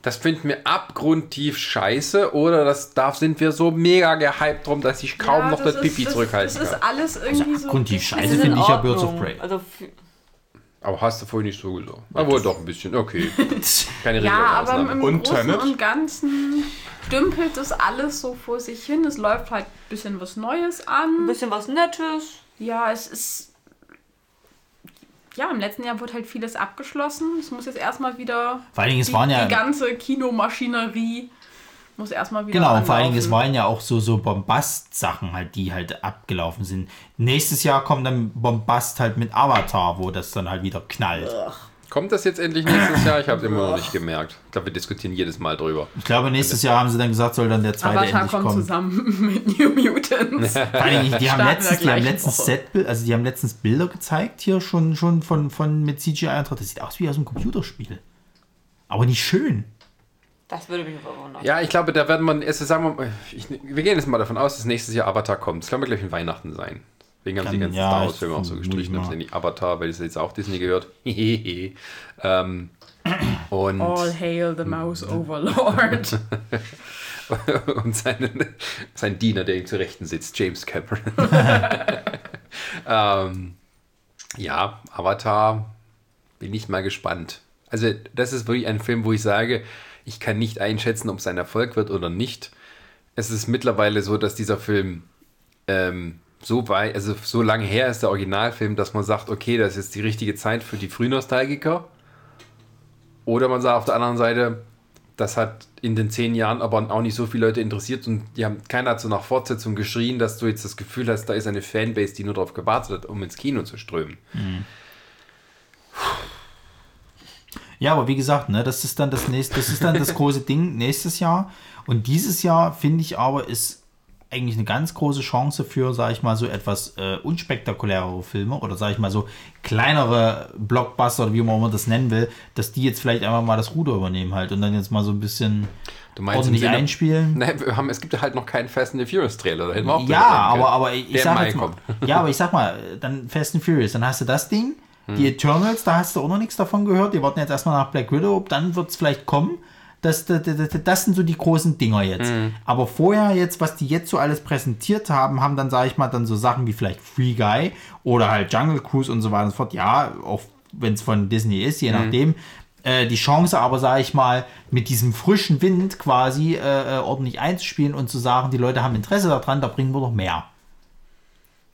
das finden wir abgrundtief scheiße oder das darf sind wir so mega gehypt drum, dass ich kaum Ja, noch das, ist- Pipi das, zurückhalten Das ist kann. alles irgendwie so. abgrundtief scheiße finde ich ja Birds of. Prey. Also Aber hast du vorhin nicht so gesagt. Aber doch ein bisschen, okay. <laughs> Keine Ja, Regel, aber Ausnahme. im Und Großen Tenet? und Ganzen dümpelt das alles so vor sich hin. Es läuft halt ein bisschen was Neues ein an. bisschen was Nettes. Ja, es ist. Ja, im letzten Jahr wurde halt vieles abgeschlossen. Es muss jetzt erstmal wieder. Vor allen Dingen, es die, waren ja. die ganze Kinomaschinerie muss erstmal wieder. Genau, und vor allen Dingen, es anlaufen. waren ja auch so, so Bombast-Sachen halt, die halt abgelaufen sind. Nächstes Jahr kommt dann Bombast halt mit Avatar, wo das dann halt wieder knallt. Kommt das jetzt endlich nächstes Jahr? Ich habe es immer noch nicht gemerkt. Ich glaube, wir diskutieren jedes Mal drüber. Ich glaube, nächstes Jahr haben sie dann gesagt, soll dann der zweite Avatar endlich kommt kommen. zusammen <laughs> mit New Mutants. <laughs> Vor die haben letztens, die haben letztens. Setbild, also die haben letztens Bilder gezeigt hier schon, schon von, von mit CGI Eintracht. Das sieht aus wie aus einem Computerspiel. Aber nicht schön. Das würde mich verwundern. Ja, ich glaube, da werden ist, sagen wir, ich, wir gehen jetzt mal davon aus, dass nächstes Jahr Avatar kommt. Das kann wir gleich in Weihnachten sein. Deswegen haben sie die ganzen ja, Star Wars-Filme auch so gestrichen. Haben sie nicht Avatar, weil es jetzt auch Disney gehört. <laughs> Ähm, und, All hail the Mouse Overlord. <laughs> und seinen, sein Diener, der ihm zu Rechten sitzt, James Cameron. <laughs> ähm, ja, Avatar, bin ich mal gespannt. Also, das ist wirklich ein Film, wo ich sage, ich kann nicht einschätzen, ob es ein Erfolg wird oder nicht. Es ist mittlerweile so, dass dieser Film ähm, so weit, also so lange her ist der Originalfilm, dass man sagt, okay, das ist die richtige Zeit für die Frühnostalgiker. Oder man sagt auf der anderen Seite, das hat in den zehn Jahren aber auch nicht so viele Leute interessiert und die haben, keiner hat so nach Fortsetzung geschrien, dass du jetzt das Gefühl hast, da ist eine Fanbase, die nur darauf gewartet hat, um ins Kino zu strömen. Ja, aber wie gesagt, ne, das ist dann das nächste, das ist dann das große Ding nächstes Jahr. Und dieses Jahr finde ich aber ist eigentlich eine ganz große Chance für, sage ich mal, so etwas äh, unspektakulärere Filme oder sage ich mal so kleinere Blockbuster oder wie man immer das nennen will, dass die jetzt vielleicht einfach mal das Ruder übernehmen halt und dann jetzt mal so ein bisschen Du meinst ordentlich Sinne- einspielen. <laughs> Nein, wir haben, es gibt halt noch keinen Fast and the Furious Trailer. Da hätten wir auch Ja, aber, aber ich, ich sag jetzt mal, <laughs> ja, aber ich sag mal, dann Fast and Furious, dann hast du das Ding, Hm. die Eternals, da hast du auch noch nichts davon gehört, die warten jetzt erstmal nach Black Widow, dann wird es vielleicht kommen. Das, das, das, das sind so die großen Dinger jetzt. Hm. Aber vorher jetzt, was die jetzt so alles präsentiert haben, haben dann, sage ich mal, dann so Sachen wie vielleicht Free Guy oder halt Jungle Cruise und so weiter und so fort. Ja, auch wenn es von Disney ist, je Hm. nachdem. Äh, die Chance aber, sage ich mal, mit diesem frischen Wind quasi äh, äh, ordentlich einzuspielen und zu sagen, die Leute haben Interesse daran, da bringen wir noch mehr.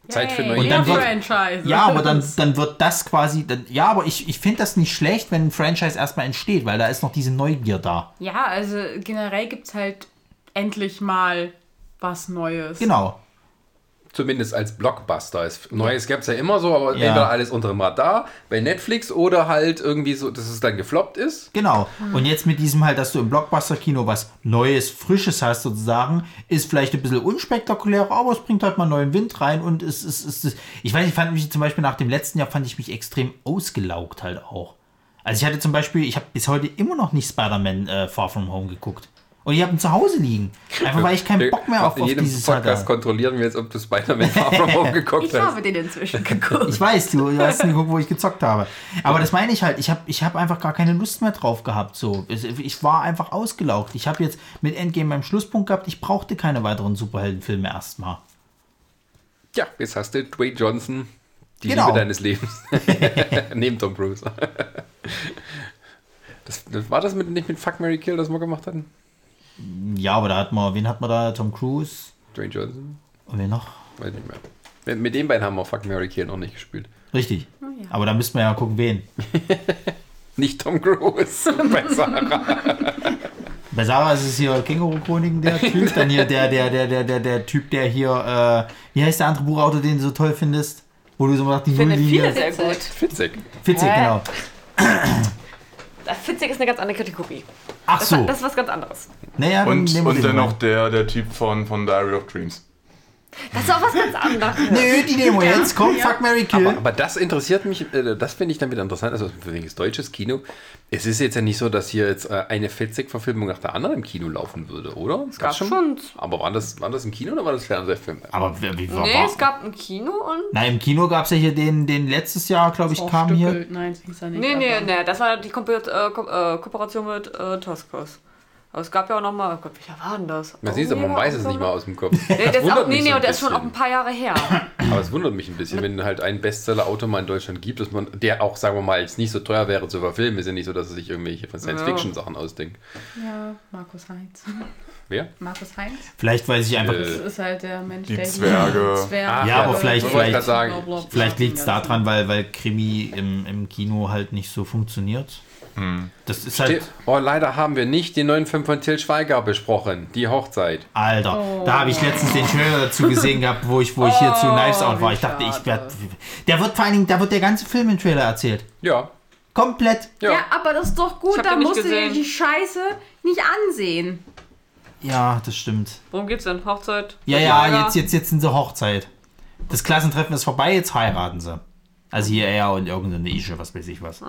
Zeit für neue Und dann wird- Franchise. Ja, aber dann, dann wird das quasi, dann, ja, aber ich, ich finde das nicht schlecht, wenn ein Franchise erstmal entsteht, weil da ist noch diese Neugier da. Ja, also generell gibt es halt endlich mal was Neues. Genau. Zumindest als Blockbuster. Es, Neues gab es ja immer so, aber Ja. entweder alles unter dem Radar bei Netflix oder halt irgendwie so, dass es dann gefloppt ist. Genau. Und jetzt mit diesem halt, dass du im Blockbuster-Kino was Neues, Frisches hast sozusagen, ist vielleicht ein bisschen unspektakulärer, aber es bringt halt mal neuen Wind rein und es ist, es ist, ich weiß, ich fand mich zum Beispiel nach dem letzten Jahr, fand ich mich extrem ausgelaugt halt auch. Also ich hatte zum Beispiel, ich habe bis heute immer noch nicht Spider-Man äh, Far From Home geguckt. Und ich habe ihn zu Hause liegen. Einfach weil ich keinen Bock mehr auf, auf jedem dieses Podcast hatte. kontrollieren wir jetzt, ob du Spider-Man <laughs> Far From Home geguckt Ich hast. habe den inzwischen geguckt. Ich weiß, du, du hast nie geguckt, wo ich gezockt habe. Aber das meine ich halt, ich habe ich hab einfach gar keine Lust mehr drauf gehabt. So. Ich war einfach ausgelaugt. Ich habe jetzt mit Endgame meinen Schlusspunkt gehabt, ich brauchte keine weiteren Superheldenfilme erstmal. Ja, jetzt hast du Dwayne Johnson, die Genau. Liebe deines Lebens. <laughs> Neben Tom Cruise. Das, das, war das mit, nicht mit Fuck Mary Kill, das wir gemacht hatten? Ja, aber da hat man, wen hat man da? Tom Cruise? Dwayne Johnson? Und wen noch? Weiß nicht mehr. Mit, mit den beiden haben wir Fuck Mary Kill noch nicht gespielt. Richtig. Aber da müssten wir ja gucken, wen. <laughs> Nicht Tom Cruise. <laughs> Besser. Bei Sarah ist es hier Känguru-Chroniken, der <laughs> Typ. Dann hier der, der, der, der, der, der Typ, der hier, äh, wie heißt der andere Buchautor, den du so toll findest? Wo du so nach die Ich finde Nulllinie. viele sehr gut. Fitzig, Hä? genau. Fitzig ist eine ganz andere Kategorie. Ach Das, so. das ist was ganz anderes. Naja, dann Und, und dann noch der, der Typ von, von Diary of Dreams. Das ist auch was ganz anderes. Nö, die wir jetzt. Komm, fuck Mary Kill. Aber, aber das interessiert mich, äh, das finde ich dann wieder interessant, also für wegen deutsches Kino. Es ist jetzt ja nicht so, dass hier jetzt äh, eine Fitzek-Verfilmung nach der anderen im Kino laufen würde, oder? Es gab schon. Aber war das, war das im Kino oder war das Fernsehfilm? Aber wie, wie war, Nee, war, es gab ein Kino und. Na, im Kino gab es ja hier den, den letztes Jahr, glaube ich, kam hier. Aufstückelt. Nein, das hieß er nicht. Nee, nee, nee, das war die äh, Ko Kooperation mit äh, Toscos. Aber es gab ja auch noch mal, oh Gott, welcher war denn das? Man sieht es, aber man weiß es nicht mal aus dem Kopf. Nee, der Das ist wundert auch, nee, mich nee, so und der ist schon auch ein paar Jahre her. Aber es wundert mich ein bisschen, wenn halt ein Bestseller-Autor mal in Deutschland gibt, dass man, der auch, sagen wir mal, jetzt nicht so teuer wäre zu verfilmen, ist ja nicht so, dass er sich irgendwelche Science-Fiction-Sachen ausdenkt. Ja, Markus Heinz. Wer? Markus Heinz? Vielleicht weiß ich einfach. Äh, Das ist halt der Mensch, Die der hier- Zwerge. Zwerge. Ah, Ja, aber vielleicht- das ich vielleicht-. Blablabla. Vielleicht liegt es daran, weil, weil Krimi im, im Kino halt nicht so funktioniert. Das ist halt. Oh, leider haben wir nicht den neuen Film von Till Schweiger besprochen, die Hochzeit. Alter, da habe ich letztens den Trailer <laughs> dazu gesehen gehabt, wo ich, wo ich hier zu Knives Out war. Ich dachte, ich werde. Der wird vor allen Dingen, da wird der ganze Film im Trailer erzählt. Ja. Komplett. Ja. Ja, aber das ist doch gut, da musst du dir die Scheiße nicht ansehen. Ja, das stimmt. Worum geht's denn? Hochzeit? Ja, ja, jetzt, jetzt, jetzt sind sie Hochzeit. Das Klassentreffen ist vorbei, jetzt heiraten sie. Also hier er und irgendeine Ische, was weiß ich was.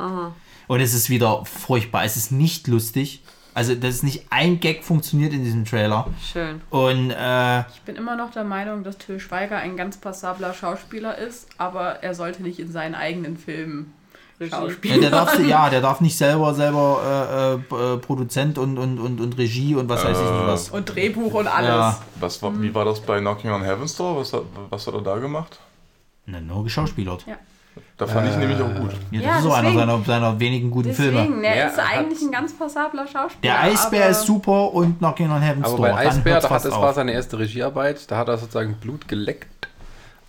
Und es ist wieder furchtbar. Es ist nicht lustig. Also, das ist nicht ein Gag funktioniert in diesem Trailer. Schön. Und äh, Ich bin immer noch der Meinung, dass Till Schweiger ein ganz passabler Schauspieler ist, aber er sollte nicht in seinen eigenen Filmen ja, Schauspieler. der darf, <laughs> ja, der darf nicht selber selber äh, äh, äh, Produzent und, und, und, und Regie und was weiß ich nicht was. Und Drehbuch und alles. Ja, Was war, Wie war das bei Knocking on Heaven's Door? Was hat, was hat er da gemacht? na, nur geschauspielert. Ja. Da fand ich nämlich auch gut. Ja, das Ja, ist so einer deswegen. seiner, seiner wenigen guten Filme. Deswegen, der Ja, ist eigentlich ein ganz passabler Schauspieler. Der Eisbär aber ist super und Knocking on Heaven's Aber Door. bei Dann Eisbär, da hat, das auf. war seine erste Regiearbeit, da hat er sozusagen Blut geleckt.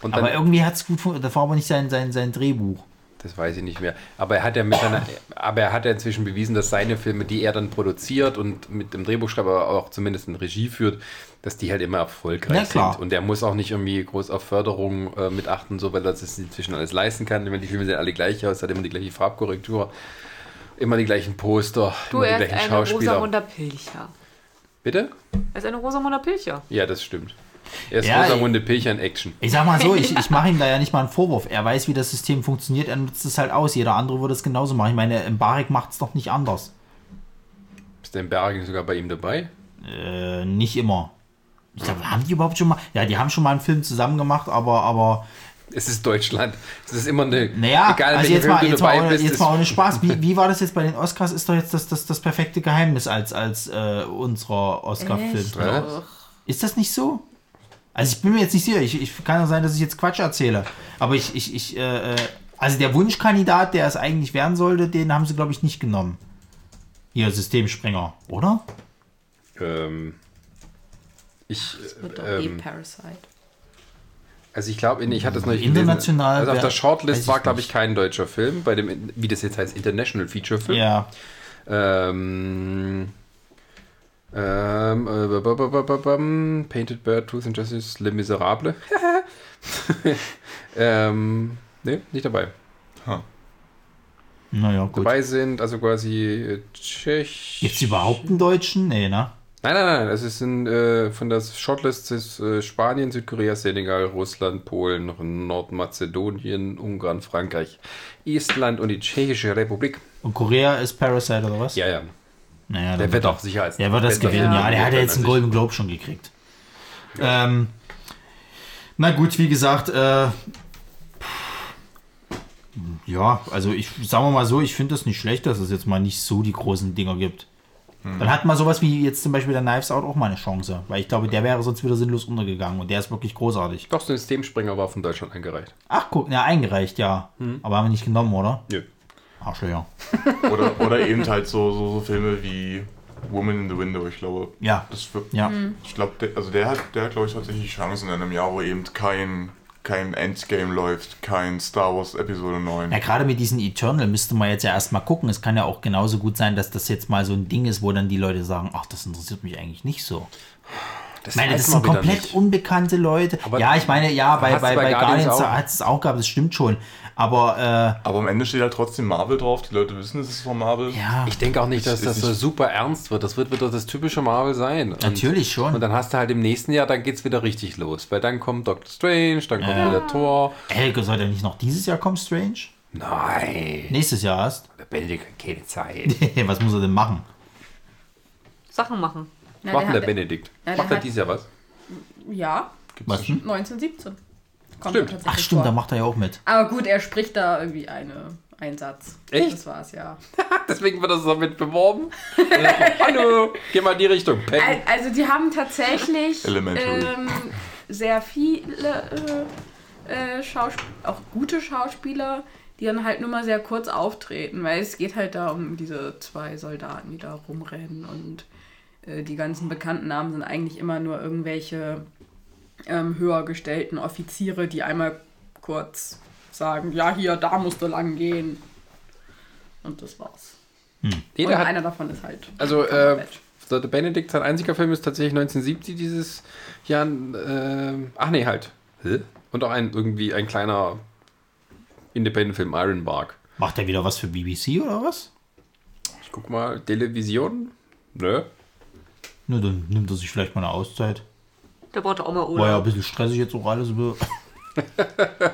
Und dann, Aber irgendwie hat es gut funktioniert. Das war aber nicht sein, sein, sein Drehbuch. Das weiß ich nicht mehr. Aber er hat ja mit seiner, aber er hat ja inzwischen bewiesen, dass seine Filme, die er dann produziert und mit dem Drehbuchschreiber auch zumindest in Regie führt, dass die halt immer erfolgreich sind. Und er muss auch nicht irgendwie groß auf Förderung äh, mit achten, so weil er das inzwischen alles leisten kann. Ich meine, die Filme sehen alle gleich aus, hat immer die gleiche Farbkorrektur, immer die gleichen Poster, Du, immer die er ist gleichen eine Schauspieler. Rosamunder Pilcher. Bitte? Er ist eine Rosamunder Pilcher. Ja, das stimmt. Er ist Ja, Rosamunde Pilcher in Action. Ich sag mal so, ich, ich <laughs> mache ihm da ja nicht mal einen Vorwurf. Er weiß, wie das System funktioniert, er nutzt es halt aus. Jeder andere würde es genauso machen. Ich meine, Mbarek macht es doch nicht anders. Ist der Berg sogar bei ihm dabei? Äh, nicht immer. Ich glaube, haben die überhaupt schon mal. Ja, die haben schon mal einen Film zusammen gemacht, aber, aber. Es ist Deutschland. Es ist immer eine. Naja, egal, also jetzt Film mal, jetzt, mal ohne, bist, jetzt mal ohne Spaß. Wie, wie war das jetzt bei den Oscars? Ist doch jetzt das, das, das perfekte Geheimnis als, als äh, unserer Oscar-Film. Ist das nicht so? Also ich bin mir jetzt nicht sicher. Ich, ich kann ja sein, dass ich jetzt Quatsch erzähle. Aber ich, ich, ich, äh, äh, also der Wunschkandidat, der es eigentlich werden sollte, den haben sie, glaube ich, nicht genommen. Ihr Systemsprenger, oder? Ähm, ich, Wird doch ähm, eh Parasite. also ich glaube, ich hatte es noch nicht International gelesen. Also auf der Shortlist war, glaube ich, kein deutscher Film, bei dem, wie das jetzt heißt, International Feature Film. Ja. Ähm, ähm, äh, Painted Bird, Truth and Justice, Les Miserables. <laughs> ähm, ne, nicht dabei. Naja, gut. Dabei sind also quasi äh, Tschech. Es überhaupt einen Deutschen? Nee, ne? Nein, nein, nein, es ist in, äh, von der Shortlist ist äh, Spanien, Südkorea, Senegal, Russland, Polen, Nordmazedonien, Ungarn, Frankreich, Estland und die Tschechische Republik. Und Korea ist Parasite oder was? Ja, ja. Naja, Der wird auch sicher als Der wird das gewinnen, ja. Der hat ja jetzt einen. Golden Globe schon gekriegt. Ähm, na gut, wie gesagt, äh, ja, also ich sagen wir mal so, ich finde das nicht schlecht, dass es jetzt mal nicht so die großen Dinger gibt. Dann hat mal sowas wie jetzt zum Beispiel der Knives Out auch mal eine Chance, weil ich glaube, der wäre sonst wieder sinnlos untergegangen und der ist wirklich großartig. Doch, so ein Systemspringer war von Deutschland eingereicht. Ach, guck, ja, eingereicht, ja. Aber haben wir nicht genommen, oder? Nö. Arschlöcher. <laughs> Oder, oder eben halt so, so, so Filme wie Woman in the Window, ich glaube. Ja. Das wird, Ja. Ich glaube, der, also der hat, der hat, glaube ich, tatsächlich Chancen in einem Jahr, wo eben kein, kein Endgame läuft, kein Star Wars Episode 9. Ja, gerade mit diesen Eternal müsste man jetzt ja erstmal gucken. Es kann ja auch genauso gut sein, dass das jetzt mal so ein Ding ist, wo dann die Leute sagen, ach, das interessiert mich eigentlich nicht so. Das Ich meine, das sind komplett nicht. unbekannte Leute. Aber ja, ich meine, ja, bei, bei, bei bei Guardians hat es auch gehabt, das stimmt schon. Aber Aber am Ende steht halt trotzdem Marvel drauf. Die Leute wissen, es ist von Marvel. äh, ja, Ich denke auch nicht, dass das ist so super ernst wird. Das wird wieder das typische Marvel sein. Und, Natürlich schon. Und dann hast du halt im nächsten Jahr, dann geht's wieder richtig los. Weil dann kommt Doctor Strange, dann kommt Ja. wieder Thor. Helge, soll der nicht noch dieses Jahr kommen, Strange? Nein, Nächstes Jahr erst? der Benedikt hat keine Zeit. <laughs> Was muss er denn machen? Sachen machen. Na, Macht denn der hat- Benedikt? Der Macht er hat- dieses Jahr was? Ja, Was denn? 1917. Kommt Stimmt. tatsächlich Ach stimmt, vor. da macht er ja auch mit. Aber gut, er spricht da irgendwie eine, einen Satz. Echt? Das war's, ja. <laughs> Deswegen wird er so mit beworben. <laughs> Hallo, geh mal in die Richtung. Peng. Al- Also die haben tatsächlich <laughs> Elementary. ähm, sehr viele äh, äh, Schausp auch gute Schauspieler, die dann halt nur mal sehr kurz auftreten, weil es geht halt da um diese zwei Soldaten, die da rumrennen und äh, die ganzen bekannten Namen sind eigentlich immer nur irgendwelche ähm, höher gestellten Offiziere, die einmal kurz sagen, ja hier, da musst du lang gehen. Und das war's. Nee, und der hat, einer davon ist halt also, äh, der Benedikt, sein einziger Film ist tatsächlich 1970 dieses Jahr. Äh, ach nee, halt. Hä? Und auch ein irgendwie ein kleiner Independent-Film, Iron Bark. Macht er wieder was für BBC oder was? Ich guck mal, Television? Nö. Nur dann nimmt er sich vielleicht mal eine Auszeit. Der braucht auch mal War ja ein Urlaub. bisschen stressig jetzt auch alles. über- <laughs>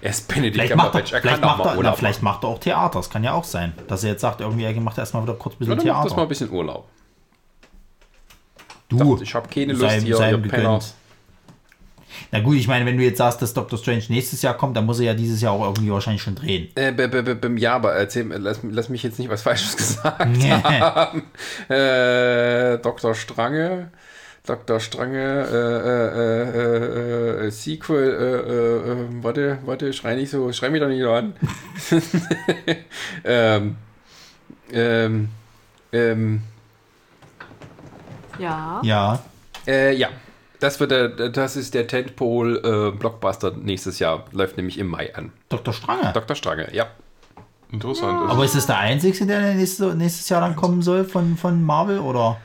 Er ist Benedikt Vielleicht macht, er. Er vielleicht, macht mal er, na, Urlaub vielleicht macht er auch Theater. Das kann ja auch sein. Dass er jetzt sagt, irgendwie, er macht erstmal wieder kurz ein bisschen. Ja, dann macht das mal ein Theater. bisschen Urlaub. Du, Ich habe keine Lust sei, hier, sei ihr ihm Penner. gegönnt. Na gut, ich meine, wenn du jetzt sagst, dass Doctor Strange nächstes Jahr kommt, dann muss er ja dieses Jahr auch irgendwie wahrscheinlich schon drehen. Äh, b- b- b- ja, aber erzähl, lass, lass mich jetzt nicht was <laughs> Falsches gesagt haben. Äh, Dr. Strange Dr. Strange, äh, äh, äh, äh, Sequel, äh, äh, äh, warte, warte, schrei nicht so, schrei mich doch nicht so an. <laughs> ähm, ähm, ähm, Ja. Ja. äh, ja, das wird der, das ist der Tentpole äh, Blockbuster nächstes Jahr, läuft nämlich im Mai an. Dr. Strange. Dr. Strange, ja. Interessant. Aber ist das der einzige, der nächste, nächstes Jahr dann kommen soll von, von Marvel? Oder?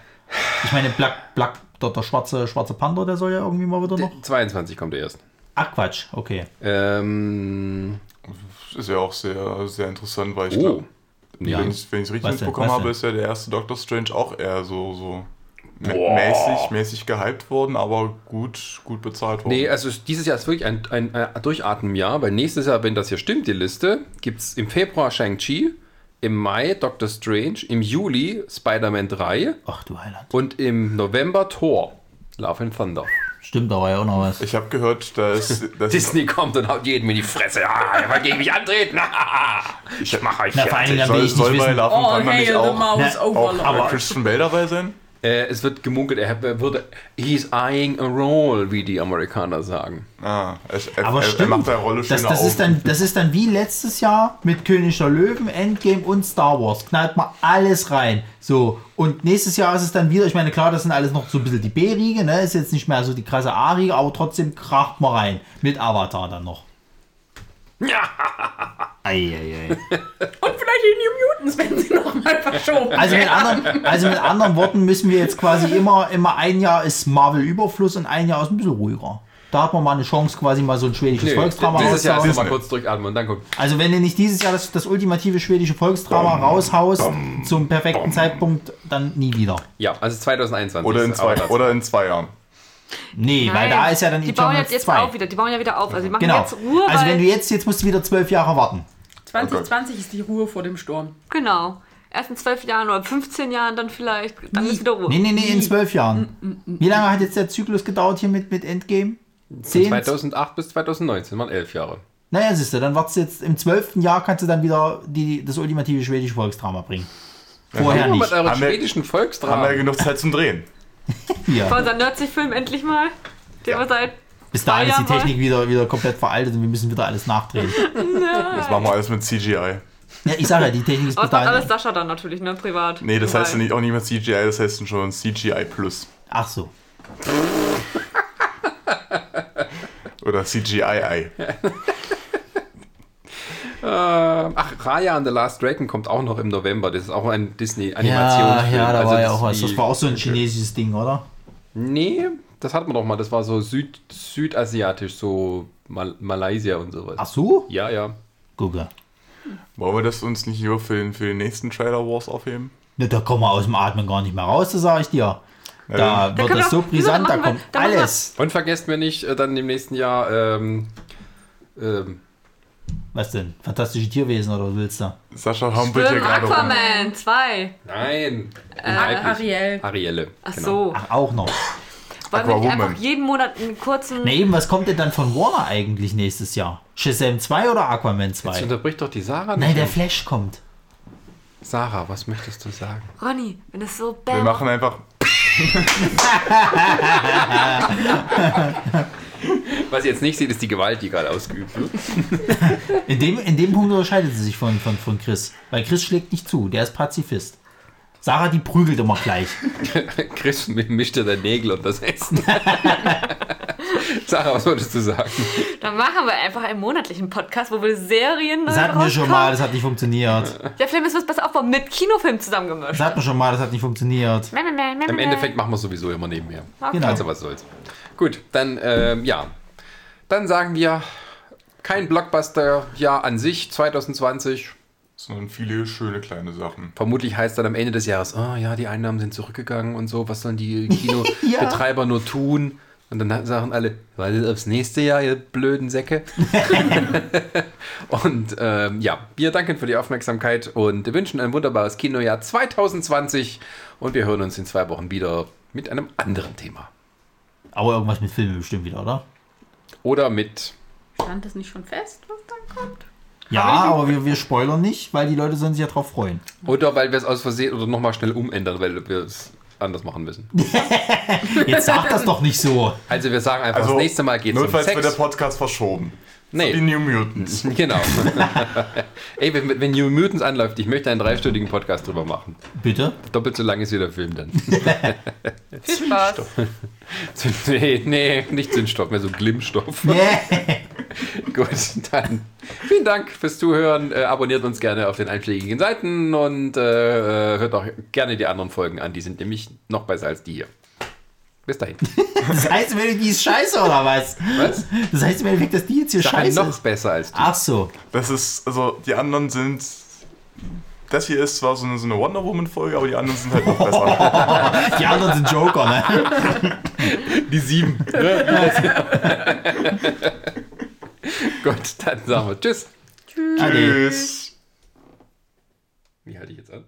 Ich meine, Black, Black, der, der schwarze, schwarze Panther, der soll ja irgendwie mal wieder noch. 22 kommt er erst. Ach Quatsch, okay. Ähm, ist ja auch sehr, sehr interessant, weil ich oh. glaube, Nee, wenn ich es richtig mitbekommen habe, denn? ist ja der erste Doctor Strange auch eher so, so Boah. mäßig, mäßig gehypt worden, aber gut, gut bezahlt worden. Nee, also es- dieses Jahr ist wirklich ein, ein, ein Durchatmenjahr, weil nächstes Jahr, wenn das hier stimmt, die Liste, gibt es im Februar Shang-Chi, im Mai Doctor Strange, im Juli Spider-Man 3 Ach du Heiland. und im November Thor, Love and Thunder. Stimmt, da war ja auch noch was. Ich habe gehört, dass, <laughs> dass Disney kommt und haut jedem in die Fresse. Ah, er will gegen mich antreten. <laughs> ich mache euch Na, vor will soll, ich nicht soll bei wissen. Love and Oh, Thunder hey, nicht auch, Na, auch, auch Christian Bale dabei sein? Äh, es wird gemunkelt, er würde. He's eyeing a role, wie die Amerikaner sagen. Ah, er, er, Aber er, stimmt. er macht der Rolle das, das, ist dann, das ist dann wie letztes Jahr mit König der Löwen, Endgame und Star Wars. Knallt mal alles rein. So. Und nächstes Jahr ist es dann wieder, ich meine, klar, das sind alles noch so ein bisschen die B-Riege, ne? Ist jetzt nicht mehr so die krasse A-Riege, aber trotzdem kracht mal rein. Mit Avatar dann noch. <laughs> Eieiei. Und vielleicht die New Mutants, wenn sie nochmal verschoben Also mit, anderen, also mit anderen Worten müssen wir jetzt quasi immer, immer ein Jahr ist Marvel Überfluss und ein Jahr ist ein bisschen ruhiger. Da hat man mal eine Chance, quasi mal so ein schwedisches Nö, Volksdrama dieses Jahr ist rauszuhauen. mal kurz durchatmen und dann gucken. Also wenn du nicht dieses Jahr das, das ultimative schwedische Volksdrama raushaust zum perfekten Zeitpunkt, dann nie wieder. Ja, also 2021. Oder in, zwei, oder in zwei Jahren. Nee, weil Nein, da ist ja dann Die bauen Eternals jetzt, jetzt 2. auch wieder. Die bauen ja wieder auf. Also die machen Genau. jetzt Ruhe, Also weil, wenn du jetzt, jetzt musst du wieder zwölf Jahre warten. 2020 ist die Ruhe vor dem Sturm. Genau. Erst in zwölf Jahren oder 15 Jahren dann vielleicht. Dann ist wieder Ruhe. Nee, nee, nee, in zwölf Jahren. Wie lange hat jetzt der Zyklus gedauert hier mit, mit Endgame? Von Zehn? 2008 bis 2019 waren elf Jahre. Naja, siehst du, dann wartest du jetzt im zwölften Jahr kannst du dann wieder die, das ultimative schwedische Volksdrama bringen. Vorher Nur nicht. mit euren Haben wir- schwedischen Haben wir ja genug Zeit zum Drehen. Hier. Für unseren Nerdsy-Film endlich mal. Den wir seit Bis dahin ist die Technik wieder, wieder komplett veraltet und wir müssen wieder alles nachdrehen. <laughs> Das machen wir alles mit CGI. Ja, ich sage ja, die Technik ist bis das macht alles. Sascha dann natürlich, ne? Privat. Nee, das heißt ja nicht, auch nicht mehr CGI, das heißt schon CGI Plus. Ach so. Oder CGI. <laughs> Ähm, ach, Raya and the Last Dragon kommt auch noch im November. Das ist auch ein Ja, Disney-Animationsfilm. ja, da Also war ja das auch was. Das war auch so ein chinesisches Ding, oder? Nee, das hatten wir doch mal. Das war so Süd südasiatisch, so Mal Malaysia und sowas. Ach so? Ja, ja. Gucke. Wollen wir das uns nicht nur für den, für den nächsten Trailer Wars aufheben? Ne, da kommen wir aus dem Atmen gar nicht mehr raus, das sage ich dir. Da Ja, wird das so brisant, da kommt alles. Und vergesst mir nicht, äh, dann im nächsten Jahr, ähm, ähm, Was denn? Fantastische Tierwesen oder was willst du? Sascha hampelt hier gerade rum. Aquaman 2. nein. Äh. Ariel. Arielle. Ach genau. so. Ach, auch noch. Wollen wir nicht einfach jeden Monat einen kurzen. Na eben, was kommt denn dann von Warner eigentlich nächstes Jahr? Shazam 2 oder Aquaman Jetzt 2? unterbricht doch die Sarah Nein, nicht. der Flash kommt. Sarah, was möchtest du sagen? Ronny, wenn es so Wir bam. machen einfach. <laughs> <laughs> <laughs> Was ihr jetzt nicht seht, ist die Gewalt, die gerade ausgeübt wird. <laughs> In dem, in dem Punkt unterscheidet sie sich von, von, von Chris. Weil Chris schlägt nicht zu, der ist Pazifist. Sarah, die prügelt immer gleich. <laughs> Chris mischte der Nägel und das Essen. Sarah, was wolltest du sagen? Dann machen wir einfach einen monatlichen Podcast, wo wir Serien. Das hatten wir schon mal, das hat nicht funktioniert. Ja, vielleicht müssen wir es besser aufbauen. Mit Kinofilm zusammengemischt. Das hatten wir schon mal, das hat nicht funktioniert. Im Endeffekt machen wir es sowieso immer nebenher. Genau. Also was soll's. Gut, dann ähm, ja. Dann sagen wir kein Blockbuster-Jahr an sich 2020. Sondern viele schöne kleine Sachen. Vermutlich heißt dann am Ende des Jahres, oh ja, die Einnahmen sind zurückgegangen und so, was sollen die <laughs> Kinobetreiber nur tun? Und dann sagen alle, wartet aufs nächste Jahr, ihr blöden Säcke. <laughs> und ähm, ja, wir danken für die Aufmerksamkeit und wünschen ein wunderbares Kinojahr 2020 und wir hören uns in zwei Wochen wieder mit einem anderen Thema. Aber irgendwas mit Filmen bestimmt wieder, oder? Oder mit, Stand das nicht schon fest, was dann kommt? Ja, aber wir, wir spoilern nicht, weil die Leute sollen sich ja drauf freuen. oder weil wir es aus Versehen oder nochmal schnell umändern, weil wir es anders machen müssen. <laughs> Jetzt sag das doch nicht so. Also wir sagen einfach, Also, das nächste Mal geht es um Notfalls wird der Sex. Podcast verschoben. Nee. Wie New Mutants. <laughs> Genau. <laughs> Ey, wenn, wenn New Mutants anläuft, ich möchte einen dreistündigen Podcast drüber machen. Bitte? Doppelt so lang ist wie der Film dann. <laughs> Viel Spaß. nee, nee, nicht Zündstoff, mehr so Glimmstoff. Yeah. Gut, dann vielen Dank fürs Zuhören. Äh, abonniert uns gerne auf den einschlägigen Seiten und äh, hört auch gerne die anderen Folgen an. Die sind nämlich noch besser als die hier. Bis dahin. Das heißt im Endeffekt, die ist scheiße oder was? Was? Das heißt im Endeffekt, dass die jetzt hier sag scheiße noch ist. besser als die. Ach so. Das ist, also die anderen sind. Das hier ist zwar so eine, so eine Wonder Woman-Folge, aber die anderen sind halt noch besser. <laughs> Die anderen sind Joker, ne? Die sieben. <laughs> Gut, dann sagen wir Tschüss. Ade. Tschüss. Wie halte ich jetzt an?